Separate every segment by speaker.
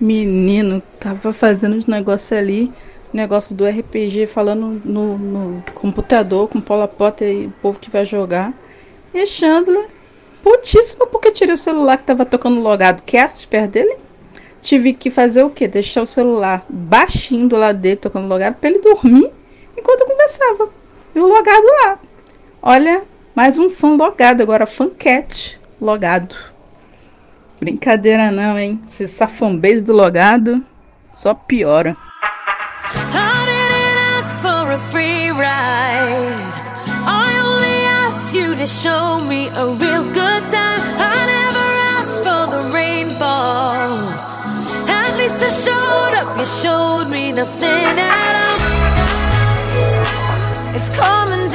Speaker 1: Menino, tava fazendo os negócios ali, negócio do RPG, falando no, no computador com Paula Potter e o povo que vai jogar. E Chandler, putíssimo porque tirei o celular que tava tocando logado cast perto dele. Tive que fazer o quê? Deixar o celular baixinho do lado dele, tocando logado, pra ele dormir enquanto eu conversava. E o logado lá. Olha, mais um fã logado, agora fancat logado. Brincadeira não, hein? Esse safambês do logado só piora.
Speaker 2: You showed me nothing at all. It's coming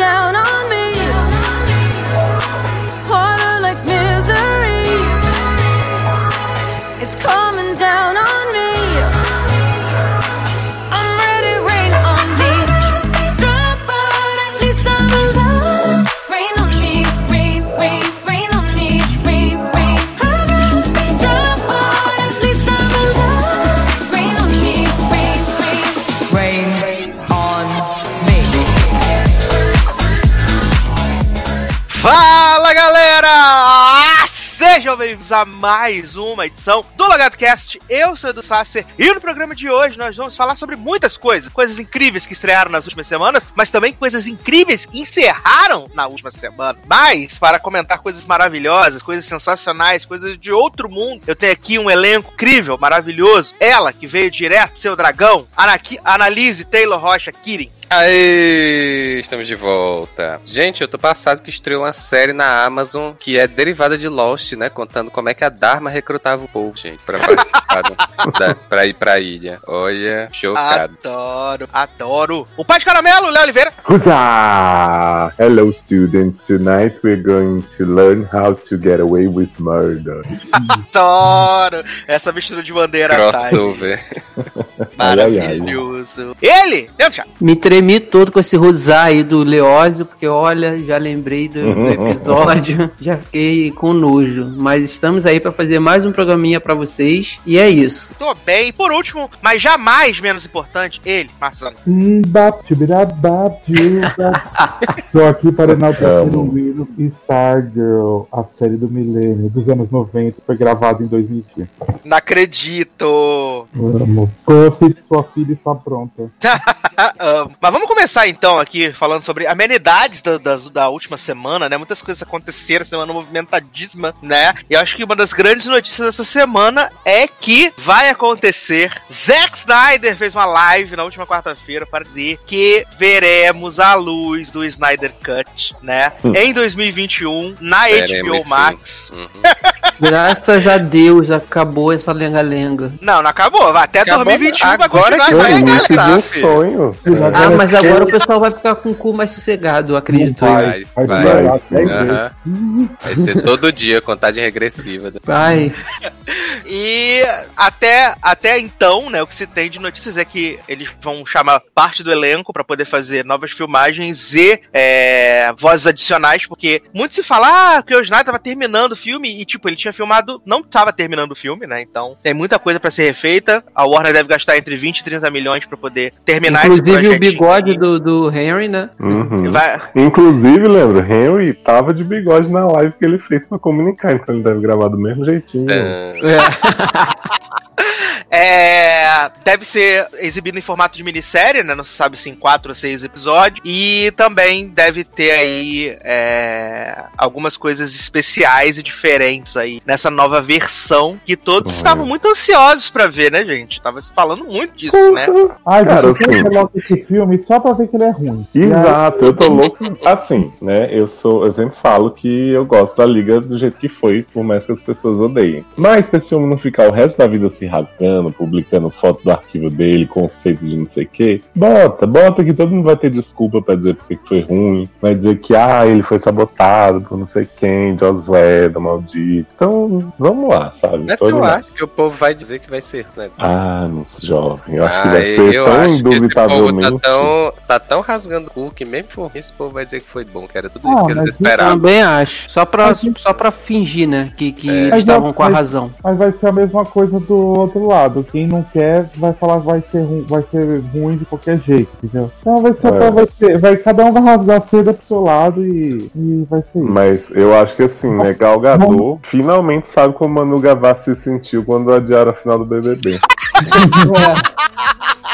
Speaker 3: Sejam bem-vindos a mais uma edição do Logado Cast. Eu sou o Edu Sasser e no programa de hoje nós vamos falar sobre muitas coisas. Coisas incríveis que estrearam nas últimas semanas, mas também coisas incríveis que encerraram na última semana. Mas, para comentar coisas maravilhosas, coisas sensacionais, coisas de outro mundo, eu tenho aqui um elenco incrível, maravilhoso. Ela, que veio direto, seu dragão, Anaki Analise Taylor Rocha Kirin.
Speaker 4: Aê, estamos de volta. Gente, eu tô passado que estreou uma série na Amazon que é derivada de Lost, né? Contando como é que a Dharma recrutava o povo, gente, pra participar da- pra ir pra ilha. Olha, chocado.
Speaker 3: Adoro, adoro. O pai de caramelo, Léo Oliveira.
Speaker 5: Huzzah! Hello, students. Tonight we're going to learn how to get away with murder.
Speaker 3: Adoro essa mistura de bandeira tá?
Speaker 4: Crossover.
Speaker 5: Ai, ai, ai.
Speaker 3: Maravilhoso. Ele, Leandro.
Speaker 6: Me tremi todo com esse rosar aí do Leózio, porque olha, já lembrei do, do episódio, já fiquei com nojo. Mas estamos aí pra fazer mais um programinha pra vocês, e é isso.
Speaker 3: Tô bem. Por último, mas jamais menos importante, ele, Marcelo.
Speaker 7: Estou aqui para enaltecer o Willow e Stargirl, a série do milênio, dos anos 90, foi gravada em 2020.
Speaker 3: Não acredito.
Speaker 7: Amo. Conte sua filha está pronta.
Speaker 3: Amo. Mas vamos começar então aqui falando sobre amenidades da, das- da última semana, né? Muitas coisas aconteceram, semana movimentadíssima, né? E eu acho que uma das grandes notícias dessa semana é que vai acontecer. Zack Snyder fez uma live na última quarta-feira para dizer que veremos a luz do Snyder Cut, né? Em 2021, na
Speaker 4: Veremos,
Speaker 3: HBO
Speaker 4: sim.
Speaker 3: Max.
Speaker 4: Uhum.
Speaker 6: Graças a Deus acabou essa lenga-lenga.
Speaker 3: Não, não acabou. Vai até
Speaker 4: Acabou
Speaker 3: 2021 vai
Speaker 4: agora
Speaker 3: continuar
Speaker 4: vai
Speaker 3: essa
Speaker 5: início de
Speaker 4: arregaçar,
Speaker 6: Ah, mas agora o pessoal vai ficar com o cu mais sossegado, acredito.
Speaker 4: Vai,
Speaker 7: Vai
Speaker 4: vai.
Speaker 7: durar
Speaker 5: sim.
Speaker 7: 10 vezes.
Speaker 4: Aham. Vai ser todo dia contagem regressiva.
Speaker 6: Vai.
Speaker 3: E até, até então, né, o que se tem de notícias é que eles vão chamar parte do elenco pra poder fazer novas filmagens e é, vozes adicionais, porque muito se fala ah, que o Snyder tava terminando o filme e, tipo, ele tinha filmado, não tava terminando o filme, né? Então tem muita coisa pra ser refeita. A Warner deve gastar entre 20 e 30 milhões pra poder terminar esse
Speaker 6: Inclusive o bigode do, do Henry, né?
Speaker 5: Uhum.
Speaker 3: Vai,
Speaker 5: Inclusive, lembro, Henry tava de bigode na live que ele fez pra comunicar, então ele deve gravar do mesmo jeitinho.
Speaker 4: Ah,
Speaker 3: É, deve ser exibido em formato de minissérie, né? Não se sabe se em quatro ou seis episódios. E também deve ter aí é, algumas coisas especiais e diferentes aí nessa nova versão que todos
Speaker 5: Olha.
Speaker 3: estavam muito ansiosos pra ver, né, gente? Tava se falando muito disso, né?
Speaker 7: Ai,
Speaker 5: Cara,
Speaker 7: eu
Speaker 5: assim-
Speaker 7: esse filme só pra ver que ele é ruim.
Speaker 5: Exato, eu tô louco. Assim, né? Eu sou, eu sempre falo que eu gosto da liga do jeito que foi, por mais que as pessoas odeiem. Mas pra esse homem não ficar o resto da vida se rasgando, publicando foto do arquivo dele, conceito de não sei o quê. Bota, bota que todo mundo vai ter desculpa pra dizer porque que foi ruim. Vai dizer que, ah, ele foi sabotado por não sei quem, Josué, do maldito. Então, vamos lá, sabe?
Speaker 4: É que eu acho que o povo vai dizer que vai ser, né?
Speaker 5: Ah, não sei, jovem. Eu acho que
Speaker 4: Ah,
Speaker 5: vai ser
Speaker 4: eu
Speaker 5: tão
Speaker 4: que povo
Speaker 5: indubitavelmente.
Speaker 4: tá tão, tá tão rasgando o cu que mesmo por esse povo vai dizer que foi bom, que era tudo isso
Speaker 7: Ah,
Speaker 4: que eles esperavam.
Speaker 6: Também acho. Só pra, só pra fingir, né? Que, que
Speaker 4: É.
Speaker 6: eles estavam
Speaker 7: eu-
Speaker 6: com a razão.
Speaker 7: Mas vai ser a mesma coisa do outro lado. Quem não quer vai falar que vai ser, ru- vai ser ruim de qualquer jeito, entendeu? Então vai ser,
Speaker 5: É.
Speaker 7: vai ser, vai, cada um vai rasgar a seda pro seu lado e, e vai ser isso.
Speaker 5: Mas eu acho que assim, né, Gal Gadot finalmente sabe como Manu Gavassi se sentiu quando adiaram a final do BBB.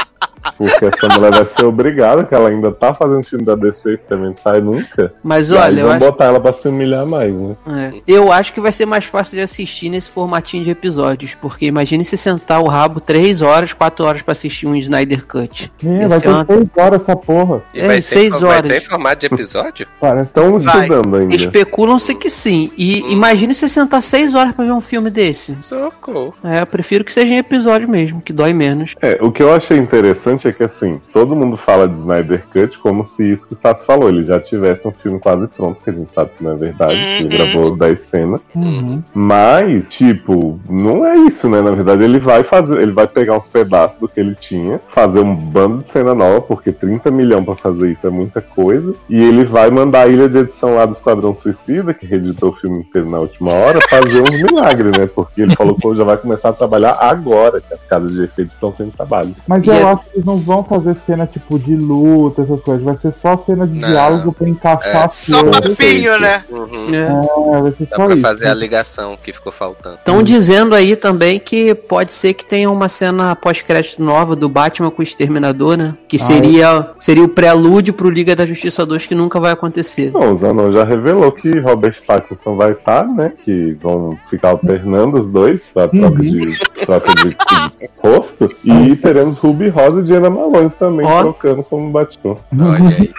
Speaker 5: Porque essa mulher vai ser obrigada, que ela ainda tá fazendo filme da DC que também não sai nunca.
Speaker 6: Mas
Speaker 5: E
Speaker 6: olha, eu
Speaker 5: vão
Speaker 6: acho,
Speaker 5: botar ela pra se humilhar mais, né?
Speaker 6: é, eu acho que vai ser mais fácil de assistir nesse formatinho de episódios. Porque imagine se sentar o rabo 3 horas, 4 horas pra assistir um Snyder Cut.
Speaker 7: É, vai ter
Speaker 6: uma-
Speaker 7: horas essa porra.
Speaker 4: E
Speaker 6: É,
Speaker 4: vai, ser,
Speaker 6: seis
Speaker 4: vai
Speaker 6: horas.
Speaker 4: ser em formato de episódio?
Speaker 7: Parece.
Speaker 5: Estão estudando ainda.
Speaker 6: Especulam-se que sim. E imagine se sentar 6 horas pra ver um filme desse.
Speaker 4: Socorro.
Speaker 6: É, eu prefiro que seja em episódio mesmo, que dói menos.
Speaker 5: É, o que eu achei interessante é que assim, todo mundo fala de Snyder Cut como se isso que o Sassi falou, ele já tivesse um filme quase pronto, que a gente sabe que não é verdade, que ele
Speaker 3: Uhum.
Speaker 5: gravou 10 cenas.
Speaker 7: Uhum.
Speaker 5: Mas, tipo, não é isso, né? Na verdade, ele vai fazer, ele vai pegar uns pedaços do que ele tinha, fazer um bando de cena nova, porque 30 milhões pra fazer isso é muita coisa, e ele vai mandar a ilha de edição lá do Esquadrão Suicida, que reeditou o filme inteiro na última hora, fazer uns milagres, né? Porque ele falou que já vai começar a trabalhar agora, que as casas de efeitos estão sem trabalho.
Speaker 7: Mas eu
Speaker 6: é-
Speaker 7: acho que eles não vão fazer cena tipo de luta, essas coisas. Vai ser só cena de
Speaker 4: Não.
Speaker 7: diálogo pra encaixar
Speaker 4: É,
Speaker 3: Só papinho, né?
Speaker 4: Uhum.
Speaker 6: É.
Speaker 7: É, vai ser
Speaker 4: Dá
Speaker 7: só
Speaker 4: pra
Speaker 7: isso.
Speaker 4: fazer a ligação que ficou faltando.
Speaker 6: Estão dizendo aí também que pode ser que tenha uma cena pós-crédito nova do Batman com o Exterminador, né? Que seria, seria o prelúdio pro Liga da Justiça 2 que nunca vai acontecer.
Speaker 5: Não, o Zanon já revelou que Robert Pattinson vai estar, né? Que vão ficar alternando os dois pra troca de, troca de, de rosto. E teremos Ruby Rosa e Diana Malone também
Speaker 6: Ó.
Speaker 5: trocando como Batman.
Speaker 4: Olha aí.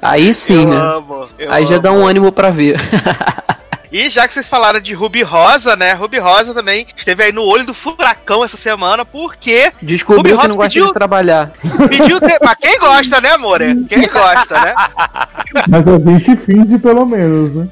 Speaker 6: Aí sim,
Speaker 3: eu
Speaker 6: né?
Speaker 3: amo. eu
Speaker 6: Aí já
Speaker 3: amo.
Speaker 6: dá um ânimo pra ver.
Speaker 3: E já que vocês falaram de Ruby Rosa, né? Ruby Rosa também esteve aí no olho do furacão essa semana, porque
Speaker 6: Descobriu
Speaker 3: Ruby
Speaker 6: que
Speaker 3: Ross
Speaker 6: não gosta
Speaker 3: pediu-
Speaker 6: de trabalhar.
Speaker 3: pediu. Ter... Mas quem gosta, né, amore? Quem gosta, né?
Speaker 7: Mas a gente finge pelo menos, né?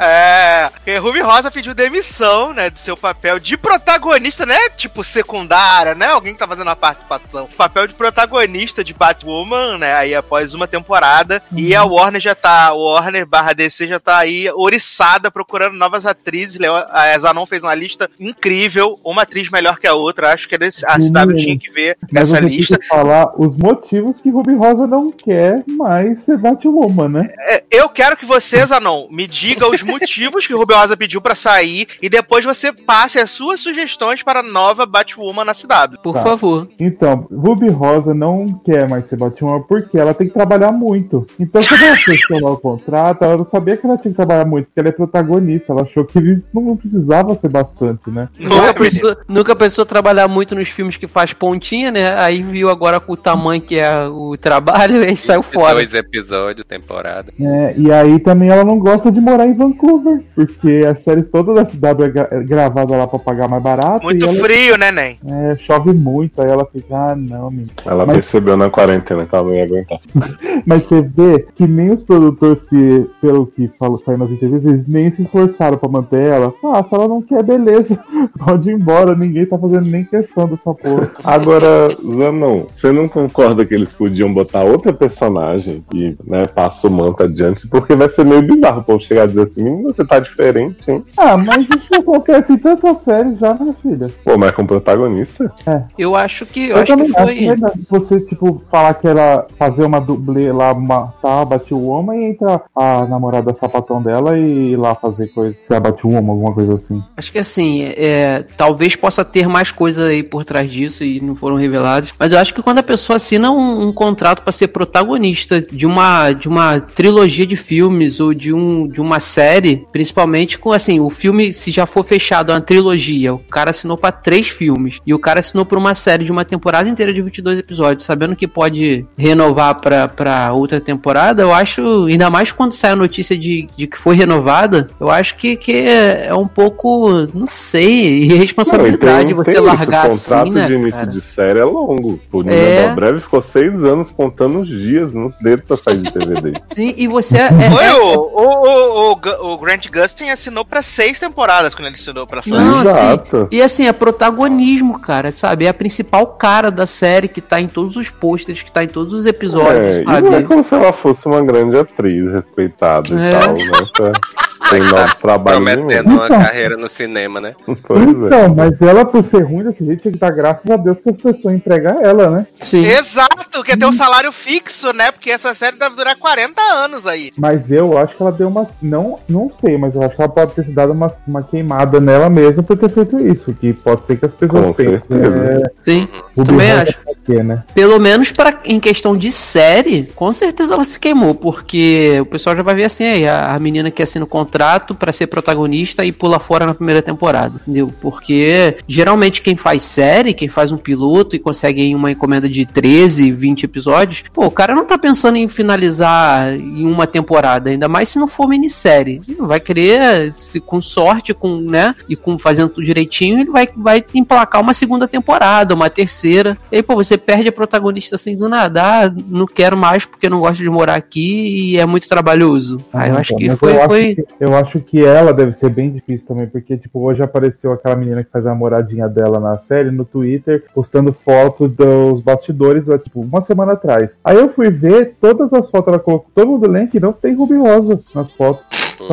Speaker 3: É. Porque Ruby Rosa pediu demissão, né? Do seu papel de protagonista, né? Tipo, secundária, né? Alguém que tá fazendo a participação. Papel de protagonista de Batwoman, né? Aí após uma temporada. E a Warner já tá. Warner barra DC já tá aí oriçada procurando novas atrizes. Leo- A Zanon fez uma lista incrível. Uma atriz melhor que a outra. Acho que a, DC a. CW tinha que ver
Speaker 7: Mas
Speaker 3: essa lista.
Speaker 7: falar os motivos que Ruby Rosa não quer mais ser Batwoman, né?
Speaker 3: É, Eu quero que você, Zanon, me diga os motivos que o Ruby Rosa pediu pra sair e depois você passe as suas sugestões para a nova Batwoman na CW.
Speaker 6: Por
Speaker 7: Tá.
Speaker 6: favor.
Speaker 7: Então, Ruby Rosa não quer mais ser Batwoman porque ela tem que trabalhar muito. Então, quando ela fez o contrato, ela não sabia que ela tinha que trabalhar muito, porque ela é protagonista. Ela achou que ele não precisava ser bastante, né?
Speaker 6: Nunca pensou, nunca pensou trabalhar muito nos filmes que faz pontinha, né? Aí viu agora com o tamanho que é o trabalho e saiu fora.
Speaker 4: Dois episódios, temporada.
Speaker 7: É, e aí também ela não gosta de morar em Vancouver, porque as séries todas da CW é, gra- é gravada lá pra pagar mais barato.
Speaker 3: Muito
Speaker 7: e ela,
Speaker 3: frio, né, Nen?
Speaker 7: é, chove muito, aí ela fica, ah, não, menino.
Speaker 5: Ela
Speaker 7: Mas-
Speaker 5: percebeu na quarentena que ela não ia aguentar.
Speaker 7: Mas você vê que nem os produtores, se, pelo que falo, saiu nas entrevistas, eles nem se esforçaram pra manter ela. Ah, se ela não quer, beleza. Pode ir embora, ninguém tá fazendo nem questão dessa porra.
Speaker 5: Agora, Zanon, você não concorda que eles podiam botar outra personagem e né, passa o manto adiante? Porque vai ser meio bizarro o povo chegar e dizer assim: menino, você tá diferente, hein?
Speaker 7: Ah, mas isso acontece em tanta série já, minha filha.
Speaker 5: Pô, mas com protagonista?
Speaker 6: Eu acho que, eu
Speaker 7: Eu,
Speaker 6: acho que
Speaker 7: também acho
Speaker 6: foi.
Speaker 7: que é verdade. Você, tipo, falar que era fazer uma dublê lá, matar a Batwoman e entra a namorada sapatão dela e ir lá fazer coisa, ser a Batwoman, alguma coisa assim.
Speaker 6: Acho que assim, é, talvez possa ter mais coisa aí por trás disso e não foram revelados. Mas eu acho que quando a pessoa assina um, um contrato pra ser protagonista de uma, de uma trilogia de filmes ou de, um, de uma série, principalmente com assim, o filme, se já for fechado uma trilogia, o cara assinou pra três filmes e o cara assinou pra uma série de uma temporada inteira de 22 episódios, sabendo que pode renovar pra outra temporada, eu acho, ainda mais quando sai a notícia de, de que foi renovada, Eu acho que, que é um pouco, não sei, irresponsabilidade
Speaker 5: Não, e tem-
Speaker 6: você
Speaker 5: tem
Speaker 6: largar
Speaker 5: isso, O contrato
Speaker 6: assim, né?
Speaker 5: de início
Speaker 6: cara?
Speaker 5: de série é longo. O Nina
Speaker 6: É.
Speaker 5: Dobrev ficou seis anos contando os dias nos dedos pra sair de TV dele.
Speaker 6: Sim, e você é,
Speaker 3: Foi
Speaker 6: é-
Speaker 3: o, o, o, o, Grant Gustin assinou pra seis temporadas quando ele assinou pra fazer.
Speaker 6: Não, assim,
Speaker 5: Exato.
Speaker 6: E assim, é protagonismo, cara, sabe? É a principal cara da série que tá em todos os posters, que tá em todos os episódios,
Speaker 5: É, e
Speaker 6: sabe?
Speaker 5: não é como se ela fosse uma grande atriz respeitada
Speaker 6: É.
Speaker 5: e tal, né? Tem novos trabalhos
Speaker 4: Prometendo uma
Speaker 7: Então.
Speaker 4: carreira no cinema, né?
Speaker 5: Pois é.
Speaker 7: Então, mas ela, por ser ruim desse jeito, tinha que dar graças a Deus que as pessoas empregam ela, né?
Speaker 6: Sim.
Speaker 3: Exato, quer ter um salário fixo, né? Porque essa série deve durar 40 anos aí.
Speaker 7: Mas eu acho que ela deu uma. Não, não sei, mas eu acho que ela pode ter se dado uma, uma queimada nela mesma por ter feito isso. Que pode ser que as pessoas
Speaker 5: Com
Speaker 7: pensem.
Speaker 5: certeza.
Speaker 7: É,
Speaker 6: Sim.
Speaker 7: Ruby
Speaker 6: Também
Speaker 7: Rosa
Speaker 6: acho.
Speaker 7: pra quê, né?
Speaker 6: Pelo menos pra, em questão de série, com certeza ela se queimou, porque o pessoal já vai ver assim, aí, a, a menina que assina o contrato pra ser protagonista e pula fora na primeira temporada, entendeu? Porque geralmente quem faz série, quem faz um piloto e consegue uma encomenda de 13, 20 episódios, pô, o cara não tá pensando em finalizar em uma temporada, ainda mais se não for minissérie. Ele vai querer, se, com sorte, com, né, e com fazendo tudo direitinho, ele vai, vai emplacar uma segunda temporada, uma terceira. E aí, pô, você perde a protagonista assim do nada. Ah, não quero mais porque não gosto de morar aqui e é muito trabalhoso. Aí eu
Speaker 7: Ah,
Speaker 6: acho
Speaker 7: então,
Speaker 6: que foi.
Speaker 7: eu,
Speaker 6: foi...
Speaker 7: Acho que, eu acho que ela deve ser bem difícil também, porque, tipo, hoje apareceu aquela menina que faz a moradinha dela na série no Twitter, postando fotos dos bastidores, tipo, uma semana atrás. Aí eu fui ver, todas as fotos ela colocou, todo mundo lembra que não tem Ruby Rosa nas fotos.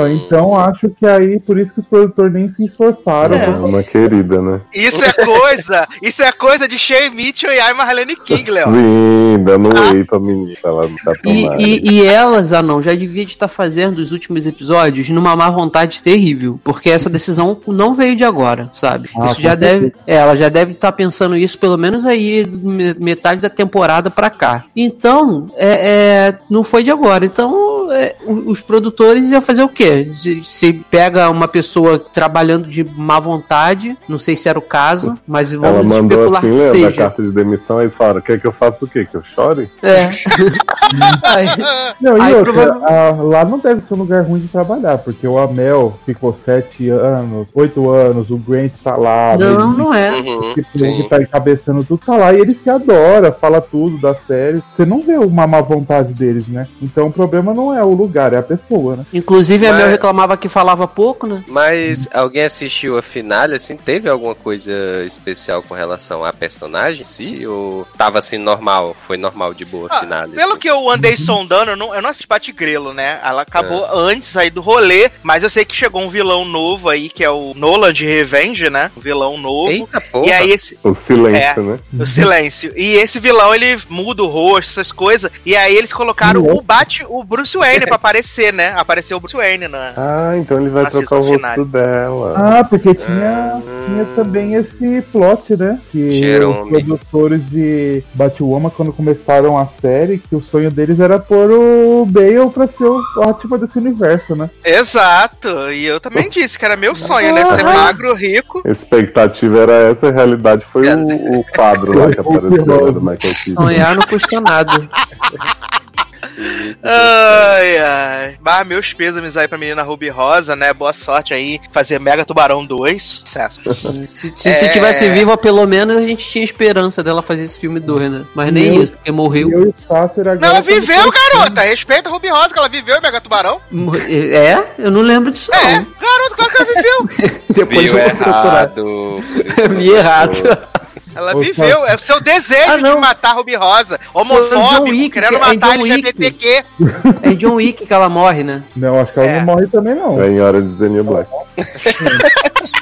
Speaker 7: Então acho que aí, por isso que os produtores nem se esforçaram.
Speaker 6: É.
Speaker 5: Uma querida, né?
Speaker 3: Isso é coisa, isso é coisa de Shea Mitchell e a Marlene King, Léo.
Speaker 5: Sim, dando whey pra menina. Ela não tá
Speaker 6: E,
Speaker 5: tomando.
Speaker 6: e, e elas, ah não, já devia de estar fazendo os últimos episódios numa má vontade terrível, porque essa decisão não veio de agora, sabe?
Speaker 7: Ah,
Speaker 6: isso já deve, é, ela já deve estar pensando isso pelo menos aí me- metade da temporada pra cá. Então, é, é, não foi de agora. Então, é, os produtores iam fazer o quê? Se, se pega uma pessoa trabalhando de má vontade, não sei se era o caso, mas
Speaker 5: Ela
Speaker 6: vamos
Speaker 5: mandou
Speaker 6: especular
Speaker 5: assim,
Speaker 6: que
Speaker 5: lembra a
Speaker 6: seja.
Speaker 5: carta de demissão, aí eles falaram, quer que eu faça o quê? Que eu chore?
Speaker 6: É. Aí-
Speaker 7: Não, e
Speaker 6: Aí,
Speaker 7: outra,
Speaker 6: prova-
Speaker 7: a- lá não deve ser um lugar ruim de trabalhar, porque o Amel ficou sete anos, oito anos, o Grant tá lá,
Speaker 6: não,
Speaker 7: ele-
Speaker 6: não é.
Speaker 4: Uhum,
Speaker 7: que que tá encabeçando tudo, tá lá e ele se adora, fala tudo da série. Você não vê uma má vontade deles, né? Então o problema não é o lugar, é a pessoa, né?
Speaker 6: Inclusive, a
Speaker 4: Mas-
Speaker 6: Mel reclamava que falava pouco, né?
Speaker 4: Mas alguém assistiu a finale, assim, teve alguma coisa especial com relação à personagem em si? Ou tava assim normal? Foi normal, de boa a
Speaker 3: Ah,
Speaker 4: finale?
Speaker 3: pelo
Speaker 4: assim?
Speaker 3: que eu andei sondando, eu não, eu não assisti Bate Grelo, né? Ela acabou antes aí do rolê, mas eu sei que chegou um vilão novo aí, que é o Nolan de Revenge, né? Um vilão novo.
Speaker 4: Eita porra!
Speaker 3: E aí esse.
Speaker 5: O silêncio,
Speaker 3: É.
Speaker 5: né?
Speaker 3: O silêncio. E esse vilão, ele muda o rosto, essas coisas. E aí eles colocaram o Bat, o Bruce Wayne pra aparecer, né? Apareceu o Bruce Wayne, né?
Speaker 5: Ah, então ele vai
Speaker 3: Na
Speaker 5: trocar o rosto
Speaker 3: finale.
Speaker 5: dela.
Speaker 7: Ah, porque tinha, tinha também esse plot, né? Que
Speaker 4: Jerome.
Speaker 7: os produtores de Batwoman, quando começaram a série, que o sonho deles era pôr o Bale pra ser o ótimo desse universo, né?
Speaker 3: Exato. E eu também disse que era meu sonho, né? Ser magro, rico.
Speaker 5: A expectativa era essa, a realidade foi o, o quadro lá que apareceu do Michael Keaton.
Speaker 6: Sonhar não custa nada.
Speaker 3: Ai, ai. Mas meus pêsames aí pra menina Ruby Rosa, né? Boa sorte aí. Fazer Mega Tubarão 2. Sucesso.
Speaker 6: Se, se,
Speaker 3: É.
Speaker 6: se tivesse viva, pelo menos a gente tinha esperança dela fazer esse filme 2, né? Mas nem
Speaker 7: Meu-
Speaker 6: isso, porque morreu.
Speaker 7: Agora.
Speaker 3: Não,
Speaker 7: estamos
Speaker 3: viveu,
Speaker 7: torcendo.
Speaker 3: garota. Respeita a Ruby Rosa, que ela viveu em Mega Tubarão.
Speaker 6: Mor- É? Eu não lembro disso,
Speaker 3: É,
Speaker 6: não.
Speaker 3: garoto, claro que ela viveu.
Speaker 6: Depois
Speaker 4: Viu
Speaker 6: eu vou procurar.
Speaker 4: errado.
Speaker 6: Vi errado.
Speaker 3: Ela
Speaker 7: Ô,
Speaker 3: viveu. É o seu desejo
Speaker 6: Ah,
Speaker 3: de matar a Ruby Rosa.
Speaker 6: John
Speaker 3: Homofóbico,
Speaker 6: Wick,
Speaker 3: querendo
Speaker 6: é
Speaker 3: matar
Speaker 6: Wick.
Speaker 3: LGBTQ.
Speaker 6: É John Wick que ela morre, né?
Speaker 7: Não, acho que ela
Speaker 3: É.
Speaker 7: não morre também, não.
Speaker 5: É em hora de New Black.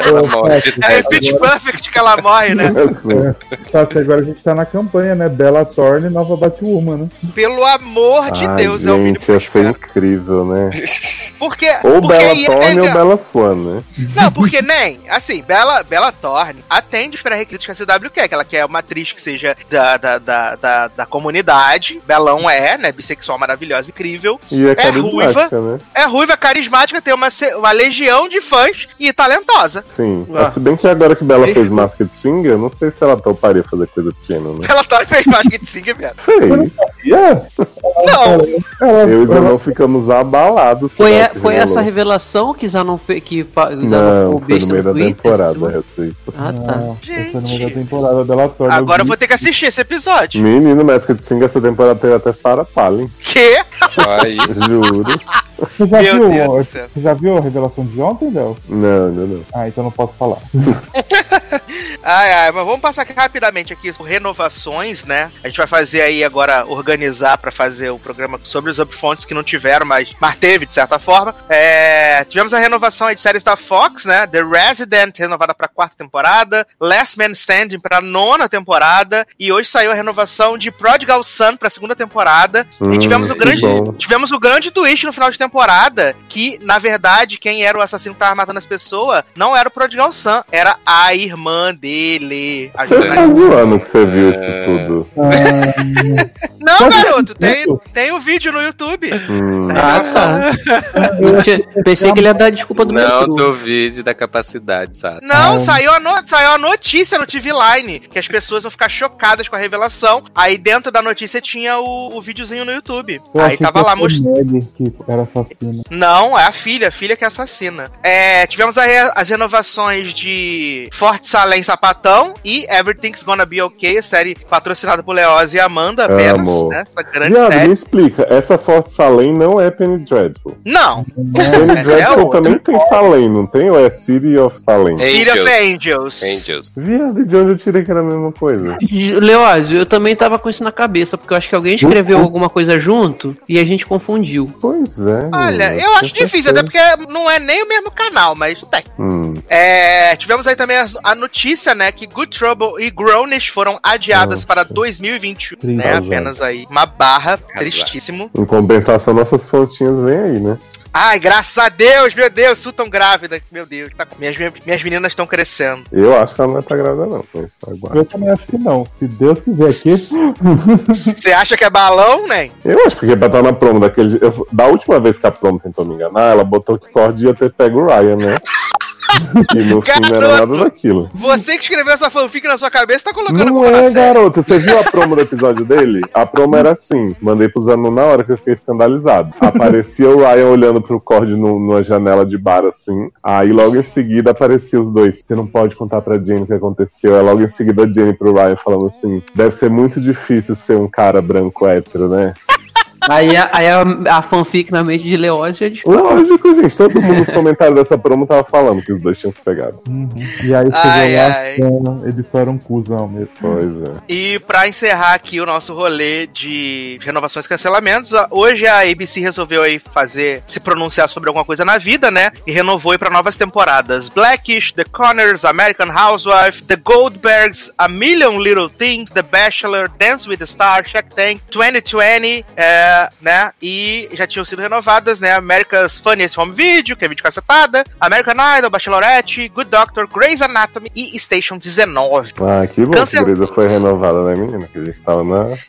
Speaker 4: ela
Speaker 7: Ô,
Speaker 4: morre
Speaker 3: É em
Speaker 4: tédio.
Speaker 3: Pitch Perfect que ela morre, né?
Speaker 5: Assim.
Speaker 7: Sasser, agora a gente tá na campanha, né? Bella Thorne, nova Batwoman, né?
Speaker 3: Pelo amor de
Speaker 5: Ai,
Speaker 3: Deus, é o mínimo
Speaker 5: gente, ia ser incrível, né?
Speaker 3: Porque,
Speaker 5: Ou
Speaker 3: porque
Speaker 5: Bella
Speaker 3: ia
Speaker 5: Thorne
Speaker 3: entender-
Speaker 5: ou Bella Swan, né?
Speaker 3: Não, porque nem, assim, Bela, Bela Thorne atende os pré-requisitos que a CW quer, que ela quer uma atriz que seja da, da, da, da, da comunidade. Belão é, né? Bissexual maravilhosa, incrível.
Speaker 5: E é
Speaker 3: É ruiva.
Speaker 5: né?
Speaker 3: É ruiva, carismática, tem uma, uma legião de fãs e talentosa.
Speaker 5: Sim.
Speaker 6: Ah.
Speaker 5: Se bem que agora que Bela fez. Masked Singer, eu não sei se ela toparia fazer coisa pequena, né?
Speaker 3: Ela tá fez Basket Singer, viado.
Speaker 5: Fez.
Speaker 7: Yeah.
Speaker 3: Não,
Speaker 5: Eu e Zanon ficamos abalados.
Speaker 6: Foi,
Speaker 5: se
Speaker 6: foi essa revelação que Zanon fez. Que fa- Zanon
Speaker 5: Não,
Speaker 6: ficou
Speaker 5: foi no
Speaker 6: besta
Speaker 5: meio da
Speaker 6: Twitter.
Speaker 5: temporada, eu sei.
Speaker 6: Ah, tá.
Speaker 7: não,
Speaker 3: Gente.
Speaker 7: foi no meio da temporada dela torna.
Speaker 3: agora eu vou ter que assistir esse episódio.
Speaker 5: Menino, Masked Singer essa temporada teve até Sarah Palin.
Speaker 3: Que?
Speaker 4: Aí.
Speaker 5: Juro.
Speaker 7: Você já,
Speaker 3: Meu
Speaker 7: viu, você já viu a revelação de ontem, Léo?
Speaker 5: Não, não, não.
Speaker 7: Ah, então não posso falar.
Speaker 3: Ai, ai, mas vamos passar rapidamente aqui por renovações, né? A gente vai fazer aí agora, organizar pra fazer o programa sobre os upfronts que não tiveram, mas, mas teve, de certa forma. É, tivemos a renovação aí de séries da Fox, né? The Resident, renovada pra quarta temporada. Last Man Standing pra nona temporada. E hoje saiu a renovação de Prodigal Son pra segunda temporada.
Speaker 5: Hum,
Speaker 3: e tivemos o grande,
Speaker 5: bom.
Speaker 3: tivemos o grande twist no final de temporada, que, na verdade, quem era o assassino que tava matando as pessoas não era o Prodigal Son, era a irmã dele. A
Speaker 5: Você tá zoando que você viu isso
Speaker 4: É.
Speaker 5: tudo.
Speaker 7: Ah,
Speaker 3: Não, garoto, tem,
Speaker 7: isso?
Speaker 3: tem o vídeo no YouTube.
Speaker 5: Hum.
Speaker 6: Ah, tá. Eu tinha- Pensei que ele ia dar desculpa do
Speaker 4: Não
Speaker 6: metrô.
Speaker 4: duvide da capacidade, sabe?
Speaker 3: Não,
Speaker 7: Ah.
Speaker 3: saiu, a no- saiu a notícia no TV Line, que as pessoas vão ficar chocadas com a revelação. Aí dentro da notícia tinha o, o videozinho no YouTube.
Speaker 7: eu
Speaker 3: Aí tava lá mostrando.
Speaker 7: Que era assassina.
Speaker 3: Não, é a filha, a filha que é assassina. É, tivemos a re- as renovações de Forte Salem Sapatão e Everything's Gonna Be Okay, série patrocinada por Leoz e Amanda apenas,
Speaker 5: Amo.
Speaker 3: né? Essa grande
Speaker 5: Viado, me
Speaker 3: série.
Speaker 5: explica, essa Forte Salem não é Penny Dreadful.
Speaker 3: Não,
Speaker 5: Penny
Speaker 3: Essa é
Speaker 5: Dreadful
Speaker 3: outra.
Speaker 5: também tem Salem, não tem? Ou é City of Salem?
Speaker 3: City of
Speaker 4: Angels.
Speaker 3: Angels.
Speaker 4: Angels.
Speaker 5: Viado, de onde eu tirei que era a mesma coisa?
Speaker 6: Leózio, eu também tava com isso na cabeça, porque eu acho que alguém escreveu alguma coisa junto e a gente confundiu.
Speaker 5: Pois é.
Speaker 3: Olha,
Speaker 5: menina,
Speaker 3: eu acho difícil, até porque não é nem o mesmo canal, mas tem.
Speaker 5: Hum,
Speaker 3: É, tivemos aí também a, a notícia, né, que Good Trouble e Grownish foram adiadas
Speaker 5: Nossa.
Speaker 3: para 2021,
Speaker 7: Triste.
Speaker 3: né, apenas aí uma barra, tristíssimo.
Speaker 5: em compensação, nossas fontinhas vêm aí, né?
Speaker 3: Ai, graças a Deus, meu Deus, Su tão grávida, meu Deus, tá, minhas, minhas meninas estão crescendo.
Speaker 5: Eu acho que ela não tá grávida, não. Tá.
Speaker 7: Eu também acho que não. Se Deus quiser que.
Speaker 3: Você acha que é balão, né?
Speaker 5: Eu acho porque pra estar na promo daquele. eu- da última vez que a promo tentou me enganar, ela botou que Cord ia ter pego o Ryan, né? e no fim não era nada
Speaker 3: Garoto!
Speaker 5: daquilo.
Speaker 3: Você que escreveu essa fanfic na sua cabeça tá colocando
Speaker 5: Não é, garoto. Você viu a promo do episódio dele? A promo era assim. Mandei pro Zanon na hora que eu fiquei escandalizado. Aparecia o Ryan olhando pro Cord no- numa janela de bar assim. Aí logo em seguida aparecia os dois. Você não pode contar pra Jenny o que aconteceu. Aí logo em seguida a Jenny pro Ryan falando assim: deve ser muito difícil ser um cara branco hétero, né?
Speaker 6: Aí, a, aí a, a fanfic na mente de Leózio é de
Speaker 5: Lógico, gente. Todo mundo nos comentários dessa promo tava falando que os dois tinham se pegado.
Speaker 7: Uhum. E aí chegou
Speaker 3: Ai,
Speaker 7: lá,
Speaker 3: ai.
Speaker 7: é, eles só eram cuzão mesmo.
Speaker 5: Pois é.
Speaker 3: E pra encerrar aqui o nosso rolê de renovações e cancelamentos, hoje a ABC resolveu aí fazer, se pronunciar sobre alguma coisa na vida, né? E renovou aí pra novas temporadas. Blackish, The Conners, American Housewife, The Goldbergs, A Million Little Things, The Bachelor, Dance with the Stars, Shark Tank, 2020, é, né? E já tinham sido renovadas, né? America's Funniest Home Video, que é vídeo cacetada, American Idol, Bachelorette, Good Doctor, Grey's Anatomy e Station 19.
Speaker 5: Ah, que bom
Speaker 3: Cancel-
Speaker 5: que a Grisa foi renovada, né, menina? Que a gente tava na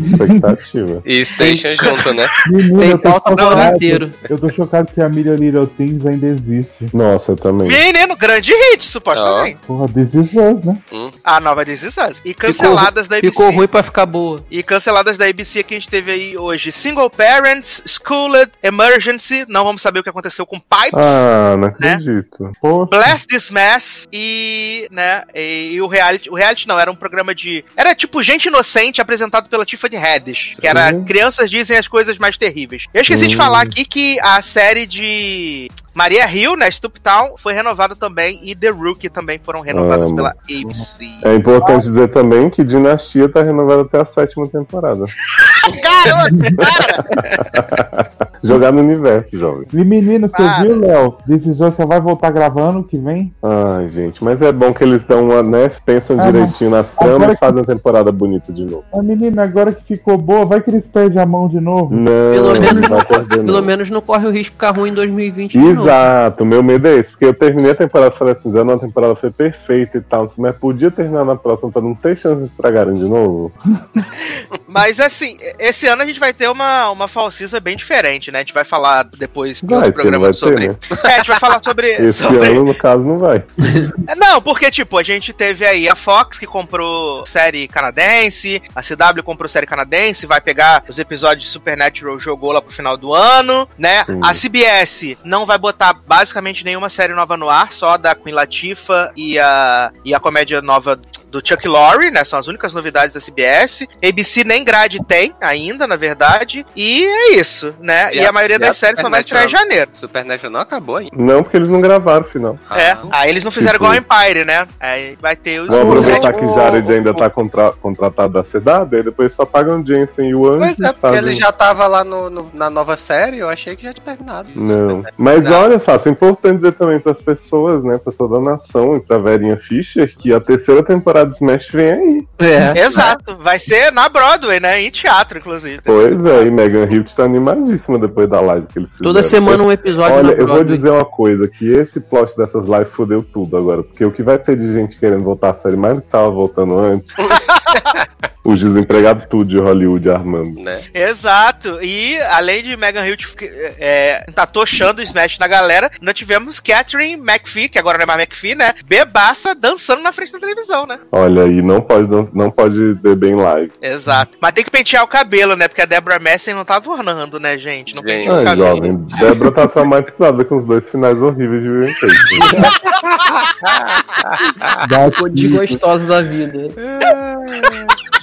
Speaker 5: expectativa.
Speaker 4: e Station junto, né?
Speaker 7: Menino,
Speaker 6: Tem
Speaker 7: eu tô
Speaker 6: pauta pro ano
Speaker 7: chocado.
Speaker 6: inteiro.
Speaker 7: Eu tô chocado que a Million Little Things ainda existe.
Speaker 5: Nossa, eu também.
Speaker 3: Menino, grande hit, supostamente.
Speaker 7: Porra, This is Us, né?
Speaker 3: A nova This Is Us. E canceladas da ABC.
Speaker 6: Ficou ruim pra ficar boa.
Speaker 3: E canceladas da ABC que a gente teve aí hoje. Single Parents, Schooled, Emergency. Não vamos saber o que aconteceu com Pipes.
Speaker 5: Ah, não acredito.
Speaker 7: Poxa,
Speaker 3: Bless This Mess e, né, e, e o reality, o reality não, era um programa de, era tipo Gente Inocente apresentado pela Tiffany Haddish, que era
Speaker 5: Uhum.
Speaker 3: Crianças Dizem as Coisas Mais Terríveis. Eu esqueci de
Speaker 5: Uhum.
Speaker 3: falar aqui que a série de Maria Hill, né, Stuptown, foi renovada também e The Rookie também foram renovadas
Speaker 5: Amo.
Speaker 3: pela ABC.
Speaker 5: É importante dizer também que Dinastia tá renovada até a sétima temporada.
Speaker 3: Garoto, para!
Speaker 5: Jogar no universo, jovem.
Speaker 7: e menino, você
Speaker 3: Para.
Speaker 7: viu, Léo? Us só vai voltar gravando que vem?
Speaker 5: Ai, gente, mas é bom que eles dão uma, né? Pensam
Speaker 7: Ah,
Speaker 5: direitinho nas tramas e
Speaker 7: que-
Speaker 5: fazem a temporada bonita de novo.
Speaker 7: A menina, agora que ficou boa, vai que eles perdem a mão de novo.
Speaker 5: Não,
Speaker 6: Pelo
Speaker 5: não
Speaker 6: menos-
Speaker 5: vai perder,
Speaker 6: Pelo
Speaker 5: não.
Speaker 6: menos não corre o risco de ficar ruim em 2020 de novo.
Speaker 5: Exato, meu medo é esse, porque eu terminei a temporada falei assim, Zé, não, a temporada foi perfeita e tal, mas podia terminar na próxima pra não ter chance de estragarem de novo.
Speaker 3: Mas assim, esse ano a gente vai ter uma, uma falsiza bem diferente, né? A gente vai falar depois do
Speaker 5: Vai ter,
Speaker 3: programa
Speaker 5: vai ter,
Speaker 3: sobre.
Speaker 5: né?
Speaker 3: É, a gente vai falar sobre.
Speaker 5: Esse
Speaker 3: sobre-
Speaker 5: ano, no caso, não vai.
Speaker 3: É, Não, porque, tipo, a gente teve aí a Fox que comprou série canadense, a CW comprou série canadense, vai pegar os episódios de Supernatural, jogou lá pro final do ano, né?
Speaker 5: Sim.
Speaker 3: A CBS não vai botar basicamente nenhuma série nova no ar, só da Queen Latifah e a, e a comédia nova do Chuck Lorre, né? São as únicas novidades da CBS. ABC nem grade tem ainda, na verdade. E é isso, né? E,
Speaker 4: E
Speaker 3: a,
Speaker 4: a-
Speaker 3: maioria
Speaker 4: e
Speaker 3: das
Speaker 4: a
Speaker 3: séries só vai estrear em janeiro.
Speaker 4: Supernatural não acabou ainda.
Speaker 5: Não, porque eles não gravaram o final.
Speaker 3: É,
Speaker 4: Ah,
Speaker 3: aí eles não fizeram
Speaker 5: Tipo-
Speaker 3: igual a Empire, né? Aí vai ter os.
Speaker 5: Vamos
Speaker 3: os
Speaker 5: aproveitar
Speaker 3: sete-
Speaker 5: que Jared ainda tá contra- contratado da CW, aí depois só pagam Jensen e o Anjo.
Speaker 4: Pois é, porque
Speaker 5: fazem-
Speaker 4: ele já tava lá no, no- na nova série, eu achei que já tinha terminado.
Speaker 5: Não. Mas
Speaker 4: Não.
Speaker 5: olha só, é importante dizer também pras pessoas, né, pra toda a nação e pra Verinha Fischer, que a terceira temporada de Smash vem aí.
Speaker 6: É.
Speaker 3: Exato, vai ser na Broadway, né? Em teatro, inclusive.
Speaker 5: Pois é, e Megan Hilt tá animadíssima depois da live que eles fizeram.
Speaker 6: Toda semana um episódio
Speaker 5: Olha, eu vou dizer uma coisa, que esse plot dessas lives fudeu tudo agora, porque o que vai ter de gente querendo voltar a série mais do que tava voltando antes, os desempregados tudo de Hollywood armando.
Speaker 4: Né?
Speaker 3: Exato. E além de Megan Hilt é, tá tochando o Smash na galera, nós tivemos Catherine McPhee, que agora não é mais McPhee, né? Bebaça dançando na frente da televisão, né?
Speaker 5: Olha aí, não pode, não, não pode beber em live.
Speaker 3: Exato. Mas tem que pentear o cabelo, né? Porque a Deborah Messing não tava ornando, né, gente? Não
Speaker 4: Gente.
Speaker 5: Ai,
Speaker 3: cabelo.
Speaker 5: jovem, Débora tá traumatizada com os dois finais horríveis de Will and Grace.
Speaker 6: Ficou desgostosa da vida.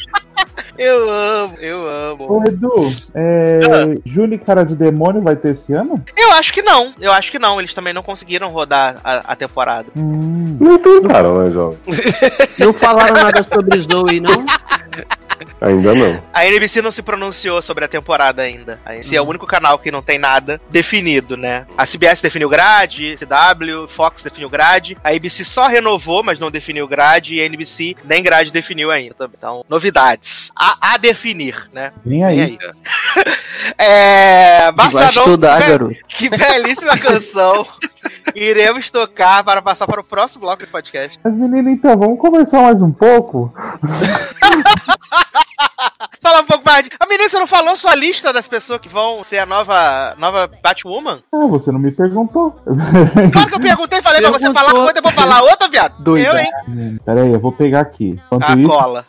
Speaker 3: Eu amo, eu amo.
Speaker 7: Ô, Edu, é, Júnior Cara de Demônio vai ter esse ano?
Speaker 3: Eu acho que não. Eu acho que não. Eles também não conseguiram rodar a, a temporada.
Speaker 7: Hum,
Speaker 5: Não tentaram, né, jovem?
Speaker 6: Não falaram nada sobre Zoe, não?
Speaker 5: Ainda não.
Speaker 3: A NBC não se pronunciou sobre a temporada ainda. A NBC é o único canal que não tem nada definido, né? A CBS definiu grade, CW, Fox definiu grade, a ABC só renovou, mas não definiu grade, e a NBC nem grade definiu ainda. Então, novidades. A, a definir, né?
Speaker 7: vem aí.
Speaker 3: Vem aí. É.
Speaker 6: Vai estudar,
Speaker 3: be-
Speaker 6: garoto.
Speaker 3: Que belíssima canção. Iremos tocar para passar para o próximo bloco desse podcast.
Speaker 7: Mas menina, então, vamos conversar mais um pouco?
Speaker 3: Fala um pouco mais. de- A menina, você não falou sua lista das pessoas que vão ser a nova, nova Batwoman?
Speaker 7: Ah, você não me perguntou.
Speaker 3: Claro que eu perguntei, falei pra você
Speaker 6: Perguntou.
Speaker 3: falar uma coisa, eu vou falar outra, viado.
Speaker 6: Doida.
Speaker 3: Eu, hein?
Speaker 7: Pera aí, eu vou pegar aqui. Enquanto
Speaker 3: A
Speaker 7: isso,
Speaker 3: cola.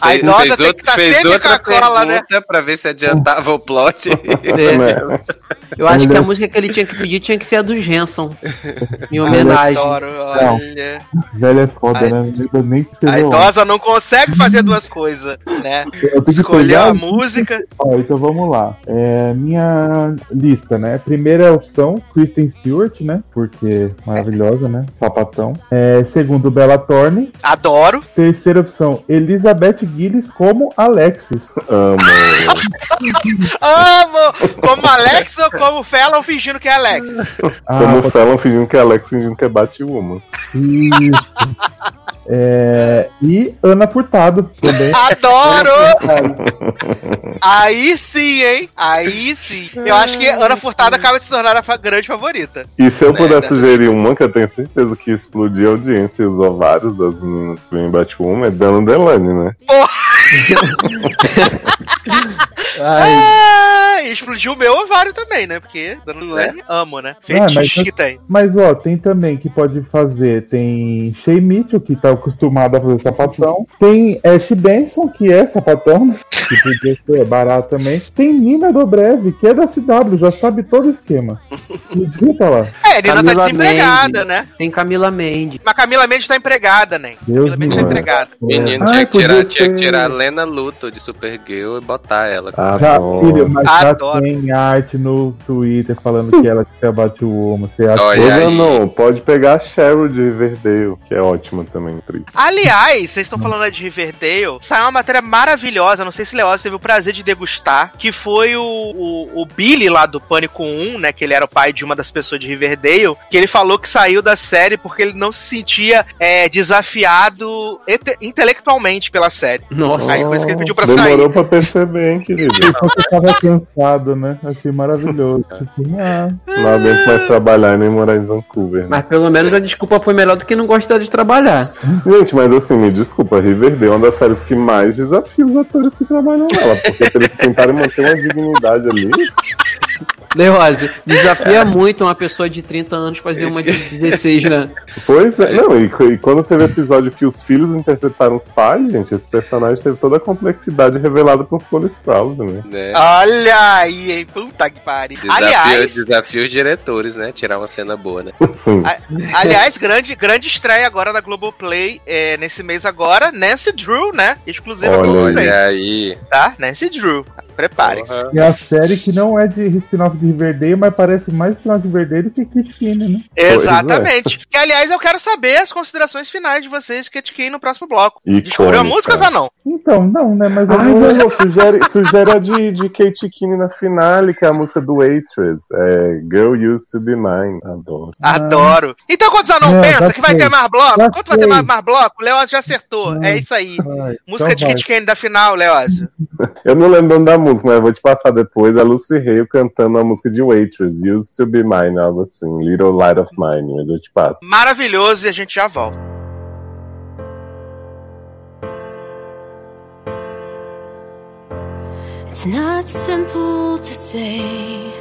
Speaker 3: A idosa
Speaker 4: fez
Speaker 3: tem
Speaker 4: outro-
Speaker 3: que tá
Speaker 4: fez
Speaker 3: sempre
Speaker 4: outra
Speaker 3: com a cola, né?
Speaker 4: pra ver se adiantava o plot.
Speaker 6: É.
Speaker 5: Né?
Speaker 6: Eu acho que a música que ele tinha que pedir tinha que ser a do Jensen. Em homenagem.
Speaker 3: Adoro, olha.
Speaker 7: velho é foda, né? Eu nem
Speaker 3: A idosa não consegue fazer duas coisas, né?
Speaker 7: Eu tenho que
Speaker 3: Escolher a música.
Speaker 7: Ó, então vamos lá. É, minha lista, né? Primeira opção, Kristen Stewart, né? Porque maravilhosa, né? Sapatão. É, segundo, Bella Thorne.
Speaker 3: Adoro.
Speaker 7: Terceira opção, Elizabeth Gillis como Alexis.
Speaker 5: Amo.
Speaker 3: Amo! Como Alex ou como Fallon fingindo que é Alex?
Speaker 7: Ah,
Speaker 5: Como o Fallon fingindo que é Alex, fingindo que é Batwoman.
Speaker 7: isso. É, e Ana Furtado também.
Speaker 3: Adoro! Aí sim, hein? Aí sim. Eu acho que Ana Furtada acaba de se tornar a grande favorita.
Speaker 5: E se eu
Speaker 4: Né,
Speaker 5: pudesse
Speaker 4: dessa
Speaker 5: sugerir uma que eu tenho certeza que explodiu a audiência e os ovários das meninas que vêm em Batwoman, é Dana Delane, né?
Speaker 6: Ai,
Speaker 3: Ah, e explodiu o meu ovário também, né? Porque Dona Lane amo, né? Fetiche
Speaker 7: mas-
Speaker 3: que tem.
Speaker 7: Mas ó, tem também que pode fazer. Tem Shea Mitchell, que tá acostumado a fazer sapatão. Tem Ash Benson, que é sapatão, que podia ser barato também. Tem Nina Dobrev, que é da CW, já sabe todo o esquema. Digita lá.
Speaker 3: É, Nina tá desempregada,
Speaker 6: Mendes.
Speaker 3: né?
Speaker 6: tem Camila Mendes.
Speaker 3: Mas Camila Mendes tá empregada, né?
Speaker 7: Deus
Speaker 3: Camila
Speaker 7: me
Speaker 3: Mendes tá empregada.
Speaker 4: Menino,
Speaker 7: Ah,
Speaker 4: tinha, que tirar,
Speaker 7: podia
Speaker 4: tinha que tirar a Lena Luto de Supergirl e botar ela.
Speaker 7: Já,
Speaker 5: Adoro.
Speaker 7: filho, mas já
Speaker 3: Adoro.
Speaker 7: tem arte no Twitter falando que ela quer bater o Batwoman. Você acha
Speaker 4: Olha
Speaker 5: não, pode pegar a Cheryl de Riverdale, que é ótima também, atriz.
Speaker 3: Aliás, vocês estão falando aí de Riverdale, saiu uma matéria maravilhosa, não sei se Leoz teve o prazer de degustar, que foi o, o, o Billy lá do Pânico 1, né, que ele era o pai de uma das pessoas de Riverdale, que ele falou que saiu da série porque ele não se sentia é, desafiado inte- intelectualmente pela série.
Speaker 6: Nossa.
Speaker 3: Aí por isso que ele pediu pra
Speaker 5: Demorou
Speaker 3: sair.
Speaker 5: pra perceber, hein, querido?
Speaker 7: Você tava cansado, né? Achei maravilhoso. Tipo, ah,
Speaker 5: Não aguento mais trabalhar e nem morar em Vancouver. né?
Speaker 6: Mas pelo menos a desculpa foi melhor do que não gostar de trabalhar.
Speaker 5: Gente, mas assim, me desculpa, Riverdale é uma das séries que mais desafia os atores que trabalham nela. Porque se eles tentarem manter uma dignidade ali,
Speaker 6: Leose, desafia muito uma pessoa de 30 anos fazer uma de 16, né?
Speaker 5: Pois é, não, e, e quando teve episódio que os filhos interpretaram os pais, gente, esse personagem teve toda a complexidade revelada por Cole Sprouse, né?
Speaker 4: Né?
Speaker 3: Olha aí, hein? Puta que pariu.
Speaker 4: Desafio,
Speaker 3: Aliás,
Speaker 4: desafio os diretores, né? Tirar uma cena boa, né?
Speaker 5: Sim.
Speaker 3: a- aliás, grande, grande estreia agora da Globoplay é, nesse mês agora. Nancy Drew, né? Exclusiva
Speaker 5: Olha
Speaker 3: Globoplay,
Speaker 4: Olha aí.
Speaker 3: tá? Nancy Drew. Prepare-se.
Speaker 4: Porra.
Speaker 7: E a série que não é de spin-off de Riverdale, mas parece mais spin-off de Riverdale do que Kit Kine, né?
Speaker 3: Exatamente. Que, aliás, eu quero saber as considerações finais de vocês, Kate Kane, no próximo bloco.
Speaker 5: Icônica.
Speaker 3: Descobriu a música ou não?
Speaker 7: Então, não, né? Mas eu
Speaker 5: Ai, Zanon, sugere, sugere a de, de Kate Kinney na finale, que é a música do Waitress. É Girl Used to Be Mine. Adoro.
Speaker 3: Adoro. Então, quando Zanon
Speaker 7: Não,
Speaker 3: pensa
Speaker 7: já
Speaker 3: que vai ter mais bloco,
Speaker 7: Já
Speaker 3: quanto vai ter mais, mais bloco, o Leózio já acertou.
Speaker 7: Não.
Speaker 3: É isso aí.
Speaker 7: Vai,
Speaker 3: Música
Speaker 7: então
Speaker 3: de
Speaker 7: vai.
Speaker 3: Kate Kane da final, Leózio.
Speaker 5: Eu não lembro o da música, mas eu vou te passar depois. A Lucy Hale cantando a música de Waitress, Used to Be Mine, algo assim. Little Light of Mine, mas eu te passo.
Speaker 3: Maravilhoso e a gente já volta.
Speaker 2: It's not simple to say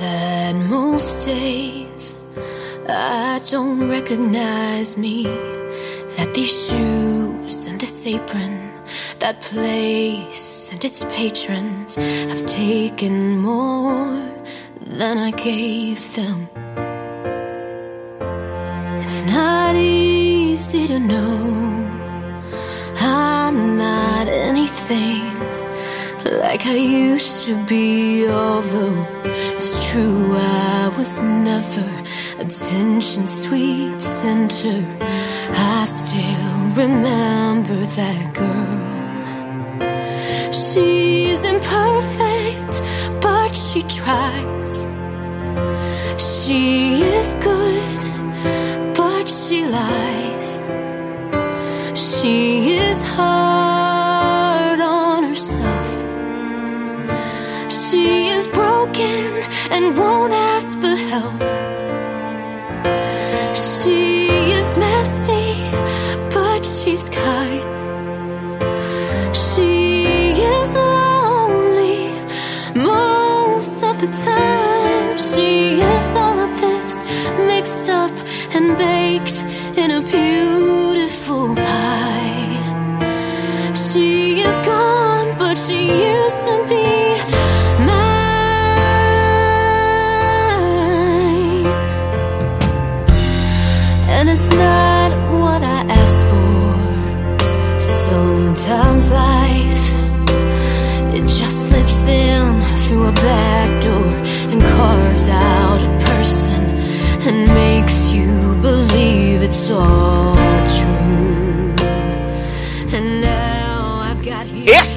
Speaker 2: that most days I don't recognize me. That these shoes and this apron, that place and its patrons have taken more than I gave them. It's not easy to know I'm not anything like I used to be, although it's true I was never attention sweet center. I still remember that girl. Imperfect, but she tries. She is good, but she lies. She is hard on herself. She is broken and won't back door and carves out a person and makes you believe it's all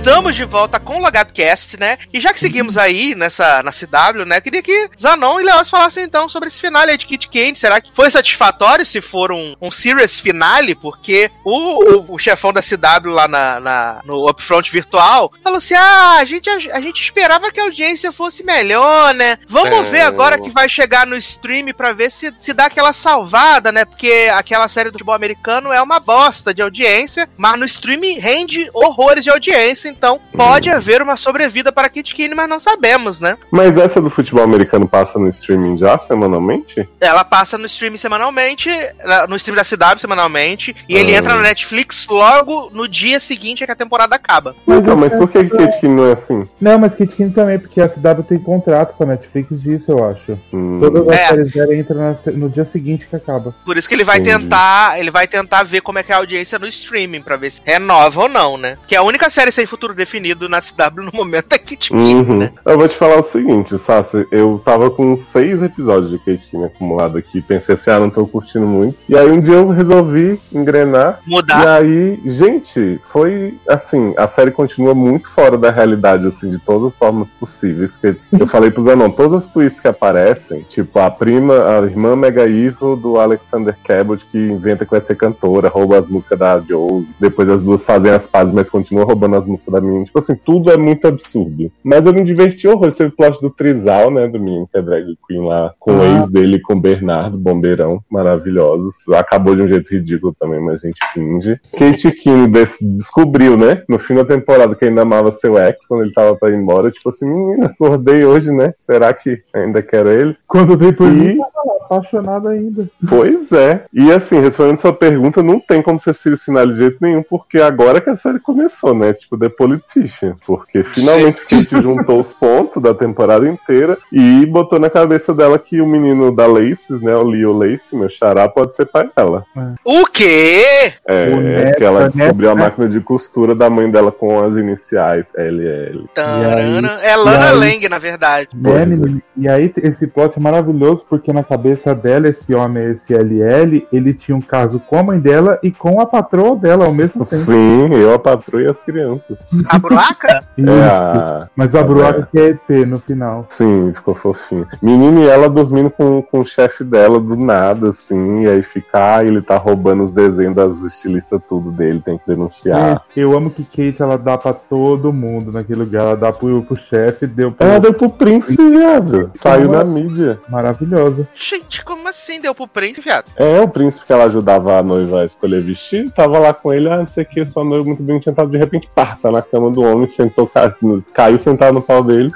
Speaker 3: Estamos de volta com o Logado Cast, né? E já que seguimos aí nessa na CW, né? Queria que Zanon e Leoz falassem então sobre esse finale aí de Kit Kane. Será que foi satisfatório se for um, um serious finale? Porque o, o, o chefão da CW lá na, na- no Upfront virtual falou assim: ah, a gente, a, gente esperava que a audiência fosse melhor, né? Vamos
Speaker 4: É.
Speaker 3: ver agora que vai chegar no stream pra ver se, se dá aquela salvada, né? Porque aquela série do futebol americano é uma bosta de audiência, mas no stream rende horrores de audiência, então pode haver uma sobrevida para Kit Kane, mas não sabemos, né?
Speaker 5: Mas essa do futebol americano passa no streaming já semanalmente?
Speaker 3: Ela passa no stream semanalmente, na- no stream da CW semanalmente, e ele
Speaker 5: Ah.
Speaker 3: entra na Netflix logo no dia seguinte que a temporada acaba.
Speaker 5: Mas, então, mas por que Kate Kane não é assim?
Speaker 7: Não, mas Kit Kane também, porque a CW tem contrato com a Netflix disso, eu acho.
Speaker 5: Hum,
Speaker 7: Todas as
Speaker 3: É.
Speaker 7: séries dela entram no dia seguinte que acaba.
Speaker 3: Por isso que ele vai
Speaker 5: Entendi.
Speaker 3: tentar, ele vai tentar ver como é que é a audiência no streaming pra ver se renova ou não, né? Que a única série sem futuro definido na CW no momento Kit Kane,
Speaker 5: Uhum.
Speaker 3: né?
Speaker 5: Eu vou te falar o seguinte, Sassi, eu tava com seis episódios de Kate Kane acumulado aqui, pensei assim, ah, não tô curtindo muito. E aí um dia eu resolvi engrenar, e
Speaker 3: Mudar.
Speaker 5: aí, gente, foi assim, a série continua muito fora da realidade, assim, de todas as formas possíveis. Porque eu falei pro Zanon, todas as twists que aparecem, tipo, a prima, a irmã Mega Evil do Alexander Cabot, que inventa que vai ser cantora, rouba as músicas da Josie, depois as duas fazem as pazes, mas continua roubando as músicas da menina. Tipo assim, tudo é muito absurdo. Mas eu me diverti horror. O plot do Trisal, né? Do menino que é drag queen lá, com o
Speaker 7: Ah.
Speaker 5: ex dele, com o Bernardo, bombeirão, maravilhosos. Acabou de um jeito ridículo também, mas a gente finge. Kate King des- descobriu, né? No fim da temporada que ainda amava seu ex, quando ele tava pra ir embora. Tipo assim, menina, acordei hoje, né? Será que ainda quero ele?
Speaker 7: Quando eu dei por
Speaker 5: E-
Speaker 7: mim, tava lá, apaixonado ainda.
Speaker 5: Pois é. E assim, respondendo sua pergunta, não tem como ser Ciro Sinal de jeito nenhum, porque agora que a série começou, né? Tipo, The Politician. Porque finalmente a gente juntou os pontos da temporada inteira e botou na cabeça dela que o menino da Laces, né? O Leo Lace, meu xará, pode ser pai dela.
Speaker 3: O quê?
Speaker 5: É,
Speaker 7: O neto,
Speaker 5: porque ela
Speaker 7: a
Speaker 5: descobriu a máquina de costura da mãe dela com as iniciais LL.
Speaker 3: Tarana. É Lana
Speaker 7: aí?
Speaker 3: Lang, na verdade.
Speaker 7: Né,
Speaker 5: é.
Speaker 7: E aí esse plot é maravilhoso porque na cabeça dela, esse homem, esse LL, ele tinha um caso com a mãe dela e com a patroa dela ao mesmo tempo.
Speaker 5: Sim, eu, a patroa e as crianças.
Speaker 3: A Bruaca?
Speaker 7: Isso.
Speaker 5: É a...
Speaker 7: Mas a Bruaca que é ET no final.
Speaker 5: Sim, ficou fofinho. Menina e ela dormindo com, com o chefe dela do nada, assim, e aí ficar, ele tá roubando os desenhos das estilistas tudo dele, tem que denunciar.
Speaker 7: Gente, eu amo que Kate ela dá pra todo mundo naquele lugar. Ela dá pro, pro chefe, deu pro.
Speaker 5: Ela deu pro príncipe, viado. Saiu da mídia.
Speaker 7: Maravilhosa.
Speaker 3: Gente, como assim deu pro príncipe, viado?
Speaker 5: É, o príncipe que ela ajudava a noiva a escolher vestido, tava lá com ele, ah, não sei o que, sua noiva muito bem tentado, de repente, pá, tá na cama do homem, sentou, ca- caiu sentado no pau dele.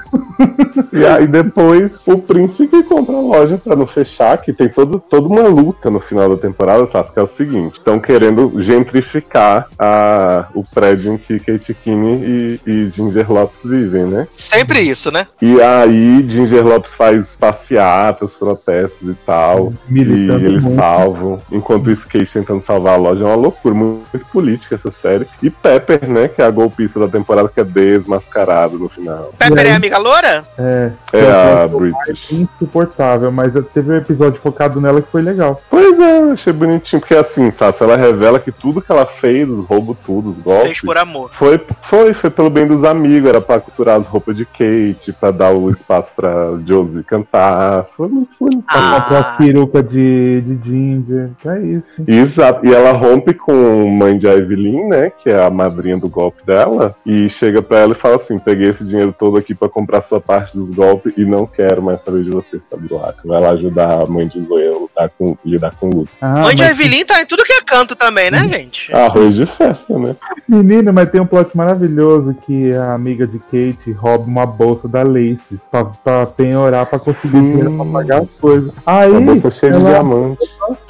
Speaker 5: e aí depois, o príncipe que compra a loja pra não fechar, que tem todo, toda uma luta no final da temporada, sabe? Que é o seguinte, estão querendo gentrificar a, o prédio em que Kate Kinney e, e Ginger Lopes vivem, né?
Speaker 3: Sempre isso, né?
Speaker 5: E aí, Ginger Lopes faz passeatas, protestos e tal.
Speaker 7: Militando
Speaker 5: E eles
Speaker 7: muito.
Speaker 5: salvam. Enquanto o Skate tentando salvar a loja é uma loucura, muito política essa série. E Pepper, né, que é a golpista da temporada, que é desmascarada no final.
Speaker 3: Pepper
Speaker 7: aí?
Speaker 3: é amiga loura?
Speaker 7: É.
Speaker 5: É a
Speaker 7: Ela
Speaker 5: British.
Speaker 7: insuportável, mas teve um episódio focado nela que foi legal.
Speaker 5: Pois é, achei bonitinho, porque assim, sabe, ela revela que tudo que ela fez, os roubos tudo, os golpes,
Speaker 3: Fez por amor.
Speaker 5: Foi, foi, foi pelo bem dos amigos, era pra costurar as roupas de Kate, pra dar o espaço pra Josie cantar. Foi muito bonito.
Speaker 3: Ah.
Speaker 7: Comprou a peruca de, de Ginger. É isso.
Speaker 5: Exato. E ela rompe com mãe de Evelyn, né? Que é a madrinha do golpe dela. E chega pra ela e fala assim: peguei esse dinheiro todo aqui pra comprar sua parte dos golpes e não quero mais saber de você, sabe. Vai lá ajudar a mãe de Zoe a lutar com, lidar com o luto.
Speaker 7: Ah,
Speaker 3: Mãe de Evelyn tá em tudo que é canto também, né, gente?
Speaker 5: Arroz de festa, né?
Speaker 7: Menino, mas tem um plot maravilhoso que a amiga de Kate rouba uma bolsa da Laces pra, pra penhorar pra conseguir
Speaker 5: Sim.
Speaker 7: dinheiro pra pagar as coisas. Aí,
Speaker 5: Uma bolsa cheia de
Speaker 7: ela-
Speaker 5: diamante.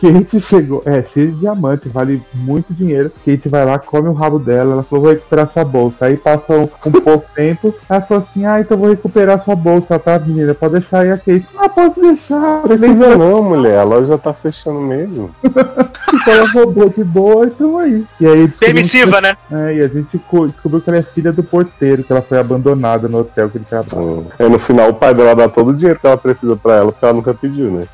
Speaker 7: Kate chegou, é, cheio de diamante, vale muito dinheiro. Kate vai lá, come o rabo dela, ela falou, vou recuperar sua bolsa. Aí passa um, um pouco tempo, ela falou assim, ah, então vou recuperar sua bolsa, tá, menina? Pode deixar aí a Kate. Ah, pode deixar.
Speaker 5: Não precisa não, mulher. A loja já tá fechando mesmo.
Speaker 7: Então ela roubou de boa, então aí. E aí
Speaker 3: Permissiva, né?
Speaker 7: que- É, e a gente co- descobriu que ela é filha do porteiro, que ela foi abandonada no hotel que ele trabalha.
Speaker 5: Hum. Aí no final o pai dela dá todo o dinheiro que ela precisa pra ela, porque ela nunca pediu, né?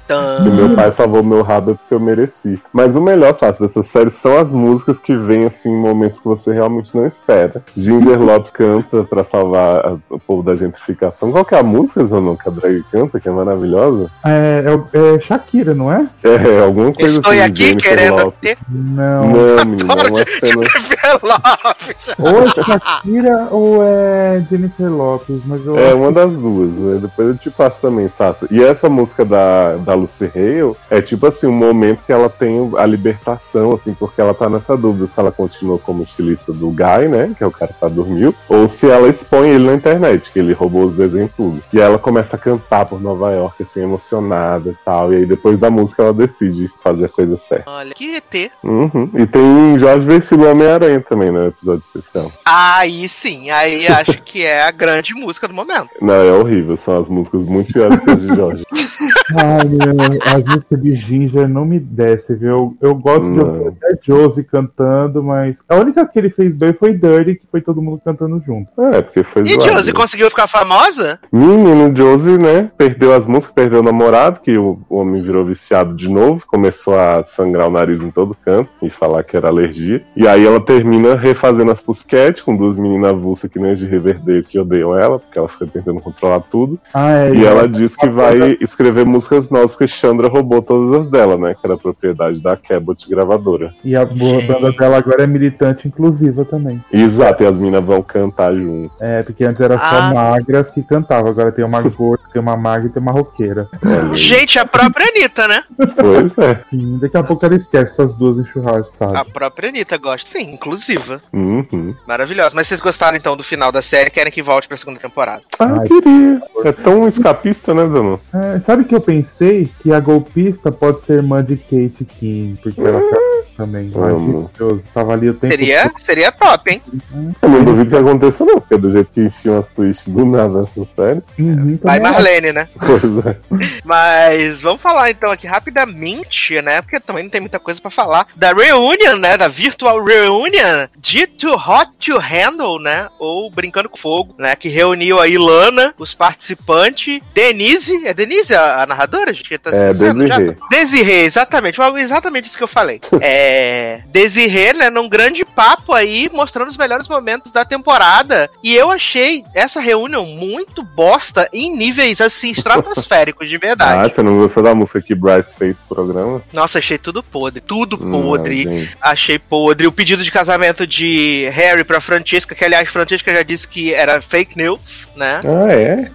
Speaker 5: Se meu pai salvou meu rabo é porque eu mereci. Mas o melhor, sabe, dessa série são as músicas que vêm assim em momentos que você realmente não espera. Ginger Lopes canta pra salvar o povo da gentrificação. Qual que é a música, Zanon, que a drag canta, que é maravilhosa?
Speaker 7: É, é, o- é Shakira, não é?
Speaker 5: É, alguma coisa
Speaker 3: Estou
Speaker 5: assim. de
Speaker 3: aqui querendo
Speaker 5: Lopes.
Speaker 3: ter.
Speaker 7: Não.
Speaker 5: Não, menina, é uma cena.
Speaker 3: Lopes.
Speaker 7: Ou é Shakira ou é Jennifer Lopes, mas eu
Speaker 5: É
Speaker 7: acho
Speaker 5: uma das duas, né? Depois eu te passo também, Sassa. E essa música da, da Lucy Hale é tipo assim, um momento que ela tem a libertação, assim, porque ela tá nessa dúvida se ela continua como estilista do Guy, né? Que é o cara que tá dormiu, ou se ela expõe ele na internet, que ele roubou os desenhos tudo. E aí ela começa a cantar por Nova York, assim, emocionada e tal. E aí depois da música ela decide fazer a coisa certa.
Speaker 3: Olha, que ET.
Speaker 5: Uhum. E tem Jorge Versilo Homem-Aranha também no episódio especial.
Speaker 3: Aí sim, aí acho que é a grande música do momento.
Speaker 5: Não, é horrível, são as músicas muito piores que as de Jorge.
Speaker 7: Ai, meu, as músicas de Ginger não me desce, viu? Eu, eu gosto de
Speaker 5: Não.
Speaker 7: ouvir até Josie cantando, mas a única que ele fez bem foi Dirty, que foi todo mundo cantando junto.
Speaker 5: É, porque foi
Speaker 3: E
Speaker 5: zoado.
Speaker 3: Josie conseguiu ficar famosa?
Speaker 5: Menino Josie, né? Perdeu as músicas, perdeu o namorado, que o homem virou viciado de novo, começou a sangrar o nariz em todo canto e falar que era alergia. E aí ela termina refazendo as Pusquete com duas meninas avulsas que nem as de Riverdale que odeiam ela, porque ela fica tentando controlar tudo.
Speaker 7: Ah, é.
Speaker 5: E ela diz que vai escrever músicas novas, porque Chandra roubou todas as dela, né? Que era propriedade da Cabot gravadora.
Speaker 7: E a boa banda dela agora é militante inclusiva também.
Speaker 5: Exato, e as minas vão cantar junto.
Speaker 7: É, porque antes era só
Speaker 3: Ah.
Speaker 7: magras que cantavam, agora tem uma gorda, tem uma magra e tem uma roqueira.
Speaker 3: Gente, a própria Anitta, né?
Speaker 5: Pois é.
Speaker 7: Sim, daqui a pouco ela esquece essas duas em churrasco,
Speaker 3: A
Speaker 7: sabe?
Speaker 3: própria Anitta gosta. Sim, inclusiva.
Speaker 5: Uhum.
Speaker 3: Maravilhosa. Mas vocês gostaram então do final da série? Querem que volte pra segunda temporada?
Speaker 5: Ah, eu queria. É tão escapista, né, Zanon?
Speaker 7: É, sabe que eu pensei que a golpista pode ser irmã de Kate King, porque ela tá também.
Speaker 5: Amo.
Speaker 7: Deus, tava ali o tempo
Speaker 3: Seria, seria top, hein?
Speaker 5: Eu não duvido que aconteça, não, porque do jeito que enfiam as twists do nada nessa série.
Speaker 7: Uhum,
Speaker 3: Vai Marlene, né?
Speaker 5: Pois é.
Speaker 3: Mas vamos falar então aqui rapidamente, né? Porque também não tem muita coisa pra falar. Da Reunion, né? Da Virtual Reunion de Too Hot to Handle, né? Ou Brincando com Fogo, né? Que reuniu aí Lana, os participantes, Denise. É Denise a, a narradora, gente? Que tá
Speaker 5: É? Desirê.
Speaker 3: Desirê, exatamente. Foi exatamente isso que eu falei. É. Desirê, né? Num grande papo aí, mostrando os melhores momentos da temporada. E eu achei essa reunião muito bosta em níveis assim, estratosféricos, de
Speaker 5: Ah,
Speaker 3: verdade.
Speaker 5: você não gostou da música que Bryce fez pro programa?
Speaker 3: Nossa, achei tudo podre. Tudo podre. Achei podre. O pedido de casamento de Harry pra Francesca, que aliás, Francesca já disse que era fake news, né?
Speaker 5: Ah, é?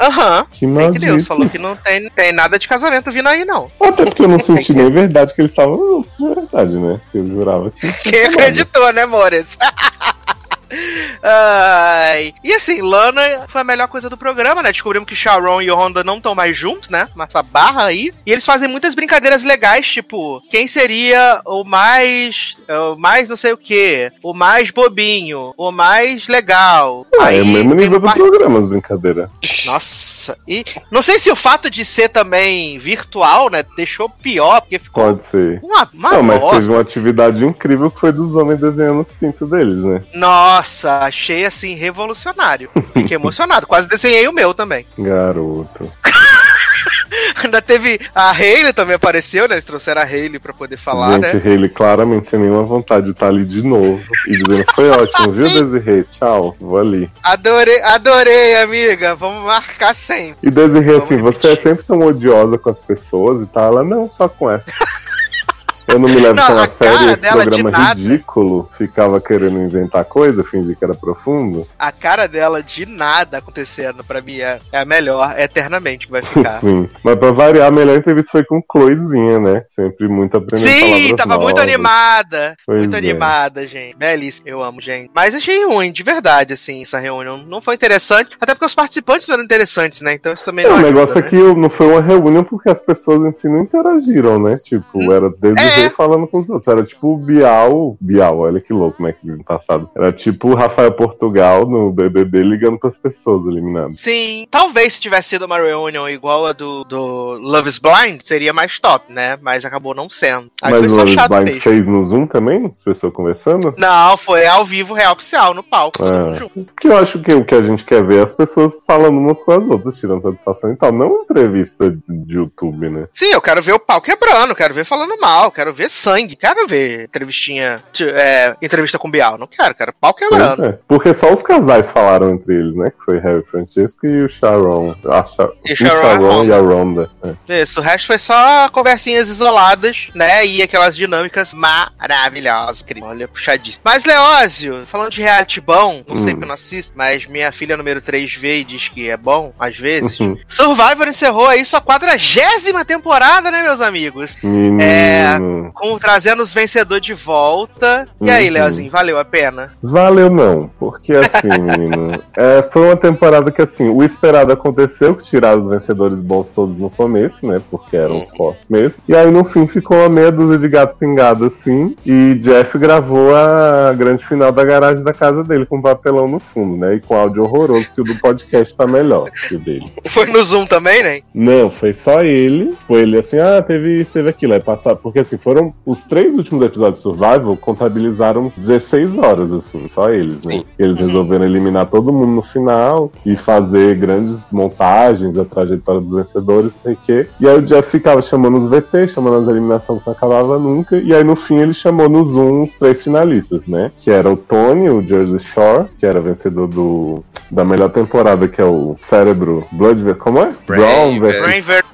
Speaker 3: Aham.
Speaker 5: Que
Speaker 3: Fake
Speaker 5: maldito.
Speaker 3: news. Falou que não tem, tem nada de casamento vindo aí, não.
Speaker 5: Até porque eu não senti nem verdade que eles estavam. Não, isso é verdade, né? Eu jurava que.
Speaker 3: Quem acreditou, né, Mores? Ai. E assim, Lana foi a melhor coisa do programa, né? Descobrimos que Sharon e Honda não estão mais juntos, né? Essa barra aí. E eles fazem muitas brincadeiras legais, tipo, quem seria o mais. o mais não sei o que, o mais bobinho, o mais legal.
Speaker 5: Ah, é o mesmo nível do
Speaker 3: parte-
Speaker 5: programa, as brincadeiras.
Speaker 3: Nossa, e não sei se o fato de ser também virtual, né, deixou pior, porque ficou
Speaker 5: Pode ser.
Speaker 3: uma, uma
Speaker 5: Não, mas teve uma atividade incrível que foi dos homens desenhando os pintos deles, né?
Speaker 3: Nossa, achei assim revolucionário. Fiquei emocionado. Quase desenhei o meu também.
Speaker 5: Garoto.
Speaker 3: Ainda teve. A Hayley também apareceu, né? Eles trouxeram a Hayley pra poder falar,
Speaker 5: Gente,
Speaker 3: né?
Speaker 5: Haley claramente sem nenhuma vontade de estar ali de novo. E dizendo, foi ótimo, viu, Desirê? Tchau, vou ali.
Speaker 3: Adorei, adorei, amiga. Vamos marcar sempre.
Speaker 5: E Desirê, assim, você é
Speaker 3: repetir.
Speaker 5: sempre tão odiosa com as pessoas e tal. Ela, não, só com essa. Eu não me levo
Speaker 3: Não,
Speaker 5: tão
Speaker 3: a
Speaker 5: sério esse
Speaker 3: de
Speaker 5: programa ridículo. Ficava querendo inventar coisa, fingir que era profundo.
Speaker 3: A cara dela de nada acontecendo, pra mim, é, é a melhor, é eternamente que vai ficar.
Speaker 5: Sim. Mas pra variar, a melhor entrevista foi com Chloezinha, né? Sempre muito aprendendo
Speaker 3: Sim, tava muito
Speaker 5: novas.
Speaker 3: animada.
Speaker 5: Pois
Speaker 3: muito
Speaker 5: é.
Speaker 3: animada, gente. Belíssima. Eu amo, gente. Mas achei ruim, de verdade, assim, essa reunião. Não foi interessante. Até porque os participantes não eram interessantes, né? Então isso também
Speaker 5: É,
Speaker 3: não
Speaker 5: o
Speaker 3: ajuda,
Speaker 5: negócio
Speaker 3: né?
Speaker 5: aqui não foi uma reunião porque as pessoas em si não interagiram, né? Tipo, era Desirê
Speaker 3: É.
Speaker 5: falando com os outros. Era tipo o Bial. Bial, olha que louco, né? Que no passado. Era tipo o Rafael Portugal no BBB ligando pras pessoas eliminadas.
Speaker 3: Sim, talvez se tivesse sido uma reunião igual a do, do Love is Blind, seria mais top, né? Mas acabou não sendo. Aí
Speaker 5: Mas o Love is Blind
Speaker 3: mesmo.
Speaker 5: fez no Zoom também? As pessoas conversando?
Speaker 3: Não, foi ao vivo, real oficial, no palco, junto.
Speaker 5: Porque eu acho que o que a gente quer ver é as pessoas falando umas com as outras, tirando satisfação e tal. Não entrevista de YouTube, né?
Speaker 3: Sim, eu quero ver o pau quebrando, quero ver falando mal, quero ver sangue, quero ver entrevistinha, é, entrevista com o Bial. Não quero, quero pau quebrando.
Speaker 5: é. Porque só os casais falaram entre eles, né? Que foi Harry Francesco e o Sharon. A Sha-
Speaker 3: E
Speaker 5: o
Speaker 3: Sharon
Speaker 5: Sharon
Speaker 3: e
Speaker 5: a Ronda. É.
Speaker 3: Isso, o resto foi só conversinhas isoladas, né? E aquelas dinâmicas maravilhosas. incrível. Olha, puxadíssimo. Mas, Leózio, falando de reality bom, não sei
Speaker 5: Hum.
Speaker 3: porque eu não assisto, mas minha filha número 3 vê e diz que é bom, às vezes.
Speaker 5: Uhum.
Speaker 3: Survivor encerrou aí sua quadragésima temporada, né, meus amigos?
Speaker 5: Menino.
Speaker 3: Com, trazendo os vencedores de volta. E aí,
Speaker 5: Uhum.
Speaker 3: Leozinho, valeu a pena?
Speaker 5: Valeu não, porque assim, menino, é, foi uma temporada que assim, o esperado aconteceu, que tiraram os vencedores bons todos no começo, né, porque eram os fortes mesmo, e aí no fim ficou uma meia dúzia de gato pingado assim, e Jeff gravou a grande final da garagem da casa dele com papelão no fundo, né, e com áudio horroroso, que o do podcast tá melhor que o dele.
Speaker 3: Foi no Zoom também, né?
Speaker 5: Não, foi só ele. Foi ele assim, ah, teve teve aquilo. Aí passar, porque assim, foram os três últimos episódios de Survival contabilizaram 16 horas, assim, só eles, né? Eles resolveram eliminar todo mundo no final e fazer grandes montagens, a trajetória dos vencedores, sei o quê. E aí o Jeff ficava chamando os VT, chamando as eliminações que não acabava nunca. E aí no fim ele chamou no Zoom os três finalistas, né? Que era o Tony, o Jersey Shore, que era vencedor do da melhor temporada, que é o cérebro Blood ver- Como é? Brown versus,
Speaker 3: Brain ver-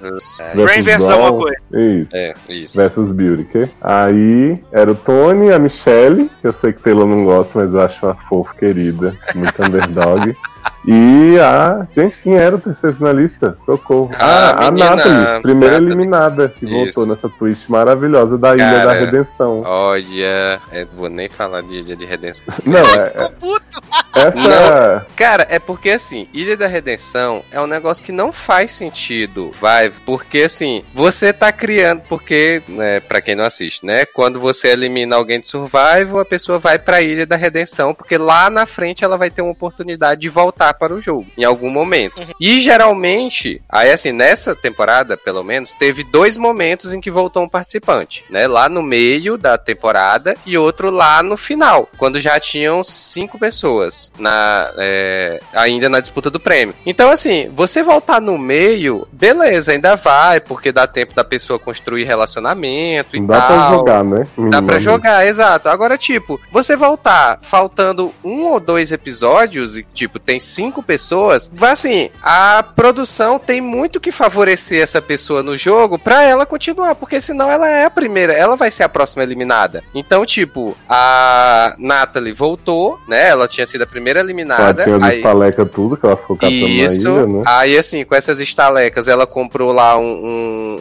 Speaker 4: É,
Speaker 3: Brain versus
Speaker 5: Brown.
Speaker 3: alguma coisa.
Speaker 5: Isso.
Speaker 4: é, isso.
Speaker 5: Versus Beauty, que? Aí era o Tony, a Michelle, que eu sei que Taylor não gosta, mas eu acho uma fofa querida, muito underdog. E a. Gente, quem era o terceiro finalista? Socorro.
Speaker 4: A
Speaker 5: Ah, a Natalie, primeira
Speaker 4: Natalie.
Speaker 5: eliminada, que voltou
Speaker 4: Isso.
Speaker 5: nessa twist maravilhosa da Ilha
Speaker 4: Cara,
Speaker 5: da Redenção.
Speaker 4: Olha, eu vou nem falar de Ilha de Redenção.
Speaker 5: Não, é, é-
Speaker 3: Puto!
Speaker 5: essa.
Speaker 4: Cara, é porque assim, Ilha da Redenção é um negócio que não faz sentido, vai, porque assim, você tá criando, porque, né, pra quem não assiste, né, quando você elimina alguém de survival, a pessoa vai pra Ilha da Redenção, porque lá na frente ela vai ter uma oportunidade de voltar para o jogo, em algum momento. E geralmente, aí assim, nessa temporada, pelo menos, teve dois momentos em que voltou um participante, né, lá no meio da temporada e outro lá no final, quando já tinham cinco pessoas na é, ainda na disputa do prêmio. Então, assim, você voltar no meio, beleza, ainda vai, porque dá tempo da pessoa construir relacionamento e
Speaker 5: Não dá pra
Speaker 4: tal.
Speaker 5: jogar, né?
Speaker 4: Dá pra jogar, exato. Agora, tipo, você voltar faltando um ou dois episódios e, tipo, tem cinco pessoas, vai assim, a produção tem muito que favorecer essa pessoa no jogo pra ela continuar, porque senão ela é a primeira, ela vai ser a próxima eliminada. Então, tipo, a Natalie voltou, né? Ela tinha sido a primeira
Speaker 5: Ela
Speaker 4: eliminada.
Speaker 5: tinha as
Speaker 4: aí-
Speaker 5: estalecas tudo, que ela ficou catando
Speaker 4: isso.
Speaker 5: na ilha, né?
Speaker 4: Aí, assim, com essas estalecas, ela comprou lá um,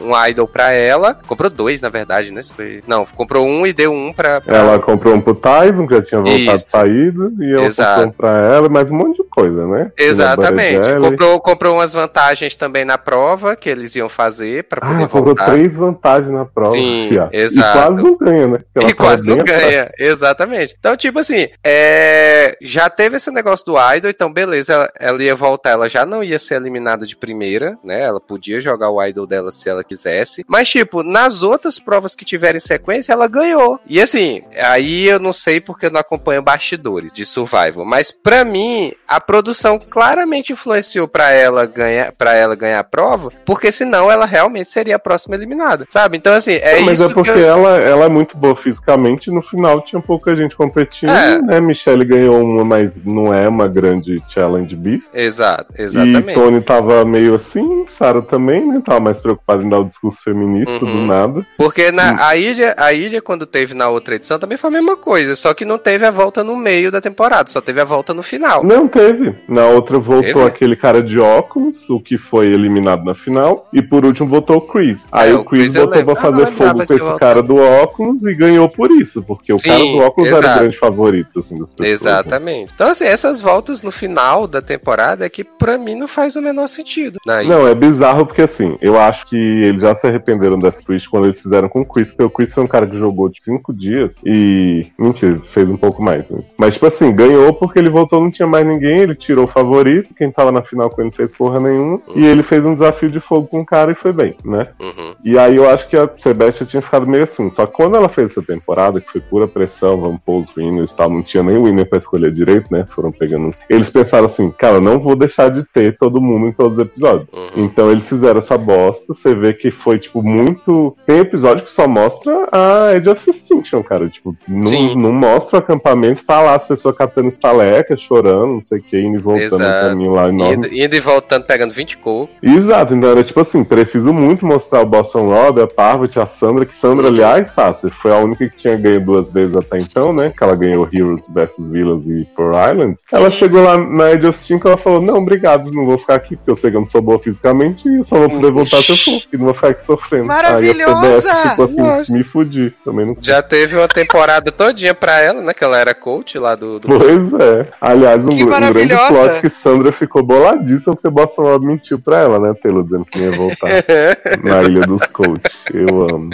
Speaker 4: um, um idol pra ela. Comprou dois, na verdade, né? Não, comprou um e deu um pra. pra-
Speaker 5: Ela comprou um pro Tyson, que já tinha voltado
Speaker 4: Isso.
Speaker 5: saído, e ela
Speaker 4: Exato.
Speaker 5: comprou um pra ela, mais um monte de coisa, né?
Speaker 4: Exatamente.
Speaker 5: Jelly.
Speaker 4: Comprou, comprou umas vantagens também na prova que eles iam fazer pra poder
Speaker 5: Ah, comprou
Speaker 4: voltar.
Speaker 5: três vantagens na prova.
Speaker 4: Sim, exato.
Speaker 5: E quase não ganha, né? Porque
Speaker 4: E quase não ganha,
Speaker 5: atrás.
Speaker 4: exatamente. Então, tipo assim, é, já teve esse negócio do Idol, então beleza, ela, ela ia voltar, ela já não ia ser eliminada de primeira, né? Ela podia jogar o Idol dela se ela quisesse. Mas, tipo, nas outras provas que tiverem sequência, ela ganhou. E assim, aí eu não sei porque eu não acompanho bastidores de Survival, mas pra mim, a produção claramente influenciou pra ela ganhar, para ela ganhar a prova, porque senão ela realmente seria a próxima eliminada, sabe? Então, assim, é
Speaker 5: Não, mas
Speaker 4: isso
Speaker 5: é porque
Speaker 4: que eu...
Speaker 5: ela, ela é muito boa fisicamente, no final tinha pouca gente competindo,
Speaker 4: É.
Speaker 5: né? Michelle ganhou uma, mas não é uma grande challenge beast.
Speaker 4: Exato,
Speaker 5: E
Speaker 4: exatamente.
Speaker 5: Tony tava meio assim, Sarah também, né? Tava mais preocupada em dar o discurso feminista
Speaker 4: Uhum.
Speaker 5: do nada.
Speaker 4: Porque na, a, ilha, a ilha, quando teve na outra edição, também foi a mesma coisa, só que não teve a volta no meio da temporada, só teve a volta no final.
Speaker 5: Não teve. Na outra voltou
Speaker 4: Teve?
Speaker 5: aquele cara de óculos, o que foi eliminado na final. E por último votou o Chris. Aí
Speaker 4: É,
Speaker 5: o Chris
Speaker 4: Chris eu
Speaker 5: botou pra fazer fogo com esse
Speaker 4: voltou.
Speaker 5: cara do óculos e ganhou por isso. Porque o
Speaker 4: Sim,
Speaker 5: cara do óculos era
Speaker 4: exato.
Speaker 5: o grande favorito, assim, das pessoas. né?
Speaker 4: Exatamente. Então, assim, essas voltas no final da temporada é que pra mim não faz o menor sentido. Ilha.
Speaker 5: Não, é bizarro porque assim, eu acho que eles já se arrependeram dessa twist quando eles fizeram com o Chris, porque o Chris foi um cara que jogou de cinco dias e. Mentira, fez um pouco mais. né? Mas, tipo assim, ganhou porque ele voltou, não tinha mais ninguém, ele tirou o favorito, quem tava na final com ele não fez porra nenhuma, e ele fez um desafio de fogo com o cara e foi bem, né?
Speaker 4: Uhum.
Speaker 5: E aí eu acho que a Sebastian tinha ficado meio assim. Só que quando ela fez essa temporada, que foi pura pressão, vamos pôr os winners e tal, não tinha nem winner pra escolher direito, né? Foram pegando uns. Eles pensaram assim, cara, não vou deixar de ter todo mundo em todos os episódios.
Speaker 4: Uhum.
Speaker 5: Então eles fizeram essa bosta. Você vê que foi, tipo, muito. Tem episódio que só mostra a Edge of Extinction, cara. Tipo, não, não mostra o acampamento, tá lá as pessoas catando estaleca, chorando, não sei o que, indo e voltando no caminho lá enorme.
Speaker 4: Indo, indo e voltando, pegando 20 cocos.
Speaker 5: Exato, então era tipo assim, preciso muito mostrar o Boston Rob, a Parvati, a Sandra, que Sandra, aliás, Sassi, foi a única que tinha ganho duas vezes até então, né? Que ela ganhou Heroes vs Villains e Pearl Island. Ela chegou lá na Age of Steam e ela falou, não, obrigado, não vou ficar aqui, porque eu sei que eu não sou boa fisicamente e eu só vou poder voltar se eu for, e não vou ficar aqui sofrendo.
Speaker 3: Maravilhosa!
Speaker 5: Aí a CBS, tipo assim,
Speaker 4: Lógico.
Speaker 5: me fudi, também não
Speaker 4: Já teve uma temporada todinha pra ela, né? Que ela era coach lá do. do...
Speaker 5: Pois é. Aliás, um,
Speaker 3: Que
Speaker 5: um grande plot que Sandra ficou boladíssima porque Boston Rob mentiu pra ela, né? Taylor dizendo que ia voltar na Ilha dos Coaches. Eu amo.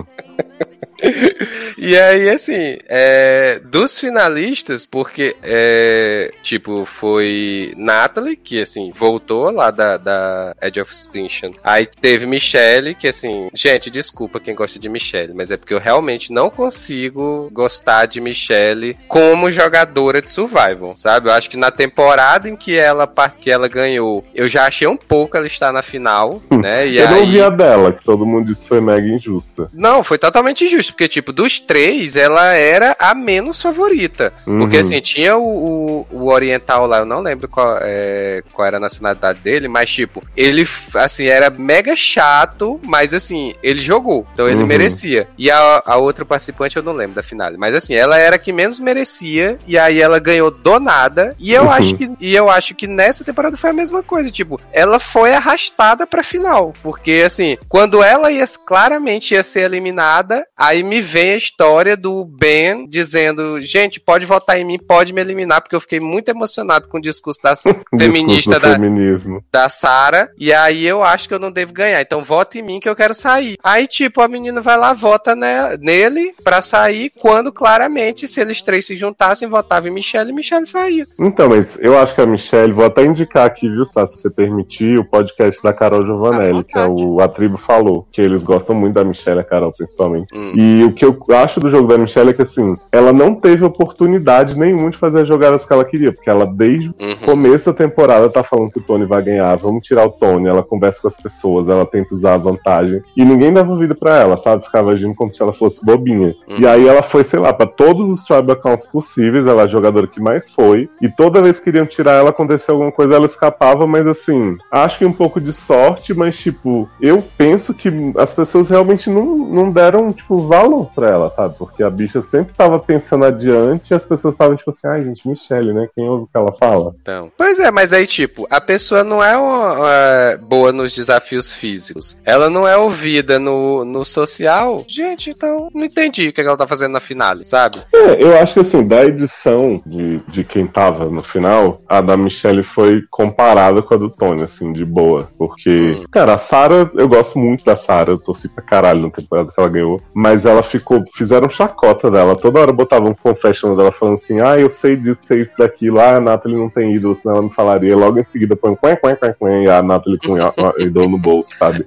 Speaker 4: E aí, assim, é, dos finalistas, porque, é, tipo, foi Natalie, que, assim, voltou lá da, da Edge of Extinction. Aí teve Michelle, que, assim, gente, desculpa quem gosta de Michelle, mas é porque eu realmente não consigo gostar de Michelle como jogadora de Survival, sabe? Eu acho que na temporada em que ela, que ela ganhou, eu já achei um pouco ela estar na final, né? E
Speaker 5: eu
Speaker 4: aí...
Speaker 5: não vi a dela, que todo mundo disse que foi mega injusta.
Speaker 4: Não, foi totalmente justo, porque, tipo, dos três, ela era a menos favorita. Porque,
Speaker 5: Uhum.
Speaker 4: assim, tinha o, o, o oriental lá, eu não lembro qual, é, qual era a nacionalidade dele, mas, tipo, ele, assim, era mega chato, mas, assim, ele jogou, então ele
Speaker 5: Uhum.
Speaker 4: merecia. E a, a outra participante eu não lembro da final, mas, assim, ela era a que menos merecia, e aí ela ganhou do nada, e eu,
Speaker 5: Uhum.
Speaker 4: acho, que, e eu acho que nessa temporada foi a mesma coisa, tipo, ela foi arrastada pra final, porque, assim, quando ela ia, claramente ia ser eliminada, aí me vem a história do Ben dizendo, gente, pode votar em mim, pode me eliminar, porque eu fiquei muito emocionado com o discurso da feminista
Speaker 5: Discurso
Speaker 4: da, da Sara, e aí eu acho que eu não devo ganhar, então vota em mim que eu quero sair. Aí, tipo, a menina vai lá, vota ne- nele pra sair, quando claramente, se eles três se juntassem, votava em Michelle e Michelle saía.
Speaker 5: Então, mas eu acho que a Michelle, vou até indicar aqui, viu, Sá, se você permitir, o podcast da Carol Giovanelli, que é o A Tribo Falou, que eles gostam muito da Michelle, a Carol principalmente.
Speaker 4: Hum.
Speaker 5: E o que eu acho do jogo da Michelle é que, assim, ela não teve oportunidade nenhuma de fazer as jogadas que ela queria, porque ela, desde o
Speaker 4: Uhum.
Speaker 5: começo da temporada, tá falando que o Tony vai ganhar, vamos tirar o Tony, ela conversa com as pessoas, ela tenta usar a vantagem, e ninguém dava ouvido pra ela, sabe? Ficava agindo como se ela fosse bobinha.
Speaker 4: Uhum.
Speaker 5: E aí ela foi, sei lá, pra todos os tribal accounts possíveis, ela é a jogadora que mais foi, e toda vez que queriam tirar ela, acontecia alguma coisa, ela escapava, mas assim, acho que um pouco de sorte, mas tipo, eu penso que as pessoas realmente não, não deram, tipo, valor pra ela, sabe? Porque a bicha sempre tava pensando adiante e as pessoas estavam tipo assim, ai gente, Michelle, né? Quem ouve o que ela fala?
Speaker 4: Então. Pois é, mas aí, tipo, a pessoa não é uma, uma boa nos desafios físicos. Ela não é ouvida no, no social. Gente, então, não entendi o que ela tá fazendo na finale, sabe?
Speaker 5: É, eu acho que assim, da edição de, de quem tava no final, a da Michelle foi comparada com a do Tony, assim, de boa. Porque,
Speaker 4: Hum.
Speaker 5: cara, a Sarah, eu gosto muito da Sarah, eu torci pra caralho na temporada que ela ganhou. Mas ela ficou, fizeram chacota dela. Toda hora botavam um confession dela falando assim: ah, eu sei disso, sei isso daquilo, ah, a Nathalie não tem ídolo, senão ela não falaria. Logo em seguida põe quen, quen, quen, quen, e a Nathalie com ídolo no bolso, sabe?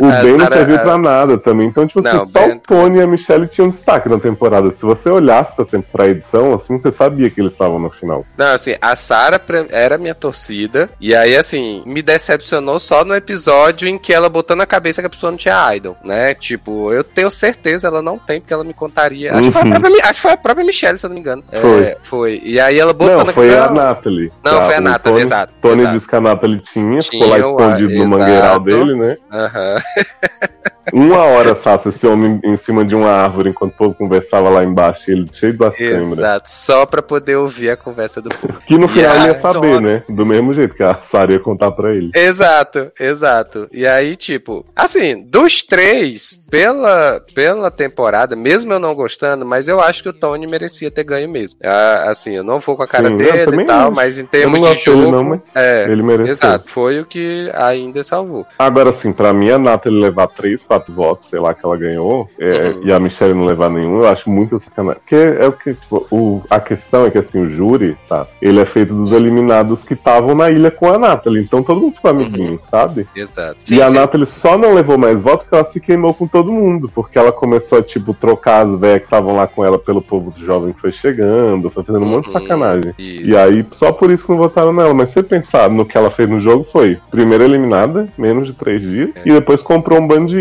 Speaker 5: O
Speaker 4: A
Speaker 5: Ben não serviu pra nada também. Então, tipo
Speaker 4: Não,
Speaker 5: assim, só
Speaker 4: Ben-
Speaker 5: o Tony e a Michelle tinham destaque na temporada. Se você olhasse pra, pra edição, assim, você sabia que eles estavam no final.
Speaker 4: Não, assim, a Sarah era minha torcida. E aí, assim, me decepcionou só no episódio em que ela botou na cabeça que a pessoa não tinha idol, né? Tipo, eu tenho certeza ela não tem, porque ela me contaria. Acho, que, foi a
Speaker 5: Uhum.
Speaker 4: própria, acho que foi a própria Michelle, se eu não me engano. É,
Speaker 5: Foi.
Speaker 4: foi. E aí ela botou
Speaker 5: não, foi a Nathalie.
Speaker 4: Não,
Speaker 5: Tá,
Speaker 4: foi a Nathalie,
Speaker 5: Tony,
Speaker 4: exato,
Speaker 5: Tony
Speaker 4: exato.
Speaker 5: disse que a Nathalie tinha, ficou lá
Speaker 4: Tinha,
Speaker 5: escondido no
Speaker 4: exato.
Speaker 5: mangueiral dele, né?
Speaker 4: Aham.
Speaker 5: Uma hora, Sassi, esse homem em cima de uma árvore enquanto o povo conversava lá embaixo, ele cheio das câmeras.
Speaker 4: Exato, só pra poder ouvir a conversa do povo.
Speaker 5: Que no final ele ia saber, né? Do mesmo jeito que a Sarah ia contar pra ele.
Speaker 4: Exato, exato. E aí, tipo, assim, dos três, pela, pela temporada, mesmo eu não gostando, mas eu acho que o Tony merecia ter ganho mesmo. Ah, assim, eu não vou com a cara
Speaker 5: Sim,
Speaker 4: dele e tal,
Speaker 5: acho.
Speaker 4: mas em termos de jogo.
Speaker 5: não, mas
Speaker 4: é,
Speaker 5: ele mereceu.
Speaker 4: exato, foi o que ainda salvou.
Speaker 5: Agora, assim, pra mim, a Nathalie levar três, quatro votos, sei lá, que ela ganhou, é,
Speaker 4: Uhum.
Speaker 5: e a Michelle não levar nenhum, eu acho muito sacanagem. Porque é o que, tipo, o, a questão é que, assim, o júri, sabe, ele é feito dos eliminados que estavam na ilha com a Nathalie, então todo mundo ficou amiguinho, sabe?
Speaker 4: Exato.
Speaker 5: E a
Speaker 4: Sim.
Speaker 5: Nathalie só não levou mais votos porque ela se queimou com todo mundo. Porque ela começou a, tipo, trocar as velhas que estavam lá com ela pelo povo jovem que foi chegando, foi fazendo um monte de
Speaker 4: Uhum,
Speaker 5: sacanagem.
Speaker 4: isso.
Speaker 5: E aí, só por isso que não votaram nela. Mas se você pensar no que ela fez no jogo, foi primeiro eliminada, menos de três dias,
Speaker 4: É.
Speaker 5: e depois comprou um bando de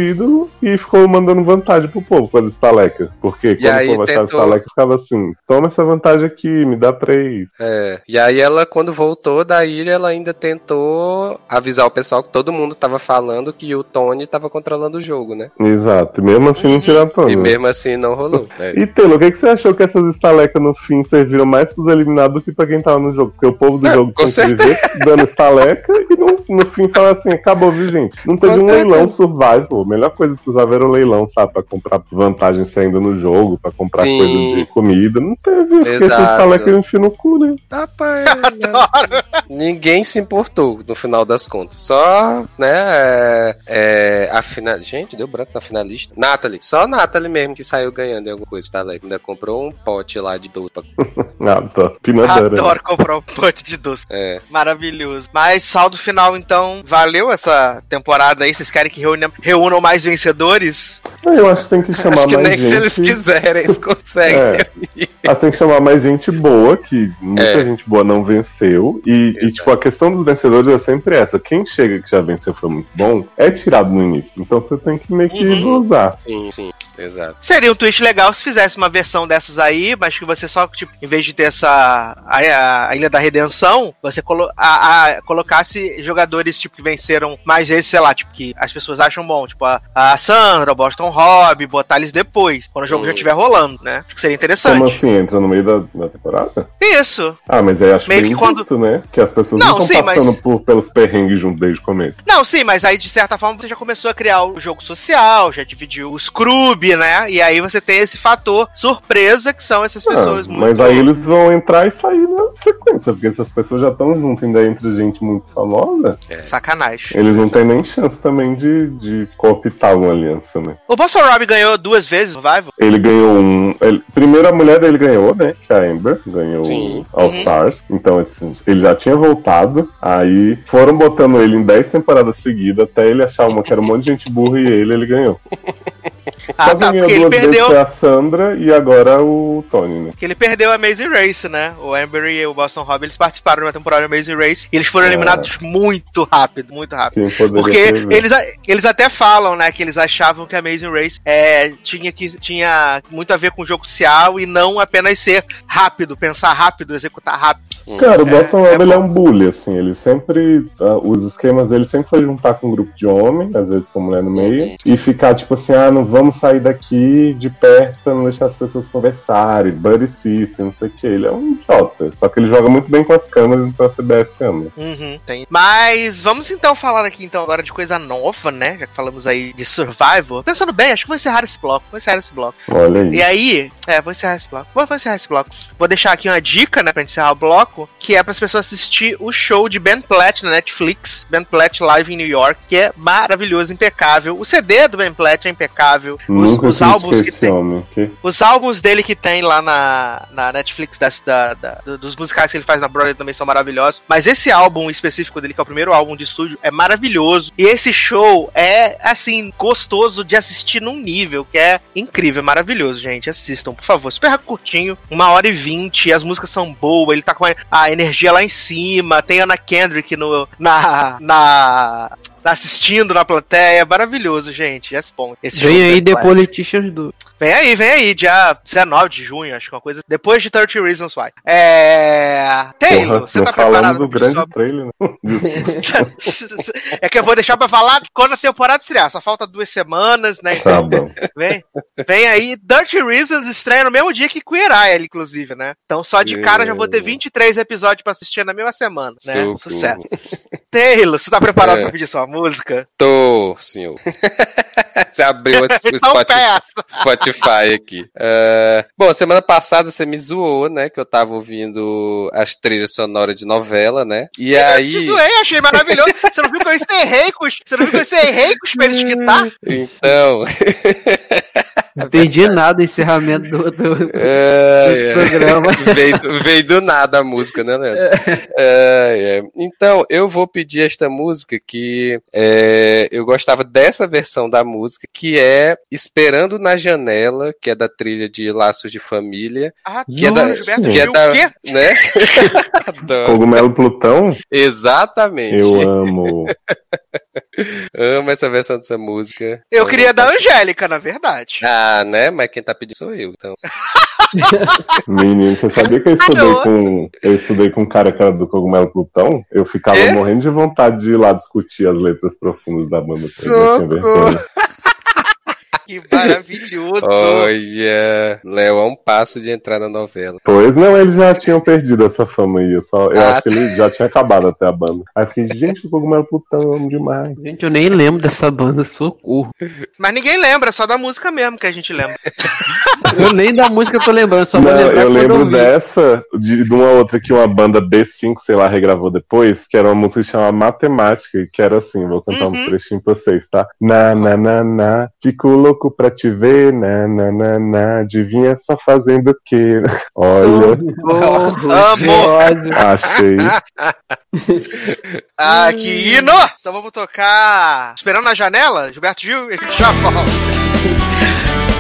Speaker 5: e ficou mandando vantagem pro povo com as estalecas. Porque quando
Speaker 4: aí
Speaker 5: o povo achava
Speaker 4: tentou-
Speaker 5: estaleca, ficava assim: toma essa vantagem aqui, me dá três.
Speaker 4: É, e aí ela, quando voltou da ilha, ela ainda tentou avisar o pessoal que todo mundo tava falando que o Tony tava controlando o jogo, né?
Speaker 5: Exato. E mesmo assim não tiraram Tony.
Speaker 4: E
Speaker 5: né?
Speaker 4: mesmo assim não rolou. É.
Speaker 5: E Telo, o que, que você achou que essas estalecas no fim serviram mais pros eliminados do que pra quem tava no jogo? Porque o povo do
Speaker 4: É,
Speaker 5: jogo viver dando estaleca e no, no fim falar assim, acabou, viu, gente? Não teve
Speaker 4: Com
Speaker 5: um
Speaker 4: certeza.
Speaker 5: leilão survival. Melhor coisa de survival era o leilão, sabe? Pra comprar vantagem saindo no jogo, pra comprar
Speaker 4: Sim.
Speaker 5: coisa de comida. Não teve, porque essas
Speaker 4: Exato.
Speaker 5: estalecas eu enfio no cu, né?
Speaker 4: Rapaz, ninguém se importou no final das contas. Só, né, é, é, a final... Gente, deu branco na finalista. Nathalie, só a Nathalie mesmo que saiu ganhando em alguma coisa, tá, Leque? Ainda comprou um pote lá de doce. Pra...
Speaker 5: Ah, tá. Pinadeira.
Speaker 3: Adoro comprar um pote de doce.
Speaker 4: É.
Speaker 3: Maravilhoso. Mas saldo final, então, valeu essa temporada aí? Vocês querem que reúnam mais vencedores?
Speaker 5: Não, Eu acho que tem que chamar
Speaker 4: Acho que
Speaker 5: mais
Speaker 4: nem
Speaker 5: gente.
Speaker 4: se eles quiserem, eles conseguem.
Speaker 5: É. Mas tem que chamar mais gente boa, que muita
Speaker 4: É.
Speaker 5: gente boa não venceu. E, e, tipo, a questão dos vencedores é sempre essa. Quem chega que já venceu foi muito bom, é tirado no início. Então você tem que meio que
Speaker 3: Uhum.
Speaker 5: dosar.
Speaker 4: Sim, sim. Exato.
Speaker 3: Seria um twist legal se fizesse uma versão dessas aí, mas que você só, tipo, em vez de ter essa. a, a Ilha da Redenção, você colo a, a- colocasse jogadores, tipo, que venceram mais vezes, sei lá, tipo, que as pessoas acham bom, tipo, a, a Sandra, o Boston Rob, botar eles depois, quando o jogo
Speaker 4: Hum.
Speaker 3: já estiver rolando, né? Acho que seria interessante.
Speaker 5: Como assim? Entra no meio da, da temporada?
Speaker 3: Isso.
Speaker 5: Ah, mas aí acho
Speaker 3: Meio
Speaker 5: bem
Speaker 3: que quando-
Speaker 5: isso, né? Que as pessoas
Speaker 3: Não,
Speaker 5: não
Speaker 3: sim,
Speaker 5: estão
Speaker 3: mas-
Speaker 5: passando por, pelos perrengues junto desde o começo.
Speaker 3: Não, sim, mas aí de certa forma você já começou a criar o jogo social, já dividiu o Scrub, né? E aí você tem esse fator surpresa que são essas
Speaker 5: Ah,
Speaker 3: pessoas muito.
Speaker 5: mas aí eles vão entrar e sair na sequência, porque essas pessoas já estão juntas ainda entre gente muito famosa,
Speaker 3: Sacanagem.
Speaker 5: eles não têm nem chance também de, de cooptar uma aliança, né?
Speaker 3: O Boston Rob ganhou duas vezes o Survival.
Speaker 5: Ele ganhou um. ele- primeiro a mulher dele ganhou, né? Que é a Amber ganhou
Speaker 4: Sim.
Speaker 5: o All
Speaker 3: Uhum.
Speaker 5: Stars. Então assim, ele já tinha voltado. Aí foram botando ele em 10 temporadas seguidas até ele achar uma que era um monte de gente burra e ele, ele ganhou.
Speaker 3: Ah,
Speaker 5: Só
Speaker 3: tá,
Speaker 5: ganhou
Speaker 3: porque ele
Speaker 5: duas vezes
Speaker 3: perdeu.
Speaker 5: foi a Sandra e agora o Tony, né?
Speaker 3: Que ele perdeu a Amazing Race, né? O Amber e o Boston Rob, eles participaram de uma temporada da Amazing Race e eles foram
Speaker 5: É.
Speaker 3: eliminados muito rápido, muito rápido.
Speaker 5: Poderia
Speaker 3: Porque eles, eles até falam, né, que eles achavam que a Amazing Race é, tinha, que, tinha muito a ver com o jogo social e não apenas ser rápido, pensar rápido, executar rápido.
Speaker 5: Cara, o
Speaker 3: É,
Speaker 5: Boston
Speaker 3: é
Speaker 5: ele é
Speaker 3: bom.
Speaker 5: um bully, assim. Ele sempre. ah, os esquemas dele sempre foi juntar com um grupo de homem, às vezes com mulher no meio,
Speaker 4: Uhum.
Speaker 5: e ficar tipo assim: ah, não vamos sair daqui de perto pra não deixar as pessoas conversarem, buddy system, não sei o que. Ele é um idiota. Só que ele joga muito bem com as câmeras, então a CBS ama.
Speaker 3: Uhum, tem. Mas vamos então falar aqui então agora de coisa nova, né? Já que falamos aí de Survival. Pensando bem, acho que vou encerrar esse bloco. Vou encerrar esse bloco.
Speaker 5: Olha aí.
Speaker 3: E aí, é, vou encerrar esse bloco. Vou, vou encerrar esse bloco. Vou deixar aqui uma dica, né, pra encerrar o bloco, que é para as pessoas assistir o show de Ben Platt na Netflix, Ben Platt Live em New York, que é maravilhoso, impecável. O CD do Ben Platt é impecável. Os, os álbuns que tem. Os álbuns dele que tem lá na, na Netflix, das, da, da- do- dos musicais que ele faz na Broadway também são maravilhosos. Mas esse álbum específico dele, que é o primeiro álbum de estúdio, é maravilhoso. E esse show é, assim, gostoso de assistir num nível que é incrível, é maravilhoso, gente. Assistam, por favor. Super curtinho, uma hora e vinte, as músicas são boas, ele tá com a energia lá em cima. Tem Anna Kendrick no, na, na, assistindo na plateia. Maravilhoso, gente. É bom. Esse
Speaker 6: Vem
Speaker 3: do
Speaker 6: aí
Speaker 3: Ben
Speaker 6: The. Politicians do.
Speaker 3: Vem aí, vem aí, dia 19 de junho, acho que uma coisa. Depois de 30 Reasons Why. É. Taylor,
Speaker 5: Porra,
Speaker 3: você
Speaker 5: não
Speaker 3: tá preparado
Speaker 5: do grande trailer, né? Desculpa.
Speaker 3: É que eu vou deixar pra falar quando a temporada estrear. Só falta duas semanas, né?
Speaker 5: tá bom.
Speaker 3: Vem, vem aí. Dirty Reasons estreia no mesmo dia que Queer Eye, inclusive, né? Então só de cara já vou ter 23 episódios pra assistir na mesma semana, né?
Speaker 4: Socorro.
Speaker 3: Sucesso. Taylor, você tá preparado
Speaker 4: É.
Speaker 3: pra pedir sua música?
Speaker 4: Tô, senhor. Já abriu o Spotify. Spotify aqui. É, bom, semana passada você me zoou, né? Que eu tava ouvindo as trilhas sonoras de novela, né? E
Speaker 3: Eu te
Speaker 4: aí.
Speaker 3: zoei, achei maravilhoso. Você não viu que eu encerrei com os. Você não viu que eu encerrei com os de guitarra?
Speaker 4: Então.
Speaker 6: Não entendi nada do encerramento do, do,
Speaker 4: é,
Speaker 6: do programa.
Speaker 4: veio, veio do nada a música, né, Leandro? É, é. Então, eu vou pedir esta música que é, eu gostava dessa versão da música, que é Esperando na Janela, que é da trilha de Laços de Família,
Speaker 3: Ah,
Speaker 4: que é da.
Speaker 3: Gilberto
Speaker 4: Que é da
Speaker 3: o quê?
Speaker 4: né?
Speaker 5: Cogumelo Plutão,
Speaker 4: Exatamente.
Speaker 5: eu amo.
Speaker 4: Amo essa versão dessa música.
Speaker 3: Eu queria da Angélica, na verdade.
Speaker 4: Ah, né? Mas quem tá pedindo sou eu, então.
Speaker 5: Menino, você sabia que eu estudei
Speaker 3: Alô?
Speaker 5: com. Eu estudei com um cara que era do Cogumelo Plutão? Eu ficava
Speaker 3: É?
Speaker 5: morrendo de vontade de ir lá discutir as letras profundas da banda.
Speaker 3: Que maravilhoso.
Speaker 4: Olha, Léo é um passo de entrar na novela.
Speaker 5: Pois não, eles já tinham perdido essa fama aí. Eu, só, eu
Speaker 4: Ah,
Speaker 5: acho que ele já tinha acabado até a banda. Aí fiquei, gente, o Cogumelo Plutão, amo demais.
Speaker 6: Gente, eu nem lembro dessa banda, socorro.
Speaker 3: Mas ninguém lembra, só da música mesmo que a gente lembra.
Speaker 6: Eu nem da música eu tô lembrando, só
Speaker 5: Não, eu lembro
Speaker 6: eu
Speaker 5: dessa, de, de uma outra que uma banda B5, sei lá, regravou depois, que era uma música que chama Matemática, que era assim, vou cantar
Speaker 3: Uhum.
Speaker 5: um trechinho pra vocês, tá? Na, na, na, na, fico louco pra te ver, na, na, na, na, adivinha só fazendo o quê? Olha,
Speaker 3: Amo.
Speaker 5: achei.
Speaker 3: Ah, que hino! Então vamos tocar Esperando na Janela, Gilberto Gil, e a gente já volta.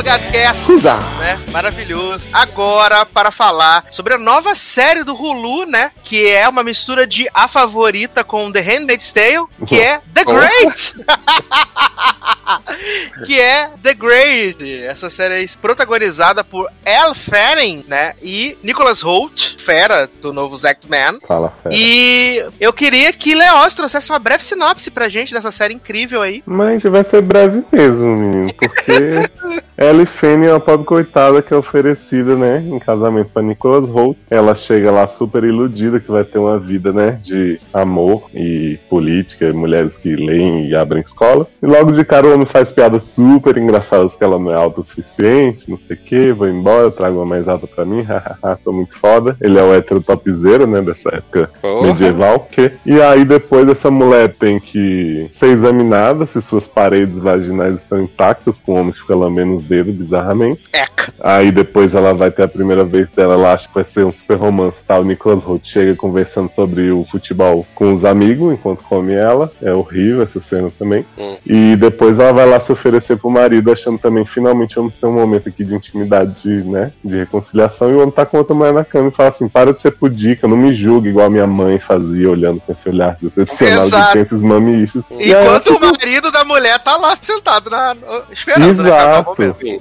Speaker 3: Com o Logado Cast, né? Maravilhoso. Agora para falar sobre a nova série do Hulu, né? Que é uma mistura de A Favorita com The Handmaid's Tale, que é The Great. que é The Great. Essa série é protagonizada por Elle Fanning, né? E Nicholas Holt, fera do novo X-Men.
Speaker 5: Fala, fera.
Speaker 3: E eu queria que Leoz trouxesse uma breve sinopse pra gente dessa série incrível aí.
Speaker 5: Mas vai ser breve mesmo, menino, porque Ellie Fanny é uma pobre coitada que é oferecida, né, em casamento pra Nicholas Holt. Ela chega lá super iludida que vai ter uma vida, né, de amor e política, e mulheres que leem e abrem escolas. E logo de cara o homem faz piadas super engraçadas que ela não é autossuficiente, não sei o que, vou embora, trago uma mais alta pra mim, hahaha, sou muito foda. Ele é o hétero topzera, né, dessa época
Speaker 4: Porra.
Speaker 5: medieval, que... E aí depois essa mulher tem que ser examinada se suas paredes vaginais estão intactas, com o homem que fica lambendo os dedos bizarramente.
Speaker 3: Eca.
Speaker 5: Aí depois ela vai ter a primeira vez dela, ela acha que vai ser um super romance, tá? O Nicholas Holt chega conversando sobre o futebol com os amigos enquanto come ela. É horrível essa cena também.
Speaker 4: Hum.
Speaker 5: E depois ela vai lá se oferecer pro marido, achando também, finalmente vamos ter um momento aqui de intimidade, de, né? De reconciliação. E o homem tá com outra mulher na cama e fala assim: para de ser pudica, não me julgue igual a minha mãe fazia, olhando com esse olhar decepcionado
Speaker 3: Exato.
Speaker 5: tem esses mamichos. Aí
Speaker 3: Enquanto o marido da mulher tá lá sentado na, esperando, né?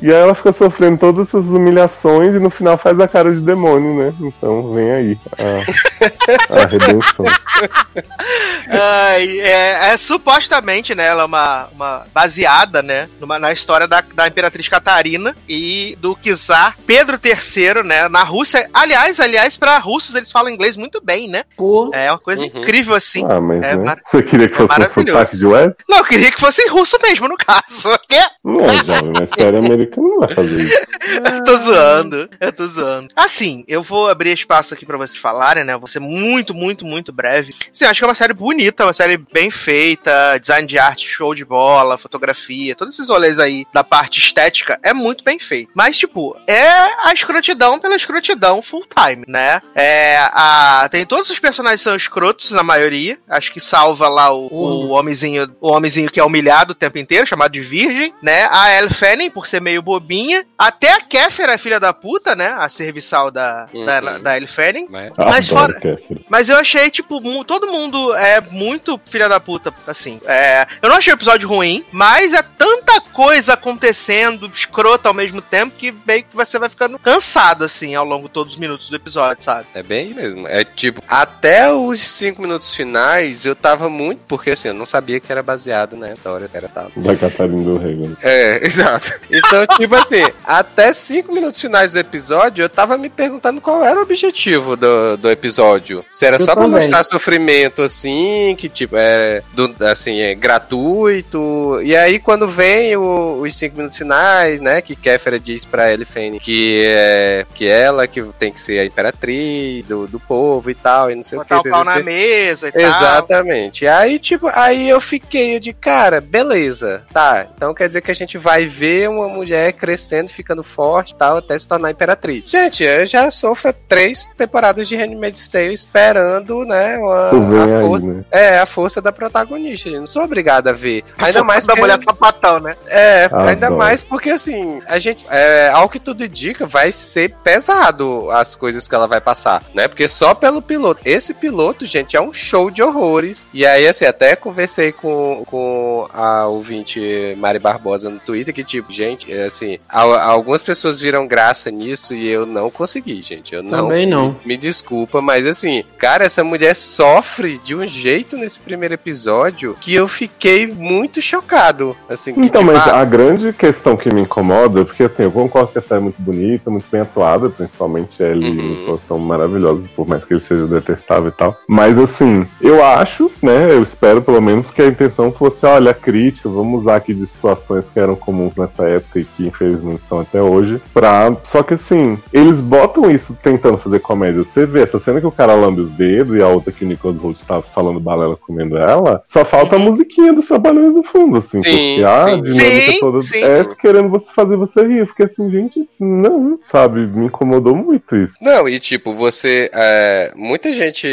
Speaker 5: E aí ela fica sofrendo todas essas humilhações e no final faz a cara de demônio, né? Então vem aí a, a redenção.
Speaker 3: Ai, é, é supostamente, né, ela é uma, uma baseada, né, numa, na história da, da Imperatriz Catarina e do czar Pedro III, né, na Rússia. Aliás, aliás, para russos eles falam inglês muito bem, né?
Speaker 6: Pô,
Speaker 3: É uma coisa
Speaker 4: Uhum.
Speaker 3: incrível assim.
Speaker 5: Ah, mas
Speaker 3: É
Speaker 5: né?
Speaker 3: mar-
Speaker 5: Você queria que
Speaker 3: é
Speaker 5: fosse um
Speaker 3: maravilhoso.
Speaker 5: sotaque de West?
Speaker 3: Não, eu queria que fosse russo mesmo, no caso. Quê?
Speaker 5: Não, jovem, mas série americana não vai fazer isso.
Speaker 3: Eu tô zoando, eu tô zoando. Assim, eu vou abrir espaço aqui pra vocês falarem, né? Vou ser muito, muito, muito breve. Sim, acho que é uma série bonita, uma série bem feita, design de arte, show de bola, fotografia, todos esses rolês aí da parte estética é muito bem feito. Mas, tipo, é a escrotidão pela escrotidão full time, né? É, a, tem todos os personagens são escrotos na maioria. Acho que salva lá o, o homenzinho, o homenzinho que é humilhado o tempo inteiro, chamado de virgem, né? A Elle Fanning, por ser meio bobinha. Até a Kéfera é filha da puta, né? A serviçal da, da,
Speaker 4: Uhum.
Speaker 3: da Elle Fanning.
Speaker 4: Mas-
Speaker 3: Mas
Speaker 5: Adoro
Speaker 3: fora-
Speaker 5: Kéfera.
Speaker 3: Mas eu achei, tipo, todo mundo é muito filha da puta, assim. É, eu não achei o episódio ruim, mas é tanta coisa acontecendo, escrota ao mesmo tempo, que meio que você vai ficando cansado, assim, ao longo de todos os minutos do episódio, sabe?
Speaker 4: É bem mesmo. É tipo, até os cinco minutos finais eu tava muito. Porque assim, eu não sabia que era baseado, né? Da hora que era tal.
Speaker 5: Da Catarina do Rei. né?
Speaker 4: É, exato. Então, tipo assim, até cinco minutos finais do episódio, eu tava me perguntando qual era o objetivo do, do episódio. Se era
Speaker 6: Eu
Speaker 4: só pra
Speaker 6: também.
Speaker 4: mostrar sofrimento, assim, que tipo, é, do, assim, é gratuito. E aí, quando vem o- os cinco minutos finais, né, que Kéfera diz pra Elifane que é que ela que tem que ser a imperatriz do, do povo e tal, e não sei
Speaker 3: Botar
Speaker 4: o
Speaker 3: o
Speaker 4: que.
Speaker 3: pau na mesa e tal.
Speaker 4: Exatamente. Aí, tipo, aí eu fiquei de cara, beleza, tá. Então quer dizer que a gente vai ver uma mulher crescendo, ficando forte e tal, até se tornar imperatriz. Gente, eu já sofro três temporadas de Handmaid's Tale esperando, né, uma, a,
Speaker 5: aí, né?
Speaker 4: é, a força da protagonista. Eu não sou obrigado a ver. Ainda mais
Speaker 3: da
Speaker 4: porque-
Speaker 3: mulher sapatão, né?
Speaker 4: é,
Speaker 5: Adoro.
Speaker 4: ainda mais porque assim, a gente, é, ao que tudo indica, vai ser pesado as coisas que ela vai passar, né? Porque só pelo piloto. Esse piloto, gente, é um show de horrores. E aí, assim, até conversei com, com a ouvinte Mari Barbosa no Twitter, que tipo, gente, assim, al- algumas pessoas viram graça nisso e eu não consegui, gente. Eu não.
Speaker 6: Também não.
Speaker 4: Me desculpa, mas assim, cara, essa mulher sofre de um jeito nesse primeiro episódio que eu fiquei muito chocado. Assim, que,
Speaker 5: Então, mas a grande questão que me incomoda, porque assim, eu concordo que a série é muito bonita, muito bem atuada, principalmente ele e
Speaker 4: Uhum.
Speaker 5: o Nicolas são maravilhosos, por mais que ele seja detestável e tal. Mas assim, eu acho, né, eu espero pelo menos que a intenção fosse, olha, crítica, vamos usar aqui de situações que eram comuns nessa época e que infelizmente são até hoje, pra... Só que assim, eles botam isso tentando fazer comédia. Você vê essa cena que o cara lambe os dedos e a outra que o Nicolas Holt tava falando balela comendo ela, só falta a musiquinha dos trabalhões no fundo, assim,
Speaker 4: Uhum. Sim,
Speaker 5: porque a
Speaker 4: sim.
Speaker 5: dinâmica
Speaker 3: Sim,
Speaker 5: toda
Speaker 3: sim.
Speaker 5: é querendo você fazer você rir. Eu fiquei assim, gente, não, sabe? Me incomodou muito isso.
Speaker 4: Não, e tipo, você. é, muita gente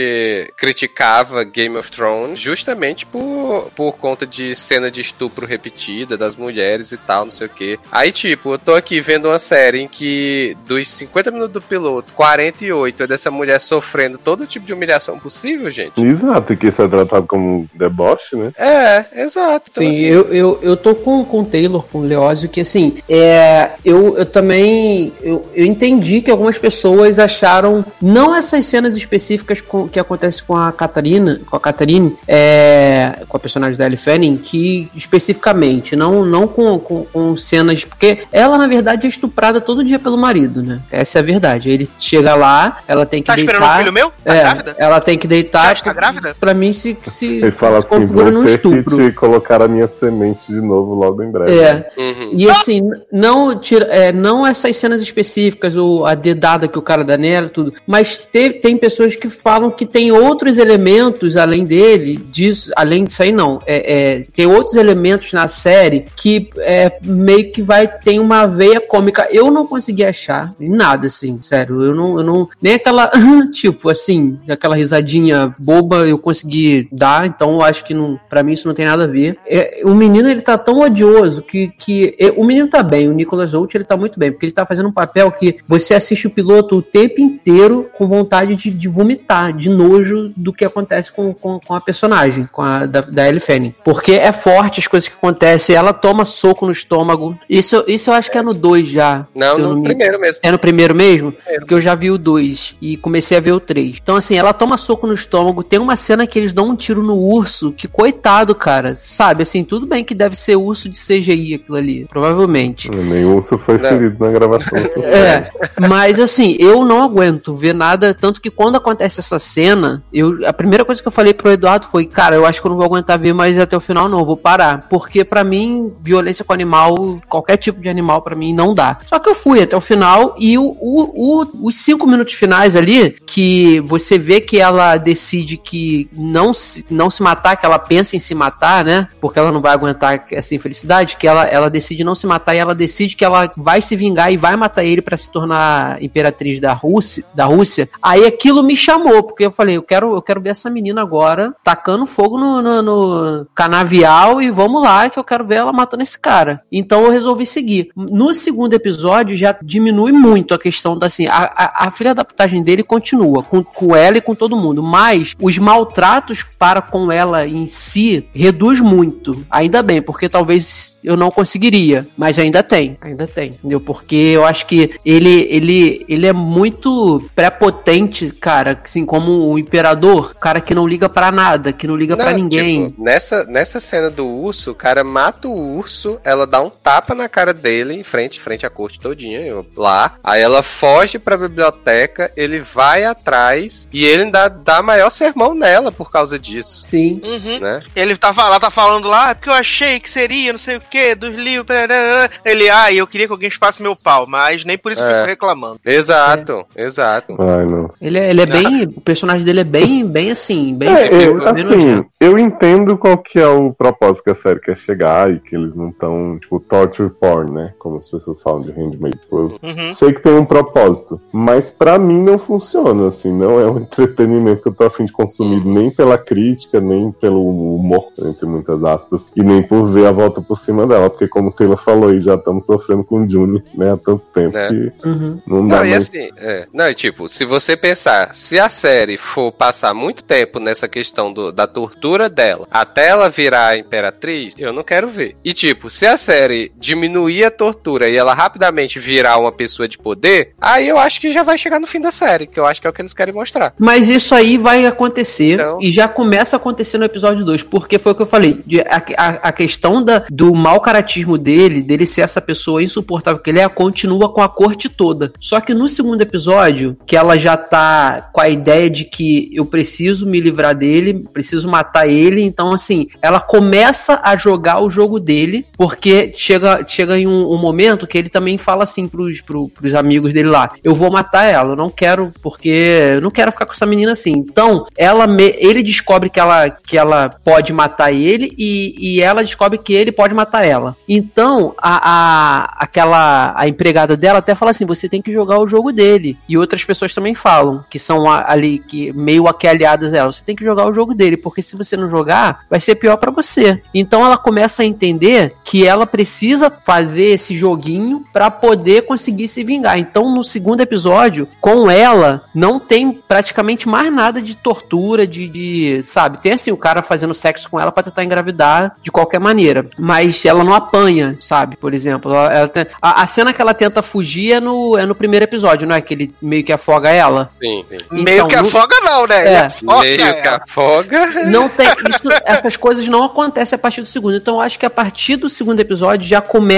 Speaker 4: criticava Game of Thrones justamente por, por conta de cena de estupro repetida das mulheres e tal, não sei o quê. Aí, tipo, eu tô aqui vendo uma série em que dos 50 minutos do piloto, 48 é dessa mulher sofrendo todo tipo de humilhação possível, gente.
Speaker 5: Exato, que isso é tratado como um deboche, né?
Speaker 4: É, exato. Então,
Speaker 6: Sim,
Speaker 4: assim,
Speaker 6: eu, eu, eu tô com, com o Taylor, com o Leózio, que assim, é, eu, eu também eu, eu entendi que algumas pessoas acharam, não essas cenas específicas com, que acontecem com a Catarina, com a Catarine, é, com a personagem da Ellie Fanning, que especificamente, não, não com, com, com cenas, porque ela na verdade é estuprada todo dia pelo marido, né? Essa é a verdade. Ele chega lá, ela tem que
Speaker 3: Tá esperando
Speaker 6: deitar.
Speaker 3: um filho meu? Tá
Speaker 6: é,
Speaker 3: grávida?
Speaker 6: ela tem que deitar.
Speaker 3: Tá, tá grávida?
Speaker 6: Pra mim, se, se,
Speaker 5: Ele fala
Speaker 6: se
Speaker 5: assim,
Speaker 6: configura
Speaker 5: vou
Speaker 6: num
Speaker 5: ter que
Speaker 6: estupro.
Speaker 5: te colocar a minha semente de novo logo em breve.
Speaker 6: É.
Speaker 4: uhum.
Speaker 6: E assim, não, tira, é, não essas cenas específicas, ou a dedada que o cara dá nela, tudo. Mas te- tem pessoas que falam que tem outros elementos além dele, disso, além disso aí não. É, é, tem outros elementos na série que é, meio que vai ter uma veia cômica. Eu não consegui achar nada, assim, sério. Eu não, eu não. Nem aquela, tipo, assim, aquela risadinha boba eu consegui dar, então eu acho que não, pra mim isso não tem nada a ver. É, o menino, ele tá tão odioso que, que é, o menino tá bem, o Nicolas Holt, ele tá muito bem, porque ele tá fazendo um papel que você assiste o piloto o tempo inteiro com vontade de, de vomitar, de nojo do que acontece com, com, com a personagem, com a da, da Ellie Fanning. Porque é forte as coisas que acontecem, ela toma soco no estômago. Isso, isso eu acho que é no 2 já.
Speaker 4: Não, no
Speaker 6: me-
Speaker 4: primeiro mesmo.
Speaker 6: é no primeiro mesmo? Porque eu já vi o 2 e comecei a ver o 3. Então, assim, ela toma soco no estômago. Tem uma cena que eles dão um tiro no urso, que coitado, cara. Sabe, assim, tudo bem que deve ser urso de CGI aquilo ali, provavelmente.
Speaker 5: Nenhum urso foi
Speaker 4: Não.
Speaker 5: ferido na gravação.
Speaker 6: É, mas assim, eu não aguento ver nada, tanto que quando acontece essa cena, eu, a primeira coisa que eu falei pro Eduardo foi, cara, eu acho que eu não vou aguentar ver mais até o final não, eu vou parar, porque pra mim, violência com animal, qualquer tipo de animal pra mim não dá. Só que eu fui até o final e o, o, o- os cinco minutos finais ali, que você vê que ela decide que não se, não se matar, que ela pensa em se matar, né, porque ela não vai aguentar essa infelicidade, que ela, ela decide não se matar e ela decide que ela vai se vingar e vai matar ele pra se tornar imperatriz da Rússia, da Rússia. Aí aquilo me chamou, porque eu falei, eu quero, eu quero ver essa menina agora tacando fogo no, no, no canavial e vamos lá que eu quero ver ela matando esse cara. Então eu resolvi seguir. No segundo episódio já diminui muito a questão da assim, a, a, a filha da putagem dele continua com, com ela e com todo mundo, mas os maltratos para com ela em si reduz muito. Ainda bem, porque talvez eu não conseguiria, mas ainda tem, ainda tem, entendeu? Porque eu acho que ele ele ele é muito prepotente, cara, assim como o imperador, cara que não liga pra nada, que não liga pra
Speaker 4: Não,
Speaker 6: ninguém.
Speaker 4: tipo, nessa, nessa cena do urso, o cara mata o urso, ela dá um tapa na cara dele, em frente, frente à corte todinha, eu- lá. Aí ela foge pra biblioteca, ele vai atrás e ele ainda dá maior sermão nela por causa disso.
Speaker 6: Sim.
Speaker 3: Uhum.
Speaker 4: Né?
Speaker 3: Ele tava, ela tá falando lá, "Ah, porque eu achei que seria, não sei o que, dos livros. blá." Ele, ah, eu queria que alguém espasse meu pau, mas nem por isso eu
Speaker 4: É.
Speaker 3: fico reclamando.
Speaker 4: Exato, exato.
Speaker 5: Ai, não.
Speaker 6: Ele é, ele é bem, o personagem dele é bem, bem assim, bem
Speaker 5: É, eu,
Speaker 6: bem
Speaker 5: assim, eu entendo qual que é o propósito que a série quer chegar e que eles não estão, tipo, torture porn, né? Como as pessoas falam de Handmaid. Tipo, eu
Speaker 3: Uhum.
Speaker 5: sei que tem um propósito, mas pra mim não funciona, assim, não é um entretenimento que eu tô afim de consumir, nem pela crítica, nem pelo humor, entre muitas aspas, e nem por ver a volta por cima dela, porque como o Taylor falou aí, já estamos sofrendo com o Juni, né, há tanto tempo
Speaker 4: Né?
Speaker 5: que
Speaker 6: Uhum.
Speaker 5: não dá
Speaker 4: Não, e
Speaker 5: mais.
Speaker 4: assim, é. Não, e tipo, se você pensar, se a série for passar muito tempo nessa questão do- da tortura dela, até ela virar a imperatriz, eu não quero ver. E tipo, se a série diminuir a tortura e ela rapidamente virar uma pessoa de poder, aí eu acho que já vai chegar no fim da série, que eu acho que é o que eles querem mostrar.
Speaker 6: Mas isso aí vai acontecer
Speaker 4: Então-
Speaker 6: e já começa a acontecer no episódio 2, porque foi o que eu falei. a, a- a questão da, do mau caratismo dele, dele ser essa pessoa insuportável que ele é, continua com a corte toda. Só que no segundo episódio, que ela já tá com a ideia de que eu preciso me livrar dele, preciso matar ele, então assim, ela começa a jogar o jogo dele, porque chega, chega em um, um momento que ele também fala assim pros, pro, pros amigos dele lá: eu vou matar ela, eu não quero, porque eu não quero ficar com essa menina assim. Então, ela me- ele descobre que ela, que ela pode matar ele e, e ela descobre que ele pode matar ela. Então, a, a, aquela a empregada dela até fala assim: você tem que jogar o jogo dele. E outras pessoas também falam, que são ali, que meio aqui aliadas a ela: você tem que jogar o jogo dele, porque se você não jogar, vai ser pior pra você. Então ela começa a entender que ela precisa fazer esse joguinho pra poder conseguir se vingar. Então, no segundo episódio, com ela, não tem praticamente mais nada de tortura, de, de sabe? Tem assim, o cara fazendo sexo com ela pra tentar engravidar de qualquer maneira. Mas ela não apanha, sabe? Por exemplo, ela, ela tem- a, a cena que ela tenta fugir é no, é no primeiro episódio, não é? Que ele meio que afoga ela.
Speaker 4: Sim, sim.
Speaker 3: Meio
Speaker 6: Então,
Speaker 3: que
Speaker 6: no-
Speaker 3: afoga, não, né?
Speaker 6: É.
Speaker 4: Meio que
Speaker 3: ela.
Speaker 4: afoga.
Speaker 6: Não tem. isso- essas coisas não acontecem a partir do segundo. Então eu acho que a partir do segundo episódio já começa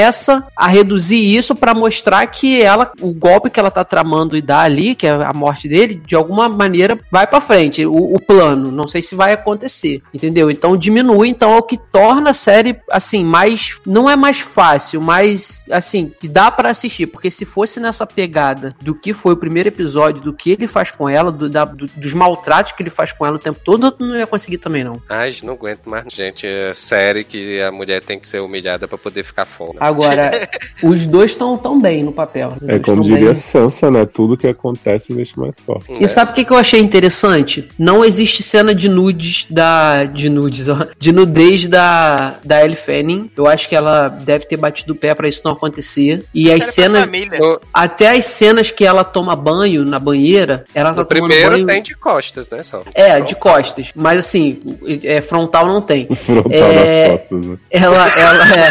Speaker 6: a reduzir isso pra mostrar que ela, o golpe que ela tá tramando e dá ali, que é a morte dele, de alguma maneira vai pra frente. O, o plano. Não sei se vai acontecer. Entendeu? Então diminui. Então é o que torna a série, assim, mais. Não é mais fácil, mas, assim, que dá pra assistir. Porque se fosse nessa pegada do que foi o primeiro episódio, do que ele faz com ela, do- da- do- dos maltratos que ele faz com ela o tempo todo, eu não ia conseguir também, não.
Speaker 4: Ai, não aguento mais. Gente, é série que a mulher tem que ser humilhada pra poder ficar fora.
Speaker 6: Agora, os dois estão tão bem no papel.
Speaker 5: É como diria
Speaker 6: bem.
Speaker 5: Sansa, né? Tudo que acontece me deixa mais forte.
Speaker 4: né?
Speaker 6: E sabe o que, que eu achei interessante? Não existe cena de nudes da. De nudes, ó. De nudez da, da Ellie Fanning. Eu acho que ela deve ter batido o pé pra isso não acontecer. E as cenas.
Speaker 4: No,
Speaker 6: Até as cenas que ela toma banho na banheira, ela tá
Speaker 4: no
Speaker 6: tomando
Speaker 4: primeiro
Speaker 6: banho.
Speaker 4: tem de costas, né? Só.
Speaker 6: É, de costas. Mas assim, é, frontal não tem.
Speaker 5: Frontal
Speaker 6: É,
Speaker 5: das costas, né?
Speaker 6: Ela, ela é.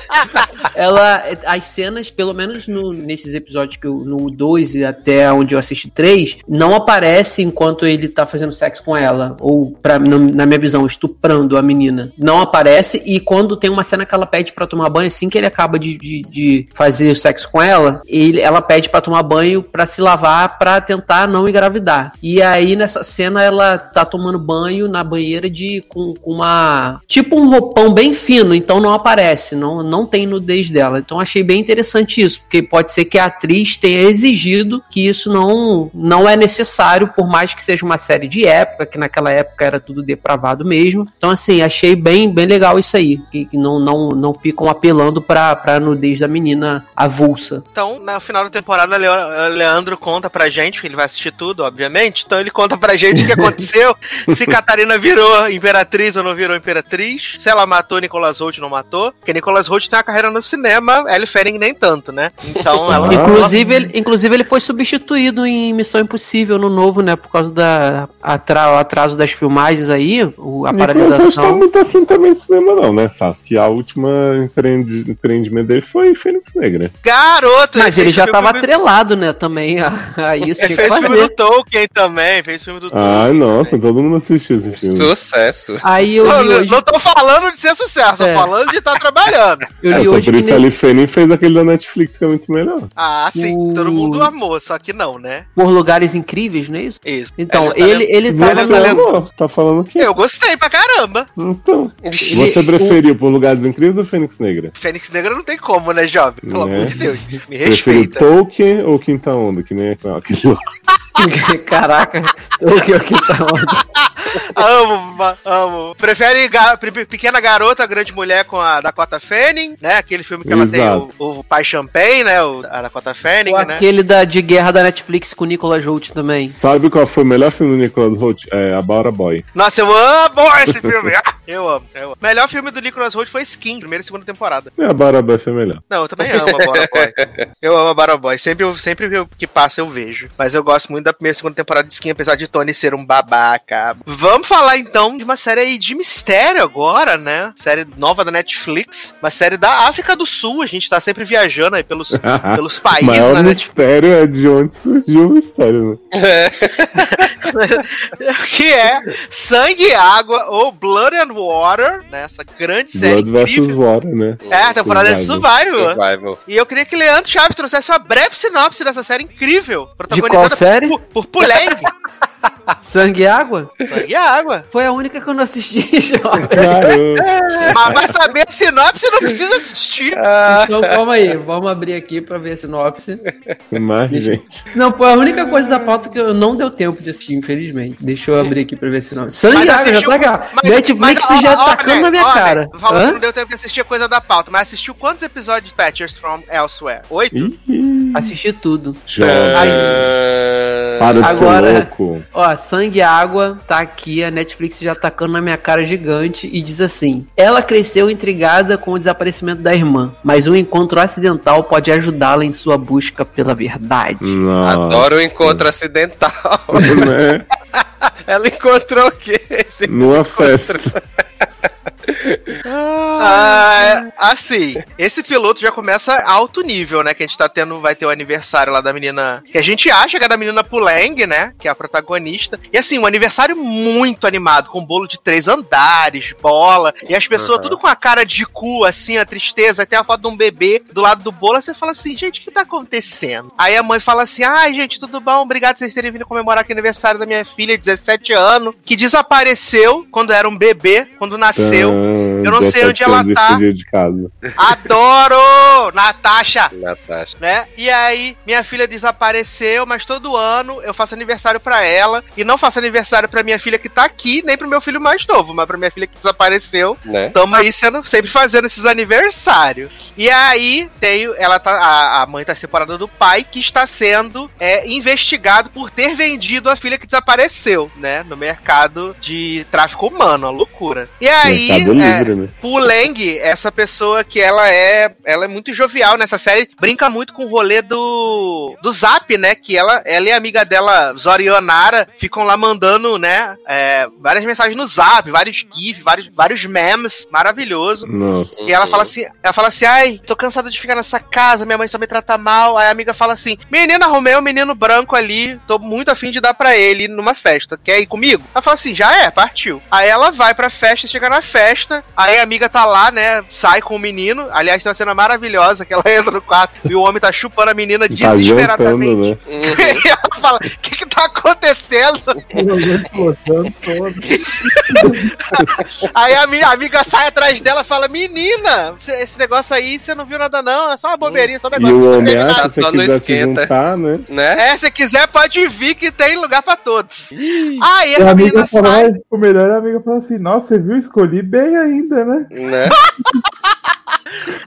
Speaker 6: ela. As cenas, pelo menos no- nesses episódios que eu, no 2 e até onde eu assisti 3, não aparece enquanto ele tá fazendo sexo com ela. Ou, pra, na, na minha visão, estuprando a menina. Não aparece. E quando tem uma cena que ela pede pra tomar banho, assim que ele acaba de, de, de fazer o sexo com ela, ele, ela pede pra tomar banho pra se lavar pra tentar não engravidar. E aí nessa cena ela tá tomando banho na banheira de com, com uma tipo um roupão bem fino, então não aparece, não, não tem nudez dela. Então achei bem interessante isso, porque pode ser que a atriz tenha exigido que isso não não é necessário, por mais que seja uma série de época, que naquela época era tudo depravado mesmo. Então assim, achei bem bem legal isso aí, que, que não, não não ficam apelando pra, pra nudez da menina avulsa.
Speaker 3: Então, no final da temporada, Leandro conta pra gente, que ele vai assistir tudo, obviamente. Então ele conta pra gente o que aconteceu. se Catarina virou imperatriz ou não virou imperatriz. Se ela matou Nicolas Holt ou não matou. Porque Nicolas Holt tem uma carreira no cinema, Ellie Fanning nem tanto, né? Então ela.
Speaker 5: Ah.
Speaker 6: Inclusive ele, inclusive, ele foi substituído em Missão Impossível no novo, né? Por causa da atra- atraso das filmagens aí, o- a
Speaker 5: Nicolas Holt tá
Speaker 6: paralisação.
Speaker 5: muito assim também no cinema, não, né, Sasuke? A última empreendi- empreendimento dele foi Fênix Negra.
Speaker 3: Garoto!
Speaker 6: Mas ele já
Speaker 3: filme
Speaker 6: tava
Speaker 3: do-
Speaker 6: atrelado, né? Também a, a isso.
Speaker 3: Ele
Speaker 6: que
Speaker 3: fez filme do
Speaker 6: fazer.
Speaker 3: Tolkien também, fez filme do Tolkien.
Speaker 5: Ai, nossa, todo mundo assistiu esse filme.
Speaker 4: Sucesso.
Speaker 6: Aí eu
Speaker 3: Não, não,
Speaker 6: hoje,
Speaker 3: não tô falando de ser sucesso, tô
Speaker 6: É.
Speaker 3: falando de estar trabalhando.
Speaker 6: eu
Speaker 5: É,
Speaker 6: li
Speaker 5: só
Speaker 6: hoje
Speaker 5: por
Speaker 6: que
Speaker 5: isso
Speaker 6: nesse-
Speaker 5: Fanning fez aquele da Netflix que é muito melhor.
Speaker 3: Ah, sim,
Speaker 6: O-
Speaker 3: todo mundo amou, só que não, né?
Speaker 6: por lugares incríveis, não é isso?
Speaker 3: Isso.
Speaker 6: Então,
Speaker 3: tá
Speaker 6: ele, ele
Speaker 3: Tá
Speaker 5: Você amou, tá falando o quê?
Speaker 3: Eu gostei pra caramba.
Speaker 5: Então, você preferiu por Lugares Incríveis ou Fênix Negra?
Speaker 3: Fênix Negra não tem como, né, jovem? Pelo
Speaker 5: É.
Speaker 3: amor de Deus. Me
Speaker 5: Preferiu
Speaker 3: respeita.
Speaker 5: Tolkien ou Quinta Onda? Que nem aquele
Speaker 6: Caraca, o que, o que tá
Speaker 3: amo, amo. Prefere ga- Pe- Pequena Garota, Grande Mulher com a Dakota Fanning, né? Aquele filme que ela
Speaker 5: Exato.
Speaker 3: tem o, o Pai Champagne, né? O, a Dakota Fanning,
Speaker 6: Ou
Speaker 3: né?
Speaker 6: aquele da, de guerra da Netflix com o Nicolas Holt também.
Speaker 5: Sabe qual foi o melhor filme do Nicolas Holt? É About a Boy.
Speaker 3: Nossa, eu amo esse filme. Ah, eu amo, eu amo. Melhor filme do Nicolas Holt foi Skin, primeira e segunda temporada.
Speaker 5: É, About a Boy foi melhor.
Speaker 3: Não, eu também amo a Bora Boy. Eu amo a Bora Boy. Sempre, sempre que passa eu vejo. Mas eu gosto muito da primeira e segunda temporada de Skin, apesar de Tony ser um babaca. Vamos falar então de uma série aí de mistério agora, né? Série nova da Netflix. Uma série da África do Sul. A gente tá sempre viajando aí pelos, pelos
Speaker 5: O
Speaker 3: países
Speaker 5: maior
Speaker 3: na Netflix.
Speaker 5: mistério é de onde surgiu o mistério, né?
Speaker 3: que é Sangue e Água ou Blood and Water, né? Essa grande série
Speaker 5: Blood vs. Water, né?
Speaker 3: É, a temporada de Survivor.
Speaker 4: Survival.
Speaker 3: E eu queria que Leandro Chaves trouxesse uma breve sinopse dessa série incrível.
Speaker 6: qual série?
Speaker 3: Por, por Puleng.
Speaker 6: Sangue e água?
Speaker 3: Sangue e água.
Speaker 6: Foi a única que eu não assisti.
Speaker 5: Garoto.
Speaker 3: Mas pra saber a sinopse, não precisa assistir.
Speaker 6: Então calma aí, vamos abrir aqui pra ver a sinopse.
Speaker 5: Mas, gente.
Speaker 6: Não, foi a única coisa da pauta que eu não deu tempo de assistir, infelizmente. Deixa eu abrir aqui pra ver a sinopse. Sangue e já
Speaker 3: assistiu-
Speaker 6: tá
Speaker 3: mas-
Speaker 6: Netflix
Speaker 3: mas,
Speaker 6: já
Speaker 3: ó, ó,
Speaker 6: tacando
Speaker 3: né,
Speaker 6: na minha
Speaker 3: ó,
Speaker 6: cara.
Speaker 3: Falou que
Speaker 6: Hã?
Speaker 3: não deu tempo de assistir coisa da pauta, mas assistiu quantos episódios de Patchers from Elsewhere? Oito?
Speaker 5: Ih,
Speaker 6: Assisti tudo.
Speaker 4: Ah,
Speaker 5: Para de ser
Speaker 6: Agora-
Speaker 5: louco.
Speaker 6: Ó, Sangue e Água tá aqui, a Netflix já tacando na minha cara gigante e diz assim: Ela cresceu intrigada com o desaparecimento da irmã, mas um encontro acidental pode ajudá-la em sua busca pela verdade.
Speaker 5: Nossa.
Speaker 4: Adoro o encontro acidental.
Speaker 5: Né?
Speaker 4: Ela encontrou o quê? Esse
Speaker 5: Numa festa.
Speaker 3: Ah, assim, esse piloto já começa alto nível, né? Que a gente tá tendo, vai ter o aniversário lá da menina. Que a gente acha que é da menina Puleng, né? Que é a protagonista. E assim, um aniversário muito animado, com bolo de três andares, bola. E as pessoas
Speaker 4: Uhum.
Speaker 3: tudo com a cara de cu, assim, a tristeza. Tem a foto de um bebê do lado do bolo. Você fala assim, gente, o que tá acontecendo? Aí a mãe fala assim: ai, gente, tudo bom? Obrigado por vocês terem vindo comemorar aqui o aniversário da minha filha, 17 anos, que desapareceu quando era um bebê, quando nasceu.
Speaker 5: Eu
Speaker 3: não sei onde ela tá.
Speaker 5: de casa.
Speaker 3: Adoro! Natasha!
Speaker 4: Natasha.
Speaker 3: Né? E aí, minha filha desapareceu, mas todo ano eu faço aniversário pra ela. E não faço aniversário pra minha filha que tá aqui, nem pro meu filho mais novo, mas pra minha filha que desapareceu.
Speaker 4: Né?
Speaker 3: Tamo aí sendo, sempre fazendo esses aniversários. E aí, tem, ela tá, a, a mãe tá separada do pai, que está sendo é, investigado por ter vendido a filha que desapareceu, né? No mercado de tráfico humano, uma loucura. E aí.
Speaker 5: Mercado
Speaker 3: é,
Speaker 5: Livre, né?
Speaker 3: Puleng, essa pessoa que ela é, ela é muito jovial nessa série, brinca muito com o rolê do do Zap, né? Que ela, ela e a amiga dela, Zorionara, ficam lá mandando, né? é, várias mensagens no Zap, vários GIFs, vários, vários memes, maravilhoso.
Speaker 5: Nossa.
Speaker 3: E ela fala assim, ela fala assim, ai, tô cansada de ficar nessa casa, minha mãe só me trata mal. Aí a amiga fala assim, menina, arrumei um menino branco ali, tô muito afim de dar pra ele numa festa, quer ir comigo? Ela fala assim, já é, partiu. Aí ela vai pra festa, chega na festa, aí a amiga tá lá, né, sai com o menino, aliás, tem uma cena maravilhosa, que ela entra no quarto e o homem tá chupando a menina
Speaker 5: Tá jantando,
Speaker 3: desesperadamente.
Speaker 5: né?
Speaker 3: e ela fala, o que que tá acontecendo? Aí a minha amiga sai atrás dela e fala: Menina, esse- negócio aí você não viu nada, não. É só uma bobeirinha, só um
Speaker 5: E
Speaker 3: negócio.
Speaker 5: o
Speaker 3: não
Speaker 5: homem acha
Speaker 3: nada."
Speaker 5: que se
Speaker 4: Só
Speaker 5: você
Speaker 4: não esquenta.
Speaker 5: juntar, né?
Speaker 4: Né?
Speaker 3: É, se quiser, pode vir que tem lugar pra todos. Aí
Speaker 7: E a
Speaker 3: essa
Speaker 7: amiga
Speaker 3: menina
Speaker 7: fala,
Speaker 3: sai.
Speaker 7: "Ai, o melhor a amiga fala assim, nossa, você viu? Escolhi bem ainda, né?
Speaker 4: Né?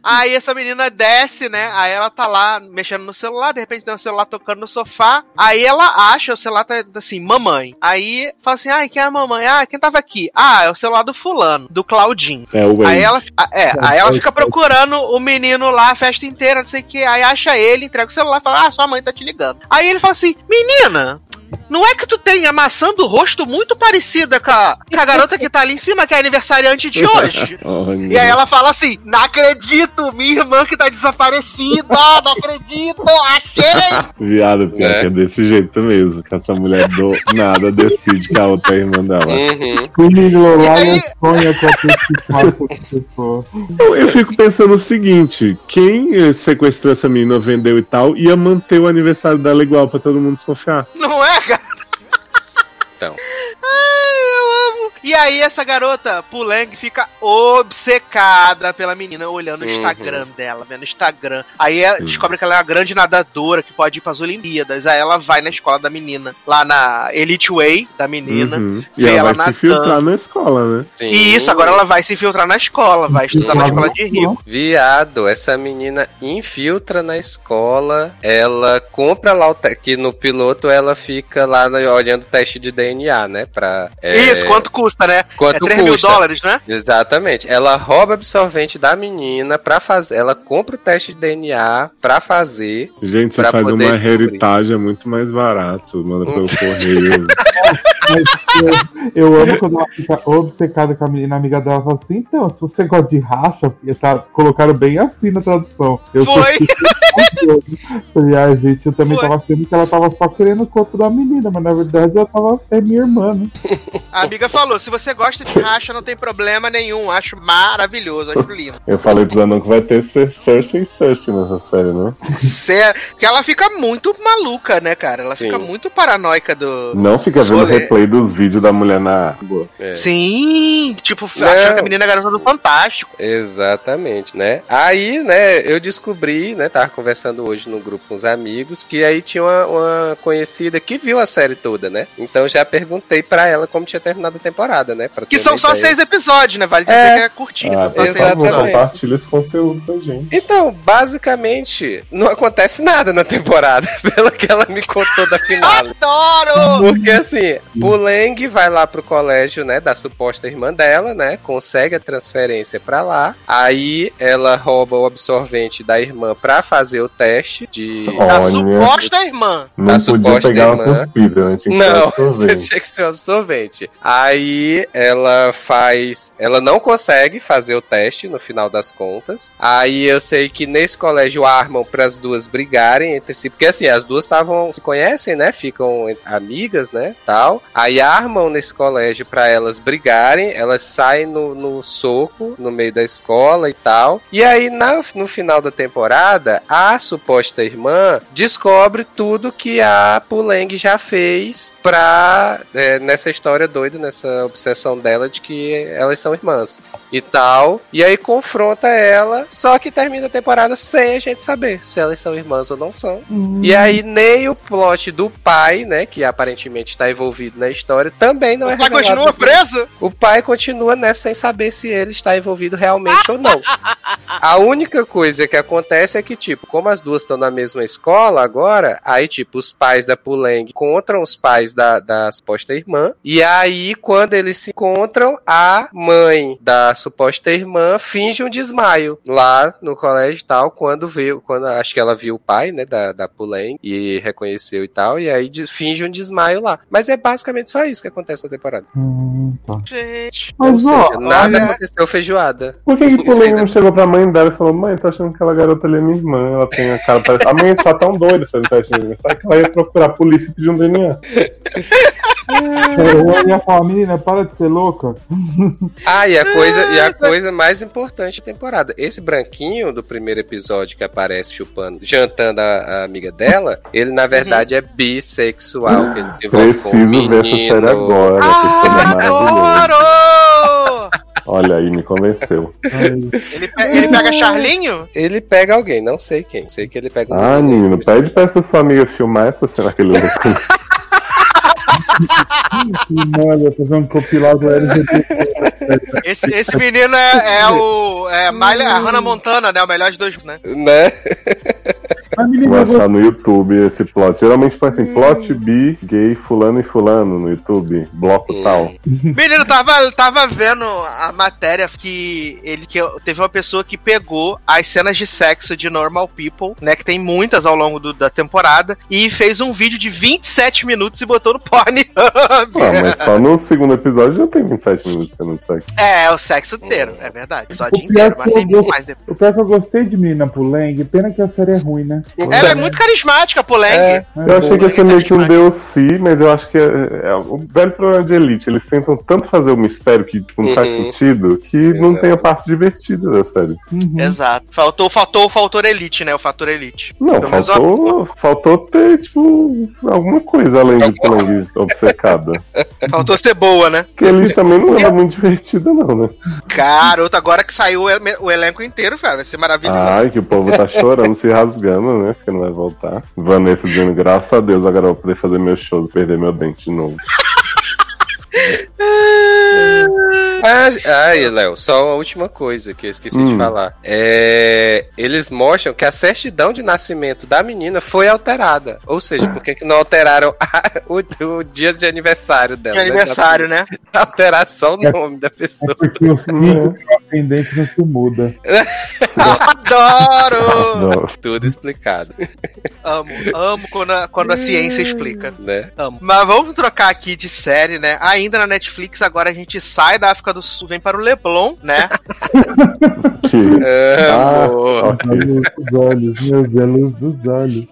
Speaker 3: Aí essa menina desce, né? Aí ela tá lá mexendo no celular, de repente tem um celular tocando no sofá. Aí ela acha, o celular tá assim, mamãe. Aí fala assim: ai, quem é a mamãe? Ah, quem tava aqui? Ah, é o celular do fulano, do Claudinho.
Speaker 5: É o
Speaker 3: Aí
Speaker 5: Wade.
Speaker 3: ela, é, aí ela fica procurando o menino lá a festa inteira, não sei o que. Aí acha ele, entrega o celular e fala: Ah, sua mãe tá te ligando. Aí ele fala assim: Menina, não é que tu tem a maçã do rosto muito parecida com a, com a garota que tá ali em cima, que é aniversariante de hoje?
Speaker 5: Olha.
Speaker 3: E aí ela fala assim: Não acredito, minha irmã que tá desaparecida, não acredito, achei!
Speaker 5: Viado, pior
Speaker 4: É.
Speaker 5: que é desse jeito mesmo. Que essa mulher do nada decide que a outra é irmã dela.
Speaker 4: Uhum.
Speaker 7: O menino lá
Speaker 3: E aí-
Speaker 7: sonha com a.
Speaker 5: Eu, eu fico pensando o seguinte: quem eh, sequestrou essa menina, vendeu e tal, ia manter o aniversário dela igual pra todo mundo desconfiar.
Speaker 3: Não é?
Speaker 4: Então.
Speaker 3: Amo. E aí essa garota, Puleng, fica obcecada pela menina, olhando o
Speaker 4: Uhum.
Speaker 3: Instagram dela, vendo o Instagram. Aí ela descobre que ela é uma grande nadadora, que pode ir pras Olimpíadas. Aí ela vai na escola da menina, lá na Elite Way da menina.
Speaker 5: Uhum. E ela,
Speaker 3: ela
Speaker 5: vai
Speaker 3: nadando.
Speaker 5: se filtrar na escola, né?
Speaker 4: Sim.
Speaker 3: E isso, agora ela vai se infiltrar na escola, vai estudar na escola de Rio.
Speaker 4: Viado, essa menina infiltra na escola, ela compra lá o que no piloto ela fica lá olhando o teste de DNA, né? Pra, é,
Speaker 3: Isso, quanto custa, né?
Speaker 4: quanto
Speaker 3: é 3 mil
Speaker 4: custa.
Speaker 3: dólares, né?
Speaker 4: Exatamente. Ela rouba absorvente da menina pra fazer. Ela compra o teste de DNA pra fazer.
Speaker 5: Gente, você
Speaker 4: Pra
Speaker 5: faz uma
Speaker 4: descobrir.
Speaker 5: heritage, é muito mais barato. Manda pelo correio.
Speaker 7: Eu amo quando ela fica obcecada com a menina amiga dela. Ela fala assim: então, se você gosta de racha, tá, colocaram bem assim na tradução. Eu
Speaker 3: Foi.
Speaker 7: Falei, ai, gente, eu também
Speaker 3: Foi.
Speaker 7: tava achando que ela tava só querendo o corpo da menina, mas na verdade ela tava. É minha irmã, né?
Speaker 3: A amiga falou: se você gosta de racha, não tem problema nenhum. Acho maravilhoso, acho lindo.
Speaker 5: Eu falei pro Zanon que vai ter Cer- Cersei e Cersei nessa série, né?
Speaker 3: Sério, Porque ela fica muito maluca, né, cara? Ela
Speaker 4: Sim.
Speaker 3: fica muito paranoica do.
Speaker 5: Não fica vendo
Speaker 3: Rolê.
Speaker 5: Replay dos vídeos da mulher na água.
Speaker 4: É.
Speaker 3: Sim, tipo,
Speaker 4: Não.
Speaker 3: achando que a menina é garota do Fantástico.
Speaker 4: Exatamente, né? Aí, né, eu descobri, né, tava conversando hoje no grupo com os amigos, que aí tinha uma, uma conhecida que viu a série toda, né? Então já perguntei pra ela como tinha terminado a temporada, né? pra
Speaker 3: Que são só
Speaker 4: ideia.
Speaker 3: seis episódios, né? Vale dizer
Speaker 4: É.
Speaker 3: que é curtinho.
Speaker 5: Ah, por favor, compartilha esse conteúdo com a gente.
Speaker 4: Então, basicamente, não acontece nada na temporada, pelo que ela me contou da final.
Speaker 3: Adoro!
Speaker 4: Porque assim, Puleng vai lá pro colégio, né, da suposta irmã dela, né, consegue a transferência pra lá. Aí ela rouba o absorvente da irmã pra fazer o teste de
Speaker 3: Da
Speaker 5: Olha.
Speaker 3: suposta irmã.
Speaker 5: Não
Speaker 4: Da
Speaker 5: podia
Speaker 4: suposta
Speaker 5: pegar uma
Speaker 4: irmã.
Speaker 5: cuspida, né? Tinha
Speaker 4: Não, você tinha que ser um absorvente. Aí ela faz. Ela não consegue fazer o teste no final das contas. Aí eu sei que nesse colégio armam para as duas brigarem entre si. Porque assim, as duas estavam. Se conhecem, né? Ficam amigas, né? Tal. Aí armam nesse colégio para elas brigarem. Elas saem no, no soco no meio da escola e tal. E aí, na- no final da temporada, a suposta irmã descobre tudo que a Puleng já fez pra. é, nessa história doida, nessa obsessão dela de que elas são irmãs e tal. E aí confronta ela, só que termina a temporada sem a gente saber se elas são irmãs ou não são. E aí nem o plot do pai, né, que aparentemente está envolvido na história, também não é
Speaker 3: O pai
Speaker 4: revelado
Speaker 3: continua preso?
Speaker 4: O pai continua nessa sem saber se ele está envolvido realmente ou não. A única coisa que acontece é que, tipo, como as duas estão na mesma escola agora, aí, tipo, os pais da Puleng encontram os pais da, da suposta irmã. E aí, quando eles se encontram, a mãe da suposta irmã finge um desmaio lá no colégio e tal, quando viu, quando acho que ela viu o pai, né, da, da Puleng e reconheceu e tal, e aí de- finge um desmaio lá. Mas é basicamente só isso que acontece na temporada.
Speaker 7: Hum, tá.
Speaker 3: Gente.
Speaker 4: Ou
Speaker 7: Mas,
Speaker 4: seja, nada
Speaker 3: olha-
Speaker 4: aconteceu feijoada.
Speaker 5: Por que, que Puleng não chegou pra mãe dela e falou: Mãe, tô achando que aquela garota ali é minha irmã. Ela tem a cara. Parece... A mãe tá tão doida fazendo teste de DNA. Sabe que ela ia procurar a polícia e pedir um DNA?
Speaker 7: Eu ia falar, menina, para de ser louca.
Speaker 4: Ah, e a coisa, e a coisa mais importante da temporada. Esse branquinho do primeiro episódio que aparece chupando, jantando a, a amiga dela, ele na verdade é bissexual. Que ele se um
Speaker 5: Preciso ver essa série agora. série é.
Speaker 3: Adoro!
Speaker 5: Olha aí, me convenceu.
Speaker 3: Ele, pe- ele pega Charlinho?
Speaker 4: Ele pega alguém, não sei quem. Sei que ele pega um
Speaker 5: Ah,
Speaker 4: menino.
Speaker 5: menino, pede pra essa sua amiga filmar essa cena que ele.
Speaker 7: Olha, fazer um compilado LGBT.
Speaker 3: Esse, esse menino é, é o. É Miley, a Hannah Montana, né? O melhor de dois, né?
Speaker 4: Né?
Speaker 5: Vou achar no YouTube esse plot. Geralmente põe assim, plot bi, gay, fulano e fulano no YouTube. Bloco
Speaker 4: Hum.
Speaker 5: tal.
Speaker 3: Menino, tava, tava vendo a matéria que ele que teve uma pessoa que pegou as cenas de sexo de Normal People, né? Que tem muitas ao longo do- da temporada, e fez um vídeo de 27 minutos e botou no Pornhub.
Speaker 5: Ah, mas só no segundo episódio já tem 27 minutos de cena de sexo.
Speaker 3: É, o sexo inteiro, é verdade. O episódio
Speaker 7: O pior
Speaker 3: inteiro,
Speaker 7: que
Speaker 3: mas
Speaker 7: eu
Speaker 3: tem muito mais depois.
Speaker 7: O pior é que eu gostei de Menina Puleng, pena que a série é ruim, né?
Speaker 3: Ela é muito carismática, Poleng.
Speaker 4: É.
Speaker 5: Eu achei que ia ser meio que um DLC, mas eu acho que é, é o velho problema de Elite. Eles tentam tanto fazer o mistério que tipo, não faz
Speaker 4: Uhum.
Speaker 5: sentido que não
Speaker 4: Exato.
Speaker 5: tem a parte divertida da série.
Speaker 7: Uhum.
Speaker 3: Exato. Faltou, faltou o fator elite, né? O fator elite.
Speaker 5: Não,
Speaker 3: menos
Speaker 5: faltou, faltou ter, tipo, alguma coisa além de Puleng obcecada.
Speaker 3: Faltou ser boa, né?
Speaker 5: Porque Elite também não era muito divertida, não, né?
Speaker 3: Garoto, agora que saiu o, ele- o elenco inteiro, velho, vai ser maravilhoso.
Speaker 5: Ai, que o povo tá chorando, se rasgando, né? Porque não vai voltar. Vanessa dizendo, graças a Deus, agora eu vou poder fazer meu show e perder meu dente de novo.
Speaker 4: Ah, ai, Léo, só a última coisa que eu esqueci de
Speaker 5: Hum.
Speaker 4: falar. É, eles mostram que a certidão de nascimento da menina foi alterada. Ou seja, por que que não alteraram a- o, o dia de aniversário dela?
Speaker 3: De aniversário, né?
Speaker 4: Alterar só o nome da pessoa.
Speaker 7: É porque o signo ascendente não se muda.
Speaker 3: Adoro!
Speaker 5: Não.
Speaker 4: Tudo explicado,
Speaker 3: amo, amo quando a, quando a ciência explica.
Speaker 4: né?
Speaker 3: Amo. Mas vamos trocar aqui de série, né? Ainda na Netflix, agora a gente sai da África do Sul, vem para o Leblon, né?
Speaker 5: Que... Ah,
Speaker 7: olhos, dos olhos.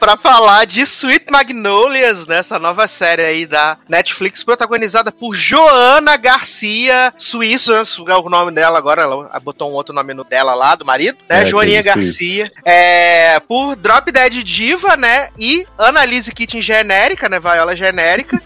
Speaker 3: Pra falar de Sweet Magnolias, né? Essa nova série aí da Netflix, protagonizada por Joana Garcia, suíço, né? é o nome dela agora, ela botou um outro nome no dela lá, do marido, né?
Speaker 5: É,
Speaker 3: Joaninha Garcia. É, por Drop Dead Diva, né? E Annalise Kitchen genérica, né? Viola genérica genérica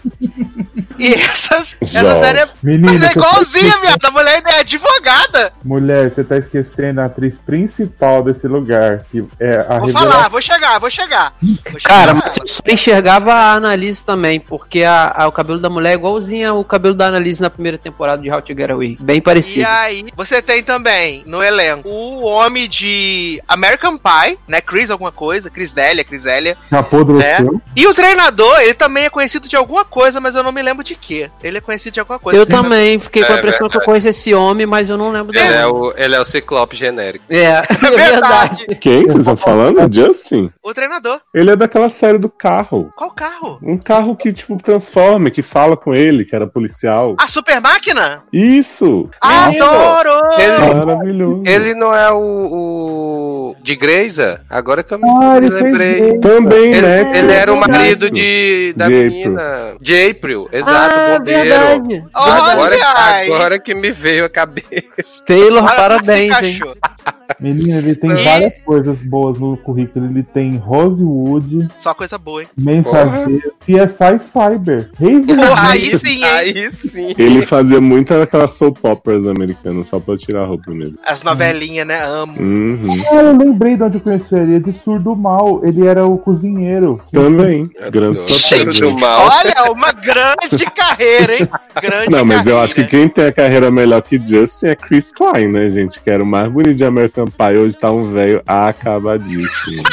Speaker 3: e essas, essa série é.
Speaker 7: Menina,
Speaker 3: Mas é
Speaker 7: tá
Speaker 3: igualzinha, viado. A mulher ainda é advogada.
Speaker 7: Mulher, você tá esquecendo a atriz principal desse lugar, que é a
Speaker 3: Vou
Speaker 7: revelação.
Speaker 3: falar, vou chegar, vou chegar. Vou chegar
Speaker 6: Cara,
Speaker 3: nela.
Speaker 6: mas eu só enxergava a Annalise também, porque a, a- o cabelo da mulher é igualzinho ao cabelo da Annalise na primeira temporada de How to Get Away. Bem
Speaker 3: E
Speaker 6: parecido.
Speaker 3: aí, você tem também no elenco o homem de American Pie, né? Chris alguma coisa, Chris Delia, Chris Elia.
Speaker 7: Apodreceu.
Speaker 3: E o treinador, ele também é conhecido de alguma coisa, mas eu não me lembro de quê. Ele é conhecido de alguma coisa.
Speaker 6: Eu também fiquei com a
Speaker 4: É
Speaker 6: impressão que eu conheço esse homem, mas eu não lembro
Speaker 4: Ele
Speaker 6: dele.
Speaker 4: é o, ele é o Ciclope genérico.
Speaker 6: É, é verdade.
Speaker 5: Quem vocês estão falando? Justin?
Speaker 3: O treinador.
Speaker 5: Ele é daquela série do carro.
Speaker 3: Qual carro?
Speaker 5: Um carro que, tipo, transforma, que fala com ele, que era policial.
Speaker 3: A super máquina?
Speaker 5: Isso!
Speaker 3: Adoro!
Speaker 4: Ele-
Speaker 5: Maravilhoso.
Speaker 4: Ele não é o, o de Greysa? Agora que eu me,
Speaker 7: Ah,
Speaker 4: lembrei.
Speaker 5: Também,
Speaker 4: Ele,
Speaker 5: né?
Speaker 4: ele era o marido de, da
Speaker 5: De
Speaker 4: menina. De April, exato,
Speaker 6: ah, verdade.
Speaker 3: Olha
Speaker 4: Agora,
Speaker 3: aí.
Speaker 4: agora que me veio a cabeça.
Speaker 6: Taylor,
Speaker 3: Olha,
Speaker 6: parabéns, hein?
Speaker 7: Menina, ele tem
Speaker 3: E-
Speaker 7: várias coisas boas no currículo. Ele tem Rosewood,
Speaker 3: Só coisa boa, hein?
Speaker 7: Mensageiro, CSI Cyber, Rei
Speaker 3: Porra, aí sim, hein?
Speaker 4: Aí sim.
Speaker 5: Ele fazia muito aquelas soap operas americanas, só pra eu tirar a roupa nele.
Speaker 3: As novelinhas, né? Amo.
Speaker 5: Uhum.
Speaker 7: Ah, eu lembrei de onde eu conheci ele. É de Surdo Mal. Ele era o cozinheiro.
Speaker 5: Também. Grande
Speaker 4: Adoro. Cheiro
Speaker 5: soap
Speaker 4: do mal.
Speaker 3: Olha, uma grande carreira, hein? Grande
Speaker 5: Não, mas eu
Speaker 3: carreira.
Speaker 5: acho que quem tem a carreira melhor que Justin é Chris Klein, né, gente? Que era o mais bonito de American Pie. Hoje tá um velho acabadíssimo.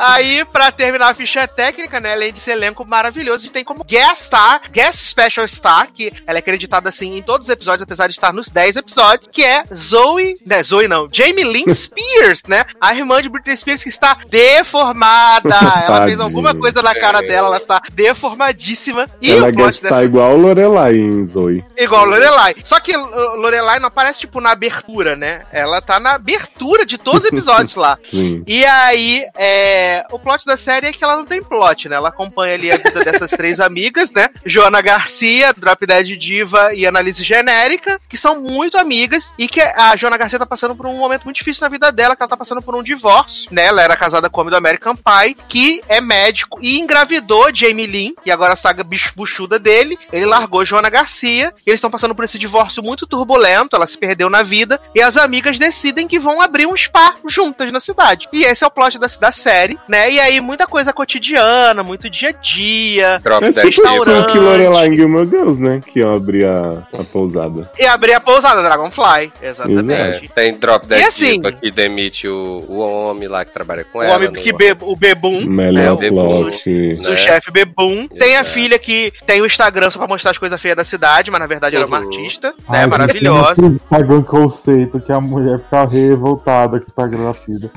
Speaker 3: Aí, pra terminar a ficha técnica, né? Além desse elenco maravilhoso, a gente tem como guest star, guest special star, que ela é acreditada assim em todos os episódios, apesar de estar nos 10 episódios, que é Zoe, né? Zoe não, Jamie Lynn Spears, né? A irmã de Britney Spears que está deformada. ela fez alguma coisa na cara dela, ela está deformadíssima. E
Speaker 5: Ela
Speaker 3: o plot dessa
Speaker 5: igual o Lorelai em Zoe.
Speaker 3: Igual Lorelai. Só que Lorelai não aparece, tipo, na abertura, né? Ela tá na abertura de todos os episódios lá.
Speaker 5: Sim.
Speaker 3: E aí, é, o plot da série é que ela não tem plot, né? Ela acompanha ali a vida dessas três amigas, né? Joana Garcia, Drop Dead Diva e Analise Genérica, que são muito amigas e que a Joana Garcia tá passando por um momento muito difícil na vida dela, que ela tá passando por um divórcio, né? Ela era casada com o homem do American Pie, que é médico e engravidou Jamie Lynn, e agora a bicho buchuda dele. Ele largou Joana Garcia, eles estão passando por esse divórcio muito turbulento, ela se perdeu na vida, e as amigas decidem que vão abrir um spa juntas na cidade. E esse é o plot da, da série, né? E aí muita coisa cotidiana, muito dia a dia.
Speaker 4: Drop
Speaker 5: É
Speaker 4: Dead
Speaker 5: tipo isso que Lorelai em Gilmore Girls, né? Que abrir a, a pousada.
Speaker 3: E abrir a pousada Dragonfly,
Speaker 4: É,
Speaker 3: exatamente.
Speaker 4: tem Drop Dead
Speaker 3: E assim-
Speaker 4: Diva que demite o, o homem lá que trabalha com
Speaker 3: O
Speaker 4: ela.
Speaker 3: homem
Speaker 4: no-
Speaker 3: que be, o Bebum,
Speaker 5: Melhor
Speaker 3: o
Speaker 5: plot.
Speaker 3: do
Speaker 4: né?
Speaker 3: chefe Bebum. Tem a
Speaker 4: Exato.
Speaker 3: filha que tem o Instagram só pra mostrar as coisas feias da cidade, mas na verdade ela é uma
Speaker 4: Uhum.
Speaker 3: artista,
Speaker 7: Ai,
Speaker 3: né?
Speaker 7: gente,
Speaker 3: Maravilhosa.
Speaker 7: um conceito que a mulher fica revoltada que tá grávida.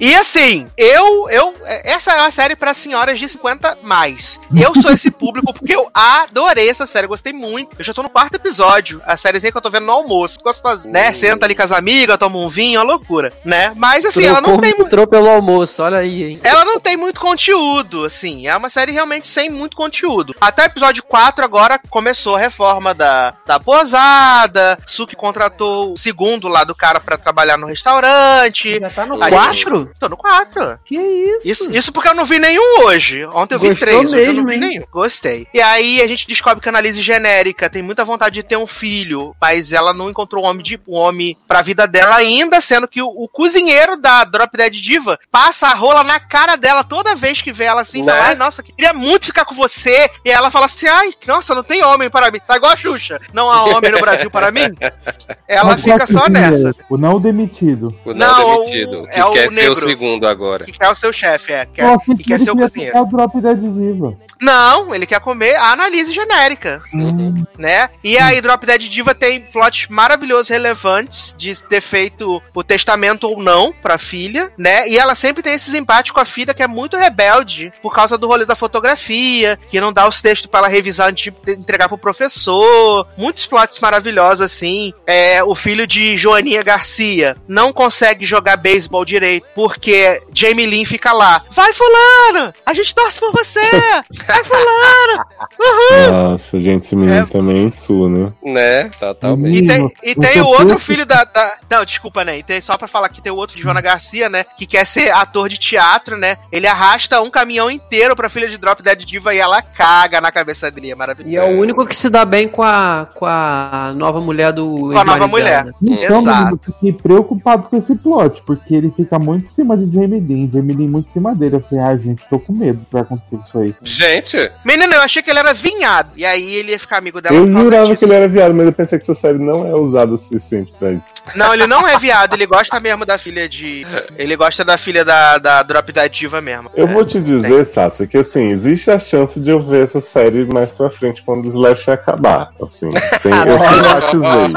Speaker 3: E assim, eu, eu. Essa é uma série pra senhoras de 50 mais. Eu sou esse público porque eu adorei essa série, gostei muito. Eu já tô no quarto episódio, a sériezinha que eu tô vendo no almoço. Gostosinha, né? Senta ali com as amigas, toma um vinho, uma loucura, né? Mas assim, ela não tem. mu-
Speaker 6: entrou pelo almoço, olha aí, hein?
Speaker 3: Ela não tem muito conteúdo, assim. É uma série realmente sem muito conteúdo. Até o episódio 4 agora começou a reforma da, da posada. Suki contratou o segundo lá do cara pra trabalhar no restaurante.
Speaker 6: Já tá no
Speaker 3: Aí-
Speaker 6: 4?
Speaker 3: Tô no 4.
Speaker 6: Que isso?
Speaker 3: Isso, isso porque eu não vi nenhum hoje. Ontem eu vi
Speaker 6: Gostou
Speaker 3: três, hoje eu não
Speaker 6: mesmo,
Speaker 3: vi
Speaker 6: hein?
Speaker 3: nenhum. Gostei. E aí a gente descobre que a Analise genérica tem muita vontade de ter um filho, mas ela não encontrou um homem, de, um homem pra vida dela ainda, sendo que o, o cozinheiro da Drop Dead Diva passa a rola na cara dela toda vez que vê ela assim,
Speaker 4: Né?
Speaker 3: fala, ai, nossa, queria muito ficar com você. E ela fala assim, ai, nossa, não tem homem para mim. Tá igual a Xuxa. Não há homem no Brasil para mim. Ela
Speaker 7: Mas
Speaker 3: fica só
Speaker 7: é?
Speaker 3: nessa.
Speaker 7: O não demitido.
Speaker 4: O
Speaker 3: Não,
Speaker 4: não, demitido.
Speaker 3: o-
Speaker 4: Que
Speaker 3: é o
Speaker 4: quer ser
Speaker 3: negro.
Speaker 4: o segundo agora.
Speaker 3: Que quer o seu chefe, é. Quer, que quer
Speaker 7: ele
Speaker 3: ser o cozinheiro.
Speaker 7: ficar o Drop Dead Viva.
Speaker 3: Não, ele quer comer a análise genérica,
Speaker 7: Hum,
Speaker 3: né? E aí, Drop Dead Diva tem plots maravilhosos, relevantes, de ter feito o testamento ou não pra filha, né? E ela sempre tem esses empates com a filha, que é muito rebelde, por causa do rolê da fotografia, que não dá os textos pra ela revisar antes de entregar pro professor. Muitos plots maravilhosos, assim. É, o filho de Joaninha Garcia não consegue jogar beisebol direito, porque Jamie Lynn fica lá. Vai, fulano! A gente torce por você! Vai, fulano! Uhul!
Speaker 5: Nossa, gente, esse menino
Speaker 3: É.
Speaker 5: também é isso, né?
Speaker 4: Né? Totalmente.
Speaker 3: E tem,
Speaker 7: Menino,
Speaker 3: e
Speaker 7: o
Speaker 3: tem o outro filho da, da- Não, desculpa, né? E tem só pra falar que tem o outro de Joana Garcia, né? Que quer ser ator de teatro, né? Ele arrasta um caminhão inteiro pra filha de Drop Dead Diva e ela caga na cabeça dele. É maravilhoso.
Speaker 6: E é o único que se dá bem com a, com a nova mulher do
Speaker 3: Com a nova
Speaker 6: ex-marido
Speaker 3: mulher.
Speaker 6: né?
Speaker 7: Então,
Speaker 3: Exato.
Speaker 7: menino, eu fiquei preocupado com esse plot, porque ele fica muito em cima de Jamie Dean, Jamie Dean muito em cima dele. Eu falei, ah, gente, tô com medo que vai acontecer isso aí.
Speaker 4: Gente,
Speaker 3: Menino, eu achei que ele era vinhado. E aí ele ia ficar amigo dela.
Speaker 5: Eu jurava
Speaker 3: disso.
Speaker 5: que ele era viado, mas eu pensei que essa série não é usada o suficiente pra isso.
Speaker 3: Não, ele não é viado. Ele gosta mesmo da filha de. Ele gosta da filha da, da Drop Dead Diva mesmo.
Speaker 5: Eu
Speaker 3: É.
Speaker 5: vou te dizer, Sasha, que assim, existe a chance de eu ver essa série mais pra frente quando o Slash acabar. Assim, tem, eu simpatizei.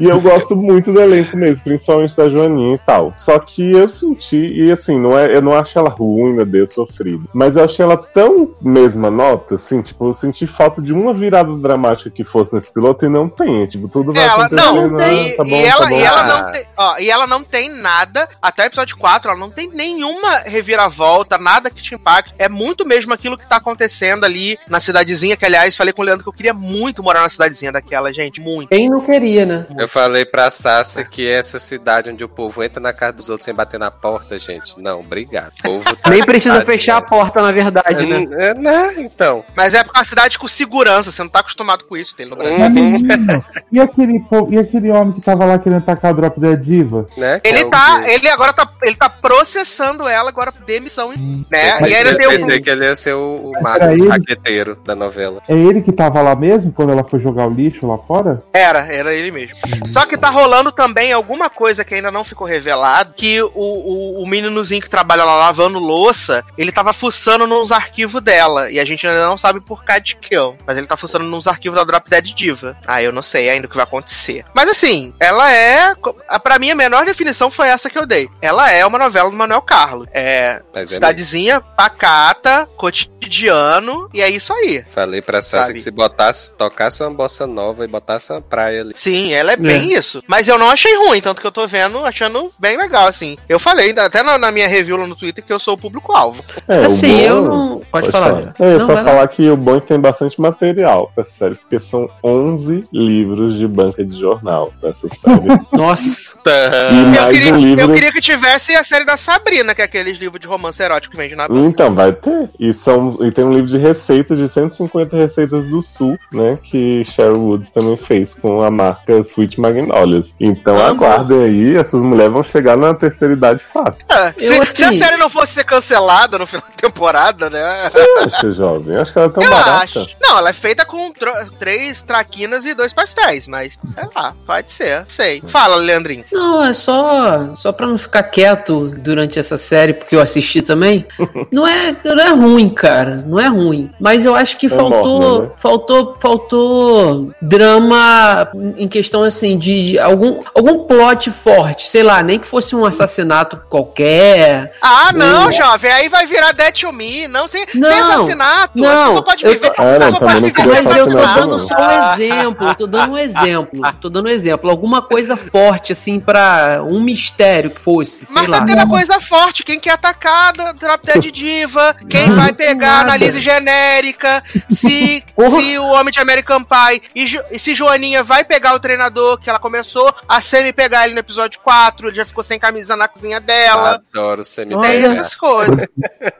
Speaker 5: E eu gosto muito do elenco mesmo, principalmente da Joaninha e tal. Só que eu senti, e assim, não é, eu não acho ela ruim, meu Deus, sofrida. Mas eu achei ela tão mesma nota, assim, tipo, eu senti falta de uma virada dramática que fosse nesse piloto e não tem. Tipo, tudo vai
Speaker 3: Ela não,
Speaker 5: acontecendo,
Speaker 3: e,
Speaker 5: ah, tá bom,
Speaker 3: e ela,
Speaker 5: tá bom.
Speaker 3: e ela
Speaker 4: Ah.
Speaker 3: não tem, ó, e ela não tem nada, até o episódio 4, ela não tem nenhuma reviravolta, nada que te impacte. É muito mesmo aquilo que tá acontecendo ali na cidadezinha, que aliás, falei com o Leandro que eu queria muito morar na cidadezinha daquela, gente, muito.
Speaker 6: Quem não queria, né?
Speaker 4: eu falei pra Sassi que essa cidade onde o povo entra na casa dos outros sem bater na porta, gente. Não, obrigado. O povo tá
Speaker 6: Nem precisa fechar a porta, na verdade, né?
Speaker 4: É, né? Então.
Speaker 3: Mas é uma cidade com segurança, você não tá acostumado com isso, tem no Brasil.
Speaker 4: Uhum.
Speaker 7: menino, e aquele, e aquele homem que tava lá querendo tacar o Drop Dead Diva?
Speaker 4: Né?
Speaker 3: Ele
Speaker 4: é
Speaker 3: tá,
Speaker 4: que-
Speaker 3: ele agora tá, ele tá processando ela agora por demissão, né?
Speaker 4: Pensei
Speaker 3: E ainda tem
Speaker 4: ele-
Speaker 3: um,
Speaker 4: pensei que ele ia ser o, o Marcos? Raqueteiro da novela.
Speaker 7: É ele que tava lá mesmo quando ela foi jogar o lixo lá fora?
Speaker 3: Era, era ele mesmo. Só que tá rolando também alguma coisa que ainda não ficou revelado, que o, o, o meninozinho que trabalha lá lavando louça, ele tava fuçando nos arquivos dela, e a gente ainda não sabe por cá de que, ó, mas ele tá fuçando nos arquivos da Drop Dead Diva. Ah, eu não sei ainda o que vai acontecer. Mas assim, ela é, a- pra mim a menor definição foi essa que eu dei. Ela é uma novela do Manuel Carlos. É,
Speaker 4: Mas é
Speaker 3: cidadezinha pacata, cotidiano, e é isso aí.
Speaker 4: Falei pra Sassi
Speaker 3: Sabe?
Speaker 4: que se botasse, tocasse uma bossa nova e botasse uma praia ali.
Speaker 3: Sim, ela é bem isso. Mas eu não achei ruim, tanto que eu tô vendo, achando bem legal, assim. Eu falei, até na, na minha review lá no Twitter, que eu sou o público-alvo.
Speaker 5: É,
Speaker 6: assim,
Speaker 5: bom-
Speaker 6: eu não. Pode, falar.
Speaker 5: Eu ia
Speaker 6: Não,
Speaker 5: só
Speaker 6: vai lá.
Speaker 5: falar que o bom é que tem bastante material pra essa série, porque são 11 livros de banca de jornal pra essa série.
Speaker 6: Nossa.
Speaker 5: e
Speaker 3: Eu
Speaker 5: mais
Speaker 3: queria,
Speaker 5: um livro.
Speaker 3: eu queria que tivesse a série da Sabrina, que é aqueles livros de romance erótico que vende na banca.
Speaker 5: Então, vai ter. E, são, e tem um livro de receitas, de 150 receitas do Sul, né? Que Cheryl Woods também fez com a marca Sweet Magnolias. Então aguardem aí, essas mulheres vão chegar na terceira idade fácil.
Speaker 3: É, se,
Speaker 6: Eu,
Speaker 3: se a
Speaker 6: assim-
Speaker 3: série não fosse ser cancelada no final da temporada, né?
Speaker 5: Você acha, jovem? Acho que ela é tão
Speaker 3: Eu
Speaker 5: barata.
Speaker 3: acho. Não, ela é feita com tro- três traquinas e dois pastéis, mas sei lá, pode ser. Sei. Fala, Leandrinho.
Speaker 6: Não, é só, só pra não ficar quieto durante essa série, porque eu assisti também. Não é, não é ruim, cara. Não é ruim. Mas eu acho que
Speaker 5: É
Speaker 6: faltou,
Speaker 5: né?
Speaker 6: faltou, faltou drama em questão assim de algum, algum plot forte, sei lá, nem que fosse um assassinato qualquer.
Speaker 3: Ah, não,
Speaker 6: Hum.
Speaker 3: jovem, aí vai virar Death Me. Não, sem, sem
Speaker 6: Não,
Speaker 3: assassinato.
Speaker 6: não,
Speaker 3: pode
Speaker 6: eu
Speaker 3: viver.
Speaker 6: tô-
Speaker 3: a
Speaker 5: É, não, também
Speaker 3: pode
Speaker 5: não
Speaker 3: viver sem
Speaker 6: Mas eu tô dando
Speaker 5: não.
Speaker 6: só um exemplo, tô dando um exemplo, tô dando um exemplo, alguma coisa forte assim pra um mistério que fosse, sei
Speaker 3: Mas
Speaker 6: lá.
Speaker 3: tá tendo a coisa forte. Quem quer atacar da Drop Dead Diva? Quem
Speaker 6: Não,
Speaker 3: vai pegar análise genérica? Se,
Speaker 6: Porra.
Speaker 3: se o Homem de American Pie e, e se Joaninha vai pegar o treinador que ela começou, a Sammy pegar ele no episódio 4, ele já ficou sem camisa na cozinha dela.
Speaker 4: Adoro semi
Speaker 6: Olha.
Speaker 3: Tem essas coisas.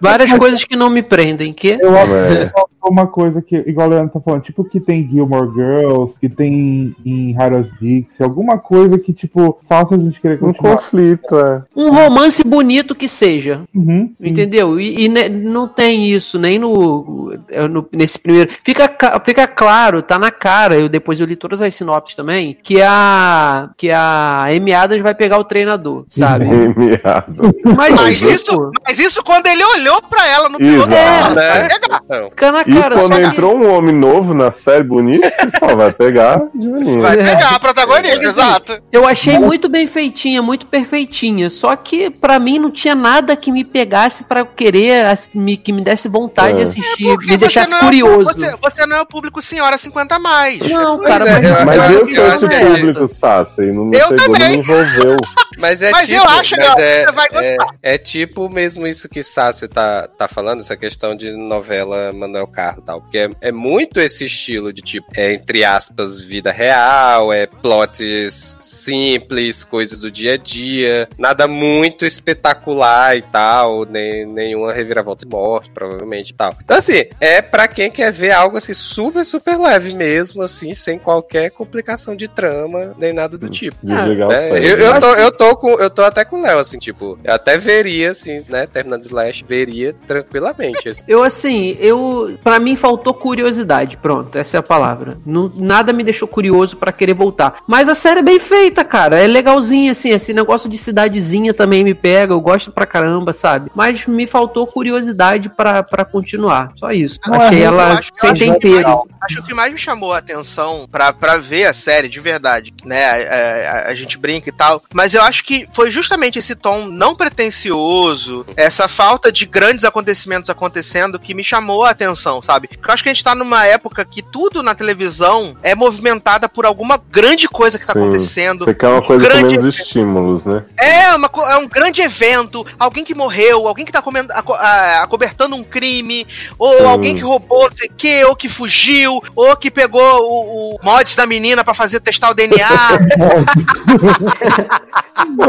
Speaker 6: Várias coisas que não me prendem, que
Speaker 7: Eu acho
Speaker 5: É.
Speaker 7: uma coisa que, igual o Leandro tá falando, tipo que tem Gilmore Girls, que tem em Harold Dixie, alguma coisa que, tipo, faça a gente querer
Speaker 5: Um
Speaker 7: continuar.
Speaker 5: conflito, é.
Speaker 6: um romance bonito que seja,
Speaker 7: Uhum,
Speaker 6: entendeu? E, e ne- não tem isso nem no, no- nesse primeiro. Fica, ca- fica claro, tá na cara. Eu depois eu li todas as sinopses também que a que a Amy Adams vai pegar o treinador, sabe?
Speaker 5: Meado.
Speaker 6: Mas,
Speaker 3: Mas
Speaker 6: tipo,
Speaker 3: isso, mas isso quando ele olhou pra ela no
Speaker 5: Isso.
Speaker 3: piloto.
Speaker 6: É,
Speaker 3: ela vai
Speaker 4: né?
Speaker 3: pegar.
Speaker 4: Então,
Speaker 6: Fica na
Speaker 5: E
Speaker 6: cara,
Speaker 5: quando
Speaker 6: que-
Speaker 5: entrou um homem novo na série bonito, só vai pegar de menino.
Speaker 3: Vai
Speaker 6: É.
Speaker 3: pegar a protagonista, exato.
Speaker 6: Eu achei muito bem feitinha, muito perfeitinha. Só que pra mim não tinha nada que me pegasse pra eu querer, me, que me desse vontade
Speaker 5: É.
Speaker 6: de assistir,
Speaker 3: Porque
Speaker 6: me deixasse
Speaker 3: é o-
Speaker 6: curioso.
Speaker 3: você, você não é o público senhora 50 a mais.
Speaker 6: Não,
Speaker 4: Pois
Speaker 6: cara,
Speaker 4: é,
Speaker 6: mas,
Speaker 4: eu-
Speaker 5: Mas
Speaker 4: eu
Speaker 5: sou esse
Speaker 4: que é
Speaker 5: público, Sassi, não me
Speaker 3: Eu
Speaker 5: pegou, não
Speaker 3: também.
Speaker 5: me envolveu.
Speaker 4: Mas é
Speaker 3: Mas
Speaker 4: tipo,
Speaker 3: eu acho,
Speaker 4: mas
Speaker 3: Léo,
Speaker 4: é,
Speaker 3: você vai
Speaker 4: é,
Speaker 3: gostar.
Speaker 4: é tipo mesmo isso que Sassi tá, tá falando, essa questão de novela Manuel Carlos e tal. Porque é, é muito esse estilo de tipo, é entre aspas, vida real, é plots simples, coisas do dia a dia, nada muito espetacular e tal, nem, nenhuma reviravolta de morte, provavelmente e tal. Então, assim, é pra quem quer ver algo assim super, super leve mesmo, assim, sem qualquer complicação de trama, nem nada do tipo.
Speaker 5: Desligar o
Speaker 4: É,
Speaker 5: cérebro.
Speaker 4: eu, eu, tô, eu, tô com, eu tô até com o Léo, assim, tipo, eu até veria, assim, né, terminando Slash, veria tranquilamente. Assim.
Speaker 6: Eu, assim, eu. Pra mim faltou curiosidade. Pronto, essa é a palavra. Não, nada me deixou curioso pra querer voltar. Mas a série é bem feita, cara. É legalzinha, assim. Esse negócio de cidadezinha também me pega. Eu gosto pra caramba, sabe? Mas me faltou curiosidade pra, pra continuar. Só isso.
Speaker 7: Não,
Speaker 6: Achei
Speaker 7: eu
Speaker 6: ela sem
Speaker 3: acho que
Speaker 6: tempero.
Speaker 3: Acho que o que mais me chamou a atenção pra, pra ver a série de verdade, né? é, a, a gente brinca e tal, mas eu acho que foi justamente esse tom não pretencioso, essa falta de grandes acontecimentos acontecendo que me chamou a atenção, sabe? Porque eu acho que a gente tá numa época que tudo na televisão é movimentada por alguma grande coisa que tá
Speaker 5: Sim.
Speaker 3: acontecendo.
Speaker 5: Você quer uma
Speaker 3: um
Speaker 5: coisa com
Speaker 3: grande
Speaker 5: menos estímulos, né?
Speaker 3: é, uma, é um grande evento, alguém que morreu, alguém que tá comendo, aco- acobertando um crime, ou
Speaker 5: Sim.
Speaker 3: alguém que roubou, não sei o quê, ou que fugiu, ou que pegou o, o mods da menina pra fazer testar o DNA.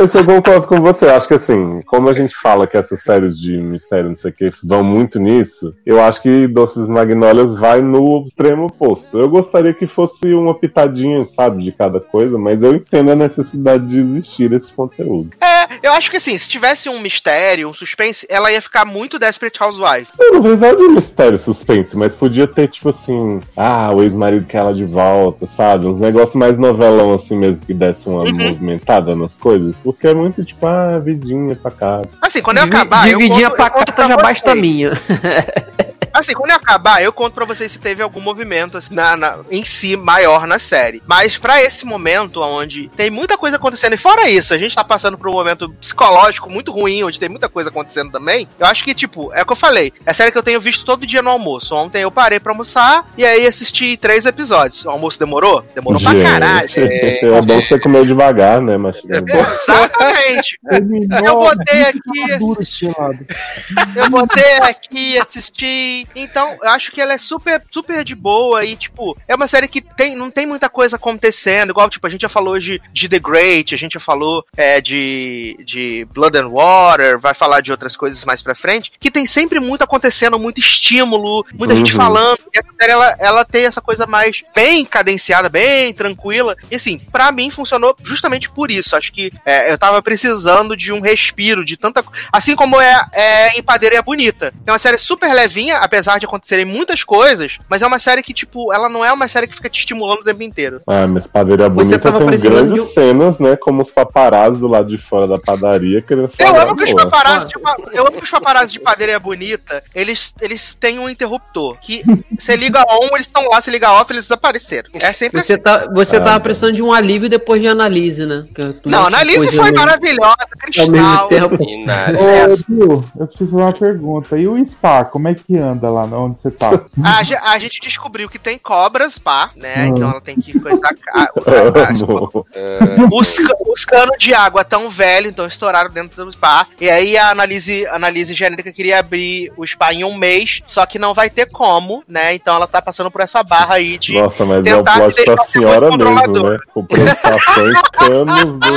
Speaker 5: Isso eu concordo com você. Acho que assim, como a gente fala que essas séries de mistério, não sei o que, vão muito nisso, eu acho que Doces Magnólias vai no extremo oposto. Eu gostaria que fosse uma pitadinha, sabe, de cada coisa, mas eu entendo a necessidade de existir esse conteúdo.
Speaker 3: é, eu acho que assim, se tivesse um mistério, um suspense, ela ia ficar muito Desperate Housewife.
Speaker 5: Eu não precisava de mistério suspense, mas podia ter, tipo assim, ah, o ex-marido quer ela de volta, sabe? Uns negócios mais novelão assim mesmo, que desse uma
Speaker 3: Uhum.
Speaker 5: movimentada nas coisas, porque é muito tipo, ah, vidinha pra cá.
Speaker 3: Assim, quando eu acabar, eu
Speaker 6: Dividir a
Speaker 3: conto- eu conto pra
Speaker 6: já basta
Speaker 3: vocês.
Speaker 6: minha.
Speaker 3: Assim, quando eu acabar, eu conto pra vocês se teve algum movimento assim, na, na- em si maior na série. Mas pra esse momento, onde tem muita coisa acontecendo, e fora isso, a gente tá passando por um momento psicológico muito ruim, onde tem muita coisa acontecendo também. Eu acho que, tipo, é o que eu falei. É série que eu tenho visto todo dia no almoço. Ontem eu parei pra almoçar e aí assisti três episódios. O almoço demorou? Demorou pra caralho.
Speaker 5: é bom você comer devagar, né, mas
Speaker 3: Exatamente. Eu botei aqui, eu botei aqui, assisti. Então, eu acho que ela é super, super de boa e, tipo, é uma série que tem, não tem muita coisa acontecendo. Igual, tipo, a gente já falou hoje de The Great, a gente já falou é, de, de Blood and Water, vai falar de outras coisas mais pra frente, que tem sempre muito acontecendo, muito estímulo, muita gente
Speaker 5: Uhum.
Speaker 3: falando. E essa série, ela, ela tem essa coisa mais bem cadenciada, bem tranquila. E, assim, pra mim funcionou justamente por isso. Acho que é, eu tava precisando de um respiro, de tanta. Assim como é, é em Padeira é Bonita. É uma série super levinha, apesar de acontecerem muitas coisas, mas é uma série que, tipo, ela não é uma série que fica te estimulando o tempo inteiro.
Speaker 5: Ah, mas Padeira
Speaker 6: Você
Speaker 5: Bonita tem grandes
Speaker 6: de
Speaker 5: cenas, né? Como os paparazzi do lado de fora da padaria querendo
Speaker 3: Eu
Speaker 5: falar
Speaker 3: amo que os paparazzi de, eu amo que os paparazzi de Padeira é Bonita, eles, eles têm um interruptor. Que você liga on, eles estão lá, você liga off, eles desapareceram. É sempre
Speaker 6: Você,
Speaker 3: assim.
Speaker 6: tá, você
Speaker 5: Ah,
Speaker 6: tava
Speaker 5: tá.
Speaker 6: precisando de um alívio depois de análise, né?
Speaker 3: Não, a
Speaker 6: mete
Speaker 3: Annalise
Speaker 6: coisa
Speaker 3: foi
Speaker 6: no-
Speaker 3: maravilhosa,
Speaker 6: Ao mesmo
Speaker 3: cristal.
Speaker 6: tempo.
Speaker 7: Ô, Bill, eu preciso fazer uma pergunta. E o spa, como é que anda lá onde você tá?
Speaker 3: A, a gente descobriu que tem cobras, pá, né?
Speaker 7: Hum.
Speaker 3: Então ela tem que coisar. a-
Speaker 5: Amo.
Speaker 3: Os, ca- os canos de água tão velhos, então estouraram dentro do spa. E aí a análise, análise genérica queria abrir o spa em um mês, só que não vai ter como, né? Então ela tá passando por essa barra aí de.
Speaker 5: Nossa, mas é o plot da senhora mesmo, né? Com preocupações, canos do.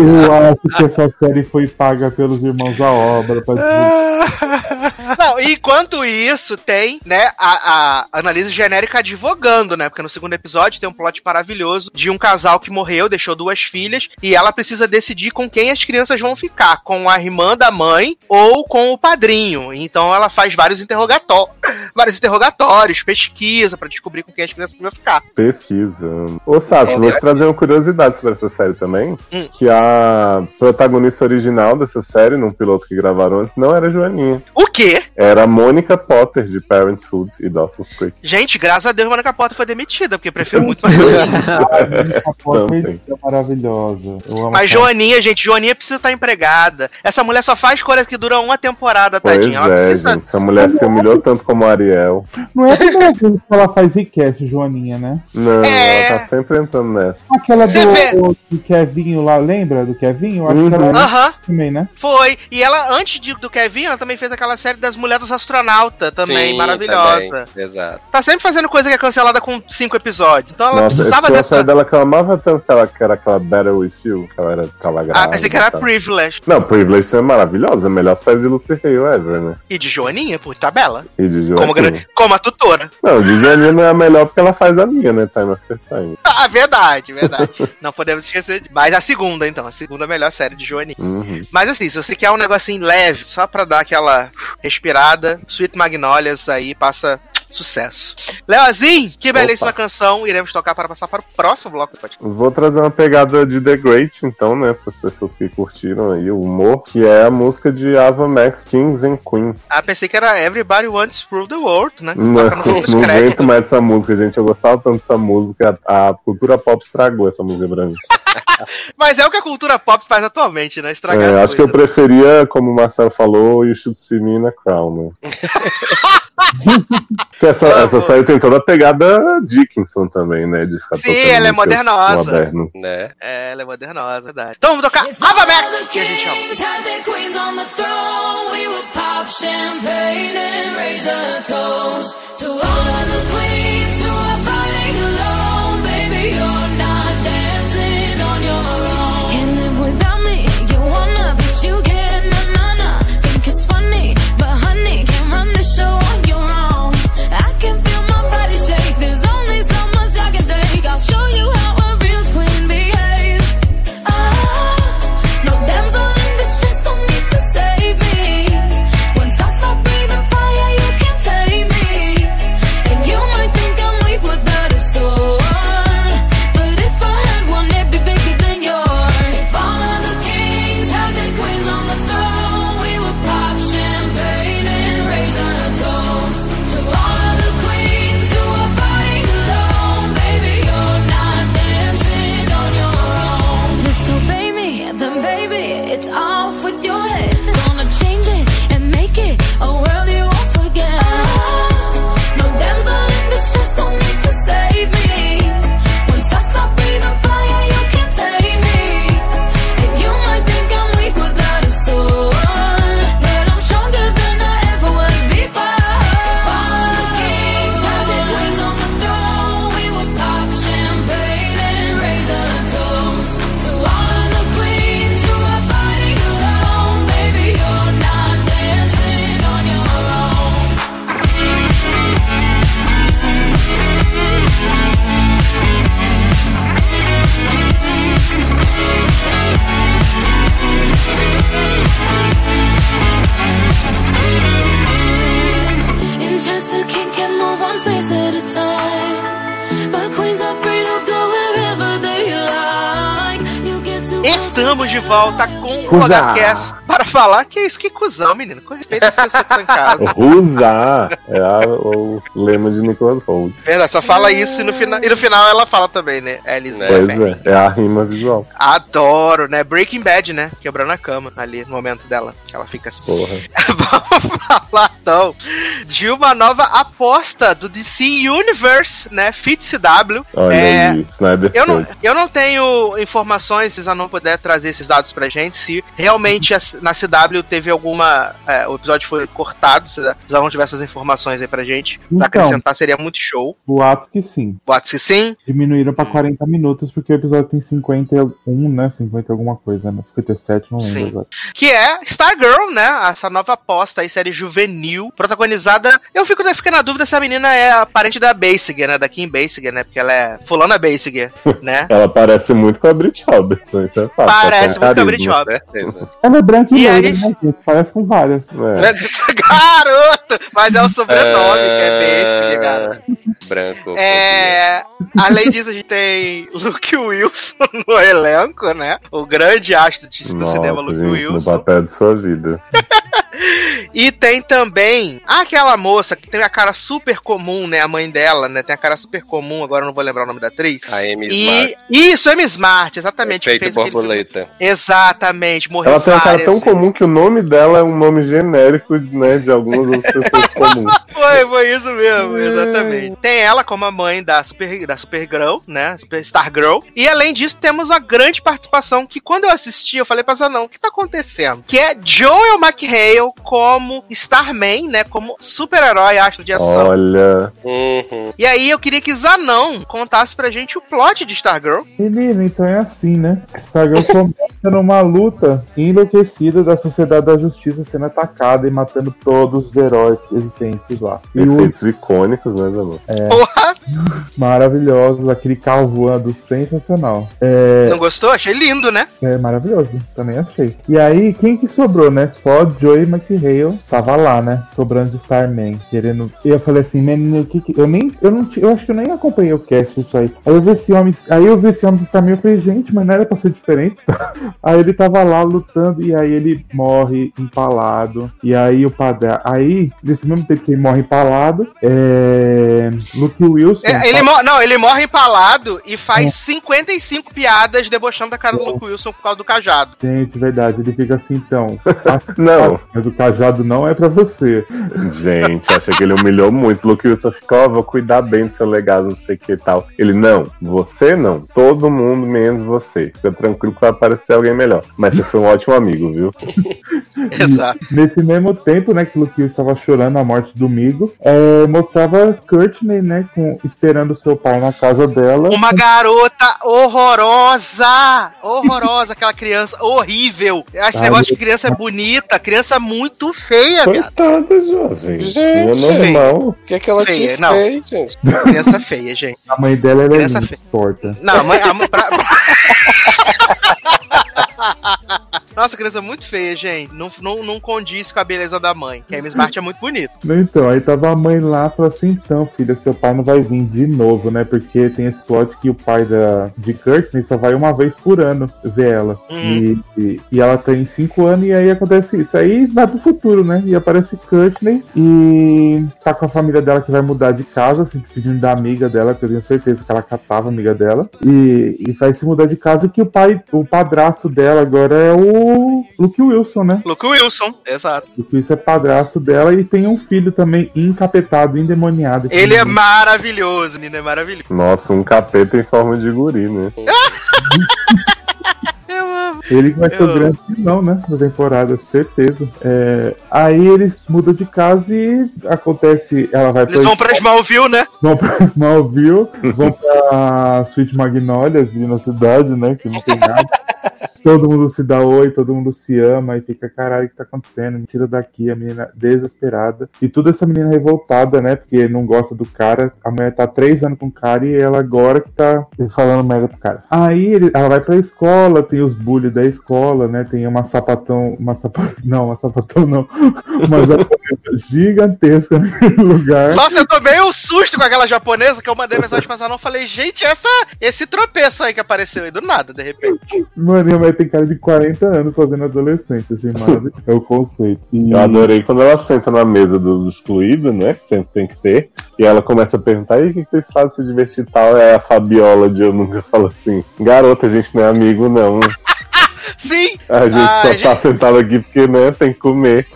Speaker 7: Eu acho que essa série foi paga pelos irmãos à obra. Pra...
Speaker 3: Não, enquanto isso, tem, né, a, a genérica advogando, né? Porque no segundo episódio tem um plot maravilhoso de um casal que morreu, deixou duas filhas, e ela precisa decidir com quem as crianças vão ficar, com a irmã da mãe ou com o padrinho. Então ela faz vários interrogatórios, vários interrogatórios, pesquisa pra descobrir com quem as crianças vão ficar.
Speaker 5: Pesquisa. Ô, Sassi, vou te trazer uma curiosidade sobre essa série também.
Speaker 3: Hum.
Speaker 5: Que a protagonista original dessa série, num piloto que gravaram antes, não era Joaninha.
Speaker 3: O quê?
Speaker 5: Era a Mônica Potter, de Parenthood e Dawson's Creek.
Speaker 3: Gente, graças a Deus, Mônica Potter foi demitida, porque eu prefiro muito mais Joaninha.
Speaker 7: A porta
Speaker 5: Também.
Speaker 7: é maravilhosa. Eu amo
Speaker 3: Mas Joaninha, gente, Joaninha precisa estar empregada. Essa mulher só faz coisas que duram uma temporada,
Speaker 5: Pois
Speaker 3: tadinha. Ela
Speaker 5: é,
Speaker 3: precisa.
Speaker 5: gente. Essa mulher se humilhou tanto como a Ariel.
Speaker 7: Não é a primeira vez que ela faz request, Joaninha, né?
Speaker 5: Não,
Speaker 3: É.
Speaker 5: ela tá sempre entrando nessa.
Speaker 7: Aquela
Speaker 3: Você vê.
Speaker 7: do, do Kevinho lá, lembra do Kevinho? Acho
Speaker 5: Uhum.
Speaker 7: que ela era
Speaker 3: Aham,
Speaker 7: também, né?
Speaker 3: foi. E ela, antes de- do Kevin, ela também fez aquela série das Mulheres dos Astronautas, também,
Speaker 4: Sim,
Speaker 3: maravilhosa.
Speaker 4: também, Exato.
Speaker 3: Tá sempre fazendo coisa que é cancelada com cinco episódios. Então ela
Speaker 5: Nossa,
Speaker 3: precisava dessa.
Speaker 5: série dela que eu amava tanto que ela que era aquela Battle With You, que ela era tava
Speaker 3: Ah,
Speaker 5: grávida
Speaker 3: pensei que era
Speaker 5: tal.
Speaker 3: Privilege.
Speaker 5: Não, Privilege é maravilhosa, a melhor série de Lucy Hale ever, né?
Speaker 3: E de Joaninha, por tabela.
Speaker 5: E de
Speaker 3: Como,
Speaker 5: Joaquim.
Speaker 3: gra- como a tutora.
Speaker 5: Não, de Joaninha não é a melhor porque ela faz a minha, né? Time After Time.
Speaker 3: Ah, verdade, verdade. Não podemos esquecer. De... Mas a segunda, então. A segunda melhor série de Joaninha.
Speaker 5: Uhum.
Speaker 3: Mas assim, se você quer um negocinho leve, só pra dar aquela respirada, Sweet Magnolias aí passa sucesso. Leozinho, que belíssima
Speaker 5: Opa.
Speaker 3: canção. Iremos tocar para passar para o próximo bloco do podcast.
Speaker 5: Vou trazer uma pegada de The Great, então, né? Para as pessoas que curtiram aí o humor, que é a música de Ava Max, Kings and Queens.
Speaker 3: Ah, pensei que era Everybody Wants to Rule the World, né?
Speaker 5: Não, não aguento mais essa música, gente. Eu gostava tanto dessa música. A cultura pop estragou essa música pra mim.
Speaker 3: Mas é o que a cultura pop faz atualmente, né? Estragar
Speaker 5: É,
Speaker 3: as
Speaker 5: acho que eu
Speaker 3: coisas.
Speaker 5: preferia, como o Marcelo falou, You Should See Me in a Crown, né? Essa, essa série tem toda a pegada Dickinson também, né? De ficar
Speaker 3: Sim, ela é modernosa.
Speaker 4: Né?
Speaker 3: É, ela é modernosa, verdade. Então vamos tocar Ava Max, que a gente ama. Rodacast para falar que é isso que cuzão, menino. Com respeito às pessoas que estão em casa.
Speaker 5: É a- o lema de Nicholas Holt.
Speaker 3: Verdade, só fala isso e no, final, e no final ela fala também, né? Alice
Speaker 5: Pois
Speaker 3: Manning.
Speaker 5: é, é a rima visual.
Speaker 3: Adoro, né? Breaking Bad, né? Quebrando a cama ali no momento dela. Que ela fica assim.
Speaker 5: Porra.
Speaker 3: Vamos falar então de uma nova aposta do DC Universe, né? Fit CW.
Speaker 5: Olha
Speaker 3: É,
Speaker 5: aí, Snyder
Speaker 3: Eu não, eu não tenho informações, se vocês não puder trazer esses dados pra gente, se realmente a- na CW teve alguma. é, o episódio foi cortado, se vocês não tiver essas informações aí pra gente, pra
Speaker 7: Então.
Speaker 3: acrescentar seria muito show.
Speaker 7: Boatos que sim.
Speaker 3: Boatos que sim.
Speaker 7: Diminuíram pra 40 minutos porque o episódio tem 51, né? 50 alguma coisa, né? 57, não lembro
Speaker 3: Sim.
Speaker 7: agora.
Speaker 3: Que é Stargirl, né? Essa nova aposta aposta aí, série juvenil, protagonizada. Eu fico, eu fico na dúvida se a menina é a parente da Basinger, né? Da Kim Basinger, né? Porque ela é fulana Basinger, né?
Speaker 5: Ela parece muito com a Brit Robertson, isso é fato.
Speaker 3: Parece muito com a Brit. Roberts.
Speaker 4: Certeza.
Speaker 7: Ela é branca e,
Speaker 3: E aí-
Speaker 7: né, gente? Parece com várias.
Speaker 5: É.
Speaker 3: Garoto! Mas é o sobrenome que é Basinger, garoto.
Speaker 4: Branco.
Speaker 3: É, além disso, a gente tem Luke Wilson no elenco, né? O grande astro de- do cinema
Speaker 5: Nossa,
Speaker 3: Luke
Speaker 5: gente, no
Speaker 3: Wilson.
Speaker 5: papel de sua vida.
Speaker 3: E tem também aquela moça que tem a cara super comum, né? A mãe dela, né? Tem a cara super comum, agora eu não vou lembrar o nome da atriz.
Speaker 4: A Amy Smart.
Speaker 3: E isso, Amy Smart, exatamente. aquele
Speaker 4: borboleta.
Speaker 3: filme- Exatamente, morreu
Speaker 5: Ela tem uma cara tão
Speaker 3: vezes.
Speaker 5: comum que o nome dela é um nome genérico, né, de algumas outras pessoas comuns.
Speaker 3: Foi, foi isso mesmo, exatamente. Tem ela como a mãe da Super, da Supergirl, né? Super Star Girl. E além disso, temos a grande participação que quando eu assisti, eu falei pra Zanão, o que tá acontecendo? Que é Joel McHale como Starman, né? Como super-herói astro de ação.
Speaker 5: Olha,
Speaker 4: Uhum.
Speaker 3: E aí eu queria que Zanão contasse pra gente o plot de Stargirl.
Speaker 7: Menino, então é assim, né? Stargirl começa numa luta enlouquecida da Sociedade da Justiça sendo atacada e matando todos os heróis existentes lá. E o
Speaker 5: efeitos icônicos, né, Zanon?
Speaker 3: Porra!
Speaker 7: maravilhosos, aquele carro voando sensacional. É,
Speaker 3: Não gostou? Achei lindo, né?
Speaker 7: é maravilhoso, também achei. E aí, quem que sobrou, né? Só Joey McHale tava lá, né? Sobrando de Starman, querendo. E eu falei assim, menino, o que que. Eu nem. Eu não Eu acho que eu nem acompanhei o cast disso aí. Aí eu vi esse homem. Aí eu vi esse homem de Starman eu falei, gente, mas não era pra ser diferente. aí ele tava lá lutando e aí ele morre empalado. E aí o padre. Aí, nesse mesmo tempo que ele morre empalado, é. Luke Wilson.
Speaker 3: É, ele não, ele morre empalado e faz 55 piadas debochando da cara do Luke Wilson por causa do cajado.
Speaker 7: Gente, verdade, ele fica assim então.
Speaker 5: Não,
Speaker 7: Mas o cajado não é pra você.
Speaker 5: gente, achei que ele humilhou muito. Luke Wilson ficou, ó, vou cuidar bem do seu legado, não sei o que e tal. Ele, não, você não. Todo mundo menos você. Fica tranquilo que vai aparecer alguém melhor. Mas você foi um ótimo amigo, viu?
Speaker 3: Exato.
Speaker 7: Nesse mesmo tempo, né, que o Luke estava chorando a morte do amigo, é, mostrava Courtney, né, com, esperando seu pai na casa dela.
Speaker 3: Uma garota horrorosa! Horrorosa, aquela criança horrível. Esse
Speaker 7: Ai,
Speaker 3: negócio de criança é bonita, criança muito feia.
Speaker 5: Coitada, jovem.
Speaker 4: Gente.
Speaker 5: É normal.
Speaker 4: O que é que ela
Speaker 3: Feia, não.
Speaker 4: fez, gente?
Speaker 3: Criança feia, gente.
Speaker 7: A mãe dela era
Speaker 3: Criança
Speaker 7: linda,
Speaker 3: feia.
Speaker 7: torta.
Speaker 3: Não, a mãe. A mãe pra- Nossa, criança muito feia, gente. Não, não, não condiz com a beleza da mãe. Que a Amy Smart é muito bonita.
Speaker 7: Então, aí tava a mãe lá, falou assim, então, filha, seu pai não vai vir de novo, né, porque tem esse plot que o pai da, de Courtney só vai uma vez por ano ver ela.
Speaker 3: Uhum.
Speaker 7: E, e, e ela tem cinco anos e aí acontece isso. Aí vai pro futuro, né, e aparece Courtney e tá com a família dela que vai mudar de casa, se despedindo da amiga dela, que eu tenho certeza que ela catava a amiga dela, e, e vai se mudar de casa que o pai, o padrasto dela agora é o Luke Wilson, né?
Speaker 3: Luke Wilson, exato.
Speaker 7: Luke Wilson é padrasto dela e tem um filho também encapetado, endemoniado.
Speaker 3: Ele é maravilhoso, Nina, é maravilhoso.
Speaker 5: Nossa, um capeta em forma de guri, né?
Speaker 7: Ele vai ser o grande vilão, né? Da temporada, certeza. É, aí eles mudam de casa e acontece. Ela vai
Speaker 3: Eles vão pra Smallville, né?
Speaker 7: vão pra Smallville, vão pra Sweet Magnolias, ali na cidade, né? Que não tem nada. Todo mundo se dá oi, todo mundo se ama e fica, caralho, o que tá acontecendo? Me tira daqui, a menina desesperada. E tudo essa menina revoltada, né? Porque não gosta do cara. A mulher tá três anos com o cara e ela agora que tá falando merda pro cara. Aí ele- ela vai pra escola, tem os bullies da escola, né? Tem uma sapatão. Uma sapatão. Não, uma sapatão não. Uma japonesa gigantesca naquele lugar.
Speaker 3: Nossa, eu tomei um susto com aquela japonesa que eu mandei mensagem pra Zanon. Falei, gente, essa, esse tropeço aí que apareceu aí do nada, de repente.
Speaker 7: Mano, mãe tem cara de 40 anos fazendo adolescente. É o conceito. E...
Speaker 5: Eu adorei quando ela senta na mesa dos excluídos, né? Que sempre tem que ter. E ela começa a perguntar: e o que vocês fazem se divertir tal? É a Fabiola de Eu Nunca fala assim: Garota, a gente não é amigo, não.
Speaker 3: Sim,
Speaker 5: A gente
Speaker 3: Ah,
Speaker 5: só
Speaker 3: a
Speaker 5: tá sentado aqui porque, né, tem que comer.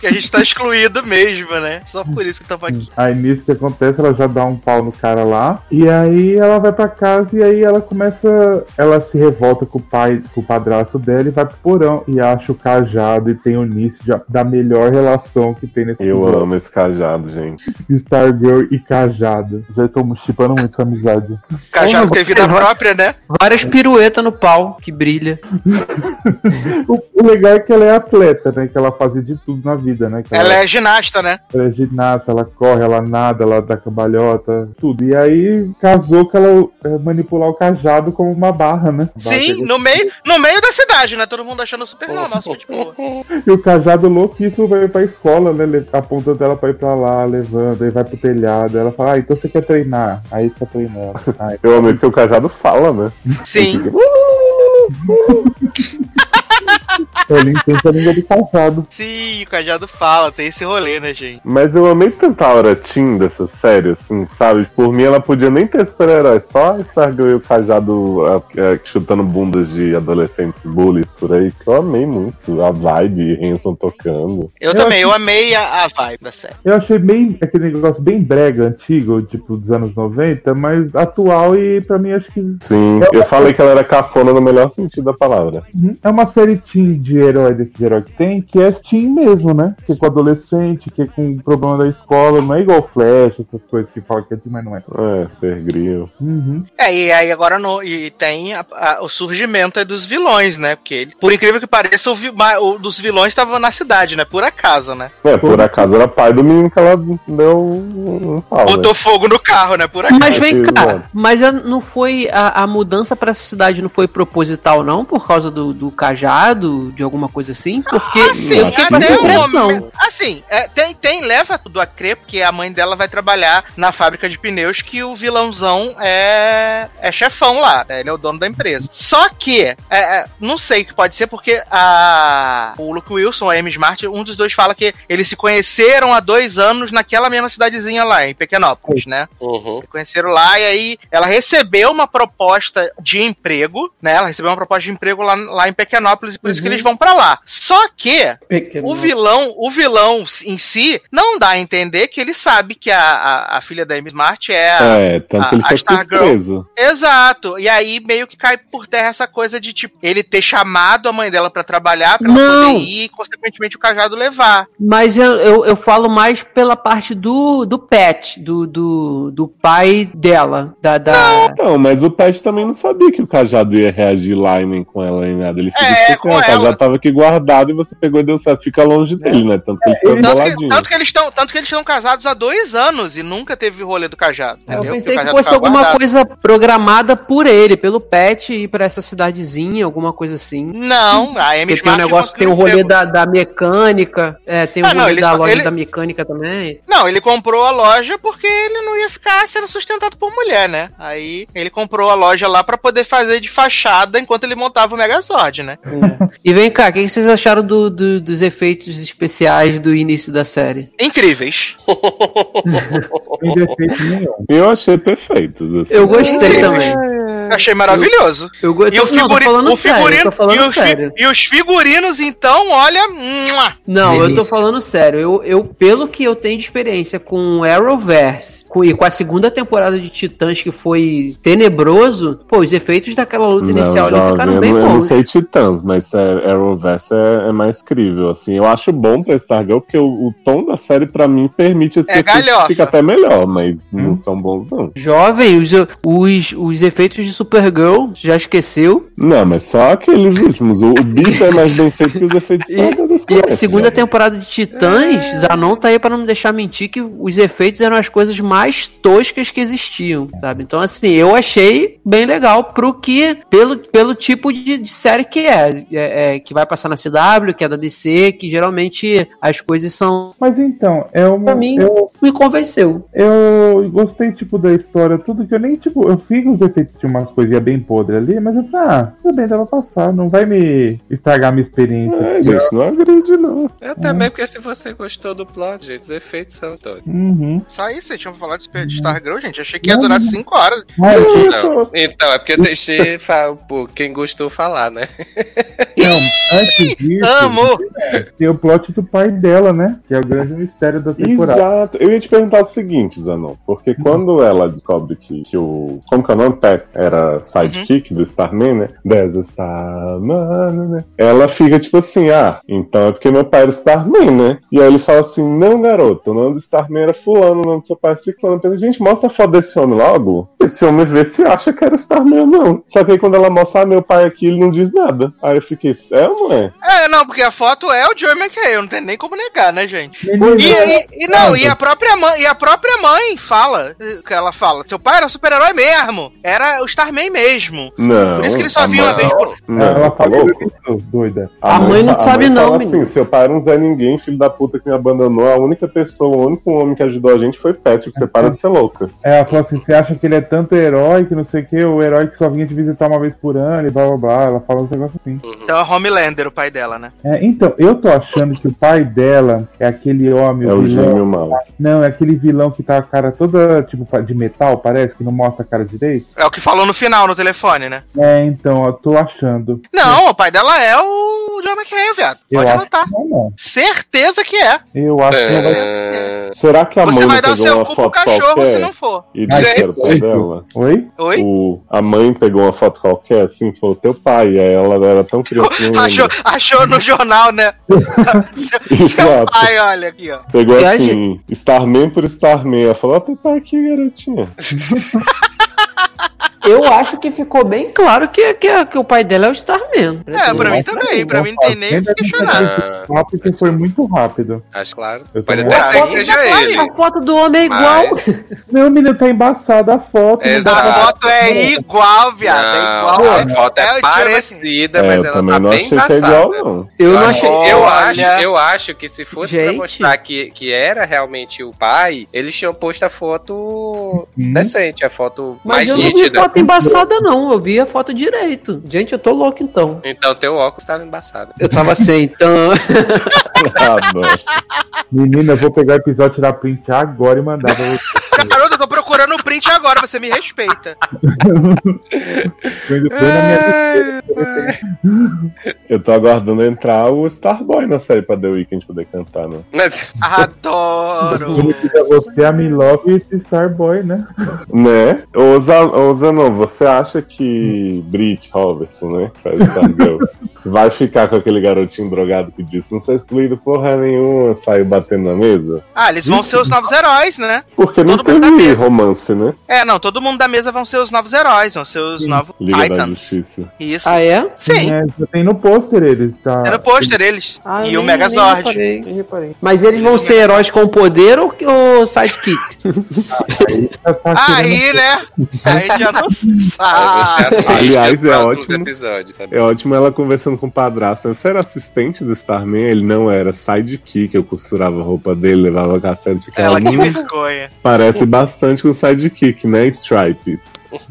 Speaker 3: que a gente tá excluído mesmo, né? Só por isso que tamo aqui.
Speaker 7: Aí nisso que acontece, ela já dá um pau no cara lá. E aí ela vai pra casa e aí ela começa. Ela se revolta com o pai, com o padrasto dela e vai pro porão. E acha o cajado e tem o início de- da melhor relação que tem nesse
Speaker 5: Eu amo esse cajado, gente.
Speaker 7: Stargirl e cajado. Já estamos chipando muito essa amizade.
Speaker 3: Cajado tem vida própria, né?
Speaker 6: Várias piruetas no pau que brilha.
Speaker 7: O, o legal é que ela é atleta, né? Que ela fazia de tudo na vida, né? Que
Speaker 3: Ela é ginasta, né?
Speaker 7: ela é ginasta, ela corre, ela nada, ela dá cambalhota, tudo. E aí casou que ela é, manipular o cajado como uma barra, né?
Speaker 3: Sim, no meio, no meio da cidade, né? Todo mundo achando super normal, super de boa.
Speaker 7: E o cajado louquíssimo vai pra escola, né? le- Apontando ela pra ir pra lá, levando, aí vai pro telhado. Ela fala, ah, então você quer treinar? Aí fica treinando. Ai,
Speaker 5: Eu amei porque o cajado fala, né?
Speaker 3: Sim. Woo!
Speaker 7: ele entende a língua do cajado.
Speaker 3: Sim, o Cajado fala, tem esse rolê, né, gente?
Speaker 5: Mas eu amei tanto a hora teen dessa série, assim, sabe? Por mim, ela podia nem ter super-heróis, só a Stargirl e o Cajado ah, ah, chutando bundas de adolescentes bullies por aí, que eu amei muito. A vibe, Hanson tocando.
Speaker 3: Eu,
Speaker 7: Eu
Speaker 3: também, eu amei a, a vibe da série.
Speaker 7: Eu achei bem aquele negócio bem brega, antigo, tipo dos anos 90, mas atual e pra mim acho que
Speaker 5: Sim, eu falei que ela era cafona no melhor sentido da palavra.
Speaker 7: é uma série teen de herói desse herói que tem, que é teen mesmo, né? Que é com adolescente, que é com problema da escola, não é igual Flash, essas coisas que falam que é teen, mas não é.
Speaker 5: É, Supergrill.
Speaker 7: Uhum.
Speaker 3: É, e aí agora no, e tem a- a- o surgimento aí dos vilões, né? Porque ele, por incrível que pareça, o, vi- o dos vilões estava na cidade, né? Por acaso, né?
Speaker 5: É, por acaso era pai do menino que ela deu um pau,
Speaker 3: Botou
Speaker 5: né?
Speaker 3: fogo no carro, né? Por acaso.
Speaker 6: Mas vem cá,
Speaker 5: Exato.
Speaker 6: mas a- não foi a, a mudança pra essa cidade não foi proposital não por causa do, do cajado, de alguma coisa assim? Porque
Speaker 3: Assim,
Speaker 6: eu fiquei com essa impressão.
Speaker 3: momento. Assim, é, tem, tem, leva tudo a crer, porque a mãe dela vai trabalhar na fábrica de pneus que o vilãozão é, é chefão lá, né? Ele é o dono da empresa. Só que, é, é, não sei o que pode ser, porque a, o Luke Wilson, a Amy Smart, um dos dois fala que eles se conheceram há dois anos naquela mesma cidadezinha lá, em Pequenópolis, né?
Speaker 4: Uhum.
Speaker 3: Se conheceram lá e aí ela recebeu uma proposta de emprego, né? Ela recebeu uma proposta de emprego lá, lá em Pequenópolis e por isso que eles vão pra lá. Só que o vilão, o vilão em si não dá a entender que ele sabe que a, a, a filha da Amy Smart é a,
Speaker 5: É, tanto que ele
Speaker 3: a- a Stargirl. Exato. E aí meio que cai por terra essa coisa de tipo ele ter chamado a mãe dela pra trabalhar pra ela
Speaker 6: Não.
Speaker 3: poder ir e consequentemente o cajado levar.
Speaker 6: Mas eu, eu, eu falo mais pela parte do, do pet, do, do, do pai dela. Da, da...
Speaker 5: Não, mas o Pet também não sabia que o cajado ia reagir lá e nem com ela nem nada. Ele fica
Speaker 3: É, com
Speaker 5: "Ah, o cajado
Speaker 3: ela."
Speaker 5: tava aqui guardado e você pegou e deu certo. Fica longe dele, né? Tanto que ele ficou
Speaker 3: Tanto que,
Speaker 5: boladinho.
Speaker 3: tanto que eles estão tanto que eles estão casados há dois anos e nunca teve rolê do cajado.
Speaker 6: Eu
Speaker 3: entendeu?
Speaker 6: pensei que fosse alguma
Speaker 3: guardado.
Speaker 6: coisa programada por ele, pelo pet, ir pra essa cidadezinha, alguma coisa assim.
Speaker 3: Não, a Amy
Speaker 6: Porque tem um negócio,
Speaker 3: não
Speaker 6: tem o
Speaker 3: queria
Speaker 6: rolê da, da mecânica, é, tem o
Speaker 3: Ah, não,
Speaker 6: rolê
Speaker 3: ele
Speaker 6: da loja
Speaker 3: ele-
Speaker 6: da mecânica também.
Speaker 3: Não, ele comprou a loja porque ele não ia ficar sendo sustentado por mulher, né? Aí ele comprou a loja lá pra poder fazer de fachada enquanto ele montava o Megazord, né?
Speaker 6: E vem cá, o que vocês acharam do- do- dos efeitos especiais do início da série?
Speaker 3: Incríveis.
Speaker 7: Sem defeito nenhum.
Speaker 5: Eu achei perfeito. assim.
Speaker 6: Eu gostei
Speaker 3: É.
Speaker 6: também.
Speaker 3: Eu achei maravilhoso.
Speaker 6: Eu.
Speaker 3: E o
Speaker 6: não, tô
Speaker 3: figurino,
Speaker 6: falando
Speaker 3: o
Speaker 6: eu
Speaker 3: figurino
Speaker 6: falando
Speaker 3: e, os
Speaker 6: sério.
Speaker 3: e os figurinos, então, olha. mua.
Speaker 6: Não, eu tô
Speaker 8: Delícia.
Speaker 6: falando sério. Eu, eu, pelo que eu tenho de experiência com o Arrowverse com, e com a segunda temporada de Titãs, que foi tenebroso, pô, os efeitos daquela luta inicial ali ficaram
Speaker 5: eu
Speaker 6: bem
Speaker 5: não, eu não
Speaker 6: bons.
Speaker 5: sei Titãs, mas é, Arrowverse é, é mais crível, assim. Eu acho bom pra Stargirl, porque o, o tom da série, pra mim, permite esse
Speaker 3: É
Speaker 5: efeito fica até melhor, mas não são bons, não.
Speaker 6: Jovem, os, os, os efeitos de Supergirl, já esqueceu.
Speaker 5: Não, mas só aqueles últimos. O, o beat é mais bem feito que os efeitos
Speaker 6: E,
Speaker 5: das
Speaker 6: e a segunda
Speaker 5: né?
Speaker 6: temporada de Titãs, Zanon tá aí pra não me deixar mentir que os efeitos eram as coisas mais toscas que existiam, sabe? Então, assim, eu achei bem legal pro que, pelo, pelo tipo de, de série que é, é, é, que vai passar na CW, que é da DC, que geralmente as coisas são.
Speaker 7: Mas então, é uma.
Speaker 6: Pra mim,
Speaker 7: Eu,
Speaker 6: me convenceu.
Speaker 7: eu gostei, tipo, da história, tudo que eu nem, tipo, eu fiz os efeitos de umas coisinhas bem podres ali, mas eu falei, ah, tudo bem, dá pra passar, não vai me estragar a minha experiência.
Speaker 5: É, gente, não agride, não.
Speaker 4: Eu também, porque se você gostou do plot, gente, os efeitos são todos.
Speaker 7: Uhum.
Speaker 3: Só isso, vocês tinham falado de Stargirl, gente. Achei que ia durar 5 horas.
Speaker 7: Eu-
Speaker 4: Não, então, é porque eu deixei fa- pô, quem gostou falar, né?
Speaker 7: Não, Antes disso,
Speaker 3: Amo!
Speaker 7: tem o plot do pai dela, né? Que é o grande mistério da temporada.
Speaker 5: Exato. Eu ia te perguntar o seguinte, Zanon, porque quando ela descobre que, que o. Como que é o nome? Pat era sidekick do Starman, né? Starman, né? Ela fica tipo assim, ah, então é porque meu pai era Starman, né? E aí ele fala assim: não, garoto, o nome do Starman era Fulano, o nome do seu pai é Ciclano. Eu gente, mostra a foto desse homem logo. Esse homem vê se acha que era Starman ou não. Só que aí quando ela mostra, ah, meu pai aqui, ele não diz nada. Aí eu fiquei, é ou não é?
Speaker 3: É, não, porque a foto é o Joey McHale, não tem nem como negar, né, gente? E, e- e não, e a própria mãe, e a própria mãe fala, que ela fala, seu pai era um super-herói mesmo, era o Starman mesmo.
Speaker 5: Não.
Speaker 3: Por isso que ele só
Speaker 5: a
Speaker 3: viu uma vez por.
Speaker 5: Não,
Speaker 7: ela
Speaker 5: tá
Speaker 7: fala
Speaker 5: louco?
Speaker 7: isso, doida.
Speaker 6: A mãe não
Speaker 5: a
Speaker 6: sabe
Speaker 5: mãe
Speaker 6: não,
Speaker 5: fala
Speaker 6: menino.
Speaker 5: assim, seu pai era um Zé Ninguém, filho da puta que me abandonou. A única pessoa, o único homem que ajudou a gente foi Patrick. Você para de ser louca.
Speaker 7: É, ela falou assim: você acha que ele é tanto herói que não sei o que, o herói que só vinha te visitar uma vez por ano e blá blá blá. Ela fala uns negócios assim.
Speaker 3: Então é Homelander, o pai dela, né?
Speaker 7: É, então, eu tô achando que o pai dela é aquele homem,
Speaker 5: É o gêmeo mal.
Speaker 7: Não, é aquele vilão que tá a cara toda, tipo, de metal, parece, que não mostra a cara direito.
Speaker 3: É o que falou no final, no telefone, né?
Speaker 7: É, então, eu tô achando.
Speaker 3: Não, o pai dela é o Joey McHale, viado.
Speaker 7: Eu
Speaker 3: Pode
Speaker 7: acho
Speaker 3: anotar.
Speaker 7: que não, não.
Speaker 3: Certeza que é.
Speaker 7: Eu acho que ela vai.
Speaker 4: É,
Speaker 5: Será que a
Speaker 3: Você
Speaker 5: mãe
Speaker 3: vai
Speaker 5: não
Speaker 3: dar o
Speaker 5: pegou
Speaker 3: seu
Speaker 5: uma
Speaker 3: cu pro
Speaker 5: foto
Speaker 3: cachorro se
Speaker 5: qualquer
Speaker 3: não for.
Speaker 5: e disse que era o pai
Speaker 7: Gente.
Speaker 5: dela?
Speaker 7: Oi?
Speaker 3: Oi?
Speaker 5: O, a mãe pegou uma foto qualquer, assim, falou, teu pai. Aí ela era tão criança que
Speaker 3: Achou, achou no jornal, né? seu, pai, olha aqui, ó.
Speaker 5: Pegou
Speaker 6: E
Speaker 5: assim, Starman por Starman. Ela falou, ó, teu pai aqui, garotinha.
Speaker 6: Eu acho que ficou bem claro que, que, que o pai dela é o Starman.
Speaker 3: É, pra mim também.
Speaker 7: que
Speaker 3: Pra mim não tem nem o que questionar.
Speaker 7: Só porque foi muito rápido.
Speaker 4: acho claro.
Speaker 7: Eu
Speaker 4: Pode até ser que
Speaker 6: foto,
Speaker 4: seja ele.
Speaker 6: a foto do homem é igual.
Speaker 4: Mas-
Speaker 7: Meu menino tá embaçada a foto. dá
Speaker 3: A
Speaker 7: pra-
Speaker 4: Exato.
Speaker 3: foto é igual, viado. É
Speaker 4: Não,
Speaker 3: igual.
Speaker 4: a foto
Speaker 3: É
Speaker 4: é parecida,
Speaker 5: É,
Speaker 4: mas
Speaker 5: eu
Speaker 4: ela tá
Speaker 5: não
Speaker 4: bem
Speaker 5: é
Speaker 4: embaçada.
Speaker 5: igual, não.
Speaker 6: Eu não
Speaker 4: Eu,
Speaker 6: achei.
Speaker 4: acho, eu, acho, eu acho que se fosse pra
Speaker 6: Gente.
Speaker 4: mostrar que, que era realmente o pai, eles tinham posto a foto decente, a foto
Speaker 6: Mas
Speaker 4: mais
Speaker 6: eu não vi
Speaker 4: nítida.
Speaker 6: Foto embaçada, não. Eu vi a foto direito. Gente, eu tô louco então.
Speaker 4: Então teu óculos tava embaçado.
Speaker 6: Eu tava sem, então.
Speaker 5: Adoro.
Speaker 7: Menina, eu vou pegar o episódio, tirar print agora e mandar pra você.
Speaker 3: Procurando o print agora, você me respeita.
Speaker 5: Eu tô aguardando entrar o Starboy na série pra The Weeknd poder cantar, né?
Speaker 3: Adoro.
Speaker 7: Você, a Milove e esse Starboy, né?
Speaker 5: Né? Ô, Zan- ô Zanon, você acha que Brit Robertson, né? que Faz Stargirl, vai ficar com aquele garotinho drogado que disse não ser excluído porra nenhuma, saiu batendo na mesa?
Speaker 3: Ah, eles vão ser os novos heróis, né?
Speaker 5: Porque não
Speaker 3: Todo da
Speaker 5: teve
Speaker 3: mesa.
Speaker 5: Romance, né?
Speaker 3: É, não, todo mundo da mesa vão ser os novos heróis, vão ser os novos
Speaker 5: Liga da
Speaker 3: Titans.
Speaker 5: Justiça.
Speaker 3: Isso.
Speaker 6: Ah, é?
Speaker 3: Sim,
Speaker 7: É, já tem no pôster eles, tá?
Speaker 3: era o pôster eles.
Speaker 6: Ah,
Speaker 3: e
Speaker 6: nem-
Speaker 3: o Megazord.
Speaker 6: nem reparei, nem reparei. Mas eles vão ser heróis com poder ou, ou sidekicks?
Speaker 7: Tá querendo-
Speaker 3: Aí, né? Aí já não
Speaker 4: Ah,
Speaker 3: sabe.
Speaker 5: Aliás, é ótimo.
Speaker 4: Episódios, sabe?
Speaker 5: É ótimo ela conversando com o padrasto. né? Você era assistente do Starman? Ele não era sidekick, eu costurava a roupa dele, levava café, não sei o que.
Speaker 3: Ela
Speaker 5: Ela,
Speaker 3: que
Speaker 5: "Hum,
Speaker 3: vergonha.
Speaker 5: parece bastante com sidekick, né? Stripes.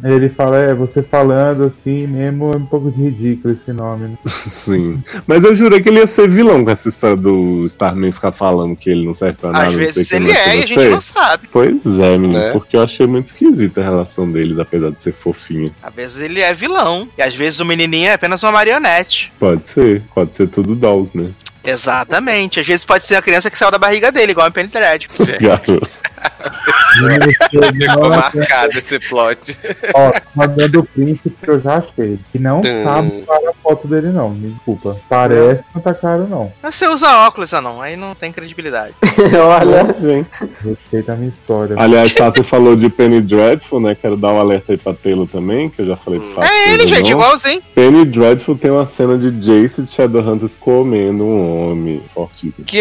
Speaker 7: Ele fala, é, você falando assim mesmo, é um pouco de ridículo esse nome, né?
Speaker 5: Sim. Mas eu jurei que ele ia ser vilão com essa história do Starman ficar falando que ele não serve pra nada.
Speaker 3: Às
Speaker 5: não sei o
Speaker 3: vezes
Speaker 5: que,
Speaker 3: ele é e a gente não sabe.
Speaker 5: Pois é, menino,
Speaker 4: Né?
Speaker 5: porque eu achei muito esquisita a relação deles, apesar de ser fofinho.
Speaker 3: Às vezes ele é vilão. E às vezes o menininho é apenas uma marionete.
Speaker 5: Pode ser, pode ser tudo dolls, né?
Speaker 3: Exatamente. Às vezes pode ser a criança que saiu da barriga dele, igual o Penny Dread.
Speaker 4: Ficou marcado esse plot.
Speaker 7: Ó, mandando o print que eu já achei. Que não
Speaker 4: Hum.
Speaker 7: sabe para a foto dele, não. Me desculpa. Parece que não tá caro, não.
Speaker 3: Mas você usa óculos, ah não. Aí não tem credibilidade.
Speaker 6: Olha.
Speaker 5: gente.
Speaker 7: Respeita a minha história.
Speaker 5: Aliás, Sassi falou de Penny Dreadful, né? Quero dar um alerta aí pra Taylor também, que eu já falei Sassi.
Speaker 3: É ele, gente, igualzinho.
Speaker 5: Penny Dreadful tem uma cena de Jace de Shadowhunters comendo um homem fortíssimo.
Speaker 3: Que?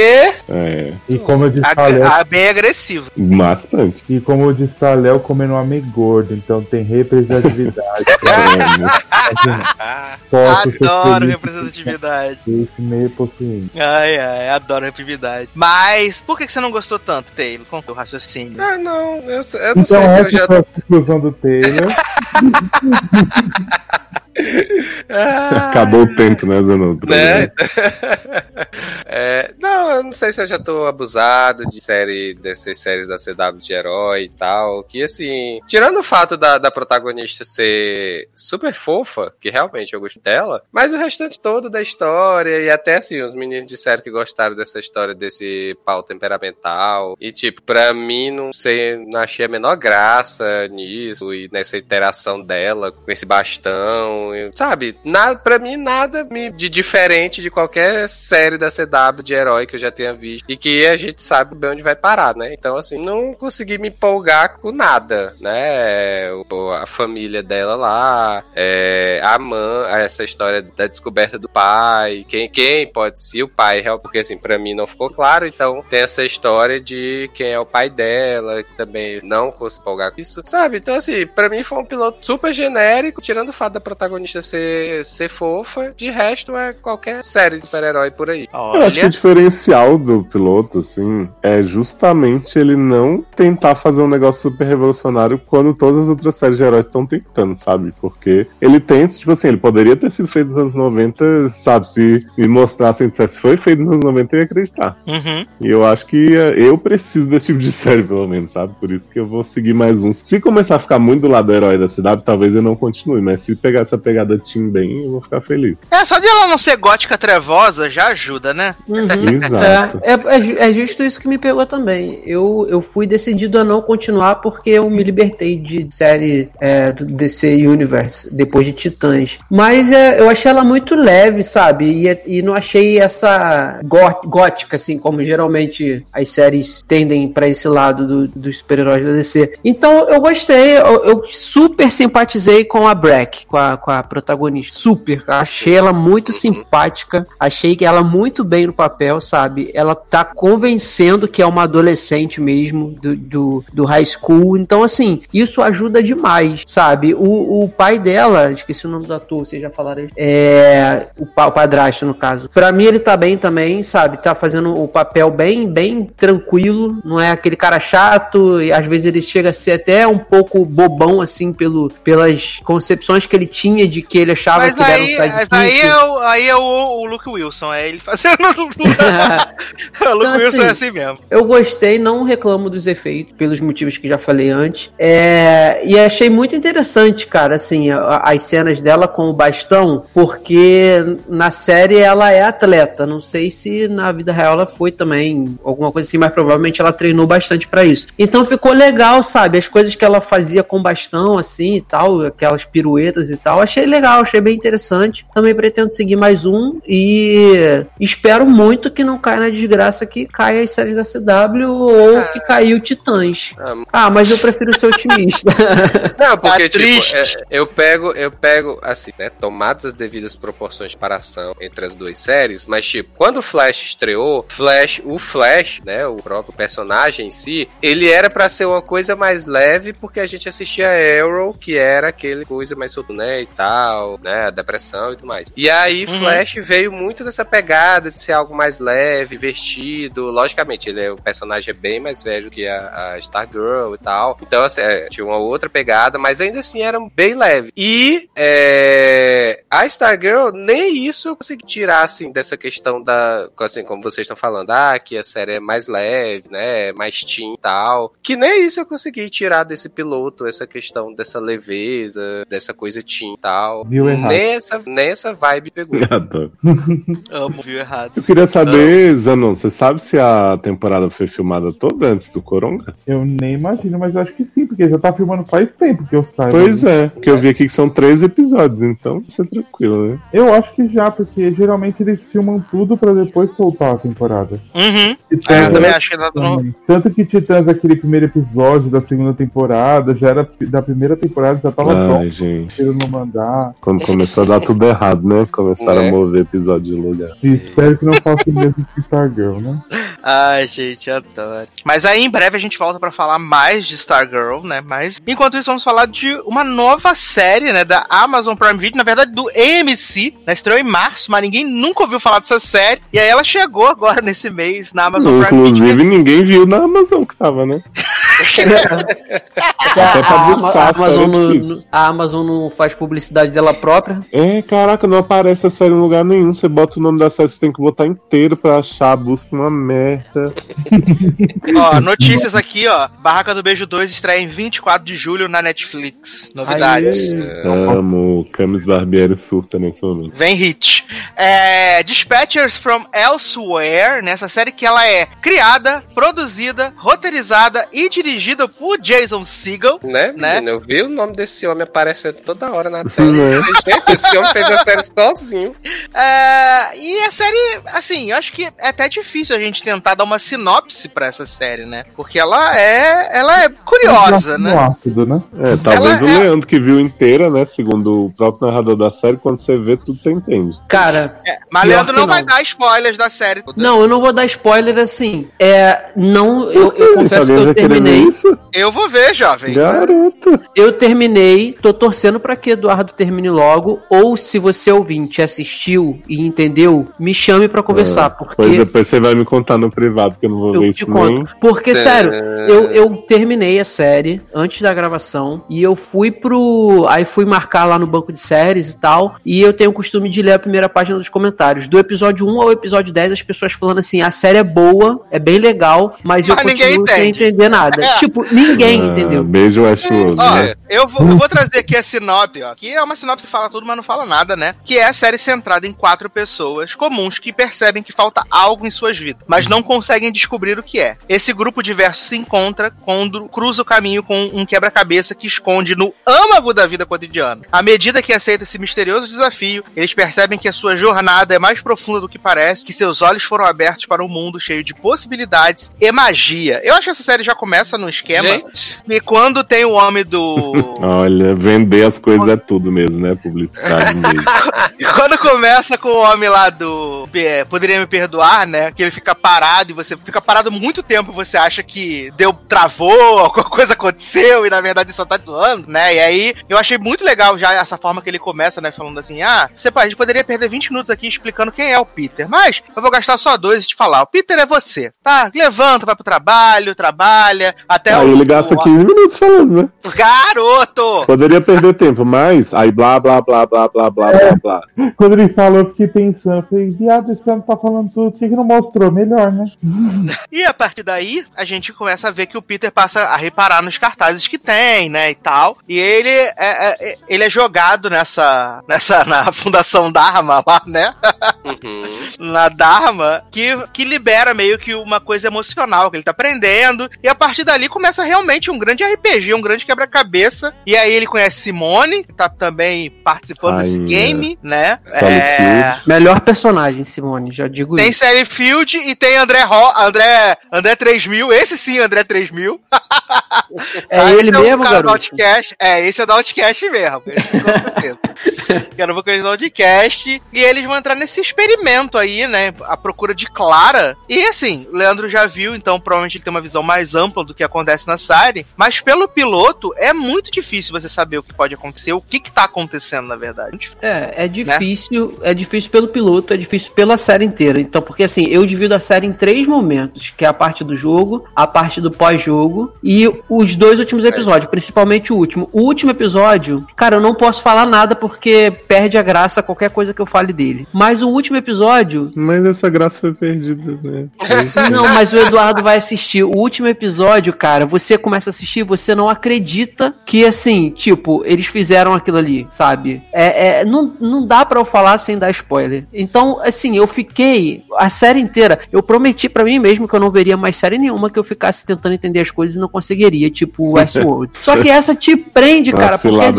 Speaker 5: É,
Speaker 7: E como eu disse Léo,
Speaker 3: ah, bem agressivo.
Speaker 5: Bastante.
Speaker 7: e como eu disse pra Léo, comendo um homem gordo, então tem representatividade. Posso ser
Speaker 3: Adoro
Speaker 7: feliz
Speaker 3: representatividade.
Speaker 7: esse meio possuinte.
Speaker 3: Ai, ai, adoro representatividade. Mas por que que você não gostou tanto, Taylor? Com o teu raciocínio?
Speaker 4: Ah, não, eu, eu não
Speaker 7: Então
Speaker 4: sei, eu
Speaker 7: essa
Speaker 4: já.
Speaker 7: foi a conclusão do Taylor.
Speaker 5: Acabou o tempo, né, Zanotro?
Speaker 4: Né? É, não, eu não sei se eu já tô abusado de série, dessas séries da CW de herói e tal. Que assim, tirando o fato da, da protagonista ser super fofa, que realmente eu gosto dela, mas o restante todo da história, e até assim, os meninos disseram que gostaram dessa história desse pau temperamental. E tipo, pra mim, não sei, não achei a menor graça nisso e nessa interação dela com esse bastão. E, sabe, nada, pra mim, nada de diferente de qualquer série da CW de herói que eu já tenha visto. E que a gente sabe bem onde vai parar, né? Então, assim, não consegui me empolgar com nada, né? O- A família dela lá, é, a mãe, essa história da descoberta do pai, quem, quem pode ser o pai, real- porque assim, pra mim não ficou claro, então tem essa história de quem é o pai dela, que também não consegui empolgar com isso, sabe? Então, assim, pra mim foi um piloto super genérico, tirando o fato da protagonista ser, ser fofa, de resto é qualquer série de super-herói por aí.
Speaker 5: Eu acho que o diferencial do piloto, assim, é justamente ele não tentar fazer um negócio super revolucionário quando todas as outras séries de heróis estão tentando, sabe? Porque ele tem, tipo assim, ele poderia ter sido feito nos anos 90, sabe? Se me mostrassem e dissesse foi feito nos anos 90, eu ia acreditar.
Speaker 3: Uhum.
Speaker 5: E eu acho que eh, eu preciso desse tipo de série, pelo menos, sabe? Por isso que eu vou seguir mais uns. Se começar a ficar muito do lado do herói da CW, talvez eu não continue, mas se pegar essa pegada Team bem, eu vou ficar feliz.
Speaker 3: É, só de ela não ser gótica trevosa já ajuda, né?
Speaker 5: Exato.
Speaker 6: É, é, é ju- é justo isso que me pegou também. Eu, eu fui decidido a não continuar porque eu me libertei de série é, do DC Universe depois de Titãs. Mas é, eu achei ela muito leve, sabe? E, e não achei essa gó- gótica, assim, como geralmente as séries tendem pra esse lado do- dos super-heróis da DC. Então eu gostei, eu, eu super simpatizei com a Brack, com a, com a protagonista. Super. Achei ela muito simpática, achei que ela muito bem no papel, sabe? Ela tá convencendo que é uma adolescente mesmo do, do, do high school. Então, assim, isso ajuda demais, sabe? O, o pai dela, esqueci o nome do ator, vocês já falaram. É. O, o padrasto, no caso. Pra mim, ele tá bem também, sabe? Tá fazendo o papel bem, bem tranquilo. Não é aquele cara chato. E às vezes ele chega a ser até um pouco bobão, assim, pelo, pelas concepções que ele tinha de que ele achava
Speaker 3: Mas
Speaker 6: que um
Speaker 3: aí,
Speaker 6: sidekick.
Speaker 3: mas aí, é o, aí é o, o Luke Wilson, é ele fazendo. o Luke
Speaker 6: Então,
Speaker 3: Wilson é
Speaker 6: assim,
Speaker 3: assim mesmo.
Speaker 6: Eu gostei, não reclamo dos efeitos, pelos motivos que já falei antes. É, e achei muito interessante, cara, assim, as cenas dela com o bastão, porque na série ela é atleta. Não sei se na vida real ela foi também, alguma coisa assim, mas provavelmente ela treinou bastante pra isso. Então ficou legal, sabe? As coisas que ela fazia com bastão, assim e tal, aquelas piruetas e tal. Achei legal, achei bem interessante. Também pretendo seguir mais um e espero muito que não caia na desgraça que caia as séries da CW ou que caiu Titãs. Ah, mas eu prefiro ser otimista.
Speaker 4: Não, porque,
Speaker 3: Tá
Speaker 4: tipo,
Speaker 3: triste.
Speaker 4: é, eu pego, eu pego, assim, né, tomadas as devidas proporções de comparação entre as duas séries, mas, tipo, quando o Flash estreou, Flash, o Flash, né, o próprio personagem em si, ele era pra ser uma coisa mais leve, porque a gente assistia Arrow, que era aquele coisa mais solto, né, e tal, né, a depressão e tudo mais. E aí,
Speaker 3: Uhum.
Speaker 4: Flash veio muito dessa pegada de ser algo mais leve, divertido, logicamente, ele é, o personagem é bem mais velho que a, a Stargirl e tal, então, assim, é, tinha uma outra pegada, mas ainda assim era bem leve. E é, a Stargirl, nem isso eu consegui tirar, assim, dessa questão da, assim, como vocês estão falando, ah, que a série é mais leve, né, mais teen e tal, que nem isso eu consegui tirar desse piloto, essa questão dessa leveza, dessa coisa teen e tal.
Speaker 7: Viu errado.
Speaker 4: Nem essa, nem essa vibe pegou.
Speaker 3: Amo, viu errado.
Speaker 5: Eu queria saber, Zanon, você sabe se a temporada foi filmada toda antes do Coronga?
Speaker 7: Eu nem imagino, mas eu acho que sim, porque já tá filmando faz tempo que eu saiba.
Speaker 5: Pois é, porque eu vi aqui que são três episódios, então isso é tranquilo, né?
Speaker 7: Eu acho que já, porque geralmente eles filmam tudo pra depois soltar a temporada.
Speaker 3: Uhum.
Speaker 7: Titãs
Speaker 3: É, eu também acho que não- não-
Speaker 7: também. Tanto que Titãs, aquele primeiro episódio da segunda temporada, já era da primeira temporada, já tava
Speaker 5: Ai,
Speaker 7: pronto,
Speaker 5: gente.
Speaker 7: não mandar.
Speaker 5: Quando começou a dar tudo errado, né? Começaram
Speaker 4: Né?
Speaker 5: a mover episódio de lugar.
Speaker 7: E espero que não faça o mesmo que Stargirl, né?
Speaker 3: Ai, gente, adoro. Mas aí em breve a gente volta pra falar mais de Stargirl, né? Mas enquanto isso, vamos falar de uma nova série, né? Da Amazon Prime Video, na verdade do AMC, né? Estreou em março, mas ninguém nunca ouviu falar dessa série. E aí ela chegou agora nesse mês na Amazon Prime Video.
Speaker 5: Inclusive, ninguém viu na Amazon que tava, né? Até pra buscar
Speaker 6: a Amazon
Speaker 5: é
Speaker 6: não, a Amazon não faz publicidade dela própria.
Speaker 5: É, caraca, não aparece a série em lugar nenhum. Você bota o nome da série, você tem que botar inteiro pra achar, busca uma merda.
Speaker 3: Ó, notícias aqui, ó. Barraca do Beijo 2 estreia em 24 de julho na Netflix. Novidades.
Speaker 5: Amo, Camis Barbieri surta nesse momento.
Speaker 3: Vem hit. É, Dispatchers from Elsewhere, nessa série que ela é criada, produzida, roteirizada e dirigida por Jason Segel.
Speaker 4: Né,
Speaker 3: Né?
Speaker 4: menina? Eu vi o nome desse homem aparecendo toda hora na. Gente, esse homem fez a série sozinho.
Speaker 3: É, e a série, assim, eu acho que é até difícil a gente tentar dar uma sinopse pra essa série, né? Porque ela é, ela é curiosa,
Speaker 7: No
Speaker 3: né?
Speaker 7: ácido, né?
Speaker 5: É, talvez
Speaker 3: Ela
Speaker 5: o
Speaker 3: é-
Speaker 5: Leandro que viu inteira, né? Segundo o próprio narrador da série, quando você vê, tudo você entende.
Speaker 6: Cara,
Speaker 3: É, mas Leandro
Speaker 6: que
Speaker 3: não vai
Speaker 6: não.
Speaker 3: dar spoilers da série.
Speaker 6: não, eu não vou dar spoiler assim. É, não, eu, eu confesso que eu terminei.
Speaker 5: isso?
Speaker 3: Eu vou ver, jovem.
Speaker 5: Garoto.
Speaker 6: Eu terminei, tô torcendo pra que Eduardo termine logo. Ou se você ouvinte assistiu e entendeu, me chame pra conversar.
Speaker 5: Pois
Speaker 6: porque
Speaker 5: depois você vai me contar no privado, que eu não vou ver
Speaker 6: eu
Speaker 5: isso
Speaker 6: te
Speaker 5: nem.
Speaker 6: conto. Porque, sério, eu, eu terminei a série antes da gravação e eu fui pro. Aí fui marcar lá no banco de séries e tal. E eu tenho o costume de ler a primeira página dos comentários. Do episódio 1 ao episódio 10, as pessoas falando assim: a série é boa, é bem legal, mas, eu
Speaker 3: Mas ninguém
Speaker 6: continuo sem
Speaker 3: entende.
Speaker 6: entender nada.
Speaker 3: É.
Speaker 6: Tipo, ninguém
Speaker 5: Ah,
Speaker 6: entendeu.
Speaker 5: Beijo Westworld,
Speaker 3: Ó,
Speaker 5: né?
Speaker 3: eu vou, eu vou trazer aqui a sinopse, ó. Que é uma sinopse que fala tudo, mas não fala nada, né? Que é a série centrada em quatro pessoas comuns que percebem que falta algo em suas vidas, mas não conseguem descobrir o que é. Esse grupo diverso se encontra quando cruza o caminho com um quebra-cabeça que esconde no âmago da vida cotidiana. À medida que aceita esse misterioso desafio, eles percebem que a sua jornada é mais profunda do que parece, que seus olhos foram abertos para um mundo cheio de possibilidades e magia. Eu acho que essa série já começa no esquema.
Speaker 4: Gente,
Speaker 3: E quando tem o homem do.
Speaker 5: Olha, vender as coisas é tudo mesmo, né? Publicidade mesmo.
Speaker 3: Quando começa com o homem lá do. é, Poderia me perdoar, né? Que ele fica parado e você fica parado muito tempo você acha que deu. travou, alguma coisa aconteceu e na verdade só tá zoando, né? E aí eu achei muito legal já essa forma que ele começa, né? Falando assim: ah, você a gente poderia perder 20 minutos aqui explicando quem é o Peter, mas eu vou gastar só dois e te falar: o Peter é você, tá? Levanta, vai pro trabalho, trabalha, até
Speaker 5: Aí
Speaker 3: o.
Speaker 5: ele gasta
Speaker 3: o-
Speaker 5: 15 minutos falando, né?
Speaker 3: Garoto!
Speaker 5: Poderia perder tempo, mas isso. Aí blá, blá, blá, blá, blá, blá, é. blá, blá.
Speaker 7: Quando ele falou, eu fiquei pensando, eu falei, viado, esse homem tá falando tudo, por que não mostrou? Melhor, né?
Speaker 3: e a partir daí, a gente começa a ver que o Peter passa a reparar nos cartazes que tem, né, e tal. E ele é, é, é ele é jogado nessa, nessa, na Fundação Dharma lá, né?
Speaker 4: Uhum.
Speaker 3: na Dharma, que, que libera meio que uma coisa emocional que ele tá aprendendo. E a partir dali começa realmente um grande RPG, um grande quebra-cabeça. E aí ele conhece Simone, que tá também participando desse game, né? É.
Speaker 6: Melhor personagem, Simone, já digo
Speaker 3: tem
Speaker 6: isso.
Speaker 3: Sally Field e tem André Ro André, André 3000, esse sim, André 3000.
Speaker 6: É
Speaker 3: Ah,
Speaker 6: ele
Speaker 3: esse
Speaker 6: mesmo,
Speaker 3: o cara
Speaker 6: garoto?
Speaker 3: Outcast. É, esse é do Outcast mesmo. Esse, que era o vocalista do Outcast. E eles vão entrar nesse experimento aí, né? A procura de Clara. E assim, o Leandro já viu, então provavelmente ele tem uma visão mais ampla do que acontece na série. Mas pelo piloto, é muito difícil você saber o que pode acontecer, o que que tá acontecendo, na verdade.
Speaker 6: É, é difícil, é difícil pelo piloto, é difícil pela série inteira. Então, porque assim, eu divido a série em três momentos, que é a parte do jogo, a parte do pós-jogo e os dois últimos episódios, principalmente o último. O último episódio, cara, eu não posso falar nada porque perde a graça qualquer coisa que eu fale dele. Mas o último episódio,
Speaker 5: Mas essa graça foi perdida, né?
Speaker 6: não, mas o Eduardo vai assistir. O último episódio, cara, você começa a assistir, você não acredita que, assim, tipo, eles fizeram aquilo ali, sabe? É, é, não, não dá pra eu falar sem dar spoiler. Então, assim, eu fiquei a série inteira. Eu prometi pra mim mesmo que eu não veria mais série nenhuma que eu ficasse tentando entender as coisas e não conseguiria, tipo Westworld. Só que essa te prende, cara, porque as,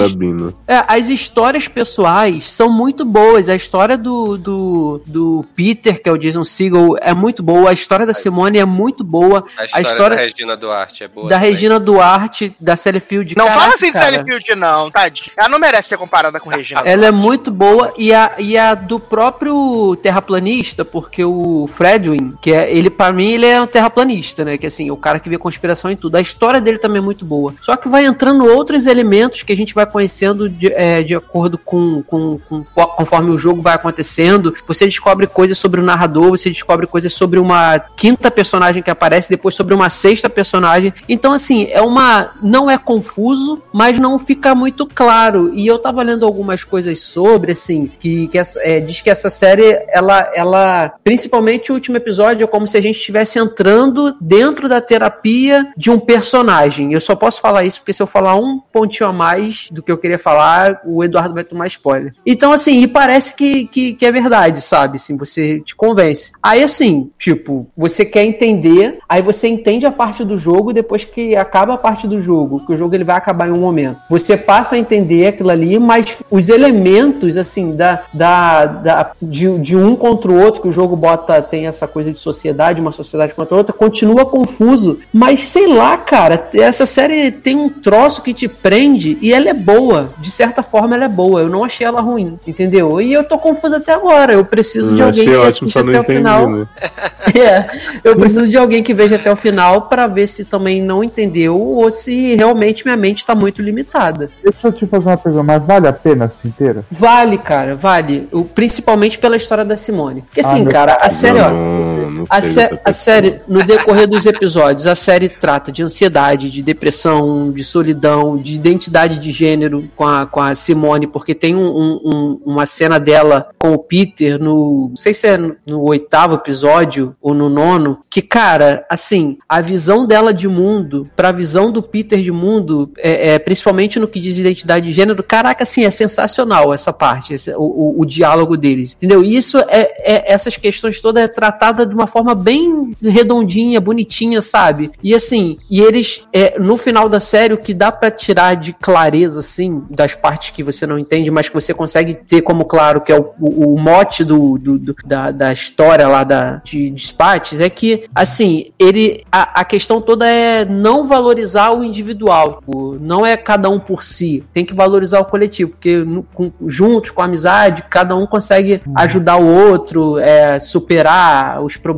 Speaker 6: é, as histórias pessoais são muito boas. A história do, do, do Peter, que é o Jason Segel, é muito boa. A história da Simone é muito boa.
Speaker 4: A história,
Speaker 6: história
Speaker 4: da Regina Duarte é boa.
Speaker 6: Da
Speaker 4: também.
Speaker 6: Regina Duarte, da Sally Field.
Speaker 3: Não
Speaker 6: Caraca,
Speaker 3: fala assim de Sally Field, não, tadinho. Ela não merece ser comparada com Regina.
Speaker 6: Ela é muito boa. E a, e a do próprio terraplanista, porque o Fredwin, que é ele para mim ele é um terraplanista, né? Que assim, o cara que vê conspiração em tudo. A história dele também é muito boa. Só que vai entrando outros elementos que a gente vai conhecendo de, é, de acordo com, com, com conforme o jogo vai acontecendo. Você descobre coisas sobre o narrador, você descobre coisas sobre uma quinta personagem que aparece, depois sobre uma sexta personagem. Então assim, é uma não é confuso, mas não fica muito claro. E eu tava lendo algumas coisas sobre assim, que, que é, diz que essa série ela ela principalmente o último episódio é como se a gente estivesse entrando dentro da terapia de um personagem. Eu só posso falar isso porque se eu falar um pontinho a mais do que eu queria falar, o Eduardo vai tomar spoiler. Então, assim, e parece que, que, que é verdade, sabe? Assim, você te convence. Aí, assim, tipo, você quer entender, aí você entende a parte do jogo, depois que acaba a parte do jogo, que o jogo ele vai acabar em um momento. Você passa a entender aquilo ali, mas os elementos, assim, da, da, da de, de um contra o outro, que o jogo bota, tem essa coisa de sociedade, uma sociedade contra outra, continua confuso. Mas sei lá, cara, essa série tem um troço que te prende e ela é boa. De certa forma, ela é boa. Eu não achei ela ruim, entendeu? E eu tô confuso até agora. Eu preciso de alguém que
Speaker 5: ótimo,
Speaker 6: assista até o final.
Speaker 5: Né?
Speaker 6: é, eu preciso de alguém que veja até o final para ver se também não entendeu ou se realmente minha mente tá muito limitada.
Speaker 7: Deixa eu te fazer uma pergunta, mas vale a pena essa inteira?
Speaker 6: Vale, cara, vale. O, principalmente pela história da Simone. Porque assim,
Speaker 7: Ah,
Speaker 6: cara, a série, ó.
Speaker 5: Não, não
Speaker 6: A, sé- a série, no decorrer dos episódios, a série trata de ansiedade, de depressão, de solidão, de identidade de gênero com a, com a Simone, porque tem um- um- um- uma cena dela com o Peter no. Não sei se é no, no oitavo episódio ou no nono, que, cara, assim, a visão dela de mundo, pra visão do Peter de mundo, é, é, principalmente no que diz identidade de gênero, caraca, assim, é sensacional essa parte, esse- o, o- o diálogo deles, entendeu? E isso é, é- essas questões todas é tratada de uma forma bem redondinha, bonitinha, sabe? E assim, e eles, é, no final da série, o que dá pra tirar de clareza, assim, das partes que você não entende, mas que você consegue ter como claro que é o, o- o mote do, do- do- da, da história lá da, de Despates, é que, assim, ele, a, a questão toda é não valorizar o individual, tipo, não é cada um por si, tem que valorizar o coletivo, porque no- com- juntos, com amizade, cada um consegue ajudar o outro, é, superar os problemas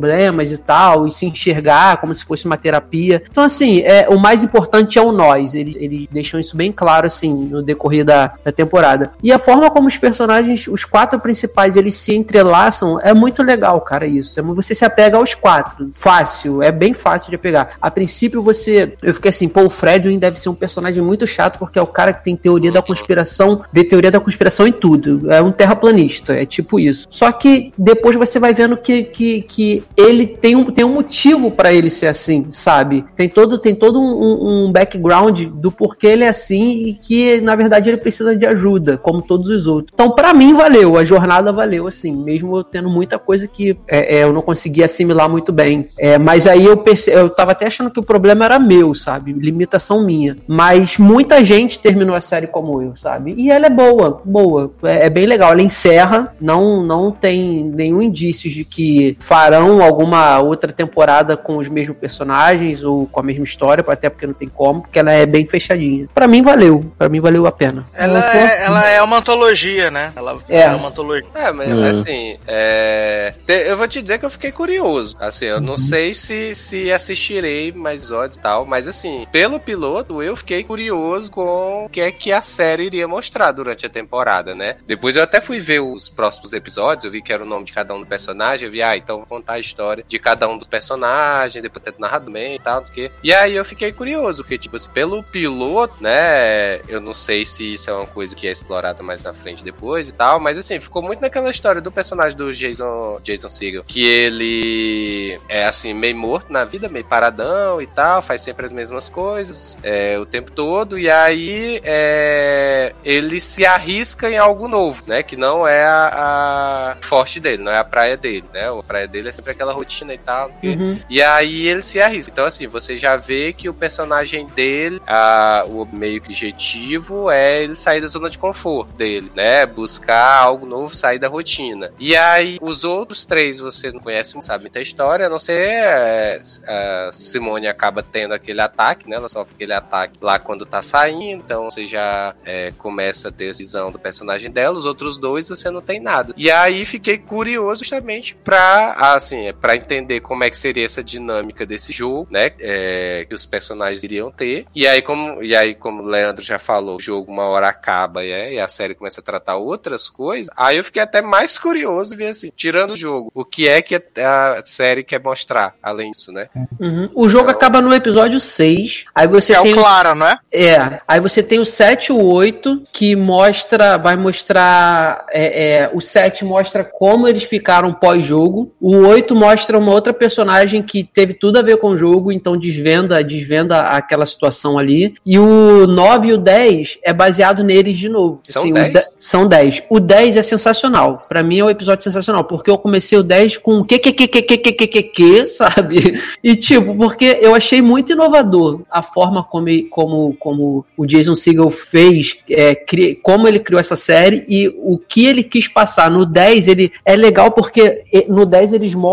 Speaker 6: e tal, e se enxergar como se fosse uma terapia. Então, assim, é, o mais importante é o nós. Eles ele deixam isso bem claro, assim, no decorrer da, da temporada. E a forma como os personagens, os quatro principais, eles se entrelaçam, é muito legal, cara, isso. É, você se apega aos quatro. Fácil, é bem fácil de apegar. A princípio, você. Eu fiquei assim, pô, o Fredwin deve ser um personagem muito chato, porque é o cara que tem teoria da conspiração, vê teoria da conspiração em tudo. É um terraplanista, é tipo isso. Só que depois você vai vendo que, que, que ele tem um, tem um motivo pra ele ser assim, sabe? Tem todo, tem todo um, um- background do porquê ele é assim e que, na verdade, ele precisa de ajuda, como todos os outros. Então, pra mim, valeu. A jornada valeu, assim, mesmo eu tendo muita coisa que é, é, eu não conseguia assimilar muito bem. É, mas aí eu perce... eu tava até achando que o problema era meu, sabe? Limitação minha. Mas muita gente terminou a série como eu, sabe? E ela é boa, boa. É, é bem legal. Ela encerra, não, não tem nenhum indício de que farão alguma outra temporada com os mesmos personagens ou com a mesma história, até porque não tem como, porque ela é bem fechadinha. Pra mim valeu, Pra mim valeu a pena.
Speaker 8: Ela é, ela é uma antologia, né? Ela
Speaker 6: É.
Speaker 8: é, uma antologia.
Speaker 4: É, mas
Speaker 5: É.
Speaker 4: assim, é, eu vou te dizer que eu fiquei curioso. Assim, eu não sei se, se assistirei mais episódios e tal, mas assim, pelo piloto, eu fiquei curioso com o que é que a série iria mostrar durante a temporada, né? Depois eu até fui ver os próximos episódios, eu vi que era o nome de cada um do personagem, eu vi, ah, então vou contar história de cada um dos personagens, depois ter narrado bem e tal, não sei o quê. E aí eu fiquei curioso, porque, tipo assim, pelo piloto, né, eu não sei se isso é uma coisa que é explorada mais na frente depois e tal, mas assim, ficou muito naquela história do personagem do Jason, Jason Segel, que ele é assim, meio morto na vida, meio paradão e tal, faz sempre as mesmas coisas é, o tempo todo, e aí é, ele se arrisca em algo novo, né? Que não é a, a forte dele, não é a praia dele, né? A praia dele é sempre aquela rotina e tal.
Speaker 6: Uhum.
Speaker 4: E aí ele se arrisca. Então, assim, você já vê que o personagem dele, a, o meio que objetivo é ele sair da zona de conforto dele, né? Buscar algo novo, sair da rotina. E aí, os outros três você não conhece, não sabe muita história, a não ser é, a Simone acaba tendo aquele ataque, né? Ela sofre aquele ataque lá quando tá saindo, então você já é, começa a ter visão do personagem dela. Os outros dois você não tem nada. E aí fiquei curioso justamente pra, assim, é, pra entender como é que seria essa dinâmica desse jogo, né? É, que os personagens iriam ter. E aí, como, e aí, como o Leandro já falou, o jogo uma hora acaba é, e a série começa a tratar outras coisas. Aí eu fiquei até mais curioso ver assim, tirando o jogo, o que é que a série quer mostrar além disso, né?
Speaker 6: Uhum. O jogo
Speaker 4: Então-
Speaker 6: acaba no episódio 6. Aí você
Speaker 8: É o
Speaker 6: tem
Speaker 8: Clara, não é?
Speaker 6: É, aí você tem o 7 e o 8, que mostra, vai mostrar, é, é, o 7 mostra como eles ficaram pós-jogo, o 8 mostra uma outra personagem que teve tudo a ver com o jogo, então desvenda, desvenda aquela situação ali, e o 9 e o 10 é baseado neles de novo.
Speaker 4: São
Speaker 6: o
Speaker 4: 10?
Speaker 6: de- São 10. O 10 é sensacional, pra mim é o episódio sensacional, porque eu comecei o 10 com o que, que, que, que, que, que, que, que, que, sabe? E tipo, porque eu achei muito inovador a forma como, como, como o Jason Segel fez, é, cri- como ele criou essa série e o que ele quis passar. No 10, ele é legal porque no 10 eles mostram,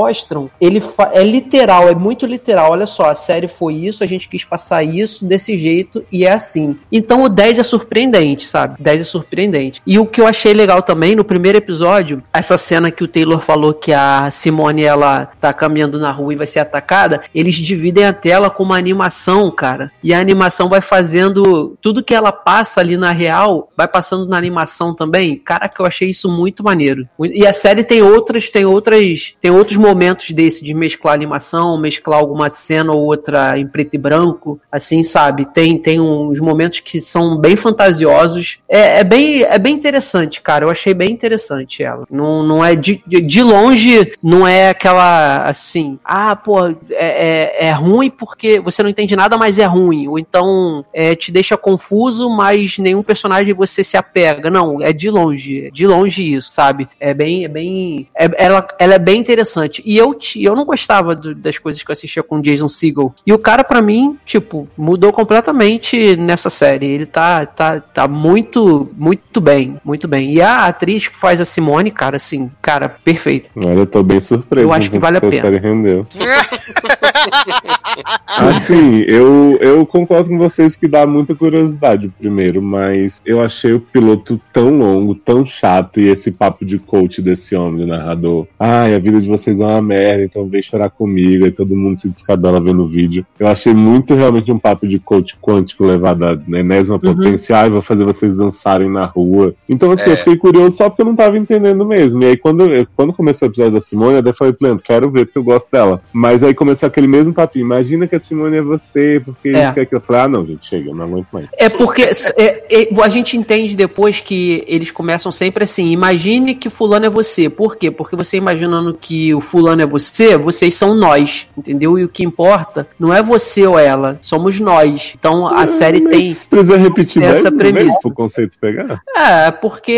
Speaker 6: ele fa- é literal, é muito literal. Olha só, a série foi isso, a gente quis passar isso desse jeito e é assim. Então o 10 é surpreendente, sabe? 10 é surpreendente. E o que eu achei legal também no primeiro episódio, essa cena que o Taylor falou que a Simone ela tá caminhando na rua e vai ser atacada, eles dividem a tela com uma animação, cara. E a animação vai fazendo tudo que ela passa ali na real, vai passando na animação também. Caraca, eu achei isso muito maneiro. E a série tem outras, tem outras, tem outros momentos desse de mesclar animação, mesclar alguma cena ou outra em preto e branco, assim, sabe? Tem tem uns momentos que são bem fantasiosos. É, é bem é bem interessante, cara. Eu achei bem interessante ela. Não, não é de, de- de longe, não é aquela assim, ah, pô, é, é, é ruim porque você não entende nada, mas é ruim. Ou então é, te deixa confuso, mas nenhum personagem você se apega. Não, é de longe, é de longe isso, sabe? É bem, é bem, é- ela, ela é bem interessante. E eu, eu não gostava do- das coisas que eu assistia com o Jason Segel. E o cara, pra mim, tipo, mudou completamente nessa série. Ele tá, tá, tá muito, muito bem, muito bem. E a atriz que faz a Simone, cara, assim, cara, perfeito.
Speaker 5: Olha, eu tô bem surpreso.
Speaker 6: Eu acho que vale a pena.
Speaker 5: série rendeu. Assim, eu, eu concordo com vocês que dá muita curiosidade o primeiro, mas eu achei o piloto tão longo, tão chato, e esse papo de coach desse homem, do narrador. Ai, a vida de vocês é uma merda, então vem chorar comigo, e todo mundo se descabela vendo o vídeo. Eu achei muito realmente um papo de coach quântico levado à enésima potência. Ai, vou fazer vocês dançarem na rua. Então, assim,
Speaker 4: É.
Speaker 5: eu fiquei curioso só porque eu não tava entendendo mesmo. E aí, quando, eu- quando começou o episódio da Simone, eu até falei, Pleno, quero ver porque eu gosto dela. Mas aí começou aquele mesmo papinho. Imagina que a Simone é você, porque
Speaker 6: É.
Speaker 5: isso que eu falei, ah, não, gente, chega, eu não aguento mais.
Speaker 6: É porque é, é, a gente entende depois que eles começam sempre assim: imagine que fulano é você. Por quê? Porque você imaginando que o fulano é você, vocês são nós, entendeu? E o que importa não é você ou ela, somos nós. Então a série
Speaker 5: Mas
Speaker 6: tem.
Speaker 5: Precisa repetir
Speaker 6: essa
Speaker 5: dez
Speaker 6: premissa.
Speaker 5: vezes pro conceito pegar?
Speaker 6: É, porque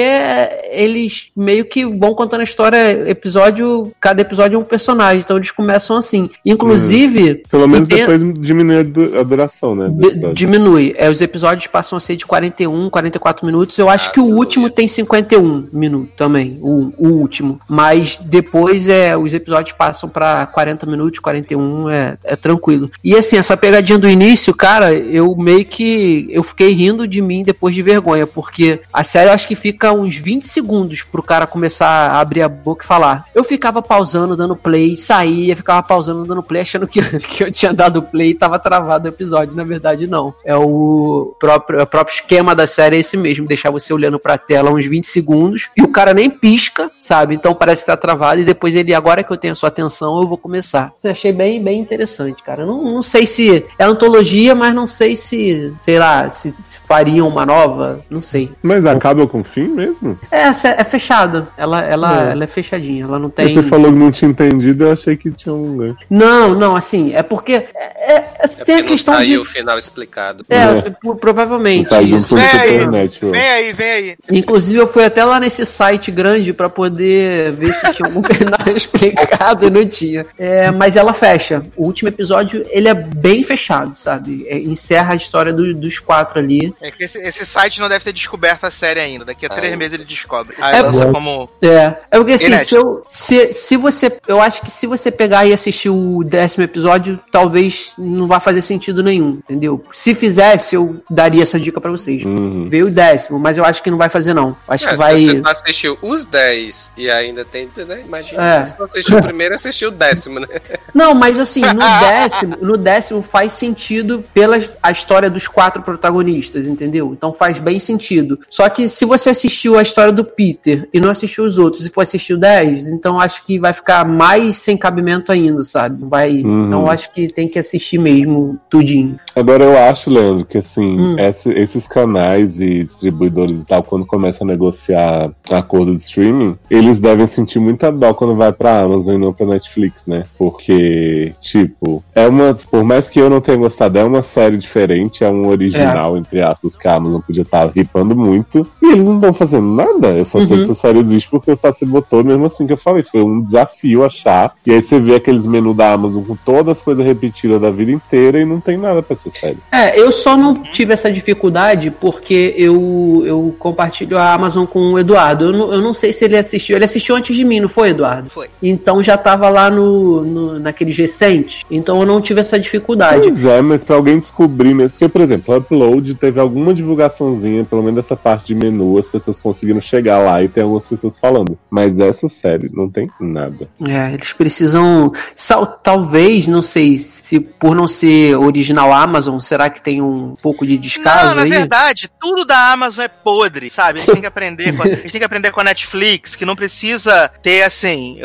Speaker 6: eles meio que vão contando a história, episódio, cada episódio é um personagem, então eles começam assim. Inclusive,
Speaker 5: Pelo menos
Speaker 6: tem-
Speaker 5: depois diminui a du- a duração, né?
Speaker 6: diminui. É, os episódios passam a ser de 41, 44 minutos. Eu acho
Speaker 4: Ah,
Speaker 6: que o último
Speaker 4: bem.
Speaker 6: tem 51 minutos também. O, o último. Mas depois é os episódios passam pra 40 minutos, 41 é, é tranquilo. E assim, essa pegadinha do início, cara, eu meio que. Eu fiquei rindo de mim depois de vergonha, porque a série eu acho que fica uns 20 segundos pro cara começar a abrir a boca e falar. Eu ficava pausando, dando play, saía, ficava pausando, dando play, achando que, que eu tinha dado play e tava travado o episódio. Na verdade, não. É o próprio, o próprio esquema da série é esse mesmo, deixar você olhando pra tela uns 20 segundos e o cara nem pisca, sabe? Então parece que tá travado e depois ele, agora que eu tenho a sua atenção, eu vou começar. Isso eu achei bem, bem interessante, cara. Não, não sei se é antologia, mas não sei se, sei lá, se, se fariam uma nova, não sei.
Speaker 5: Mas acaba com fim mesmo?
Speaker 6: É, é fechada. Ela, ela,
Speaker 5: É.
Speaker 6: ela é fechadinha. Ela não tem.
Speaker 5: Você falou que não tinha entendido, eu achei que tinha um gancho.
Speaker 6: Não, não, assim, é porque. É, é-
Speaker 4: É
Speaker 6: tem a questão
Speaker 4: não
Speaker 6: de.
Speaker 4: saiu o final explicado.
Speaker 6: É,
Speaker 5: É.
Speaker 6: pro- provavelmente.
Speaker 5: Sai junto com o
Speaker 8: Vem aí,
Speaker 5: Supernatural.
Speaker 8: vem aí, vem aí.
Speaker 6: Inclusive, eu fui até lá nesse site grande pra poder ver se tinha algum penal explicado. Errado, não tinha. É, mas ela fecha. O último episódio, ele é bem fechado, sabe? É, encerra a história do- dos quatro ali.
Speaker 3: É que esse, esse site não deve ter descoberto a série ainda. Daqui a três meses ele descobre. Aí
Speaker 6: É
Speaker 3: lança
Speaker 7: bom.
Speaker 3: como.
Speaker 6: É, é porque assim,
Speaker 3: Inédito.
Speaker 6: se, eu, se, se você. Eu acho que se você pegar e assistir o décimo episódio, talvez não vá fazer sentido nenhum, entendeu? Se fizesse, eu daria essa dica pra vocês.
Speaker 5: Uhum.
Speaker 6: Veio o décimo, mas eu acho que não vai fazer, não. Acho
Speaker 4: É,
Speaker 6: que
Speaker 4: se
Speaker 6: vai.
Speaker 4: você não assistiu os 10 e ainda tem, né? Imagina.
Speaker 6: É.
Speaker 4: Se você assistiu o primeiro, assistiu o décimo, né?
Speaker 6: Não, mas assim, no décimo, no décimo faz sentido pela a história dos quatro protagonistas, entendeu? Então faz bem sentido. Só que se você assistiu a história do Peter e não assistiu os outros e for assistir o 10, então acho que vai ficar mais sem cabimento ainda, sabe? Vai.
Speaker 5: Uhum.
Speaker 6: Então acho que tem que assistir mesmo tudinho.
Speaker 5: Agora eu acho, Leandro, que assim,
Speaker 6: Hum.
Speaker 5: esse- esses canais e distribuidores e tal, quando começam a negociar acordo de streaming, eles devem sentir muita dó quando vai pra Amazon e não pra Netflix, né? Porque, tipo, é uma. Por mais que eu não tenha gostado, é uma série diferente, é um original, entre aspas, que a Amazon podia estar ripando muito. E eles não estão fazendo nada. Eu só sei
Speaker 6: Uhum.
Speaker 5: que essa série existe porque o Sassi botou mesmo assim que eu falei. Foi um desafio achar. E aí você vê aqueles menus da Amazon com todas as coisas repetidas da vida inteira e não tem nada pra essa série.
Speaker 6: É, eu só não tive essa dificuldade porque eu, eu compartilho a Amazon com o Eduardo. Eu não, eu não sei se ele assistiu. Ele assistiu antes de mim, não foi, Eduardo?
Speaker 3: Foi.
Speaker 6: Então já tava lá no, no, naqueles recentes. Então eu não tive essa dificuldade.
Speaker 5: Pois é, mas pra alguém descobrir mesmo. Porque, por exemplo, o Upload teve alguma divulgaçãozinha, pelo menos dessa parte de menu, as pessoas conseguiram chegar lá e tem algumas pessoas falando. Mas essa série não tem nada.
Speaker 6: É, eles precisam. sal- talvez, não sei, se por não ser original Amazon, será que tem um pouco de descaso
Speaker 3: Não, na
Speaker 6: aí?
Speaker 3: verdade, tudo da Amazon é podre, sabe? A gente tem que aprender com a, a gente tem que aprender com a Netflix, que não precisa ter assim,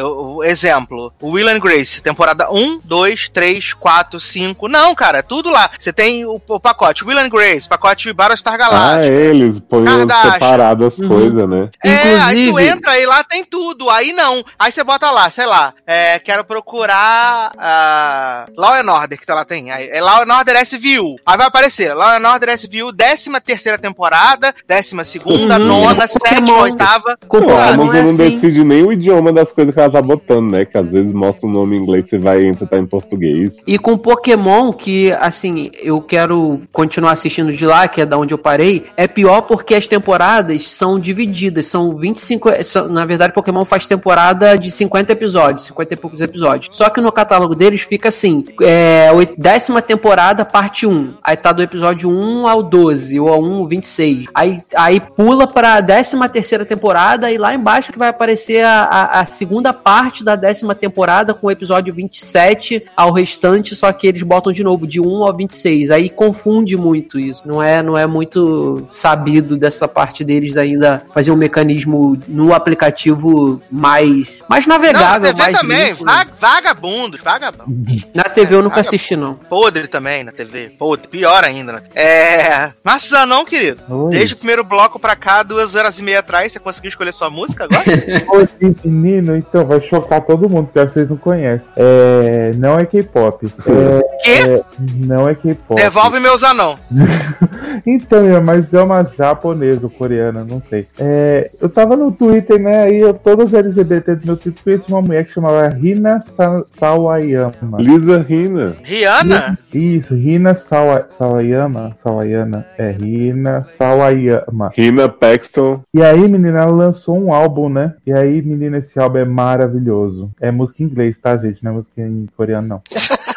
Speaker 3: exemplo, o Will and Grace, temporada 1, 2, 3, 4, 5. Não, cara, é tudo lá. Você tem o, o pacote Will and Grace, pacote Battlestar
Speaker 5: Ah,
Speaker 3: Galactica.
Speaker 5: eles põem separado as
Speaker 6: Uhum.
Speaker 5: coisas, né?
Speaker 3: É, aí tu
Speaker 6: Inclusive-
Speaker 3: entra e lá tem tudo. Aí não. Aí você bota lá, sei lá, é, quero procurar a Law and Order, que tá lá tem. Aí, é Law and Order SVU. Aí vai aparecer Law and Order SVU, 13 terceira temporada, décima segunda,
Speaker 6: Uhum.
Speaker 3: nona, sétima, oitava.
Speaker 6: Com
Speaker 5: Pô, a Amazon
Speaker 6: é
Speaker 5: não
Speaker 6: assim.
Speaker 5: decide nem o idioma das coisas que ela tá botando, né? Que às vezes mostra o nome em inglês, você vai e entra tá em português.
Speaker 6: E com Pokémon, que assim, eu quero continuar assistindo de lá, que é da onde eu parei, é pior porque as temporadas são divididas, são 25. são- na verdade, Pokémon faz temporada de 50 episódios, 50 e poucos episódios. Só que no catálogo deles fica assim: é, décima temporada, parte 1. Aí tá do episódio 1 ao 12, ou ao 1 ao 26. Aí, aí pula pra décima terceira temporada, e lá embaixo que vai aparecer a, a, a segunda parte da décima temporada, com o episódio 27 ao restante, só que eles botam de novo de 1 ao 26. Aí confunde muito isso. Não é, não é muito sabido dessa parte deles ainda fazer um mecanismo no aplicativo mais, mais
Speaker 3: Não, na
Speaker 6: navegável,
Speaker 3: TV
Speaker 6: mais
Speaker 3: também,
Speaker 6: limpo, né?
Speaker 3: va- vagabundos, vagabundos.
Speaker 6: Na TV eu nunca assisti, não.
Speaker 3: Podre também na TV. Podre, pior ainda. Né? É. Mas não, querido.
Speaker 7: Oi.
Speaker 3: Desde o primeiro bloco pra cá, duas horas e meia atrás, você conseguiu escolher sua música agora?
Speaker 7: Oi, menino, então vai chocar todo mundo, que vocês não conhecem. É, não é K-pop. É,
Speaker 3: Quê?
Speaker 7: não é K-pop.
Speaker 3: Devolve meus anão.
Speaker 7: Então, é, mas é uma japonesa ou coreana, não sei. É, eu tava no Twitter, né? Aí eu, todas as LGBT do meu Twitter conheci uma mulher que chamava Rina Sa Sawayama.
Speaker 5: Lisa Rina.
Speaker 3: Rihanna?
Speaker 7: Isso, Rina Sawa Sawayama. Sawayama. É, Rina Sawayama.
Speaker 5: Rina Paxton.
Speaker 7: E aí, menina, ela lançou um álbum, né? E aí, menina, esse álbum é maravilhoso. É música em inglês, tá, gente? Não é música em coreano, não.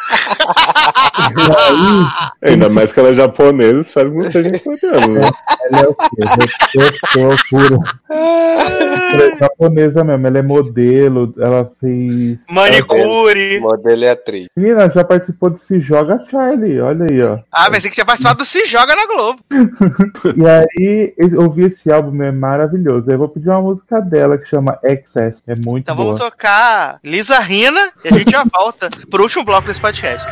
Speaker 7: aí,
Speaker 5: Ainda mais que ela é japonesa, espero que não seja coreano, né?
Speaker 7: ela é o quê? Ela é japonesa mesmo, ela é modelo, ela fez.
Speaker 3: Manicure.
Speaker 4: Modelo e atriz.
Speaker 7: Menina, já participou de Se Joga Charlie, olha aí, ó.
Speaker 3: Ah, pensei que tinha participado do Se Joga na Globo.
Speaker 7: E aí, eu ouvi esse álbum, é maravilhoso. Aí eu vou pedir uma música dela que chama Excess. É muito
Speaker 3: Então
Speaker 7: boa.
Speaker 3: vamos tocar Lisa Rina e a gente já volta pro último bloco desse podcast.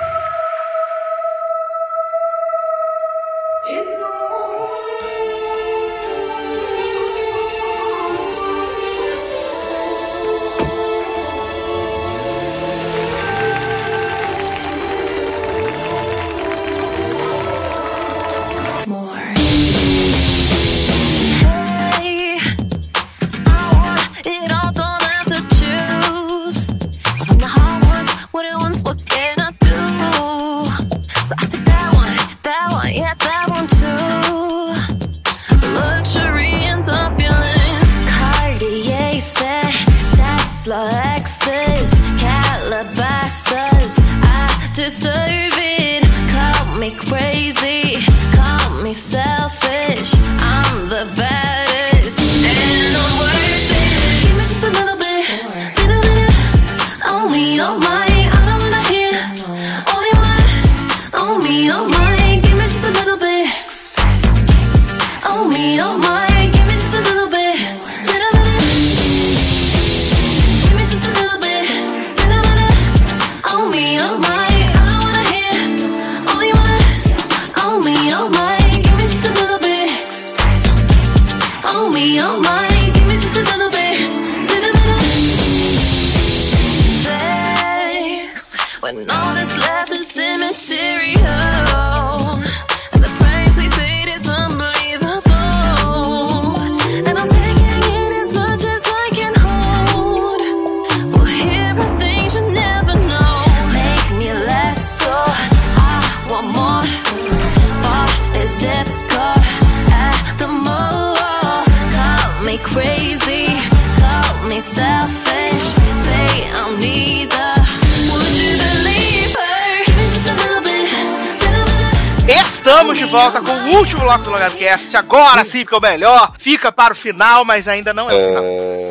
Speaker 2: Bit.
Speaker 3: Estamos de volta com o último bloco do Logado Cast. Agora sim, porque é o melhor. Fica para o final, mas ainda não é o final.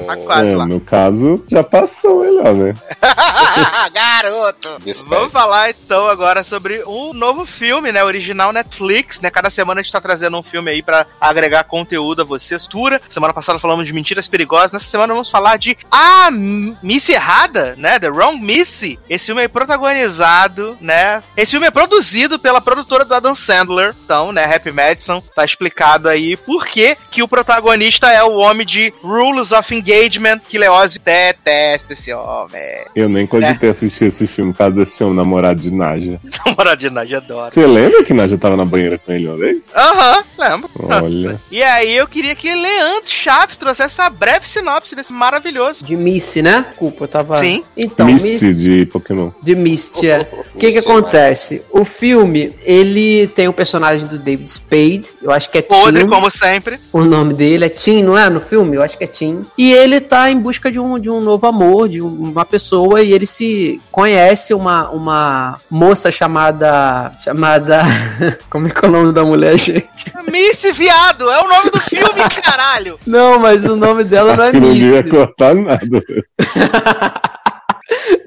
Speaker 3: Tá quase
Speaker 5: É,
Speaker 3: lá.
Speaker 5: no caso, já passou melhor, né?
Speaker 3: Garoto! Vamos falar então agora sobre um novo filme, né? Original Netflix, né? Cada semana a gente tá trazendo um filme aí pra agregar conteúdo a você. Tura. Semana passada falamos de Mentiras Perigosas. Nessa semana vamos falar de A Miss Errada, né? The Wrong Missy. Esse filme é protagonizado, né? Esse filme é produzido pela produtora do Adam Sandler. Então, né? Happy Madison. Tá explicado aí por que que o protagonista é o homem de Rules of Engagement, que Leose detesta esse homem.
Speaker 5: Eu nem cogitei assistir esse filme por causa desse homem namorado de Naja.
Speaker 3: Namoradinha, já adora.
Speaker 5: Você lembra que Naja tava na banheira com ele uma vez?
Speaker 3: Aham, lembro.
Speaker 5: Olha.
Speaker 3: E aí eu queria que Leandro Chaves trouxesse essa breve sinopse desse maravilhoso.
Speaker 6: De Misty, né? Desculpa, eu tava.
Speaker 3: Sim.
Speaker 6: Então,
Speaker 5: Misty de Pokémon.
Speaker 6: De Misty, é. O que que acontece? O filme, ele tem o personagem do David Spade, eu acho que é
Speaker 3: Podre,
Speaker 6: Tim.
Speaker 3: como sempre.
Speaker 6: O nome dele é Tim, não é? No filme? Eu acho que é Tim. E ele tá em busca de um, de um novo amor, de um- uma pessoa, e ele se conhece uma, uma moça chamada. chamada. Como é que é o nome da mulher, gente?
Speaker 3: Missy Viado, é o nome do filme, caralho.
Speaker 6: Não, mas o nome dela não é
Speaker 5: Aquilo não ia cortar nada.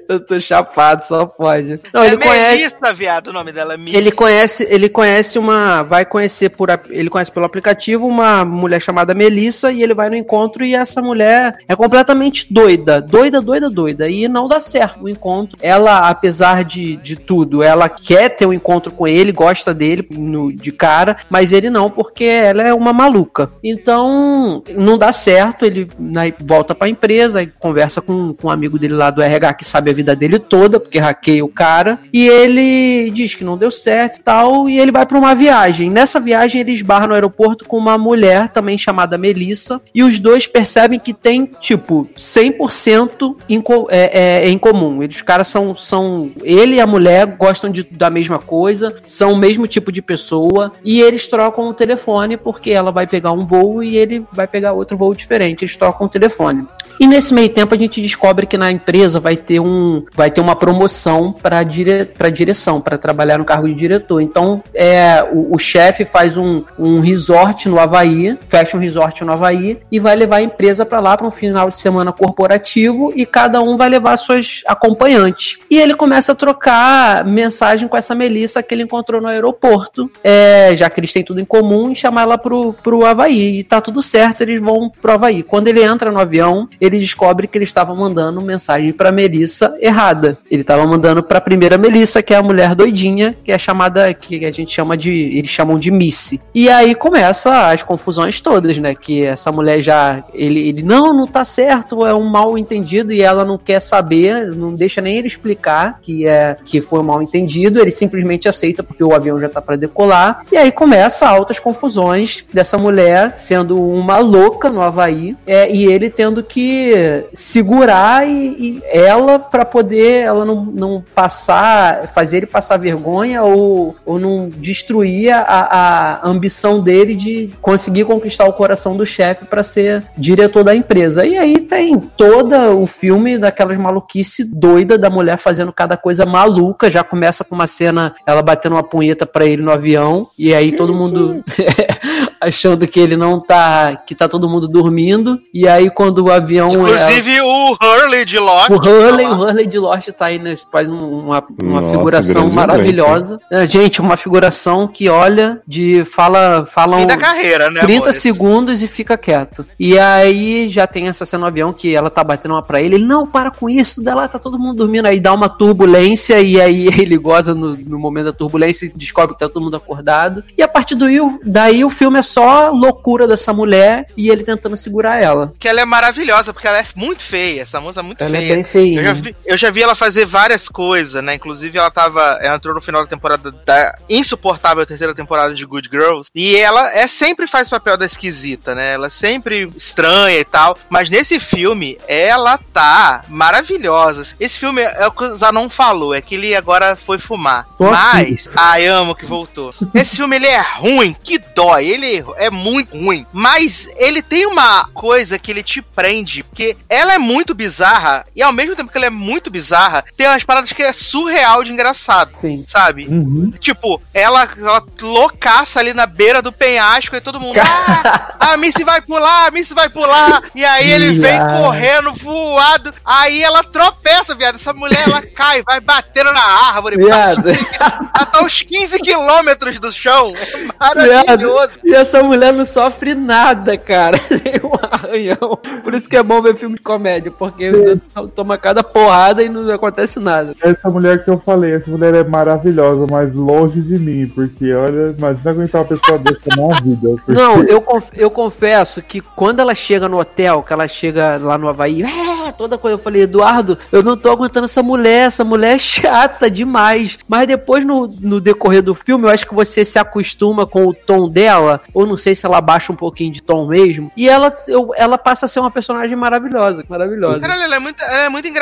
Speaker 6: Eu tô chapado, só pode. Não,
Speaker 3: é
Speaker 6: ele conhece.
Speaker 3: Melissa, viado, o nome dela é Missy.
Speaker 6: Ele conhece, ele conhece uma, vai conhecer por, ele conhece pelo aplicativo uma mulher chamada Melissa e ele vai no encontro e essa mulher é completamente doida, doida, doida, doida e não dá certo o encontro. Ela, apesar de, de tudo, ela quer ter um encontro com ele, gosta dele no- de cara, mas ele não porque ela é uma maluca. Então não dá certo. Ele né, volta pra empresa e conversa com, com um amigo dele lá do RH que sabe a vida dele toda, porque hackeia o cara. E ele diz que não deu certo e tal. E ele vai pra uma viagem. Nessa viagem, ele esbarra no aeroporto com uma mulher também chamada Melissa. E os dois percebem que tem, tipo, 100% em, é, é, em comum. Eles, os caras são, são. Ele e a mulher gostam de, da mesma coisa, são o mesmo tipo de pessoa. E eles trocam o telefone porque ela vai pegar um voo e ele vai pegar outro voo diferente. Eles trocam o telefone. E nesse meio tempo a gente descobre que na empresa vai ter um vai ter uma promoção para dire, pra direção, para trabalhar no cargo de diretor. Então é o, o chefe faz um, um resort no Havaí, fecha um resort no Havaí e vai levar a empresa para lá para um final de semana corporativo e cada um vai levar suas acompanhantes. E ele começa a trocar mensagem com essa Melissa que ele encontrou no aeroporto, é, já que eles têm tudo em comum, e chamar ela pro, pro Havaí. E tá tudo certo, eles vão pro Havaí. Quando ele entra no avião, ele descobre que ele estava mandando mensagem pra Melissa errada. Ele estava mandando pra primeira Melissa, que é a mulher doidinha, que é chamada, que a gente chama de, eles chamam de Missy. E aí começa as confusões todas, né? Que essa mulher já, ele, ele não, não tá certo, é um mal entendido e ela não quer saber, não deixa nem ele explicar que é que foi um mal entendido, ele simplesmente aceita porque o avião já tá para decolar. E aí começa altas confusões dessa mulher sendo uma louca no Havaí é, e ele tendo que segurar e, e ela para poder ela não, não passar, fazer ele passar vergonha ou, ou não destruir a, a ambição dele de conseguir conquistar o coração do chefe para ser diretor da empresa. E aí tem todo o filme daquelas maluquice doida da mulher fazendo cada coisa maluca. Já começa com uma cena ela batendo uma punheta para ele no avião e aí todo mundo achando que ele não tá, que tá todo mundo dormindo. E aí quando o avião
Speaker 3: Inclusive o Hurley de Lost.
Speaker 6: o Hurley,
Speaker 3: tá
Speaker 6: o. Hurley de Lost tá aí, nesse, faz um- uma, uma
Speaker 5: Nossa,
Speaker 6: figuração maravilhosa. É, gente, uma figuração que olha de fala, fala
Speaker 3: Fim
Speaker 6: um-
Speaker 3: da carreira, né?
Speaker 6: 30
Speaker 3: amores?
Speaker 6: segundos e fica quieto. E aí já tem essa cena no avião que ela tá batendo uma pra ele. Ele, não, para com isso, dá lá, tá todo mundo dormindo. Aí dá uma turbulência e aí ele goza no, no momento da turbulência e descobre que tá todo mundo acordado. E a partir do, daí o filme é só loucura dessa mulher e ele tentando segurar ela.
Speaker 3: Que ela é maravilhosa, porque ela é muito feia. Essa moça é muito
Speaker 6: Ela é
Speaker 3: feia.
Speaker 6: bem feia.
Speaker 3: Eu já, vi, eu já vi ela fazer várias coisas, né? Inclusive, ela tava. Ela entrou no final da temporada da insuportável terceira temporada de Good Girls. E ela é sempre faz papel da esquisita, né? Ela é sempre estranha e tal. Mas nesse filme, ela tá maravilhosa. Esse filme é o que o Zanon falou, é que ele agora foi fumar.
Speaker 7: Aqui.
Speaker 3: Mas. Ai, amo que voltou. Esse filme ele é ruim, que dói. Ele é muito ruim. Mas ele tem uma coisa que ele te prende, porque ela é muito bizarra, e ao mesmo tempo que ela é muito bizarra, tem umas paradas que é surreal de engraçado.
Speaker 6: Sim.
Speaker 3: Sabe?
Speaker 7: Uhum.
Speaker 3: Tipo, ela, ela loucaça ali na beira do penhasco e todo mundo. Ah, a Missy vai pular, a Missy vai pular. E aí ele vem
Speaker 6: Viado.
Speaker 3: correndo, voado. Aí ela tropeça, viado. Essa mulher, ela cai, vai batendo na árvore.
Speaker 6: Viado.
Speaker 3: Ela tá uns 15 quilômetros do chão. É
Speaker 6: Viado.
Speaker 3: maravilhoso.
Speaker 6: E essa mulher não sofre nada, cara. Nenhum arranhão. Por isso que é bom ver filme de comédia, porque você toma cada porrada e não acontece nada.
Speaker 7: Essa mulher que eu falei, essa mulher é maravilhosa, mas longe de mim, porque olha, imagina aguentar uma pessoa dessa na vida. porque-
Speaker 6: Não, eu, conf- eu confesso que quando ela chega no hotel, que ela chega lá no Havaí, é, toda coisa, eu falei, Eduardo, eu não tô aguentando essa mulher, essa mulher é chata demais. Mas depois, no, no decorrer do filme, eu acho que você se acostuma com o tom dela, ou não sei se ela baixa um pouquinho de tom mesmo, e ela, eu- ela passa a ser uma personagem maravilhosa, maravilhosa.
Speaker 3: Caralho, ela é, muito, ela é muito engraçada.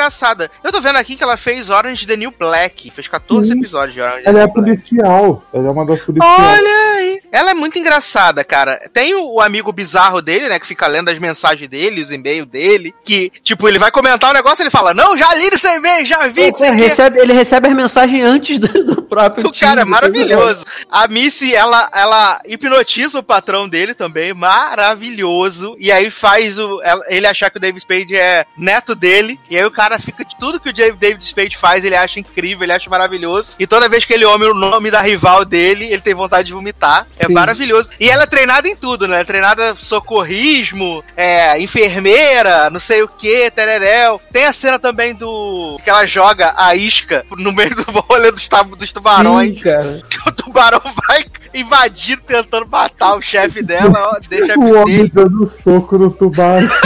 Speaker 3: Eu tô vendo aqui que ela fez Orange the New Black. Fez 14 episódios de Orange
Speaker 7: Ela é
Speaker 3: Black.
Speaker 7: policial. Ela é uma das policiais.
Speaker 3: Olha aí. Ela é muito engraçada, cara. Tem o, o amigo bizarro dele, né? Que fica lendo as mensagens dele, os e-mails dele. Que, tipo, ele vai comentar um negócio e ele fala: Não, já li seu e-mail, já vi.
Speaker 6: Ele
Speaker 3: o quê."
Speaker 6: recebe, ele recebe as mensagens antes do, do próprio
Speaker 3: O cara é maravilhoso. A Missy, ela, ela hipnotiza o patrão dele também, maravilhoso. E aí faz o, ele achar que o David Spade é neto dele. E aí o cara fica. Tudo que o David Spade faz, ele acha incrível, ele acha maravilhoso. E toda vez que ele ouve o nome da rival dele, ele tem vontade de vomitar. É
Speaker 6: Sim.
Speaker 3: maravilhoso. E ela é treinada em tudo, né? É treinada socorrismo, é, enfermeira, não sei o que, tereréu. Tem a cena também do. que ela joga a isca no meio do rolê dos, dos tubarões
Speaker 6: Sim, cara.
Speaker 3: que o tubarão vai invadindo, tentando matar o chefe dela, ó, deixa
Speaker 7: O homem
Speaker 3: dele.
Speaker 7: dando soco no tubarão.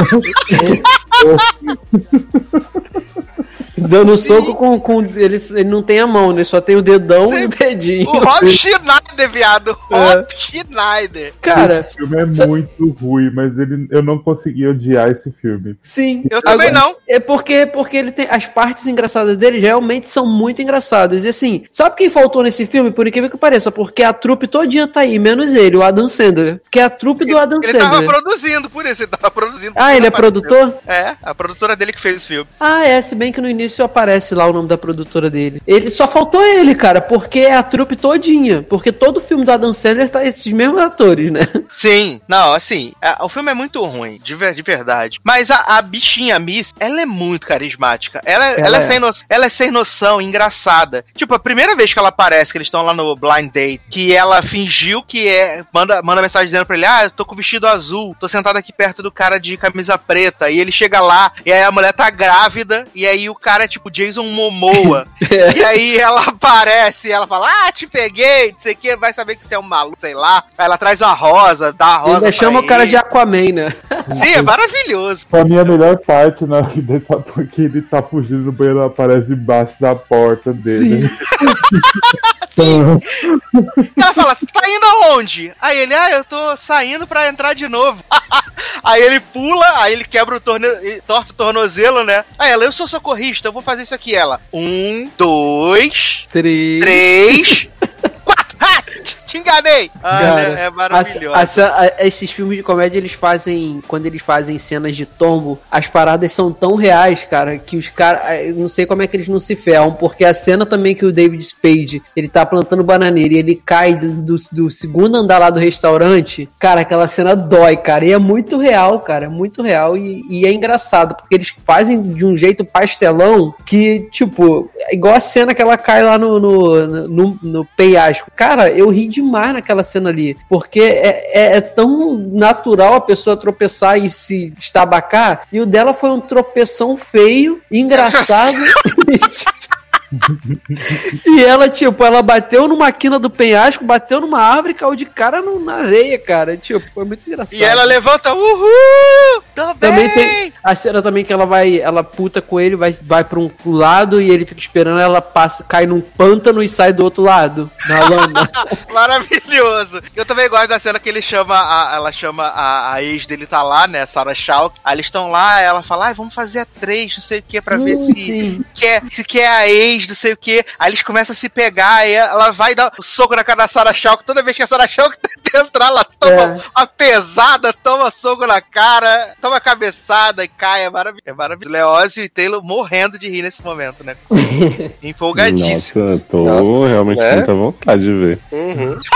Speaker 6: Dando soco com. com ele, ele não tem a mão, né? Só tem o dedão e o
Speaker 3: Sim.
Speaker 6: dedinho.
Speaker 3: O Rob Schneider, viado.
Speaker 6: É.
Speaker 3: Rob Schneider.
Speaker 6: Cara,
Speaker 7: O filme é muito ruim, mas ele, eu não consegui odiar esse filme.
Speaker 6: sim.
Speaker 3: Eu também não.
Speaker 6: É porque, porque ele tem. As partes engraçadas dele realmente são muito engraçadas. E assim, sabe quem faltou nesse filme? Por incrível que pareça, porque a trupe todinha tá aí, menos ele, o Adam Sandler. Que é a trupe do Adam
Speaker 3: Ele tava
Speaker 6: Sandler.
Speaker 3: produzindo, por isso, ele tava produzindo.
Speaker 6: Ah, ele é produtor?
Speaker 3: É, a produtora dele que fez o filme.
Speaker 6: Ah, é, se bem que no início aparece lá o nome da produtora dele. Ele só faltou ele, cara, porque é a trupe todinha. Porque todo filme do Adam Sandler tá esses mesmos atores, né?
Speaker 3: Sim, não, assim, a- o filme é muito ruim, de, de verdade. Mas a, a bichinha Miss, ela é muito carismática. Ela, ela,
Speaker 6: Ela
Speaker 3: é
Speaker 6: é.
Speaker 3: sem no- ela é sem noção, engraçada. Tipo, a primeira vez que ela aparece, que eles estão lá no Blind Date, que ela fingiu que é. Manda, manda mensagem dizendo pra ele: Ah, eu tô com vestido azul, tô sentado aqui perto do cara de camisa preta. E ele chega lá, e aí a mulher tá grávida, e aí o cara é tipo Jason Momoa. E aí ela aparece e ela fala: Ah, te peguei, não sei o que, vai saber que você é um maluco, sei lá. Aí ela traz a rosa, dá a rosa.
Speaker 6: Ainda chama
Speaker 3: pra
Speaker 6: o cara
Speaker 3: ele.
Speaker 6: de Aquaman, né?
Speaker 3: Sim, é maravilhoso.
Speaker 7: Pra mim, a melhor parte, na hora dessa porque ele tá fugindo do banheiro, ela aparece debaixo da porta dele.
Speaker 5: Tenho.
Speaker 3: Ela fala, tu tá indo aonde? Aí ele, ah, eu tô saindo pra entrar de novo. aí ele pula, aí ele quebra o torne... torce o tornozelo, né? Aí ela, eu sou socorrista, eu vou fazer isso aqui. Ela, um, dois,
Speaker 6: Três.
Speaker 3: três, quatro. Ah, te enganei. Ah,
Speaker 6: Cara,
Speaker 3: né? É maravilhoso.
Speaker 6: a- a- a- esses filmes de comédia, eles fazem. Quando eles fazem cenas de tombo, as paradas são tão reais, cara, que os caras. Eu não sei como é que eles não se ferram, porque a cena também que o David Spade ele tá plantando bananeira e ele cai do, do- do segundo andar lá do restaurante, cara, aquela cena dói, cara. E é muito real, cara. É muito real. E, e é engraçado, porque eles fazem de um jeito pastelão que, tipo, é igual a cena que ela cai lá no, no, no, no penhasco. Cara, eu ri demais naquela cena ali. Porque é, é, é tão natural a pessoa tropeçar e se estabacar. E o dela foi um tropeção feio, engraçado. e ela, tipo, ela bateu numa quina do penhasco, bateu numa árvore e caiu de cara no- na areia, cara. Tipo, foi muito engraçado.
Speaker 3: E ela levanta, uhul!
Speaker 6: Também
Speaker 3: bem!
Speaker 6: tem a cena também que ela vai, ela puta com ele, vai, vai pra um lado e ele fica esperando, ela passa, cai num pântano e sai do outro lado, na lama.
Speaker 3: Maravilhoso. Eu também gosto da cena que ele chama, a, ela chama a, a ex dele tá lá, né, Sarah Shaw. Aí eles estão lá, ela fala, ai, vamos fazer a três, não sei o que, pra ver
Speaker 6: Hum,
Speaker 3: se
Speaker 6: sim.
Speaker 3: quer, se quer a ex, não sei o que. Aí eles começam a se pegar, e ela vai dar o soco na cara da Sarah que toda vez que a Sarah Shaw tenta entrar, ela toma
Speaker 6: É.
Speaker 3: uma pesada, toma soco na cara, toma cabeçada e cai. É maravilhoso. É maravilhoso. Leózio e Taylor morrendo de rir nesse momento, né? Empolgadíssimo.
Speaker 5: Nossa, tô
Speaker 4: Nossa,
Speaker 5: realmente
Speaker 4: né?
Speaker 5: com muita vontade de ver.
Speaker 4: Uhum.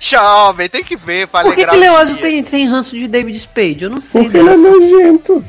Speaker 3: Jovem, tem que ver pra
Speaker 6: Por que, que Leózio tem, tem ranço de David Spade? Eu não sei
Speaker 5: Porque ele é nojento.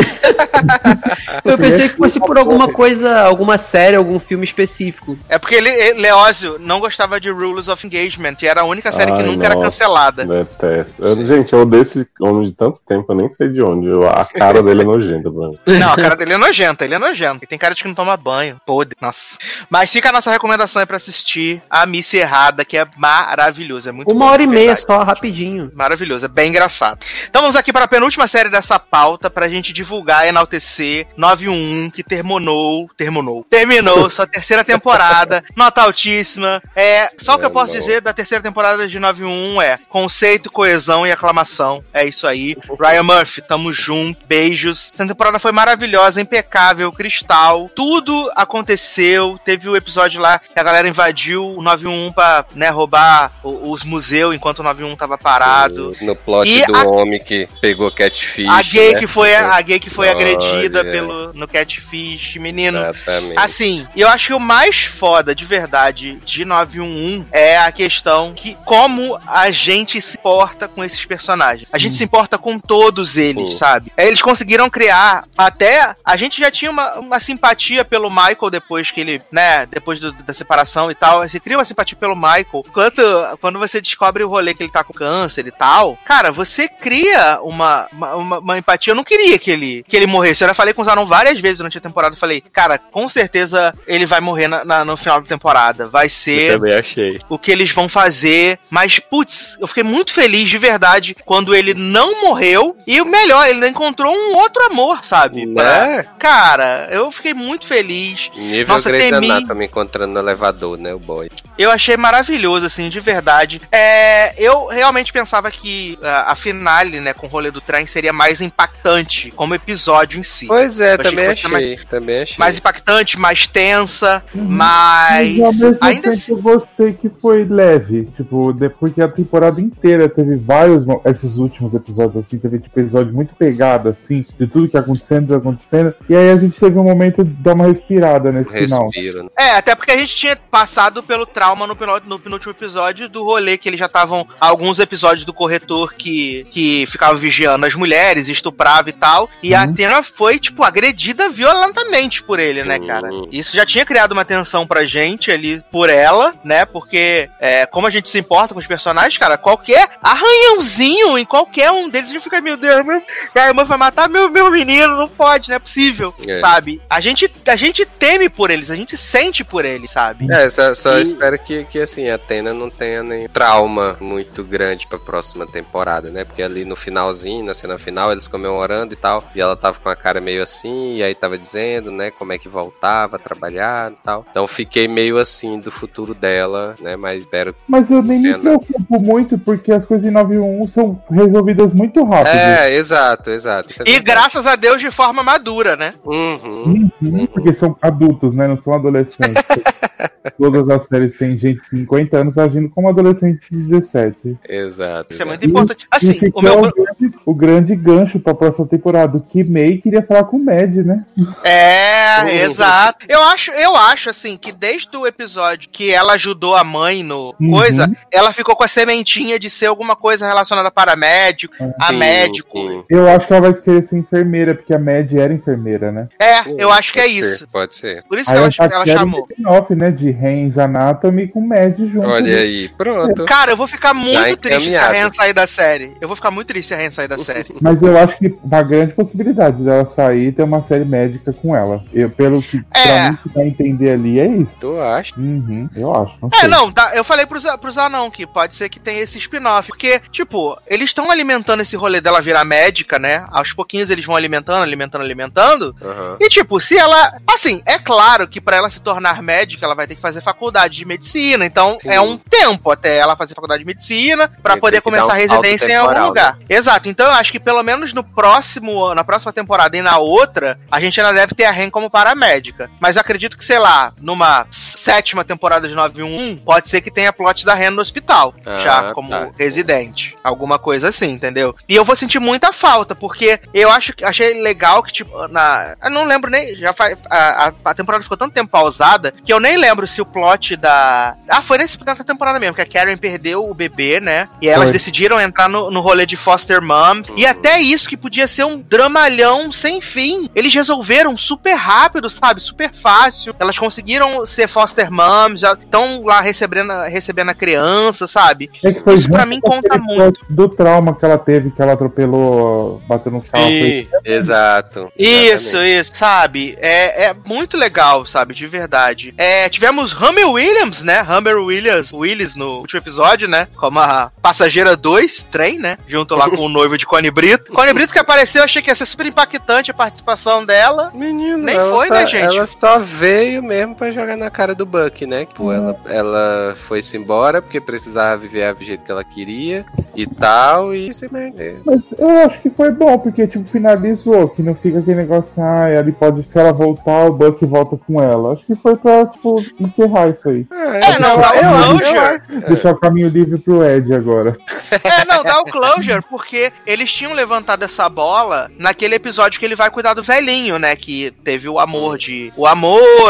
Speaker 6: Eu pensei que fosse por alguma coisa, alguma série, algum filme específico.
Speaker 3: É porque ele, ele- Leózio não gostava de Rules of Engagement e era a única série que
Speaker 5: Ai,
Speaker 3: nunca era
Speaker 5: nossa,
Speaker 3: cancelada.
Speaker 5: Detesto. Eu- gente, eu odeio esse homem de tanto tempo, eu nem sei de onde. Eu- a cara dele é nojenta pra mim.
Speaker 3: Não, a cara dele é nojenta, ele é nojento. E tem cara de que não toma banho. Podre. Nossa. Mas fica a nossa recomendação aí pra assistir a Miss Errada, que é maravilhoso. É muito
Speaker 6: Uma
Speaker 3: bom,
Speaker 6: hora e meia só, rapidinho.
Speaker 3: Maravilhoso, é bem engraçado. Então vamos aqui para a penúltima série dessa pauta pra gente divulgar e enaltecer 911 que terminou, terminou, terminou sua terceira temporada, nota altíssima. É, só o que eu posso
Speaker 5: Terminou.
Speaker 3: dizer da terceira temporada de 911 é conceito, coesão e aclamação. É isso aí. Ryan Murphy, tamo junto, beijos. Essa temporada foi maravilhosa, impecável, cristal. Tudo aconteceu. Teve o episódio lá que a galera invadiu o 911 pra, né, roubar os museus enquanto o 911 tava parado.
Speaker 4: No plot
Speaker 3: E
Speaker 4: do
Speaker 3: a-
Speaker 4: homem que pegou catfish.
Speaker 3: A gay
Speaker 4: né?
Speaker 3: que foi, a gay que foi
Speaker 4: Olha.
Speaker 3: agredida pelo, no Catfish, menino.
Speaker 4: Exatamente.
Speaker 3: Assim, eu acho que o mais foda de verdade de 911 é a questão que como a gente se importa com esses personagens. A gente se importa com todos eles, sabe? É, Eles conseguiram criar até a gente já tinha uma, uma simpatia pelo Michael depois que ele, né, depois do- da separação e tal. Você cria uma simpatia pelo Michael. Enquanto quando você descobre o rolê que ele tá com câncer e tal, cara, você cria uma, uma, uma- uma empatia. Eu não queria que ele, que ele morresse. Eu já falei com o Zanon várias vezes durante a temporada. Eu falei, cara, com certeza ele vai morrer na- na- no final da temporada. Vai
Speaker 4: Eu
Speaker 3: ser
Speaker 4: também achei.
Speaker 3: o que eles vão fazer. Mas, putz, eu fiquei muito feliz de verdade quando ele não morreu. E o melhor, ele encontrou um outro amor, sabe?
Speaker 4: Né?
Speaker 3: Cara, eu fiquei muito feliz.
Speaker 4: Nível
Speaker 3: Nossa,
Speaker 4: Grey's
Speaker 3: temi.
Speaker 4: Anatomy encontrando no elevador, né, o boy.
Speaker 3: Eu achei maravilhoso, assim, de verdade. É, eu realmente pensava que a, a finale, né, com o rolê do trem seria mais impactante como episódio em si.
Speaker 4: Pois é,
Speaker 3: achei
Speaker 4: também
Speaker 3: fosse
Speaker 4: achei. Também achei.
Speaker 3: Mais impactante, mais tensa,
Speaker 7: Mas
Speaker 3: mas ainda assim.
Speaker 7: eu gostei que foi leve, tipo, de- porque a temporada inteira teve vários, esses últimos episódios, assim, teve tipo, episódio muito pegado, assim, de tudo que acontecendo, tudo acontecendo, e aí a gente teve um momento de dar uma respirada nesse final.
Speaker 4: Respiro, né?
Speaker 3: É, até porque a gente tinha passado pelo trauma no, no penúltimo episódio do rolê que eles já estavam. Alguns episódios do corretor que, que ficava vigiando as mulheres, estuprava e tal. E a
Speaker 7: Uhum.
Speaker 3: Athena foi, tipo, agredida violentamente por ele, né, cara? Isso já tinha criado uma tensão pra gente ali por ela, né? Porque, é, como a gente se importa com os personagens, cara, qualquer arranhãozinho em qualquer um deles, a gente fica, meu Deus, meu, a irmã vai matar meu, meu menino, não pode, não é possível,
Speaker 4: É.
Speaker 3: sabe? A gente, a gente teme por eles, a gente sente por eles, sabe?
Speaker 4: É, só, só
Speaker 3: E-
Speaker 4: espero que, que assim, a Atena não tenha nem trauma muito grande pra próxima temporada, né? Porque ali no finalzinho, na cena final, eles comemorando e tal, e ela tava com a cara meio assim, e aí tava dizendo, né, como é que voltava a trabalhar e tal. Então fiquei meio assim do futuro dela, né? Mas espero
Speaker 7: Mas eu nem me preocupo muito porque as coisas em 911 são resolvidas muito rápido.
Speaker 4: É, exato, exato. É
Speaker 3: E graças a Deus de forma madura, né?
Speaker 4: Uhum.
Speaker 7: Uhum, porque são adultos, né? Não são adolescentes. Todas as séries têm gente de 50 anos agindo como adolescente de 17.
Speaker 4: Exato.
Speaker 3: Isso é muito
Speaker 4: exato.
Speaker 3: importante.
Speaker 7: e
Speaker 3: Assim, o meu.
Speaker 7: o, grande, o grande gancho pra próxima temporada. O que May queria falar com o Mad, né?
Speaker 3: É,
Speaker 4: Uhum.
Speaker 3: exato. Eu acho, eu acho assim que desde o episódio que ela ajudou a mãe no
Speaker 7: Uhum.
Speaker 3: coisa, ela ficou com a sementinha de ser alguma coisa relacionada para médico, a
Speaker 4: Sim,
Speaker 3: médico.
Speaker 4: sim.
Speaker 7: Eu acho que ela vai querer ser enfermeira, porque a Mad era enfermeira, né?
Speaker 3: É, eu acho que é
Speaker 4: ser,
Speaker 3: isso.
Speaker 4: Pode ser.
Speaker 3: Por isso que
Speaker 7: Aí
Speaker 3: ela,
Speaker 7: eu já
Speaker 3: ela
Speaker 7: quero
Speaker 3: chamou.
Speaker 7: um spin-off, né? De Ren's Anatomy com Mad junto.
Speaker 4: Olha
Speaker 7: né?
Speaker 4: aí, pronto.
Speaker 3: Cara, eu vou ficar muito triste se a. Ren sair da série. Eu vou ficar muito triste se a Ren sair da série.
Speaker 7: Mas eu acho que uma grande possibilidade dela sair e ter uma série médica com ela. Eu, pelo que
Speaker 3: É.
Speaker 7: dá a entender ali, é isso.
Speaker 4: Tu acha?
Speaker 7: Uhum, eu acho. Não
Speaker 3: É,
Speaker 7: sei.
Speaker 3: não, tá, eu falei pros, pros anão que pode ser que tenha esse spin-off. Porque, tipo, eles estão alimentando esse rolê dela virar médica, né? Aos pouquinhos eles vão alimentando, alimentando, alimentando.
Speaker 4: Aham.
Speaker 3: E, tipo, se ela. Assim, é claro que pra ela se tornar médica, ela vai ter que fazer faculdade de medicina. Então,
Speaker 4: Sim.
Speaker 3: é um tempo até ela fazer faculdade de medicina pra
Speaker 4: Tem
Speaker 3: poder começar a residência em algum
Speaker 4: temporal,
Speaker 3: lugar. Exato. Então, eu acho que pelo menos no próximo, na próxima temporada e na outra, a gente ainda deve ter a Ren como paramédica. Mas eu acredito que, sei lá, numa sétima temporada de 911, pode ser que tenha plot da Ren no hospital,
Speaker 4: Ah,
Speaker 3: já como
Speaker 4: tá.
Speaker 3: residente. Alguma coisa assim, entendeu? E eu vou sentir muita falta, porque eu acho que achei legal que, tipo, na. Eu não lembro nem. Já faz. A, a, temporada ficou tanto tempo pausada que eu nem lembro se o plot da. Ah, foi nesse, nessa temporada mesmo, que a Karen perdeu o bebê, né? E elas
Speaker 7: Foi.
Speaker 3: decidiram entrar no, no rolê de foster moms. E até isso que podia ser um dramalhão sem fim. Eles resolveram super rápido, sabe? Super fácil. Elas conseguiram ser foster moms, já estão lá recebendo, recebendo a criança, sabe?
Speaker 7: É que foi
Speaker 3: Isso pra mim conta muito.
Speaker 7: Do trauma que ela teve, que ela atropelou, bateu no carro. foi-
Speaker 4: Exato.
Speaker 3: Isso,
Speaker 4: exatamente.
Speaker 3: isso, sabe? É, é muito legal, sabe? De verdade. É, tivemos Hammer Williams, né? Hammer Williams, Willis no último episódio, né? Como a passageira 2, trem, né? Junto lá com o noivo de Cone Brito. Cone Brito que apareceu, eu achei que ia ser super impactante a participação dela.
Speaker 4: Menino,
Speaker 3: Nem foi,
Speaker 4: só-
Speaker 3: né, gente?
Speaker 4: Ela só veio mesmo pra jogar na cara do Buck, né? Tipo, ela, ela foi-se embora porque precisava viver do jeito que ela queria e tal, e isso mesmo.
Speaker 7: Mas eu acho que foi bom, porque, tipo, finalizou, que não fica aquele negócio, ah, ele pode, se ela voltar, o Buck volta com ela. Acho que foi pra, tipo, encerrar isso aí.
Speaker 3: É, não, dá o closure.
Speaker 7: Deixar o caminho livre pro Ed agora.
Speaker 3: É, não, dá o closure, porque eles tinham levantado essa bola naquele episódio que ele vai cuidar do velhinho, né? Que teve o amor de. O amor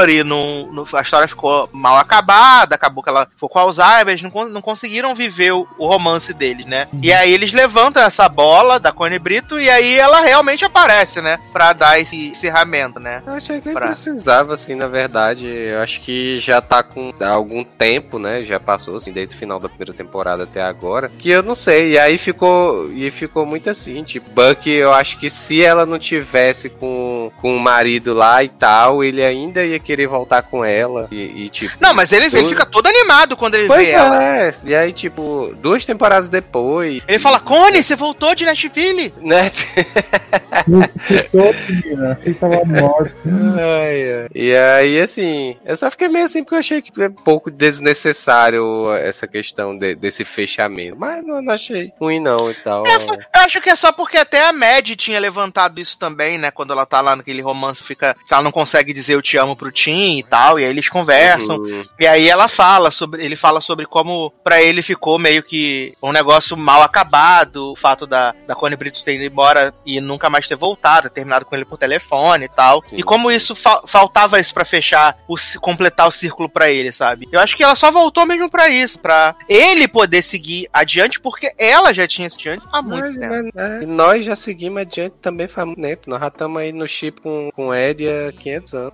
Speaker 3: e não, não- a história ficou mal acabada, acabou que ela ficou com Alzheimer, eles não, não conseguiram viver o, o romance deles, né? E aí eles levantam essa bola da Cone Brito e aí ela realmente aparece, né? Pra dar esse encerramento, né?
Speaker 4: Eu achei que nem
Speaker 3: Pra-
Speaker 4: precisava, assim, na verdade. Eu acho que já tá com algum tempo, né? Já passou, assim, desde o final da primeira temporada até agora. Que eu não sei. E aí ficou. E ficou muito assim. Tipo, Buck, eu acho que se ela não tivesse com, com o marido lá e tal, ele ainda ia querer voltar com ela. E, e, tipo.
Speaker 3: Não, mas ele, ele fica todo animado quando ele
Speaker 4: Pois
Speaker 3: vê ela.
Speaker 4: é. E aí, tipo, duas temporadas depois.
Speaker 3: Ele fala, Cone, você voltou de Nashville?
Speaker 4: Né?
Speaker 7: Tava morto.
Speaker 4: E aí, assim, eu só fiquei meio assim porque eu achei que é um pouco desnecessário essa questão de- desse fechamento. Mas não, não achei ruim, não e tal.
Speaker 3: Eu acho que é só porque até a Mad tinha levantado isso também, né? Quando ela tá lá naquele romance, fica. ela não consegue dizer eu te amo pro Tim e tal. E aí eles conversam.
Speaker 4: Uhum.
Speaker 3: E aí ela fala sobre. Ele fala sobre como pra ele ficou meio que um negócio mal acabado. O fato da, da Connie Brito ter ido embora e nunca mais ter voltado, ter terminado com ele por telefone e tal.
Speaker 4: Sim.
Speaker 3: E como isso fa- faltava isso pra fechar, o, completar o círculo pra ele, sabe? Eu acho que ela só voltou mesmo pra isso, pra ele poder seguir adiante, porque ela já tinha seguido adiante há muito
Speaker 4: Mas,
Speaker 3: tempo.
Speaker 4: mas, é, e nós já seguimos adiante também faz muito tempo. Nós já estamos aí no chip com, com o Ed há 500 anos.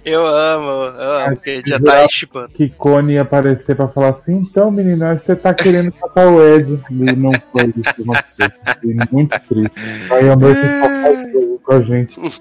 Speaker 3: Eu amo, eu amo, porque já tá chipando.
Speaker 7: Que Cone ia aparecer pra falar assim, então, menina, você tá querendo matar o Ed. E não foi isso que aconteceu. Fiquei muito triste. Aí a noite só faz jogo com a gente.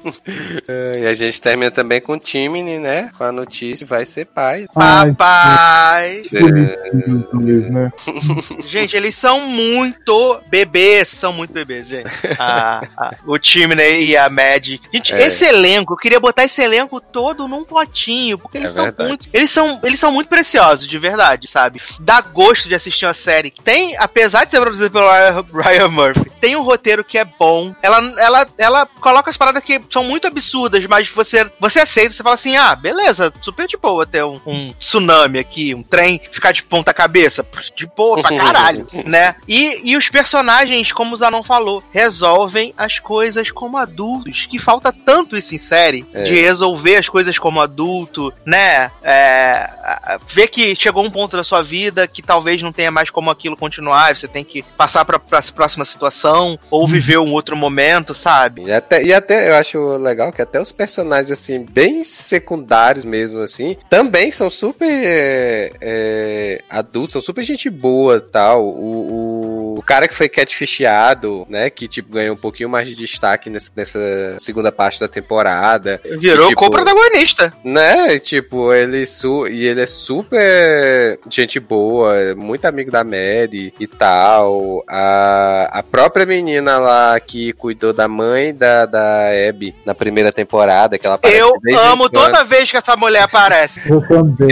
Speaker 4: E a gente termina também com o Timmy, né? Com a notícia vai ser pai.
Speaker 7: Ai,
Speaker 3: Papai!
Speaker 7: que bonitinho eles, né?
Speaker 3: Gente, eles são muito bebês, são muito bebês, gente. A- a- o time né, e a Mad. Gente,
Speaker 4: É.
Speaker 3: esse elenco, eu queria botar esse elenco todo num potinho, porque eles
Speaker 4: É
Speaker 3: são
Speaker 4: verdade.
Speaker 3: muito. Eles são, eles são muito preciosos, de verdade, sabe? Dá gosto de assistir uma série. Tem, apesar de ser produzida pelo Ryan- Ryan Murphy, tem um roteiro que é bom. Ela, ela, ela coloca as paradas que são muito absurdas, mas você, você aceita, você fala assim: ah, beleza, super de boa ter um, um tsunami aqui, um trem ficar de ponta cabeça. De boa pra caralho, né? E, e os personagens, como o Zanon falou, resolvem as coisas como adultos, que falta tanto isso em série,
Speaker 4: É.
Speaker 3: de resolver as coisas como adulto, né? É, a- a- ver que chegou um ponto da sua vida que talvez não tenha mais como aquilo continuar, você tem que passar pra, pra próxima situação, ou viver um outro momento, sabe?
Speaker 4: E até, e até eu acho legal que até os personagens, assim, bem secundários mesmo, assim, também são super é, é, adultos, são super gente boa tal. O, o, o cara que foi catfishado, né, que, tipo, ganhou um pouquinho mais de destaque nesse- nessa segunda parte da temporada.
Speaker 3: Virou
Speaker 4: Tipo,
Speaker 3: co-protagonista.
Speaker 4: Né, tipo, ele su e ele é super gente boa, é muito amigo da Mary e tal. A, a própria menina lá que cuidou da mãe da, da Abby na primeira temporada, que ela aparece
Speaker 3: Eu
Speaker 4: de vez em
Speaker 3: amo
Speaker 4: quando.
Speaker 3: toda vez que essa mulher aparece.
Speaker 7: Eu também.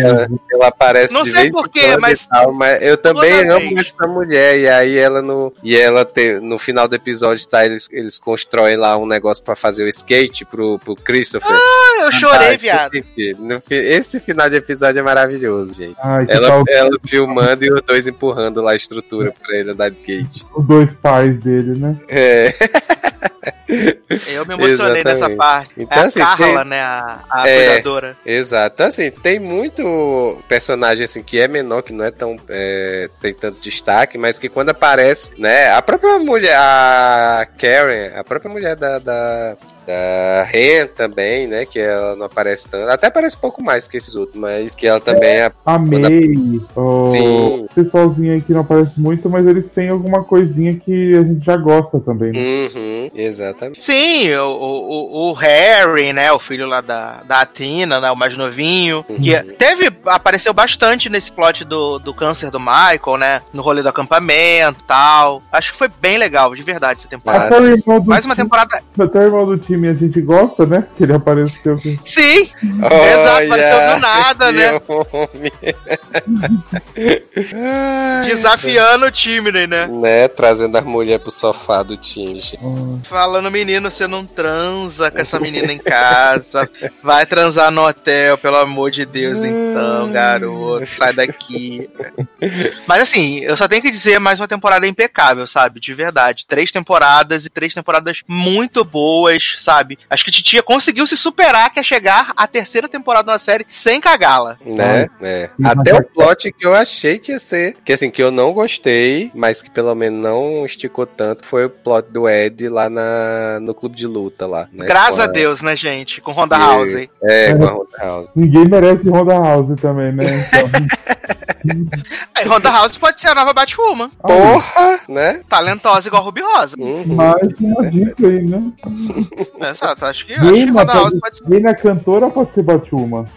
Speaker 4: Ela aparece
Speaker 3: Não
Speaker 4: de
Speaker 3: sei porquê, mas
Speaker 4: tal, mas eu também amo
Speaker 3: vez.
Speaker 4: essa mulher. E aí ela no. E ela te, no final do episódio, tá? Eles, eles constroem lá um negócio pra fazer o skate pro, pro Christopher.
Speaker 3: Ah, eu chorei, viado.
Speaker 4: Fi- Esse final de episódio é maravilhoso, gente.
Speaker 7: Ai,
Speaker 4: Ela,
Speaker 7: tal
Speaker 4: ela filmando e os dois empurrando lá a estrutura pra ele andar de skate.
Speaker 7: os dois pais dele, né?
Speaker 4: É.
Speaker 3: Eu me emocionei nessa
Speaker 4: Exatamente.
Speaker 3: parte.
Speaker 4: Então,
Speaker 3: é a
Speaker 4: assim,
Speaker 3: Carla,
Speaker 4: tem-
Speaker 3: né? A, a
Speaker 4: É.
Speaker 3: cuidadora.
Speaker 4: Exato. Então, assim, tem muito personagem assim que é menor, que não é tão. é, tem tanto destaque, mas que quando aparece, né? A própria mulher, a Karen, a própria mulher da. da da Ren também, né? Que ela não aparece tanto. Até aparece um pouco mais que esses outros, mas que ela também é.
Speaker 7: A May, o
Speaker 4: Sim.
Speaker 7: pessoalzinho aí que não aparece muito, mas eles têm alguma coisinha que a gente já gosta também. Né?
Speaker 4: Uhum, exatamente.
Speaker 3: Sim, o, o, o Harry, né? O filho lá da, da Atina, né? O mais novinho. Que
Speaker 4: Uhum.
Speaker 3: teve. Apareceu bastante nesse plot do, do câncer do Michael, né? No rolê do acampamento e tal. Acho que foi bem legal, de verdade, essa temporada.
Speaker 7: Até o irmão do
Speaker 3: Mais uma
Speaker 7: time,
Speaker 3: temporada.
Speaker 7: até o irmão do time a gente gosta, né? Que ele apareceu aqui.
Speaker 3: Sim! Exato, apareceu do nada, né? Desafiando o time, né?
Speaker 4: né? Trazendo as mulheres pro sofá do time. gente.
Speaker 7: Ah,
Speaker 3: Falando, menino, você não transa com essa menina em casa. Vai transar no hotel, pelo amor de Deus, então, garoto. Sai daqui. Mas assim, eu só tenho que dizer, mais uma temporada impecável, sabe? De verdade. Três temporadas e três temporadas muito boas, sabe? Acho que Titia conseguiu se superar, que é chegar à terceira temporada de uma série sem cagá-la.
Speaker 4: Né? É. Até o plot que eu achei que ia ser, que assim, que eu não gostei, mas que pelo menos não esticou tanto, foi o plot do Ed lá na, no clube de luta lá. Né?
Speaker 3: Graças
Speaker 4: Com
Speaker 3: a Deus, né, gente? Com Ronda
Speaker 4: E-
Speaker 3: House.
Speaker 4: É, com a Ronda House.
Speaker 7: Ninguém merece Ronda House também, né? Então,
Speaker 3: Aí, Ronda House pode ser a nova Batwoman.
Speaker 4: Porra, né?
Speaker 3: Talentosa igual a Ruby Rosa.
Speaker 4: Uhum.
Speaker 7: mais uma dica aí, né?
Speaker 3: Exato, acho que, acho que Ronda House
Speaker 7: pode,
Speaker 3: ser.
Speaker 7: Reina cantora pode ser Batuma.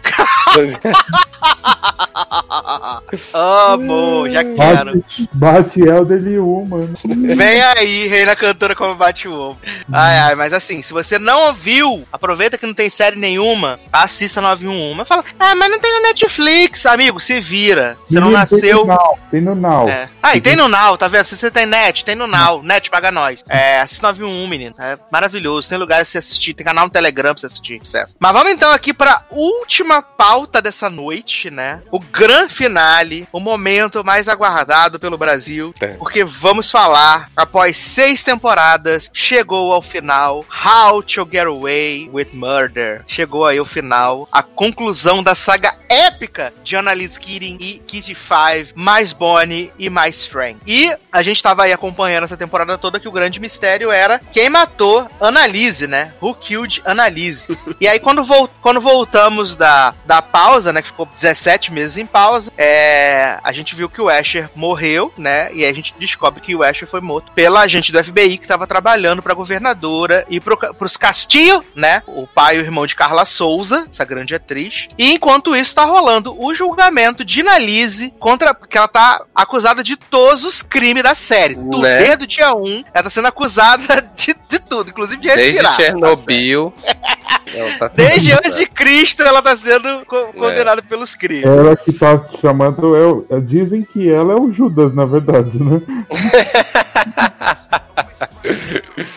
Speaker 3: Amo, já quero.
Speaker 7: Bate, bate Elderly Woman.
Speaker 3: Vem aí, Reina Cantora como Batwoman. Ai, ai, mas assim, se você não ouviu, aproveita que não tem série nenhuma, assista 911. Mas fala, ah, mas não tem no Netflix. Amigo, se vira. Você não
Speaker 7: Tem
Speaker 3: nasceu.
Speaker 7: no Now. Tem no Now.
Speaker 3: É. Ah, e tem no Now, tá vendo? Se você tem net, tem no Now. Net paga nós. É, assiste 911, menino. É maravilhoso. Tem lugar pra você assistir. Tem canal no Telegram pra você assistir. Sucesso. Mas vamos então aqui pra última pauta dessa noite, né? O grande finale, o momento mais aguardado pelo Brasil,
Speaker 4: É.
Speaker 3: porque vamos falar, após seis temporadas, chegou ao final How to Get Away with Murder. Chegou aí o final, a conclusão da saga épica de Annalise Keating e Kitty Five, mais Bonnie e mais Frank. E a gente tava aí acompanhando essa temporada toda que o grande mistério era quem matou Annalise, né? Who killed Annalise? e aí quando, quando voltamos da, da pausa, né, que ficou 17 meses em pausa, é, a gente viu que o Asher morreu, né? E aí a gente descobre que o Asher foi morto pela agente do FBI que tava trabalhando pra governadora e pro, pros Castilho, né? O pai e o irmão de Carla Souza, essa grande atriz. E enquanto isso tá rolando o julgamento de Annalise contra que ela tá acusada de todos os crimes da série.
Speaker 4: Né?
Speaker 3: desde o dia 1, ela tá sendo acusada de, de tudo, inclusive de
Speaker 4: Desde
Speaker 3: respirar.
Speaker 4: Chernobyl. ela tá sendo
Speaker 3: Desde antes de Cristo, ela tá sendo co- condenada pelos crimes.
Speaker 7: Ela que tá se chamando. é o- é- dizem que ela é o Judas, na verdade, né?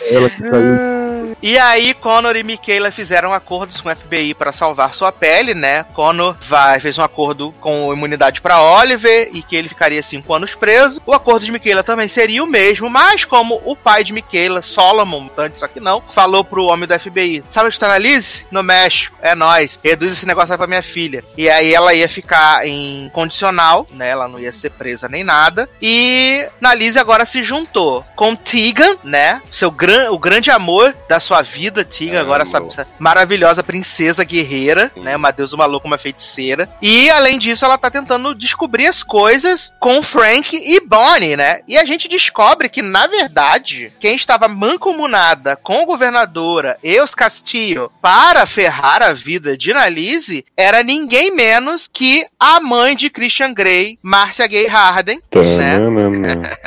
Speaker 7: ela que saiu.
Speaker 3: E aí, Connor e Michaela fizeram acordos com o FBI para salvar sua pele, né? Connor vai, fez um acordo com imunidade para Oliver e que ele ficaria cinco anos preso. O acordo de Michaela também seria o mesmo, mas como o pai de Michaela, Solomon, mutante, só que não, falou pro homem do FBI: Sabe onde tá a Liz? No México. É nós. Reduz esse negócio aí pra minha filha. E aí ela ia ficar em condicional, né? Ela não ia ser presa nem nada. E Nalise agora se juntou com Tegan, né? Seu gran, o grande amor da sua vida, Tegan, agora essa, essa maravilhosa princesa guerreira, né? Uma deusa, uma louca, uma feiticeira. E além disso, ela tá tentando descobrir as coisas com Frank e Bonnie, né? E a gente descobre que, na verdade, quem estava mancomunada com a governadora e os Castillo para ferrar a vida de Nalise era ninguém menos que a mãe de Christian Grey, Marcia Gay Harden, né?
Speaker 5: Tananana.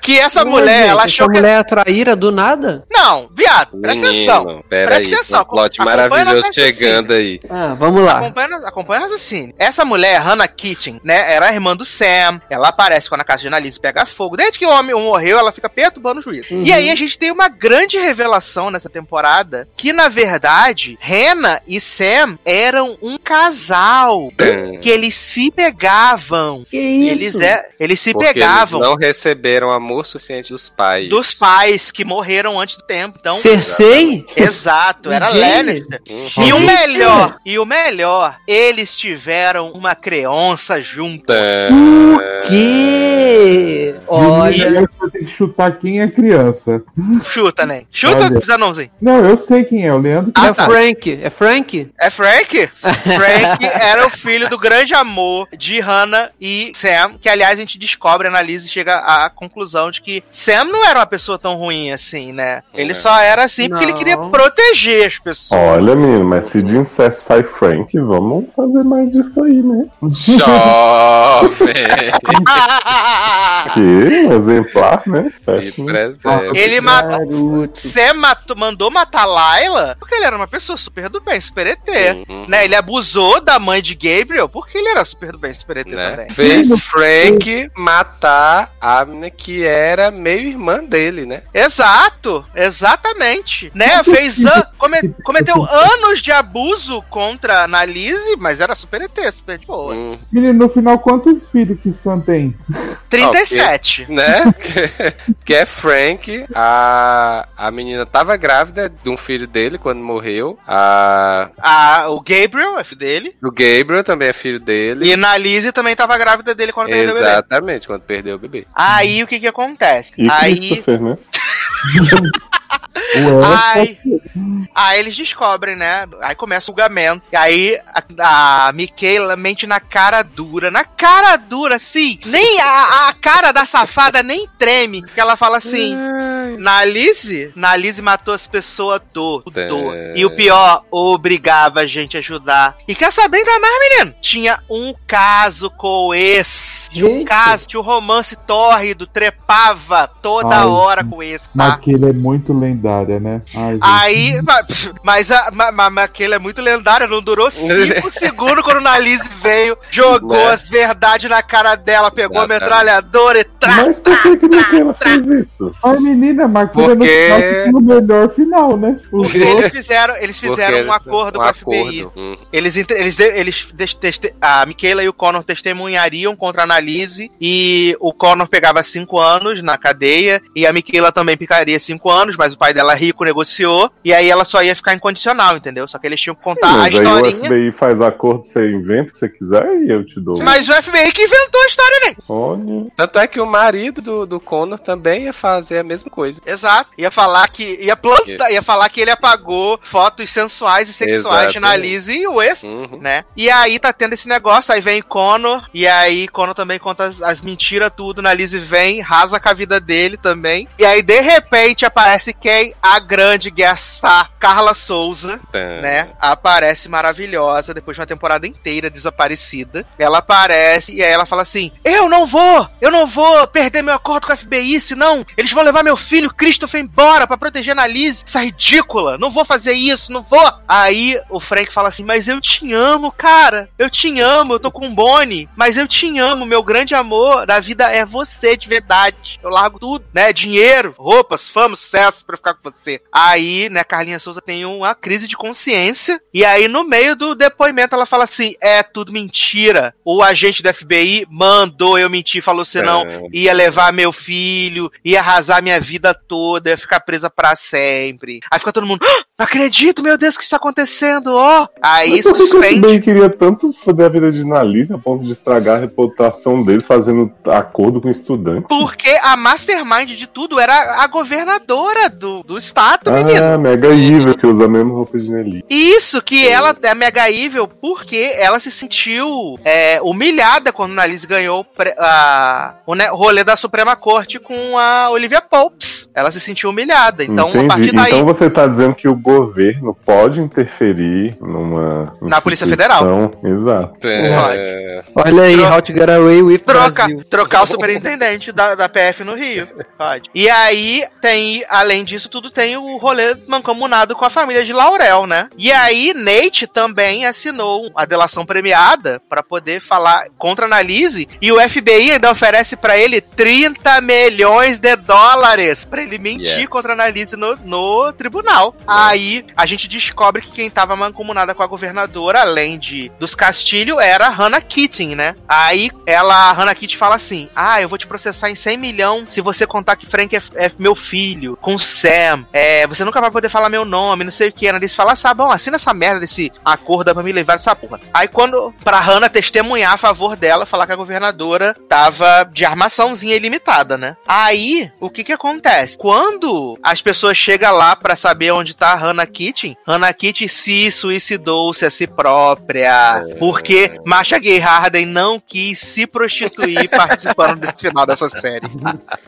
Speaker 3: Que essa
Speaker 6: Ô,
Speaker 3: mulher,
Speaker 6: gente,
Speaker 3: ela
Speaker 6: essa
Speaker 3: achou que.
Speaker 6: mulher é traíra do nada?
Speaker 3: Não, viado, presta atenção.
Speaker 4: Menino, pera
Speaker 3: Presta
Speaker 4: aí.
Speaker 3: atenção,
Speaker 4: Um plot
Speaker 3: acompanha
Speaker 4: maravilhoso chegando aí.
Speaker 6: Ah, vamos lá.
Speaker 3: Acompanha, acompanha o raciocínio. Essa mulher, Hannah Kitchen, né? Era a irmã do Sam. Ela aparece quando a casa de Annalise pega fogo. Desde que o homem morreu, ela fica perturbando o juiz.
Speaker 6: Uhum.
Speaker 3: E aí a gente tem uma grande revelação nessa temporada que, na verdade, Hannah e Sam eram um casal.
Speaker 4: Tum.
Speaker 3: Que eles se pegavam.
Speaker 6: Que isso?
Speaker 3: Eles, é, eles se
Speaker 4: Porque
Speaker 3: pegavam.
Speaker 4: eles não receberam amor suficiente dos pais.
Speaker 3: Dos pais que morreram antes do tempo. Então,
Speaker 6: Cersei?
Speaker 3: Exato, era? Lannister.
Speaker 4: Uhum.
Speaker 3: E o melhor, e o melhor, eles tiveram uma criança juntos.
Speaker 4: Tum.
Speaker 6: Que? Olha.
Speaker 7: E você tem que chutar quem é criança.
Speaker 3: Chuta, né? Chuta,
Speaker 7: Olha.
Speaker 3: Zanãozinho.
Speaker 7: Não, eu sei quem é, o Leandro que
Speaker 6: é
Speaker 7: sabe.
Speaker 6: Frank. É Frank?
Speaker 3: É Frank? Frank era o filho do grande amor de Hannah e Sam, que aliás a gente descobre, analisa e chega à conclusão de que Sam não era uma pessoa tão ruim assim, né? Ele
Speaker 4: É.
Speaker 3: só era assim porque ele
Speaker 6: Não.
Speaker 3: queria proteger as pessoas.
Speaker 5: Olha, menino, mas se de incesto sai Frank, vamos fazer mais disso aí, né?
Speaker 4: Jovem.
Speaker 5: Que exemplar, né?
Speaker 4: Que
Speaker 5: Péssimo.
Speaker 4: presente.
Speaker 3: Ele matou. Sam matou- mandou matar Layla porque ele era uma pessoa super do bem, super ET.
Speaker 4: Uhum.
Speaker 3: Né? Ele abusou da mãe de Gabriel porque ele era super do bem, super ET
Speaker 4: Né?
Speaker 3: também.
Speaker 4: Fez Frank matar a menina que era meio irmã dele, né?
Speaker 3: Exato, exatamente. Né? Fez an- come- cometeu anos de abuso contra a Annalise, mas era super ET, super de boa.
Speaker 4: Hum,
Speaker 7: Menino, no final, quantos filhos que Sam tem?
Speaker 3: 37.
Speaker 4: né? que é Frank. A, a menina tava grávida de um filho dele quando morreu. A,
Speaker 3: Ah, o Gabriel, é filho dele.
Speaker 4: o Gabriel também é filho dele.
Speaker 3: E a Annalise também tava grávida dele quando perdeu o bebê.
Speaker 4: Exatamente, quando perdeu o bebê.
Speaker 3: Aí o que que acontece?
Speaker 5: E
Speaker 3: Aí,
Speaker 5: Christopher, né?
Speaker 3: Aí, aí eles descobrem, né? Aí começa o julgamento. E aí a, a Michaela mente na cara dura. Na cara dura, assim. Nem a, a cara da safada nem treme. Que ela fala assim. Na Alice, na Alice matou as pessoas tudo.
Speaker 4: É.
Speaker 3: E o pior, obrigava a gente a ajudar. E quer saber ainda mais, menino? Tinha um caso com o Tinha um
Speaker 6: Gente.
Speaker 3: caso, tinha um romance tórrido, trepava toda
Speaker 7: Ai,
Speaker 3: hora com esse, tá?
Speaker 7: Maquila é muito lendária, né? Ai, gente.
Speaker 3: Aí, ma- mas a ma, ma, ma- aquele é muito lendário, não durou 5 segundos quando o Nalise veio, jogou
Speaker 4: Né?
Speaker 3: as verdades na cara dela, pegou a metralhadora e tra,
Speaker 5: Mas por que que Miquela fez isso?
Speaker 7: Ai, menina, Maquila no
Speaker 4: Porque-
Speaker 7: final tinha o melhor final, né? Os
Speaker 3: eles fizeram, eles fizeram
Speaker 4: Porque
Speaker 3: um acordo
Speaker 4: um
Speaker 3: com a FBI.
Speaker 4: acordo. Hum.
Speaker 3: Eles, eles, eles teste- a Michaela e o Connor testemunhariam contra a Annalise e o Connor pegava cinco anos na cadeia e a Michaela também ficaria cinco anos, mas o pai dela rico negociou e aí ela só ia ficar incondicional, entendeu? Só que eles tinham que contar a
Speaker 5: Mas aí o
Speaker 3: historinha.
Speaker 5: FBI faz acordo, você inventa o que você quiser e eu te dou.
Speaker 3: Mas o FBI que inventou a história, né?
Speaker 5: Olha.
Speaker 4: Tanto é que o marido do, do Connor também ia fazer a mesma coisa.
Speaker 3: Exato. Ia falar que. Ia plantar, ia falar que ele apagou fotos sensuais e sexuais de
Speaker 4: Exatamente.
Speaker 3: Annalise e o ex.
Speaker 4: Uhum.
Speaker 3: né? E aí tá tendo esse negócio, aí vem Connor, e aí Connor também conta as, as mentiras, tudo. Na Lizzie vem, rasa com a vida dele também. E aí, de repente, aparece quem? A grande guest-star, Carla Souza,
Speaker 4: Tá.
Speaker 3: né? Aparece maravilhosa, depois de uma temporada inteira desaparecida. Ela aparece e aí ela fala assim: Eu não vou! Eu não vou perder meu acordo com a FBI, senão eles vão levar meu filho Christopher embora pra proteger a Liz. Essa ridícula! Não vou fazer isso, não vou! Aí o Frank fala assim: Mas eu te amo, cara! Eu te amo, eu tô com o Bonnie, mas eu te amo, meu grande amor da vida é você de verdade. Eu largo tudo, né? Dinheiro, roupas, fama, sucesso pra ficar com você. Aí, né, Carlinha Souza tem uma crise de consciência. E aí, no meio do depoimento, ela fala assim: é tudo mentira. O agente do FBI mandou eu mentir, falou senão
Speaker 4: É.
Speaker 3: ia levar meu filho, ia arrasar minha vida toda, ia ficar presa pra sempre. Aí fica todo mundo, "Ah, não acredito, meu Deus, o que está acontecendo? Ó, aí
Speaker 5: Mas
Speaker 3: se
Speaker 5: por que que o
Speaker 3: suspende.
Speaker 5: FBI queria tanto foder a vida de Analise a ponto de estragar a reputação deles fazendo acordo com estudante?
Speaker 3: Porque a mastermind de tudo era a governadora do, do estado, menino.
Speaker 5: Ah, Mega Evil, que usa a mesma roupa de Nelly.
Speaker 3: Isso, que ela é mega evil porque ela se sentiu é, humilhada quando a Alice ganhou a- o rolê da Suprema Corte com a Olivia Popes. Ela se sentiu humilhada. Então, a partir
Speaker 5: Entendi.
Speaker 3: daí.
Speaker 5: Então você tá dizendo que o governo pode interferir numa.
Speaker 3: Na Polícia
Speaker 5: instituição- Exato.
Speaker 4: É,
Speaker 6: Olha aí,
Speaker 3: Tro-
Speaker 6: How to Get Away with
Speaker 3: Troca,
Speaker 6: Brasil.
Speaker 3: trocar o superintendente da, da PF no Rio. Pode. E aí tem, além disso, tudo tem o rolê mancomunado com a família de Laurel, né? E aí, Nate também assinou a delação premiada pra poder falar contra a Annalise. E o FBI ainda oferece pra ele 30 milhões de dólares pra ele mentir
Speaker 4: Yes.
Speaker 3: contra a Annalise no, no tribunal. Aí a gente descobre que quem tava mancomunada com a governadora, além de dos Castilho, era a Hannah Keating, né? Aí ela, a Hannah Keating fala assim: Ah, eu vou te processar em 100 milhões se você contar que Frank é, é meu filho, com Sam. É, você nunca vai poder falar meu nome, não sei o que. A Annalise fala: Ah, bom, assina essa merda desse acordo pra me levar dessa porra. Aí quando, pra Hannah testemunhar a favor dela, falar que a governadora tava de armaçãozinha ilimitada, né? Aí, o que que acontece? Quando as pessoas chegam lá pra saber onde tá a Hannah Kitchen, Hannah Kitchen se suicidou-se a si própria, porque Masha Gay Harden não quis se prostituir participando desse final dessa série.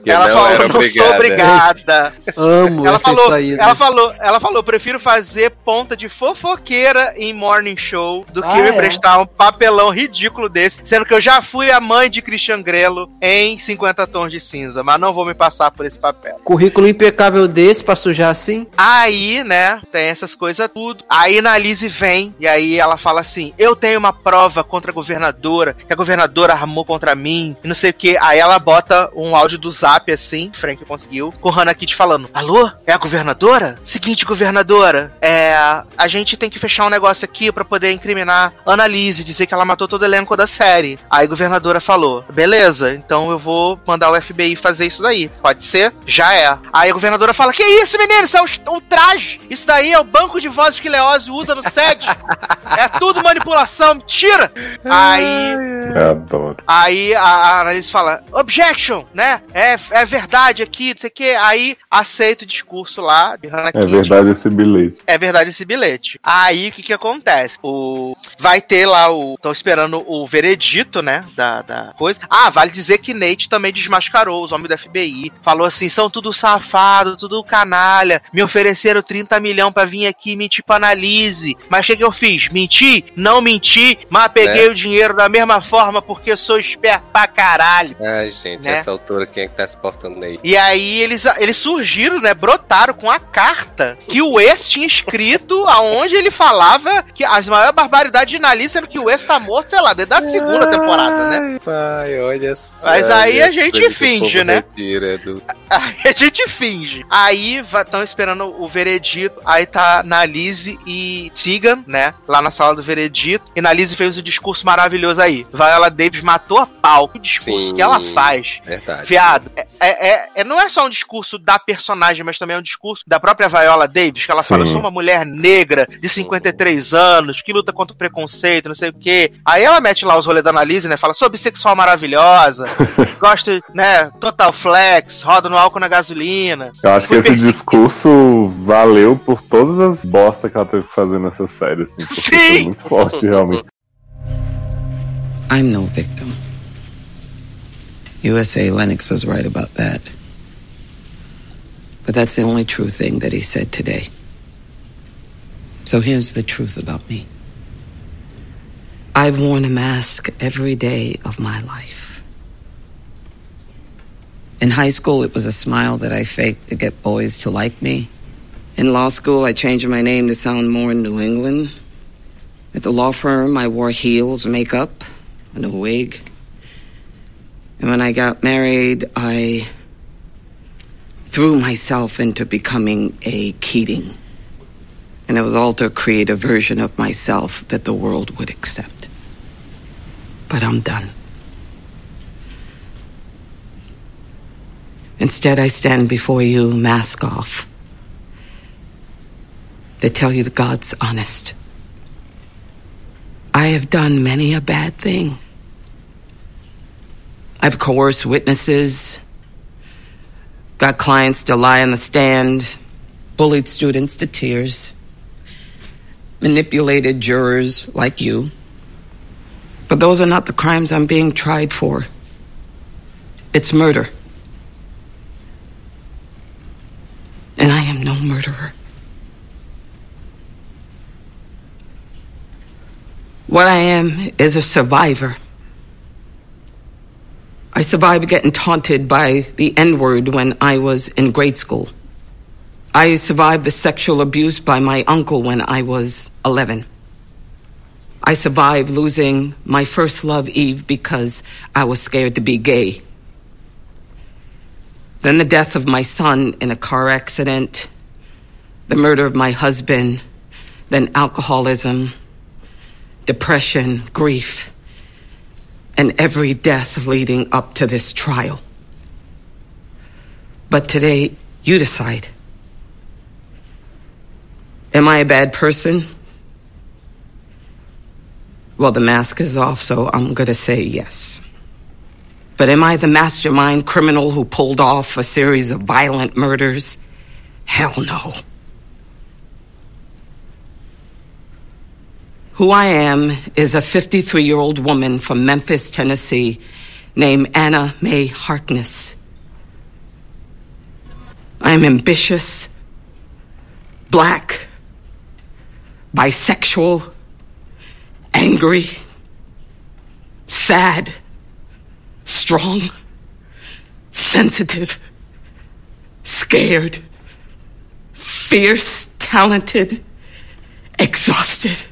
Speaker 4: que
Speaker 3: ela
Speaker 4: não
Speaker 3: falou, não sou obrigada.
Speaker 6: Amo
Speaker 3: Ela
Speaker 6: essa
Speaker 3: falou,
Speaker 6: saída.
Speaker 3: ela falou, ela falou, prefiro fazer ponta de fofoqueira em morning show do que
Speaker 6: Ah,
Speaker 3: me
Speaker 6: é?
Speaker 3: prestar um papelão ridículo desse, sendo que eu já fui a mãe de Christian Grelo em 50 tons de cinza, mas não vou me passar por esse papel.
Speaker 6: Currículo impecável desse pra sujar assim.
Speaker 3: Aí, né, tem essas coisas tudo. Aí na Lizzie vem e aí ela fala assim: Eu tenho uma prova contra a governadora, que a governadora armou contra mim, e não sei o que. Aí ela bota um áudio do zap assim, Frank conseguiu, com Hannah Kitty falando: Alô? É a governadora? Seguinte, governadora, é. A gente tem que fechar um negócio aqui pra poder incriminar Ana Lizzie, dizer que ela matou todo o elenco da série. Aí a governadora falou: Beleza, então eu vou mandar o FBI fazer isso daí. Pode ser? Já é. Aí a governadora fala: Que isso, menino? Isso é o, o traje. Isso daí é o banco de vozes que Leózio usa no SED. é tudo manipulação, mentira. Aí.
Speaker 5: Eu adoro.
Speaker 3: Aí a, a Annalise fala, objection, né? É, é verdade aqui, não sei o que. Aí aceita o discurso lá de Hannah
Speaker 5: É
Speaker 3: Kitty.
Speaker 5: verdade esse bilhete.
Speaker 3: É verdade esse bilhete. Aí o que que acontece? O vai ter lá o estão esperando o veredito, né, da, da coisa. Ah, vale dizer que Nate também desmascarou os homens do FBI. Falou assim, são tudo safado, tudo canalha. Me ofereceram 30 milhões pra vir aqui mentir pra Analise. Mas o que que eu fiz? Menti? Não menti, mas peguei
Speaker 4: É.
Speaker 3: o dinheiro da mesma forma porque sou esperto pra caralho.
Speaker 4: Ai, gente,
Speaker 3: Né?
Speaker 4: essa altura, quem é que tá se portando aí?
Speaker 3: E aí eles, eles surgiram, né? Brotaram com a carta que o ex tinha escrito, aonde ele falava que as maiores barbaridades de Nali, sendo que o ex tá morto, sei lá, desde a segunda temporada, né?
Speaker 4: Ai, pai, olha só.
Speaker 3: Mas aí a gente finge, né?
Speaker 4: retira do-
Speaker 3: a gente finge. Aí estão esperando o veredito. Aí tá Nalise e Tegan, né? Lá na sala do veredito. E Nalise fez o discurso maravilhoso aí. Viola Davis matou a pau. O discurso
Speaker 4: Sim.
Speaker 3: que ela faz.
Speaker 4: Verdade.
Speaker 3: Viado, é, é, é- não é só um discurso da personagem, mas também é um discurso da própria Viola Davis, que ela fala:
Speaker 5: Sim.
Speaker 3: Eu sou uma mulher negra de 53 anos, que luta contra o preconceito, não sei o quê. Aí ela mete lá os rolês da Analise, né? Fala: sou bissexual maravilhosa, gosto, né? Total flex, roda no álcool na gasolina.
Speaker 5: Eu acho que esse discurso valeu por todas as bostas que ela teve que fazer nessa série, assim. Porque
Speaker 3: Sim!
Speaker 5: foi muito forte, realmente.
Speaker 9: I'm no victim. USA Lennox was right about that. But that's the only true thing that he said today. So here's the truth about me I've worn a mask every day of my life. In high school, it was a smile that I faked to get boys to like me. In law school, I changed my name to sound more New England. At the law firm, I wore heels, makeup, and a wig. And when I got married, I threw myself into becoming a Keating. And it was all to create a version of myself that the world would accept. But I'm done. Instead, I stand before you, mask off, to tell you the God's honest. I have done many a bad thing. I've coerced witnesses, got clients to lie on the stand, bullied students to tears, manipulated jurors like you. But those are not the crimes I'm being tried for. It's murder. And I am no murderer. What I am is a survivor. I survived getting taunted by the N word when I was in grade school. I survived the sexual abuse by my uncle when I was 11. I survived losing my first love, Eve, because I was scared to be gay. Then the death of my son in a car accident, the murder of my husband, then alcoholism, depression, grief, and every death leading up to this trial. But today, you decide. Am I a bad person? Well, the mask is off, so I'm going to say yes. But am I the mastermind criminal who pulled off a series of violent murders? Hell no. Who I am is a 53 year old woman from Memphis, Tennessee, named Anna Mae Harkness. I am ambitious, black, bisexual, angry, sad, strong, sensitive, scared, fierce, talented, exhausted.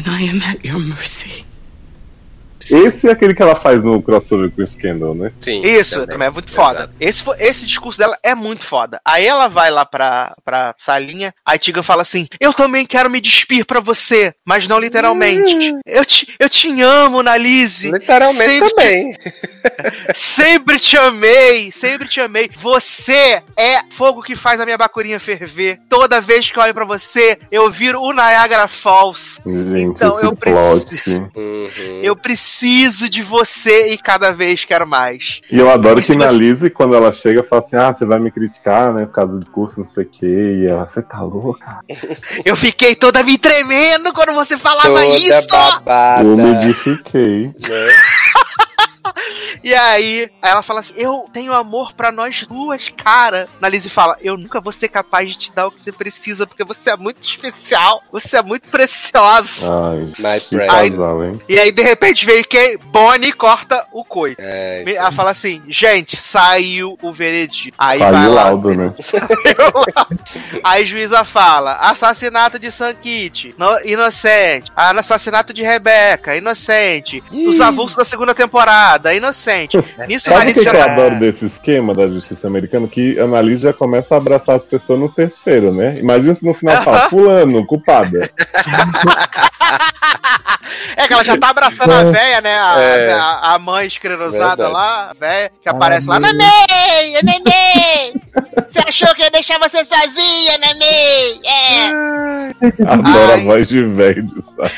Speaker 9: And I am at your mercy.
Speaker 5: Esse é aquele que ela faz no crossover com o Scandal, né?
Speaker 4: Sim.
Speaker 3: Isso, também, é muito foda.
Speaker 4: Exato.
Speaker 3: Esse, esse discurso dela é muito foda. Aí ela vai lá pra, pra salinha, aí Tiga fala assim: Eu também quero me despir pra você, mas não literalmente. Eu te, eu te amo, Nalise.
Speaker 4: Literalmente
Speaker 3: Sempre te-
Speaker 4: também.
Speaker 3: Sempre te amei, sempre te amei. Você é fogo que faz a minha bacurinha ferver. Toda vez que eu olho pra você, eu viro o Niagara Falls.
Speaker 5: Gente,
Speaker 3: Então,
Speaker 5: esse
Speaker 3: eu
Speaker 5: plot.
Speaker 3: preciso.
Speaker 4: Uhum.
Speaker 3: Eu preciso de você e cada vez quero mais.
Speaker 5: E eu adoro
Speaker 3: E se
Speaker 5: que
Speaker 3: você-
Speaker 5: na Lizzie, quando ela chega, fala assim: Ah, você vai me criticar, né? Por causa do curso, não sei o quê. E ela, você tá louca?
Speaker 3: Eu fiquei toda me tremendo quando você falava
Speaker 4: Toda
Speaker 3: isso.
Speaker 4: babada.
Speaker 5: Eu umidifiquei.
Speaker 4: né?
Speaker 3: E aí, aí ela fala assim: Eu tenho amor pra nós duas, cara. Na Lizzie fala: Eu nunca vou ser capaz de te dar o que você precisa, porque você é muito especial, você é muito preciosa.
Speaker 5: Ai, que
Speaker 4: Pride.
Speaker 5: casal, hein?
Speaker 3: E aí, de repente, veio quem? Bonnie corta o coito.
Speaker 4: É,
Speaker 3: Ela fala assim, gente, saiu o veredito. Aí
Speaker 5: Saiu
Speaker 3: vai lá.
Speaker 5: laudo, né?
Speaker 3: Aí a juíza fala: assassinato de Sankit, no- inocente. Ah, Assassinato de Rebeca, inocente. Os avulsos da segunda temporada, inocente. Nisso
Speaker 5: Sabe o que, que eu adoro desse esquema da justiça americana? Que a Annalise já começa a abraçar as pessoas no terceiro, né? Imagina se no final fala, fulano, culpada.
Speaker 3: É que ela já tá abraçando a véia, né? A,
Speaker 4: É.
Speaker 3: a, a mãe escrerosada
Speaker 4: Verdade.
Speaker 3: lá, a véia, que aparece
Speaker 7: Ah,
Speaker 3: lá. Neném! Neném! Você achou que ia deixar você sozinha, neném? É!
Speaker 5: Adoro
Speaker 3: Ai.
Speaker 5: a voz de velho, sabe?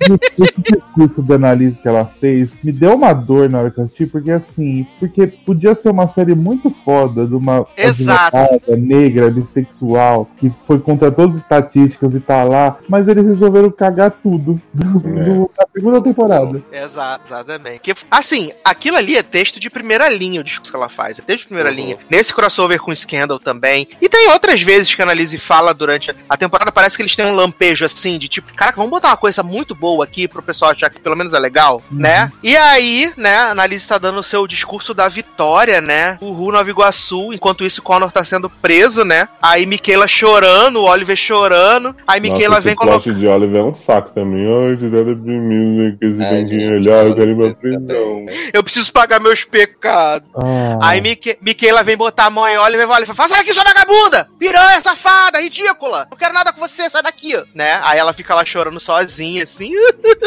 Speaker 7: Esse discurso da Annalise que ela fez me deu uma dor na hora que eu assisti, porque assim, porque podia ser uma série muito foda de uma
Speaker 3: Exato.
Speaker 7: advogada negra, bissexual, que foi contra todas as estatísticas e tá lá, mas eles resolveram cagar tudo no- na segunda temporada.
Speaker 3: Exato, exatamente. Que, assim, aquilo ali é texto de primeira linha, o discurso que ela faz. É texto de primeira
Speaker 4: Uhum.
Speaker 3: linha. Nesse crossover com Scandal também. E tem outras vezes que a Annalise fala durante a temporada, parece que eles têm um lampejo assim, de tipo, caraca, vamos botar uma coisa muito boa aqui pro pessoal achar que pelo menos é legal, né? E aí, né, a Annalise tá dando o seu discurso da vitória, né? Uhul, Nova Iguaçu. Enquanto isso, Connor tá sendo preso, né? Aí Michaela chorando, o Oliver chorando. Aí
Speaker 5: Nossa,
Speaker 3: vem
Speaker 5: esse
Speaker 3: colocando.
Speaker 5: plot de Oliver é um saco também. Ai, cidade de mim, né, que esse que
Speaker 4: gente,
Speaker 5: olhar, eu quero ir pra
Speaker 4: Oliver
Speaker 5: prisão.
Speaker 3: Eu preciso pagar meus pecados.
Speaker 7: Ah,
Speaker 3: Aí Mique, Miquela vem botar a mão em Oliver e fala, fala, sai daqui, sua vagabunda! Piranha, safada, ridícula! Não quero nada com você, sai daqui! Né? Aí ela fica lá chorando sozinha, assim.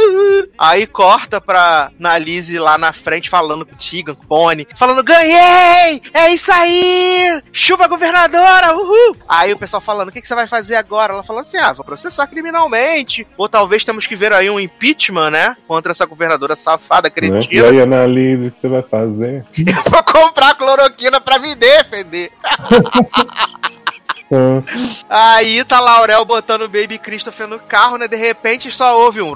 Speaker 3: Aí corta pra Nalise lá na frente, falando com o Tegan, com o Bonnie, falando, ganhei! É isso aí! Chupa governadora, uhul! Aí o pessoal falando, o que, que você vai fazer agora? Ela fala assim, ah, vou processar criminalmente. Ou talvez temos que ver aí um impeachment, né? Contra essa governadora safada,
Speaker 5: Né? E
Speaker 3: cretina.
Speaker 5: aí, Annalise, o que você vai fazer?
Speaker 3: Eu vou comprar cloroquina pra me defender. Aí tá Laurel botando o Baby Christopher no carro, né? De repente só ouve um.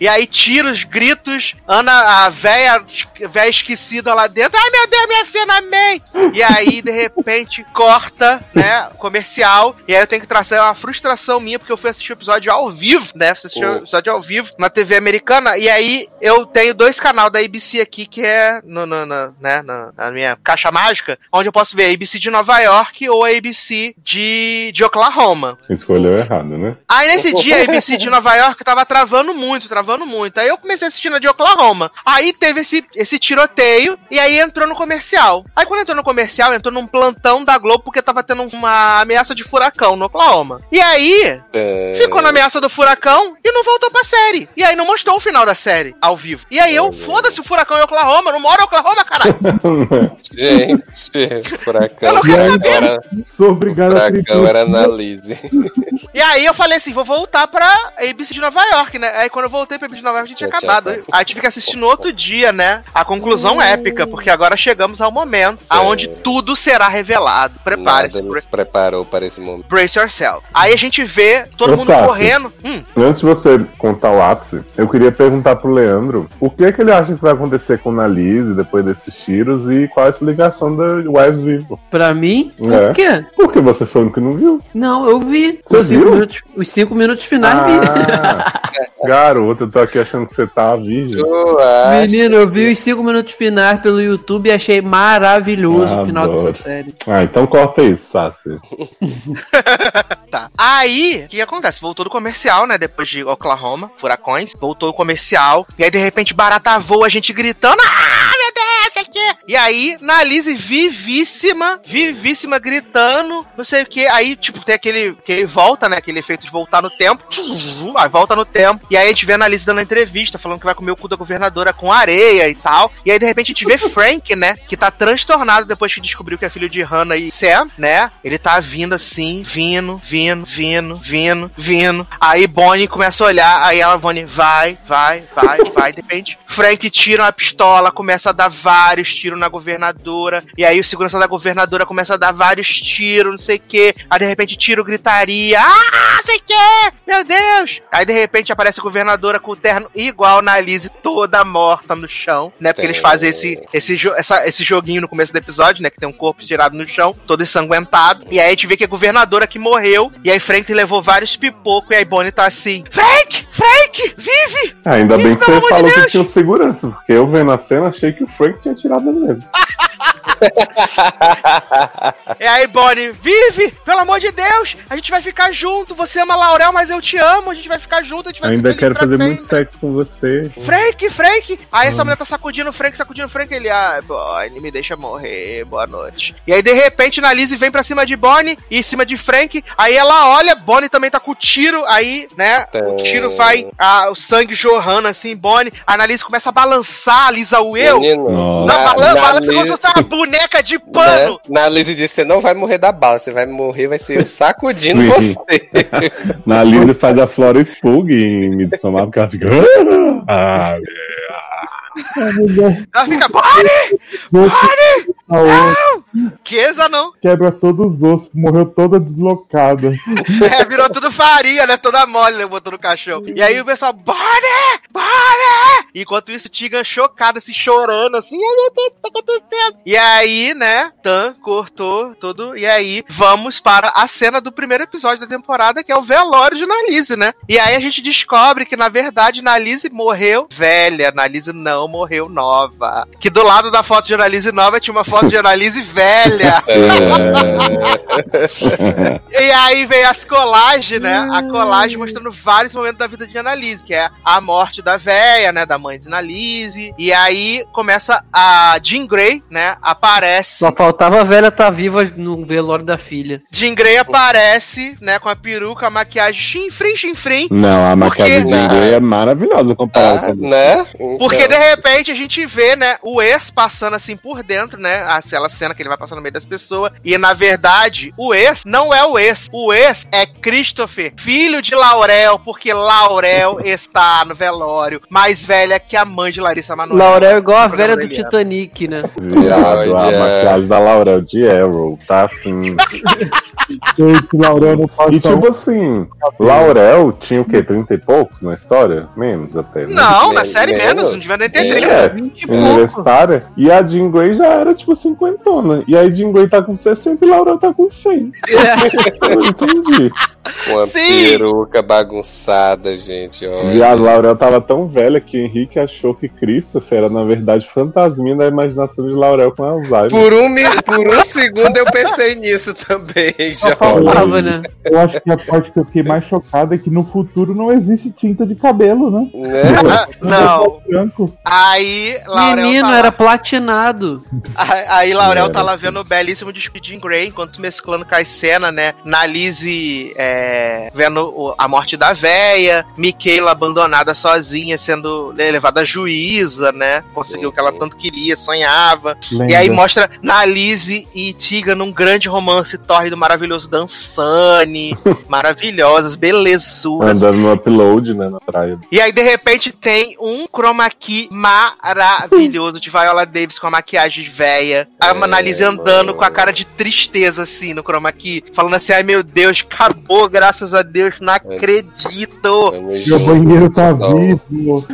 Speaker 3: E aí tiros, gritos, Ana, a véia, véia esquecida lá dentro. Ai meu Deus, minha filha mãe! E aí, de repente, corta, né? Comercial. E aí eu tenho que trazer uma frustração minha, porque eu fui assistir o episódio ao vivo, né? Fui assistir o episódio ao vivo na TV americana. E aí eu tenho dois canais da ABC aqui, que é no, no- no- né, na, na minha caixa mágica, onde eu posso ver a ABC de Nova York ou a ABC de, de Oklahoma.
Speaker 5: Escolheu errado, né?
Speaker 3: Aí nesse dia a ABC de Nova York tava travando muito, travando muito. Aí eu comecei a assistir na de Oklahoma. Aí teve esse, esse tiroteio e aí entrou no comercial. Aí quando entrou no comercial, entrou num plantão da Globo porque tava tendo uma ameaça de furacão no Oklahoma. E aí
Speaker 4: É,
Speaker 3: ficou na ameaça do furacão e não voltou pra série. E aí não mostrou o final da série ao vivo. E aí eu, foda-se o furacão em Oklahoma, eu não moro em Oklahoma, caralho.
Speaker 4: Gente, furacão.
Speaker 3: Eu não quero saber.
Speaker 4: era,
Speaker 7: sou obrigado a
Speaker 4: furacão era analise.
Speaker 3: E aí eu falei assim, vou voltar pra ABC de Nova York, né? Aí quando eu voltei pra ABC de Nova York, a gente tinha acabado. Aí tive que assistir no outro dia, né? A conclusão épica, porque agora chegamos ao momento aonde tudo será revelado. Prepare-se.
Speaker 4: Nos preparou para esse momento.
Speaker 3: brace yourself. Aí a gente vê todo
Speaker 5: Ô,
Speaker 3: mundo
Speaker 5: Sassi.
Speaker 3: correndo. Hum,
Speaker 5: Antes de você contar o ápice, eu queria perguntar pro Leandro o que é que ele acha que vai acontecer com o Annalise depois desses tiros e qual é a explicação da Wes Vivo.
Speaker 6: Pra mim, por
Speaker 5: É.
Speaker 6: quê?
Speaker 5: Porque você foi o único que não viu.
Speaker 6: Não, eu vi.
Speaker 5: Você
Speaker 6: cinco, minutos, os cinco minutos finais.
Speaker 5: Ah, garoto, eu tô aqui achando que você tá virgem.
Speaker 6: Menino, eu vi os cinco minutos finais pelo YouTube e achei maravilhoso
Speaker 5: Ah,
Speaker 6: o final
Speaker 5: adoro.
Speaker 6: dessa série.
Speaker 5: Ah, então corta isso, Sassi.
Speaker 3: tá. Aí, o que, que acontece? Voltou do comercial, né? Depois de Oklahoma, furacões. Voltou o comercial. E aí, de repente, barata voa, a gente gritando. Ah, meu Isso aqui. E aí, Nalise vivíssima, vivíssima, gritando, não sei o que. Aí, tipo, tem aquele que ele volta, né? Aquele efeito de voltar no tempo. Aí volta no tempo. E aí a gente vê a Nalise dando entrevista, falando que vai comer o cu da governadora com areia e tal. E aí, de repente, a gente vê Frank, né? Que tá transtornado depois que descobriu que é filho de Hannah e Sam, né? Ele tá vindo assim, vindo, vindo, vindo, vindo, vindo. Aí Bonnie começa a olhar, aí ela, Bonnie, vai, vai, vai, vai. De repente, Frank tira uma pistola, começa a dar vários vários tiros na governadora. E aí o segurança da governadora começa a dar vários tiros, não sei o quê. Aí de repente tiro gritaria. Ah, sei o quê! Meu Deus! Aí de repente aparece a governadora com o terno igual na Alice, toda morta no chão, né? Porque eles fazem esse, esse, essa- esse joguinho no começo do episódio, né? Que tem um corpo tirado no chão, todo ensanguentado. E aí a gente vê que é a governadora que morreu. E aí Frank levou vários pipocos. E aí Bonnie tá assim: Frank! Frank! Vive!
Speaker 5: Ainda bem que você
Speaker 3: de
Speaker 5: falou que tinha o segurança, porque eu vendo a cena achei que o Frank tinha tirado ele mesmo.
Speaker 3: E aí, Bonnie, vive! Pelo amor de Deus! A gente vai ficar junto. Você ama Laurel, mas eu te amo. A gente vai ficar junto. A gente vai
Speaker 5: Ainda quero fazer
Speaker 3: sempre.
Speaker 5: muito sexo com você.
Speaker 3: Frank, Frank! Aí essa mulher tá sacudindo o Frank, sacudindo o Frank. Ele, ah, Bonnie, me deixa morrer, boa noite. E aí, de repente, Annalise vem pra cima de Bonnie e em cima de Frank. Aí ela olha, Bonnie também tá com o tiro. Aí, né, o tiro vai, ah, o sangue jorrando assim, Bonnie. A Annalise começa a balançar a Lisa Will.
Speaker 4: Menino,
Speaker 3: Não,
Speaker 4: na-
Speaker 3: balança,
Speaker 4: na
Speaker 3: balança como se fosse uma boneca de
Speaker 4: né?
Speaker 3: pano.
Speaker 4: Na Lizzie disse: você não vai morrer da bala, você vai morrer, vai ser eu sacudindo
Speaker 5: Sim.
Speaker 4: você.
Speaker 5: Na Lizzie faz a Florence Pug em Midsommar, porque ela fica. Ah,
Speaker 3: Ela fica! Bonnie! Queza não.
Speaker 7: Quebra todos os ossos, morreu toda deslocada.
Speaker 3: É, virou tudo farinha, né? Toda mole, né? Botou no caixão. E aí o pessoal, Bonnie! Bonnie! Enquanto isso, Tigan chocada, assim, chorando, assim, ai meu Deus, o que tá acontecendo? E aí, né, Tan cortou tudo, e aí vamos para a cena do primeiro episódio da temporada, que é o velório de Nalise, né? E aí a gente descobre que, na verdade, Nalise morreu velha, Nalise não morreu nova. Que do lado da foto de Nalise nova tinha uma foto de Nalise velha.
Speaker 5: é.
Speaker 3: E aí vem as colagens, né? A colagem mostrando vários momentos da vida de Annalise, que é a morte da véia, né? Da mãe de Annalise. E aí começa a Jean Grey, né? Aparece.
Speaker 6: Só faltava a velha tá viva no velório da filha.
Speaker 3: Jean Grey aparece, né? Com a peruca, a maquiagem chinfrim, chinfrim.
Speaker 5: Não, a
Speaker 3: Porque-
Speaker 5: maquiagem de Grey é maravilhosa comparada com
Speaker 4: Ah,
Speaker 5: as outras.
Speaker 4: né?
Speaker 3: Porque
Speaker 4: Então,
Speaker 3: de repente a gente vê, né, o ex passando assim por dentro, né? Aquela cena que ele vai passando no meio das pessoas. E na verdade, o ex não é o ex. O ex é Christopher, filho de Laurel, porque Laurel está no velório, mais velha que a mãe de Larissa Manoela.
Speaker 6: Laurel é igual a velha do Titanic, né?
Speaker 5: Viado, a
Speaker 4: Olha.
Speaker 5: maquiagem da Laurel de Arrow, tá assim.
Speaker 7: Gente, Laurel não passa
Speaker 5: E tipo assim, Laurel tinha o quê? 30 e poucos na história? Menos até. né?
Speaker 3: Não, na
Speaker 4: Menos.
Speaker 3: série menos, não devia nem ter
Speaker 4: É.
Speaker 3: 30.
Speaker 5: É,
Speaker 6: 20 e pouco.
Speaker 5: universitária. E a Jean Grey já era tipo cinquentona. E aí Jean Grey tá com 60 e Laurel tá com 100. Eu não entendi.
Speaker 4: Uma
Speaker 3: Sim.
Speaker 4: peruca bagunçada, gente. olha.
Speaker 5: E a Laurel tava tão velha que o Henrique achou que Christopher era, na verdade, fantasminha da imaginação de Laurel com Alzheimer.
Speaker 4: Por um, por um segundo eu pensei nisso também, já.
Speaker 6: faltava, né?
Speaker 7: Eu acho que a parte que eu fiquei mais chocada é que no futuro não existe tinta de cabelo, né?
Speaker 4: Né?
Speaker 3: Ah, Não.
Speaker 7: Branco.
Speaker 3: Aí, Laurel
Speaker 6: Menino,
Speaker 3: tá
Speaker 6: era platinado.
Speaker 3: Aí aí Laurel
Speaker 5: Era,
Speaker 3: tá lá
Speaker 5: sim.
Speaker 3: vendo o belíssimo disco de Jean Grey, enquanto mesclando com as cenas, né? Na Lizzie é, vendo o- a morte da véia, Michaela abandonada sozinha, sendo levada a juíza, né? Conseguiu o que ela tanto queria, sonhava. E aí
Speaker 7: Lenda.
Speaker 3: mostra na Lizzie e Tiga num grande romance tórrido, maravilhoso, dançane, maravilhosas, belezuras.
Speaker 5: Andando no upload, né, na praia.
Speaker 3: E aí, de repente, tem um chroma key maravilhoso de Viola Davis com a maquiagem velha. A
Speaker 4: É,
Speaker 3: Andando com a cara de tristeza, assim, no chroma key. Falando assim, ai meu Deus, acabou, graças a Deus, não acredito.
Speaker 4: Tamo
Speaker 7: Meu banheiro tá vivo.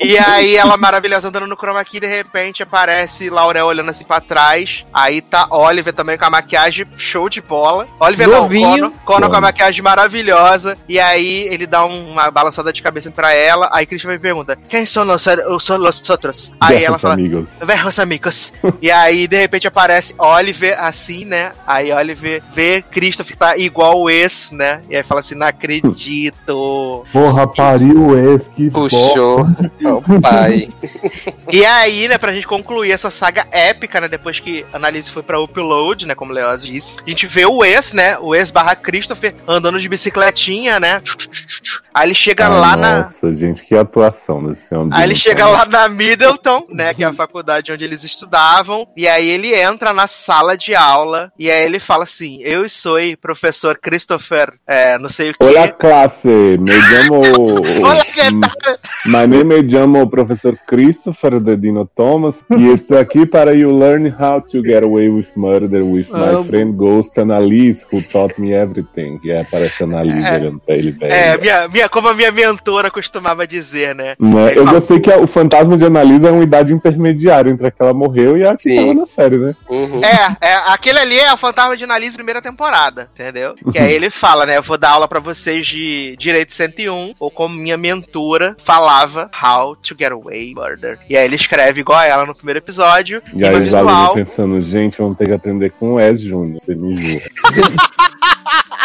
Speaker 3: E aí, ela maravilhosa andando no chroma key, de repente, aparece Laurel olhando assim pra trás. Aí tá Oliver também com a maquiagem show de bola. Oliver
Speaker 6: Novinho.
Speaker 3: não, Conan, Conan com a maquiagem maravilhosa. E aí, ele dá um- uma balançada de cabeça pra ela. Aí Christian me pergunta, quem são os, os outros? Aí ela fala,
Speaker 5: amigos.
Speaker 3: Verros amigos. e aí, de repente, aparece Oliver assim, né? Aí Oliver vê Christopher tá igual o ex, né? E aí fala assim, não acredito.
Speaker 7: Porra, pariu o ex, que.
Speaker 4: Puxou o pai.
Speaker 3: E aí, né, pra gente concluir essa saga épica, né, depois que a Annalise foi pra Upload, né, como o Leoz disse, a gente vê o ex, né, o ex barra Christopher andando de bicicletinha, né, Aí ele chega
Speaker 5: Ai,
Speaker 3: lá na.
Speaker 5: Nossa, gente, que atuação desse homem.
Speaker 3: Aí ele chega lá na Middleton, né, que é a faculdade onde eles estudavam, e aí ele entra na sala de aula, e aí ele fala assim, eu sou professor Christopher, é, não sei o que.
Speaker 5: Olá, classe, me chamo...
Speaker 3: Olá?
Speaker 5: My name me chamo professor Christopher Dedino Thomas e estou aqui para you learn how to get away with murder with my
Speaker 6: Amo.
Speaker 5: friend Ghost Annalise, who taught me everything. E aí aparece Annalise
Speaker 3: É.
Speaker 5: olhando pra ele, velho.
Speaker 3: É, minha, minha, como a minha mentora costumava dizer, né?
Speaker 5: Né? Eu
Speaker 3: fala-
Speaker 5: gostei que a- o fantasma de Annalise é uma idade intermediária entre a que ela morreu e a que
Speaker 4: Sim.
Speaker 5: tava na série, né?
Speaker 4: Uhum.
Speaker 3: É, é, aquele ali é o Fantasma de Analise primeira temporada, entendeu? Que aí ele fala, né? Eu vou dar aula pra vocês de Direito 101, ou como minha mentora falava, How to Get Away Murder. E aí ele escreve igual a ela no primeiro episódio,
Speaker 5: E aí
Speaker 3: no
Speaker 5: os alunos
Speaker 3: visual.
Speaker 5: pensando, gente, vamos ter que aprender com o Wes Júnior, você me jura.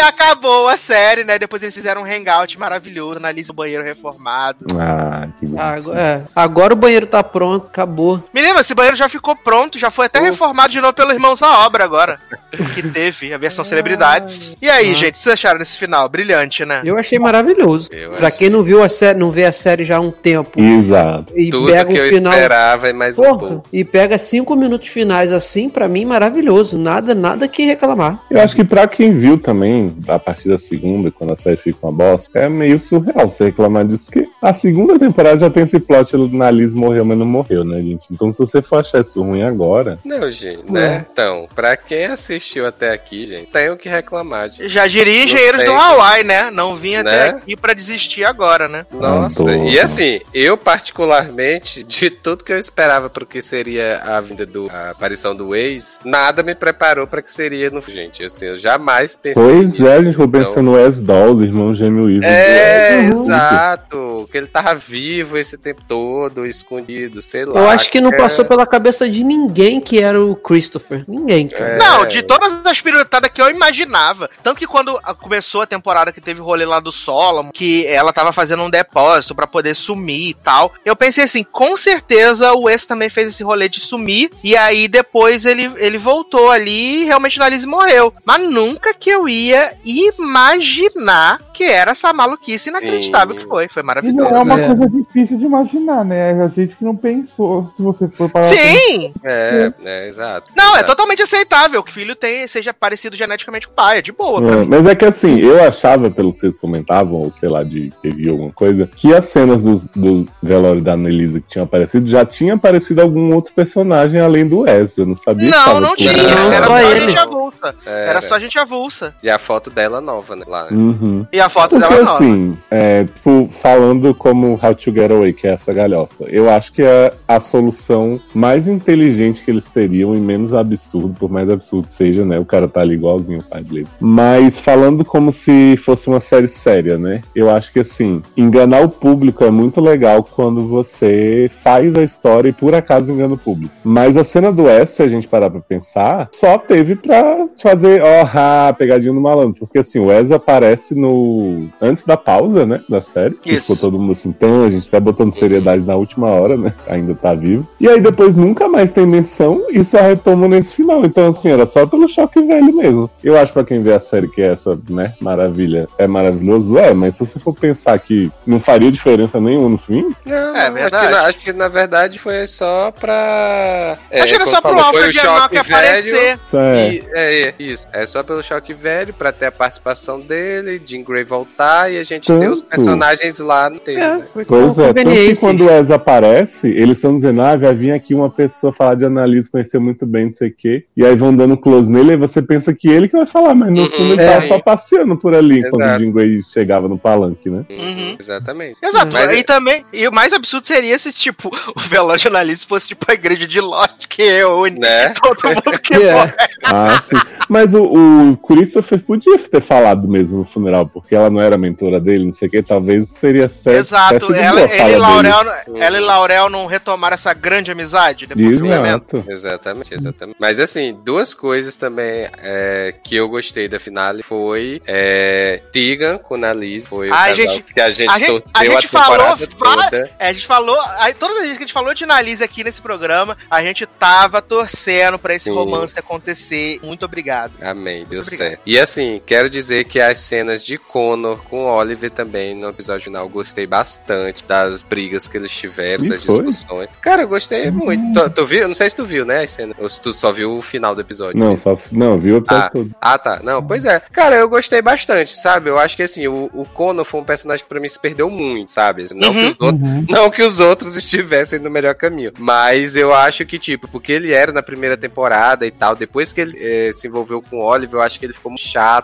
Speaker 3: Acabou a série, né? Depois eles fizeram um hangout maravilhoso, Analise no banheiro reformado.
Speaker 5: Ah, que
Speaker 6: Ah,
Speaker 5: bonitinho.
Speaker 6: Agora, é, agora o banheiro tá pronto, acabou.
Speaker 3: Menino, esse banheiro já ficou pronto, já foi até reformado de novo pelo Irmãos à Obra agora. Que teve a versão celebridades. E aí,
Speaker 6: Ah.
Speaker 3: gente, o que vocês acharam desse final? Brilhante, né?
Speaker 6: Eu achei maravilhoso.
Speaker 4: Eu
Speaker 6: pra
Speaker 4: achei.
Speaker 6: quem não viu a série, não vê a série já há um tempo
Speaker 5: Exato.
Speaker 6: e
Speaker 4: Tudo
Speaker 6: pega
Speaker 4: que
Speaker 6: o
Speaker 4: eu
Speaker 6: final.
Speaker 4: esperava e mais um
Speaker 6: Porra,
Speaker 4: pouco.
Speaker 6: e pega cinco minutos finais assim, pra mim, maravilhoso. Nada, nada que reclamar.
Speaker 5: Eu acho que pra quem viu também, a partir da segunda, quando a série fica uma bosta, é meio surreal você reclamar disso, porque a segunda temporada já tem esse plot, na Liz morreu, mas não morreu, né, gente? Então se você for achar isso ruim agora,
Speaker 4: Não, gente, né? Então, pra quem assistiu até aqui, gente, tem o que reclamar, gente.
Speaker 3: Já diria engenheiros do. Hawaii, né? Não vim até
Speaker 4: Né?
Speaker 3: aqui pra desistir agora, né?
Speaker 4: Nossa,
Speaker 5: tô-
Speaker 4: e assim, eu particularmente, de tudo que eu esperava pro que seria a vinda do a aparição do ex, nada me preparou pra que seria no gente. Assim, eu jamais pensei.
Speaker 5: pois
Speaker 4: nisso.
Speaker 5: é, a gente foi pensando no Wes Dolls, irmão gêmeo Evil.
Speaker 4: É, exato. Que ele tava vivo esse tempo todo, escondido, sei lá.
Speaker 6: Eu acho que não
Speaker 4: é-
Speaker 6: passou pela cabeça de ninguém que era o Christopher. Ninguém, cara.
Speaker 4: É.
Speaker 3: Não, de todas as piratadas que eu imaginava. Tanto que quando começou a temporada que teve o rolê lá do Solomon, que ela tava fazendo um depósito pra poder sumir e tal, eu pensei assim, com certeza o Wes também fez esse rolê de sumir, e aí depois ele, ele voltou ali e realmente a Alice morreu. Mas nunca que eu ia imaginar que era essa maluquice inacreditável
Speaker 4: Sim.
Speaker 3: que foi. Foi
Speaker 7: E
Speaker 3: maravilhoso.
Speaker 7: não é uma
Speaker 6: É.
Speaker 7: coisa difícil de imaginar, né? A gente que não pensou, se você for parar
Speaker 3: Sim!
Speaker 4: É, é, exato.
Speaker 3: Não, é
Speaker 4: exato.
Speaker 3: totalmente aceitável que o filho tem, seja parecido geneticamente com o pai. É de boa
Speaker 5: É, mas é que assim, eu achava, pelo que vocês comentavam, ou sei lá, de review alguma coisa, que as cenas dos, do velório da Annelise que tinham aparecido já tinha aparecido algum outro personagem além do Wes. Eu não sabia que
Speaker 3: Não, não tinha.
Speaker 6: Não,
Speaker 3: Era
Speaker 6: só
Speaker 3: só a gente avulsa.
Speaker 4: É,
Speaker 3: Era só a gente avulsa.
Speaker 4: E a foto dela nova, né? Lá.
Speaker 5: Uhum.
Speaker 3: E a foto
Speaker 5: Porque
Speaker 3: dela nova.
Speaker 5: assim, é, tipo, falando como How to Get Away, que é essa galhofa, eu acho que é a solução mais inteligente que eles teriam e menos absurdo, por mais absurdo que seja, né? O cara tá ali igualzinho o pai dele. Mas falando como se fosse uma série séria, né? Eu acho que assim, enganar o público é muito legal quando você faz a história e por acaso engana o público. Mas a cena do S, se a gente parar pra pensar, só teve pra fazer, ó, ha, pegadinha no malandro. Porque assim, o Wes aparece no. antes da pausa, né? Da série. Que
Speaker 3: Isso.
Speaker 5: ficou todo mundo assim, então, a gente tá botando seriedade na última hora, né? Ainda tá vivo. E aí depois nunca mais tem menção e só retoma nesse final. Então, assim, era só pelo choque velho mesmo. Eu acho pra quem vê a série que é essa, né? Maravilha. É maravilhoso, é, mas se você for pensar que não faria diferença nenhuma no fim,
Speaker 4: Não,
Speaker 3: É verdade.
Speaker 4: Acho que, na- acho que na verdade foi só pra.
Speaker 3: Acho que era só pro Alfred
Speaker 4: velho.
Speaker 3: aparecer.
Speaker 5: isso é.
Speaker 4: E, é, é, isso. É só pelo choque velho pra ter a participação dele, Jim Grey voltar e a gente ter os
Speaker 5: Tanto.
Speaker 4: personagens lá no texto.
Speaker 6: É,
Speaker 4: né?
Speaker 5: Pois é, tanto que quando o Wes aparece, eles estão dizendo, ah, vai vir aqui uma pessoa falar de analise, conhecer muito bem, não sei o quê. E aí vão dando close nele, e você pensa que ele que vai falar, mas no
Speaker 4: Uhum,
Speaker 5: fundo ele
Speaker 6: é.
Speaker 5: tá só passeando por ali, quando o
Speaker 4: Exato.
Speaker 5: Jim Grey chegava no palanque, né?
Speaker 3: Uhum.
Speaker 4: Exatamente.
Speaker 3: Exato,
Speaker 4: Mas-
Speaker 3: e também, e o mais absurdo seria se, tipo, o velório de Annalise fosse tipo a igreja de Lot, que reúne
Speaker 4: Né?
Speaker 3: todo mundo que
Speaker 6: É.
Speaker 5: Ah, sim. Mas o, o Christopher podia ter falado mesmo no funeral, porque ela não era mentora dele, não sei o que, talvez teria certo.
Speaker 3: Exato, ela, ele, e Laurel, ela e Laurel não retomaram essa grande amizade depois do evento.
Speaker 5: Exato.
Speaker 4: Exatamente, exatamente. Mas assim, duas coisas também é, que eu gostei da finale foi é, Tegan com Annalise, foi o
Speaker 3: A
Speaker 4: casal
Speaker 3: gente-
Speaker 4: que a gente
Speaker 3: a gente-
Speaker 4: torceu
Speaker 3: a
Speaker 4: a,
Speaker 3: gente falou
Speaker 4: temporada
Speaker 3: fra-
Speaker 4: toda.
Speaker 3: É, a gente falou, aí, todas as vezes que a gente falou de Annalise aqui nesse programa, a gente tava torcendo pra esse
Speaker 4: Sim.
Speaker 3: romance acontecer. Muito obrigado.
Speaker 4: Amém, deu
Speaker 3: obrigado.
Speaker 4: certo. E assim, quero dizer que as cenas de Connor com Oliver também no episódio final, eu gostei bastante das brigas que eles tiveram,
Speaker 5: E
Speaker 4: das
Speaker 5: foi?
Speaker 4: discussões. Cara, eu gostei muito. Tu, tu viu? Não sei se tu viu, né, as cenas. Ou se tu só viu o final do episódio.
Speaker 5: Não, só. Não, viu o episódio
Speaker 4: Ah,
Speaker 5: todo.
Speaker 4: ah, tá. Não, pois é. Cara, eu gostei bastante, sabe? Eu acho que assim, o, o Connor foi um personagem que pra mim se perdeu muito, sabe? Não, que os outros,
Speaker 7: Uhum.
Speaker 4: não que os outros estivessem no melhor caminho. Mas eu acho que, tipo, porque ele era na primeira temporada e tal, depois que ele eh, se envolveu com o Oliver, eu acho que ele ficou muito chato,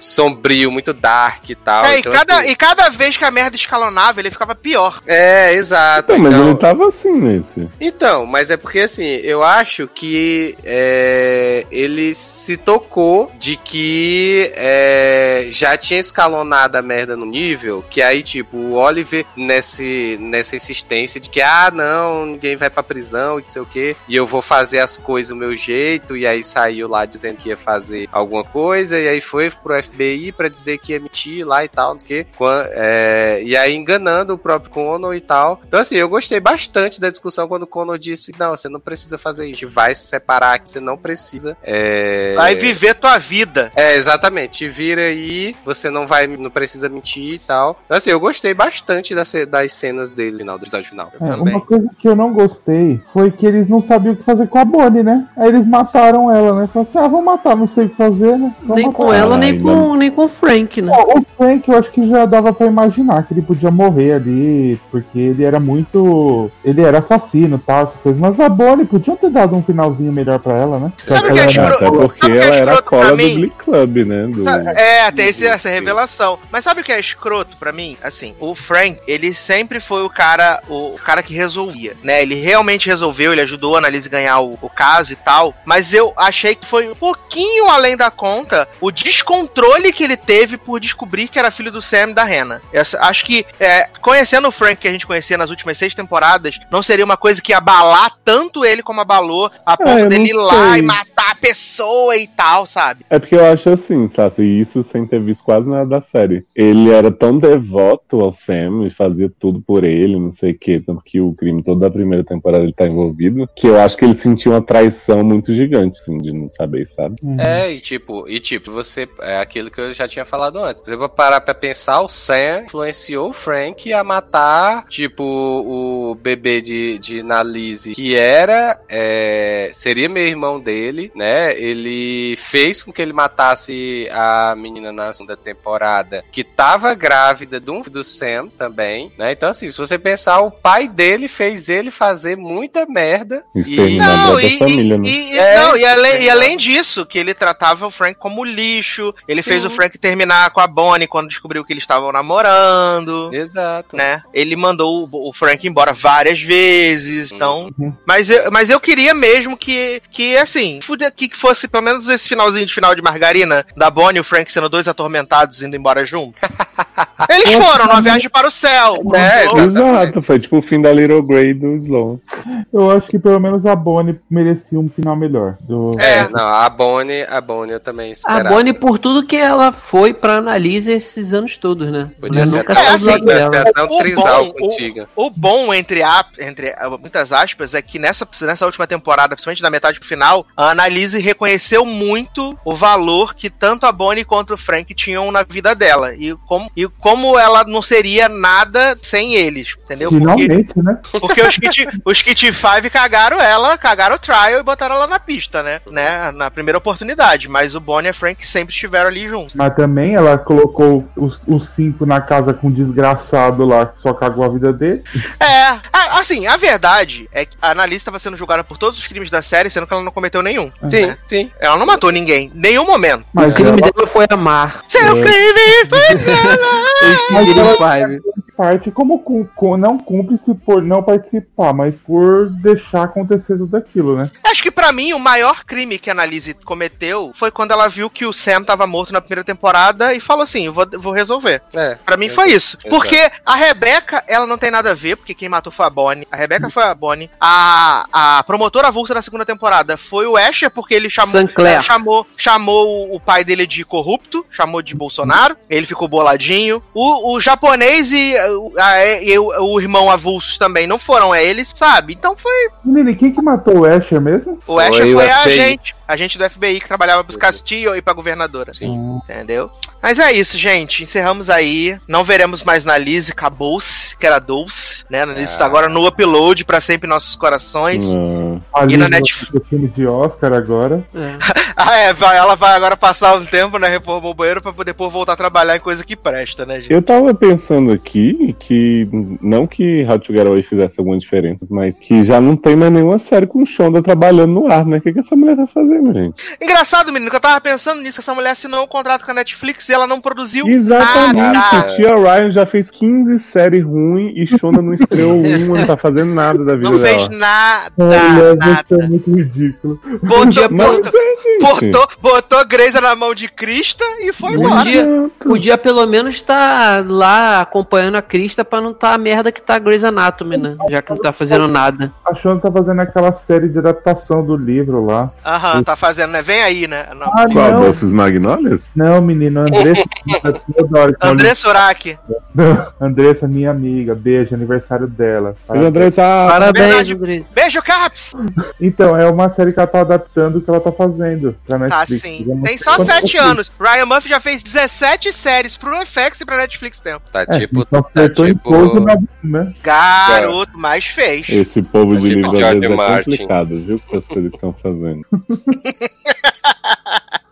Speaker 4: sombrio, muito dark e tal.
Speaker 3: É, e,
Speaker 4: Então,
Speaker 3: cada,
Speaker 4: assim,
Speaker 3: e cada vez que a merda escalonava, ele ficava pior.
Speaker 4: É, exato.
Speaker 5: Não, mas
Speaker 4: então-
Speaker 5: ele tava assim nesse.
Speaker 4: Então, mas é porque assim, eu acho que é, ele se tocou de que é, já tinha escalonado a merda no nível, que aí, tipo, o Oliver nesse, nessa insistência de que, ah, não, ninguém vai pra prisão e não sei o que, e eu vou fazer as coisas do meu jeito, e aí saiu lá dizendo que ia fazer alguma coisa, e aí foi pro FBI pra dizer que ia mentir lá e tal, não sei o que, e aí enganando o próprio Conor e tal. Então, assim, eu gostei bastante da discussão quando o Conor disse: não, você não precisa fazer isso, a gente vai se separar aqui, você não precisa. É...
Speaker 3: Vai viver tua vida.
Speaker 4: É, exatamente. Te vira aí, você não vai, não precisa mentir e tal. Então, assim, eu gostei bastante das, das cenas dele no final, do episódio final.
Speaker 7: É,
Speaker 3: também.
Speaker 7: uma coisa que eu não gostei foi que eles não sabiam o que fazer com a Bonnie, né? Aí eles mataram ela, né? Falaram assim, ah, vamos matar, não sei o que fazer, né? Vamos
Speaker 6: Nem
Speaker 7: matar
Speaker 6: com ela, nem
Speaker 5: Ai,
Speaker 6: com, nem com o Frank, né?
Speaker 7: O Frank, eu acho que já dava pra imaginar que ele podia morrer ali, porque ele era muito. Ele era assassino tal, essas coisas. Mas a Bonnie podia ter dado um finalzinho melhor pra ela, né?
Speaker 3: Sabe que é
Speaker 7: ela
Speaker 3: escro-
Speaker 7: era-
Speaker 5: Até porque
Speaker 3: sabe que é
Speaker 5: ela era a cola do? Glee Club, né? Do...
Speaker 3: É, tem esse- essa revelação. Mas sabe o que é escroto pra mim? Assim, o Frank, ele sempre foi o cara, o, o cara que resolvia, né? Ele realmente resolveu, ele ajudou a Annalise a ganhar o, o caso e tal. Mas eu achei que foi um pouquinho além da conta o descontrole que ele teve por descobrir que era filho do Sam e da Hannah. Eu acho que, é, conhecendo o Frank que a gente conhecia nas últimas seis temporadas, não seria uma coisa que ia abalar tanto ele como abalou, a ponto
Speaker 5: eu
Speaker 3: dele ir lá
Speaker 5: sei.
Speaker 3: e matar a pessoa e tal, sabe?
Speaker 5: É porque eu acho assim, Sassi, e isso sem ter visto quase nada da série. Ele era tão devoto ao Sam e fazia tudo por ele, não sei o que, tanto que o crime toda a primeira temporada ele tá envolvido, que eu acho que ele sentiu uma traição muito gigante, assim, de não saber, sabe?
Speaker 7: Uhum.
Speaker 4: É, e tipo, e tipo, você. É aquilo que eu já tinha falado antes. Você vai parar pra pensar, o Sam influenciou o Frank a matar, tipo, o bebê de, de Nalise, que era. é, seria meu irmão dele, né? Ele fez com que ele matasse a menina na segunda temporada, que tava grávida do, do Sam também, né? Então, assim, se você pensar, o pai dele fez ele fazer muita merda. E,
Speaker 3: Não, e,
Speaker 5: família,
Speaker 3: e-
Speaker 5: né?
Speaker 3: e- e-
Speaker 4: É,
Speaker 3: não, e além, e além disso, que ele tratava o Frank como lixo, ele fez
Speaker 4: Sim.
Speaker 3: o Frank terminar com a Bonnie quando descobriu que eles estavam namorando,
Speaker 4: Exato.
Speaker 3: né? Ele mandou o, o Frank embora várias vezes, então...
Speaker 7: Uhum.
Speaker 3: Mas, eu, mas eu queria mesmo que, que assim, que fosse pelo menos esse finalzinho de final de margarina da Bonnie e o Frank sendo dois atormentados indo embora junto. Eles foram numa viagem para o céu.
Speaker 4: É,
Speaker 3: Pronto.
Speaker 5: Exato, foi tipo o fim da Little Grey do Sloan.
Speaker 7: Eu acho que pelo menos a Bonnie merecia um final melhor. Do...
Speaker 3: É.
Speaker 4: É, não, a Bonnie, a Bonnie eu também
Speaker 6: A
Speaker 4: esperava.
Speaker 6: Bonnie, por tudo que ela foi pra Analise esses anos todos, né?
Speaker 4: Podia ser
Speaker 6: nunca
Speaker 4: até,
Speaker 6: saiu
Speaker 3: assim,
Speaker 4: até um
Speaker 3: O
Speaker 4: trisal
Speaker 3: bom-
Speaker 4: contigo.
Speaker 3: O bom, entre, a, entre muitas aspas, é que nessa, nessa última temporada, principalmente da metade pro final, a Annalise reconheceu muito o valor que tanto a Bonnie quanto o Frank tinham na vida dela. E como, e como ela não seria nada sem eles, entendeu? Porque,
Speaker 7: Finalmente, né?
Speaker 3: porque os, Kit, os Kit Five cagaram ela, cagaram o Trial e botaram ela na pista, né? né? Na primeira oportunidade. Mas o Bonnie e a Frank sempre estiveram ali juntos.
Speaker 7: Mas também ela colocou os, os cinco na casa com um desgraçado lá que só cagou a vida dele.
Speaker 3: É, assim, a verdade é que a Annalise estava sendo julgada por todos os crimes da série, sendo que ela não cometeu nenhum.
Speaker 4: Sim,
Speaker 3: né?
Speaker 4: sim.
Speaker 3: Ela não matou ninguém, nenhum momento.
Speaker 7: Mas
Speaker 6: O crime
Speaker 7: ela
Speaker 6: dela foi amar.
Speaker 3: Seu
Speaker 7: É.
Speaker 3: crime foi
Speaker 6: Eles Five.
Speaker 7: parte como cum- não cúmplice por não participar, mas por deixar acontecer tudo aquilo, né?
Speaker 3: Acho que pra mim o maior crime que a Annalise cometeu foi quando ela viu que o Sam tava morto na primeira temporada e falou assim: eu vou, vou resolver.
Speaker 4: É.
Speaker 3: Pra mim foi isso.
Speaker 4: Exato.
Speaker 3: Porque a Rebeca, ela não tem nada a ver, porque quem matou foi a Bonnie. A Rebeca foi a Bonnie. A, a promotora avulsa da segunda temporada foi o Asher, porque ele chamou, é, chamou, chamou o pai dele de corrupto, chamou de Bolsonaro. Ele ficou boladinho. O, o japonês e, a- e o, o irmão avulsos também não foram eles, sabe? Então foi.
Speaker 7: Menino, e quem que matou o Asher mesmo?
Speaker 3: O Asher
Speaker 4: Foi o
Speaker 3: foi a
Speaker 4: FBI.
Speaker 3: agente. Agente do FBI que trabalhava pros Castillo e pra governadora.
Speaker 4: Sim.
Speaker 3: Entendeu? Mas é isso, gente. Encerramos aí. Não veremos mais na Liz, acabou-se, que era Dulce, né? Na Liz
Speaker 4: Ah.
Speaker 3: está agora no upload pra sempre em nossos corações.
Speaker 5: Não.
Speaker 7: Ali
Speaker 3: E na Netflix?
Speaker 7: filme de Oscar agora.
Speaker 6: É.
Speaker 3: Ah, é, ela vai agora passar um tempo, né? Reformar o banheiro pra poder depois voltar a trabalhar em coisa que presta, né, gente?
Speaker 5: Eu tava pensando aqui que, não que How to Get Away fizesse alguma diferença, mas que já não tem mais nenhuma série com Shonda trabalhando no ar, né? O que, que essa mulher tá fazendo, gente?
Speaker 3: Engraçado, menino, que eu tava pensando nisso. Essa mulher assinou um contrato com a Netflix e ela não produziu
Speaker 5: Exatamente.
Speaker 3: nada.
Speaker 5: Tia Ryan já fez 15 séries ruins e Shonda não estreou uma, não tá fazendo nada da vida
Speaker 3: Não fez
Speaker 5: dela.
Speaker 3: nada,
Speaker 7: Olha, você é
Speaker 3: nada.
Speaker 7: muito ridículo.
Speaker 3: Botou,
Speaker 5: Mas
Speaker 3: botou,
Speaker 5: é,
Speaker 3: botou, botou Grey's na mão de Krista e foi
Speaker 6: Podia-
Speaker 3: embora.
Speaker 5: Exato.
Speaker 6: Podia pelo menos estar lá acompanhando a Crista pra não tá a merda que tá a Grey's Anatomy, né? Já que não tá fazendo nada.
Speaker 7: A Shonda tá fazendo aquela série de adaptação do livro lá.
Speaker 3: Aham, tá fazendo, né? Vem aí, né? Não.
Speaker 7: Ah,
Speaker 5: Qual?
Speaker 7: não.
Speaker 5: Doces Magnólias?
Speaker 7: Não, menino, Andressa. que eu
Speaker 3: André Surak.
Speaker 7: Andressa, minha amiga, beijo, aniversário dela.
Speaker 5: Mas Andressa, ah,
Speaker 6: Parabéns. Andressa.
Speaker 3: Beijo, Caps!
Speaker 7: Então, é uma série que ela tá adaptando o que ela tá fazendo pra
Speaker 3: Tá
Speaker 7: Netflix.
Speaker 3: sim.
Speaker 7: Eu não
Speaker 3: Tem só
Speaker 7: quanto
Speaker 3: 7
Speaker 7: eu fiz.
Speaker 3: anos. Ryan Murphy já fez 17 séries pro FX e pra Netflix tempo.
Speaker 4: Tá
Speaker 7: É,
Speaker 4: tipo.
Speaker 7: então
Speaker 4: Tá
Speaker 7: acertou em
Speaker 4: tipo.
Speaker 7: mas, né?
Speaker 3: Garoto, mais fez.
Speaker 5: esse povo de
Speaker 4: Tipo
Speaker 5: livro às
Speaker 4: George
Speaker 5: vezes é
Speaker 4: Martin.
Speaker 5: complicado, viu? Coisas que estão fazendo.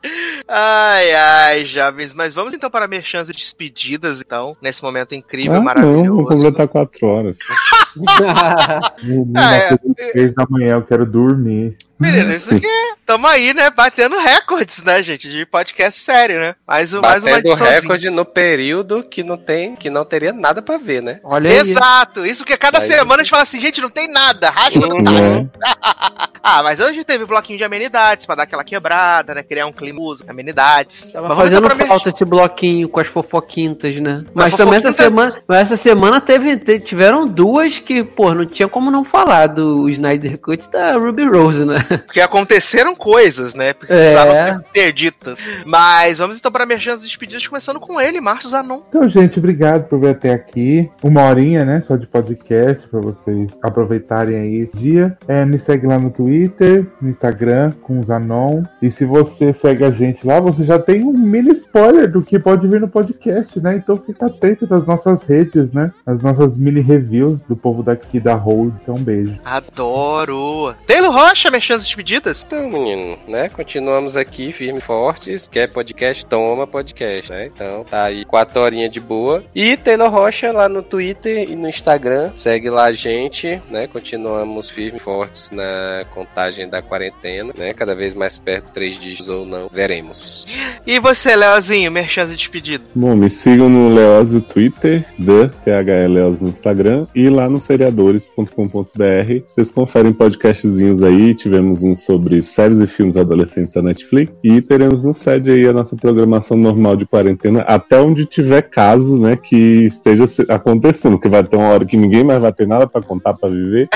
Speaker 3: Ai, ai, jovens. Mas vamos então para merchans e despedidas, então, nesse momento incrível,
Speaker 5: Ah, não,
Speaker 3: maravilhoso.
Speaker 5: vou completar quatro horas.
Speaker 7: Menina,
Speaker 3: Ah, é.
Speaker 7: três da manhã eu quero dormir.
Speaker 3: Menino, isso aqui é. Tamo aí, né? Batendo recordes, né, gente? De podcast sério, né? Mais, um- mais uma
Speaker 4: Batendo
Speaker 3: ediçãozinha.
Speaker 4: recorde no período que não tem, que não teria nada pra ver, né?
Speaker 6: Olha aí.
Speaker 3: Exato, isso que cada
Speaker 4: Aí.
Speaker 3: semana a gente fala assim, gente, não tem nada, rasga no
Speaker 4: Uhum.
Speaker 3: taco.
Speaker 5: Né?
Speaker 3: Ah, mas hoje teve bloquinho de amenidades pra dar aquela quebrada, né? Criar um clima, amenidades.
Speaker 6: Tava
Speaker 3: Mas
Speaker 6: fazendo falta esse bloquinho com as fofoquintas, né? Mas,
Speaker 3: Mas
Speaker 6: também essa semana, mas essa semana teve, te- tiveram duas que, pô, não tinha como não falar do Snyder Cut da Ruby Rose, né?
Speaker 3: Porque aconteceram coisas, né? Porque
Speaker 6: É.
Speaker 3: precisavam ser ditas. Mas vamos então para merchan despedidas, começando com ele, Márcio Zanon.
Speaker 7: Então, gente, obrigado por vir até aqui. Uma horinha, né? Só de podcast pra vocês aproveitarem aí esse dia. É, me segue lá no Twitter, no Instagram, com o Zanon. E se você segue a gente lá, você já tem um mini spoiler do que pode vir no podcast, né? Então fica atento das nossas redes, né? As nossas mini reviews do povo daqui da Hold. Então, um beijo.
Speaker 3: Adoro. Taylor Rocha, merchan despedidas.
Speaker 4: Então, menino, né? Continuamos aqui, firme e fortes. Quer podcast? Toma podcast, né? Então, tá aí quatro horinhas de boa. E Taylor Rocha lá no Twitter e no Instagram. Segue lá a gente, né? Continuamos firme e fortes na contagem da quarentena, né? Cada vez mais perto, três dígitos ou não, veremos.
Speaker 3: E você, Leozinho, merchan despedidas.
Speaker 5: Bom, me sigam no Leoz no Twitter, The Leoz no Instagram e lá no seriadores.com.br. Vocês conferem podcastzinhos aí, tivemos um sobre séries e filmes adolescentes da Netflix e teremos no SED aí a nossa programação normal de quarentena até onde tiver caso, né, que esteja acontecendo, porque vai ter uma hora que ninguém mais vai ter nada pra contar pra viver.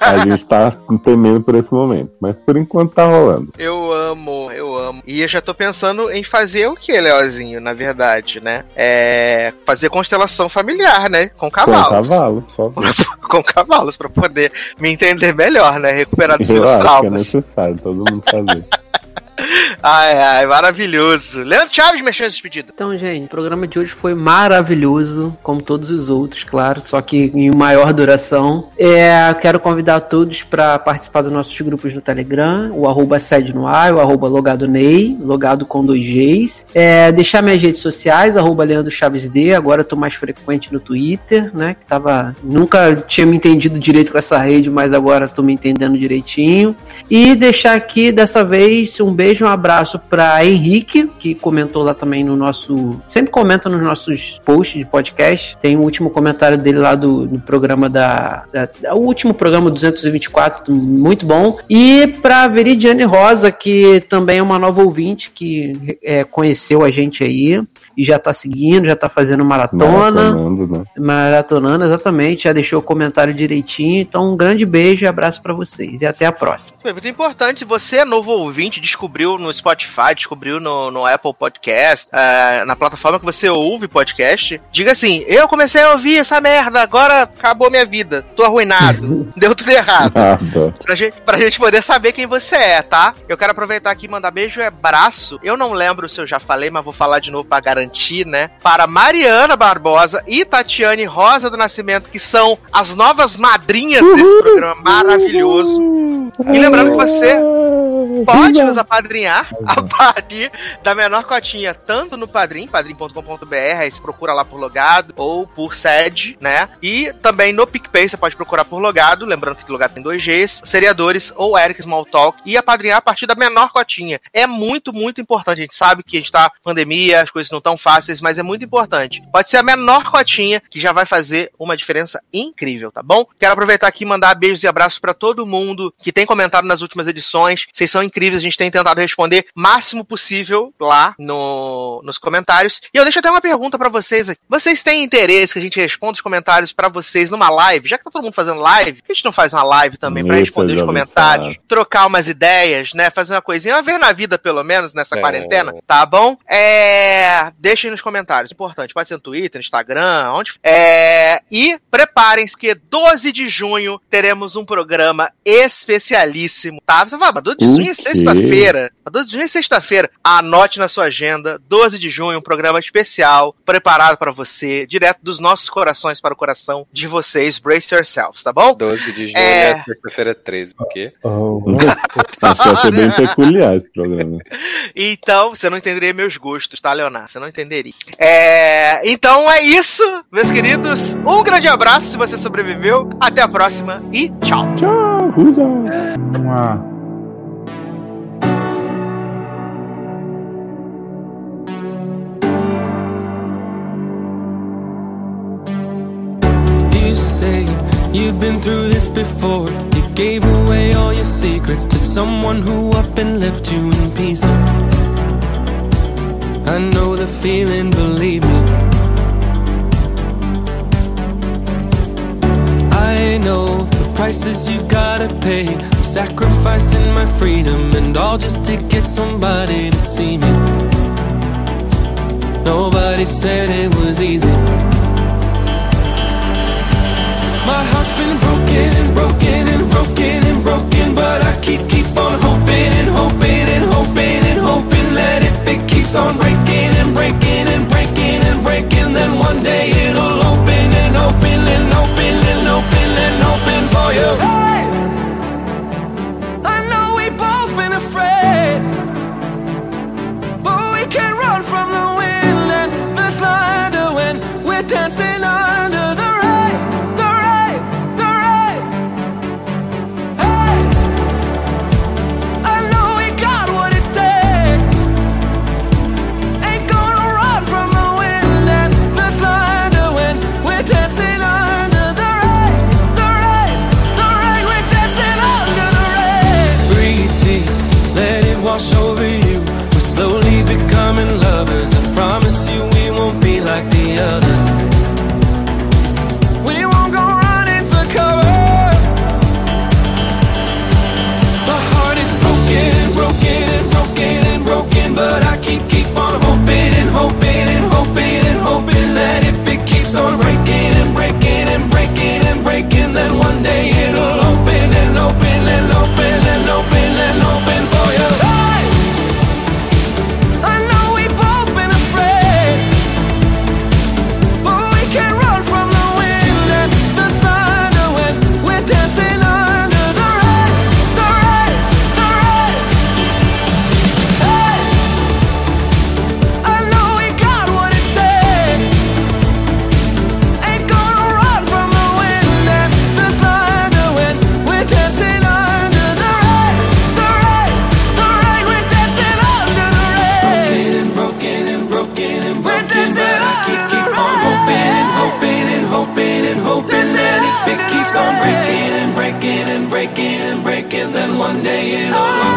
Speaker 5: a gente tá temendo por esse momento, mas por enquanto tá rolando.
Speaker 3: Eu amo, eu amo. E eu já tô pensando em fazer o que, Leozinho, na verdade, né? É. Fazer constelação familiar, né? Com
Speaker 5: Com
Speaker 3: cavalos.
Speaker 5: cavalos, por favor.
Speaker 3: Com cavalos, pra poder me entender melhor, né? Recuperar dos
Speaker 5: Eu
Speaker 3: meus
Speaker 5: acho que é necessário todo mundo fazer.
Speaker 3: Ai, ai, maravilhoso. Leandro Chaves, merchan despedidas.
Speaker 6: Então, gente, o programa de hoje foi maravilhoso, como todos os outros, claro, só que em maior duração. É, quero convidar todos para participar dos nossos grupos no Telegram, o arroba sede no ar, o arroba logado Ney, logado com dois Gs. É, deixar minhas redes sociais, arroba Leandro Chaves D, agora eu tô mais frequente no Twitter, né, que tava... Nunca tinha me entendido direito com essa rede, mas agora tô me entendendo direitinho. E deixar aqui, dessa vez, um beijo beijo, um abraço para Henrique, que comentou lá também no nosso. Sempre comenta nos nossos posts de podcast. Tem o último comentário dele lá do, do programa da, da, O último programa 224, muito bom. E para Veridiane Rosa, que também é uma nova ouvinte que é, conheceu a gente aí e já tá seguindo, já tá fazendo maratona.
Speaker 5: Maratonando, né?
Speaker 6: Maratonando, exatamente. Já deixou o comentário direitinho. Então, um grande beijo e abraço para vocês. E até a próxima.
Speaker 3: É muito importante, você é novo ouvinte, descobriu no Spotify, descobriu no, no Apple Podcast, é, na plataforma que você ouve podcast, diga assim, eu comecei a ouvir essa merda, agora acabou minha vida, tô arruinado, deu tudo errado.
Speaker 5: Nada.
Speaker 3: Pra gente, pra gente poder saber quem você é, tá? Eu quero aproveitar aqui e mandar beijo e abraço. Eu não lembro se eu já falei, mas vou falar de novo pra garantir, né? Para Mariana Barbosa e Tatiane Rosa do Nascimento, que são as novas madrinhas desse programa maravilhoso. E lembrando que você pode nos apadrinhar a partir da menor cotinha, tanto no Padrim, padrim.com.br, aí você procura lá por logado ou por sede, né? E também no PicPay você pode procurar por logado, lembrando que o logado tem dois Gs, seriadores ou Eric Smalltalk, e apadrinhar a partir da menor cotinha. É muito, muito importante. A gente sabe que a gente tá pandemia, as coisas não tão fáceis, mas é muito importante. Pode ser a menor cotinha que já vai fazer uma diferença incrível, tá bom? Quero aproveitar aqui e mandar beijos e abraços para todo mundo que tem comentado nas últimas edições. Vocês são incríveis, a gente tem tentado responder máximo possível lá no, nos comentários. E eu deixo até uma pergunta para vocês aqui. Vocês têm interesse que a gente responda os comentários para vocês numa live? Já que tá todo mundo fazendo live, a gente não faz uma live também para responder os comentários, trocar umas ideias, né? Fazer uma coisinha, uma vez na vida, pelo menos, nessa
Speaker 4: É.
Speaker 3: quarentena, tá bom? É. Deixem nos comentários. Importante, pode ser no Twitter, no Instagram, onde. É. E preparem-se, que 12 de junho teremos um programa especialíssimo, tá? Você fala, mas 12 de junho é
Speaker 5: quê?
Speaker 3: Sexta-feira. Mas 12 de junho é sexta-feira. Anote na sua agenda, 12 de junho, um programa especial preparado para você, direto dos nossos corações para o coração de vocês. Brace yourselves, tá bom?
Speaker 4: 12 de junho
Speaker 3: É.
Speaker 4: é sexta-feira 13, por quê?
Speaker 7: Oh,
Speaker 5: Acho que vai ser bem peculiar esse programa.
Speaker 3: Então, você não entenderia meus gostos, tá, Leonardo? Você não entenderia. É, então é isso, meus queridos. Um grande abraço se você sobreviveu. Até a próxima e tchau.
Speaker 5: Tchau, Rusa.
Speaker 10: You've been through this before. You gave away all your secrets to someone who up and left you in pieces. I know the feeling, believe me. I know the prices you gotta pay. I'm sacrificing my freedom and all just to get somebody to see me. Nobody said it was easy. My heart's been broken and broken and broken and broken, but I keep keep on hoping and hoping and hoping and hoping that if it keeps on breaking and breaking and breaking and breaking, then one day it'll open and open and open and open and open for you. then one day it'll.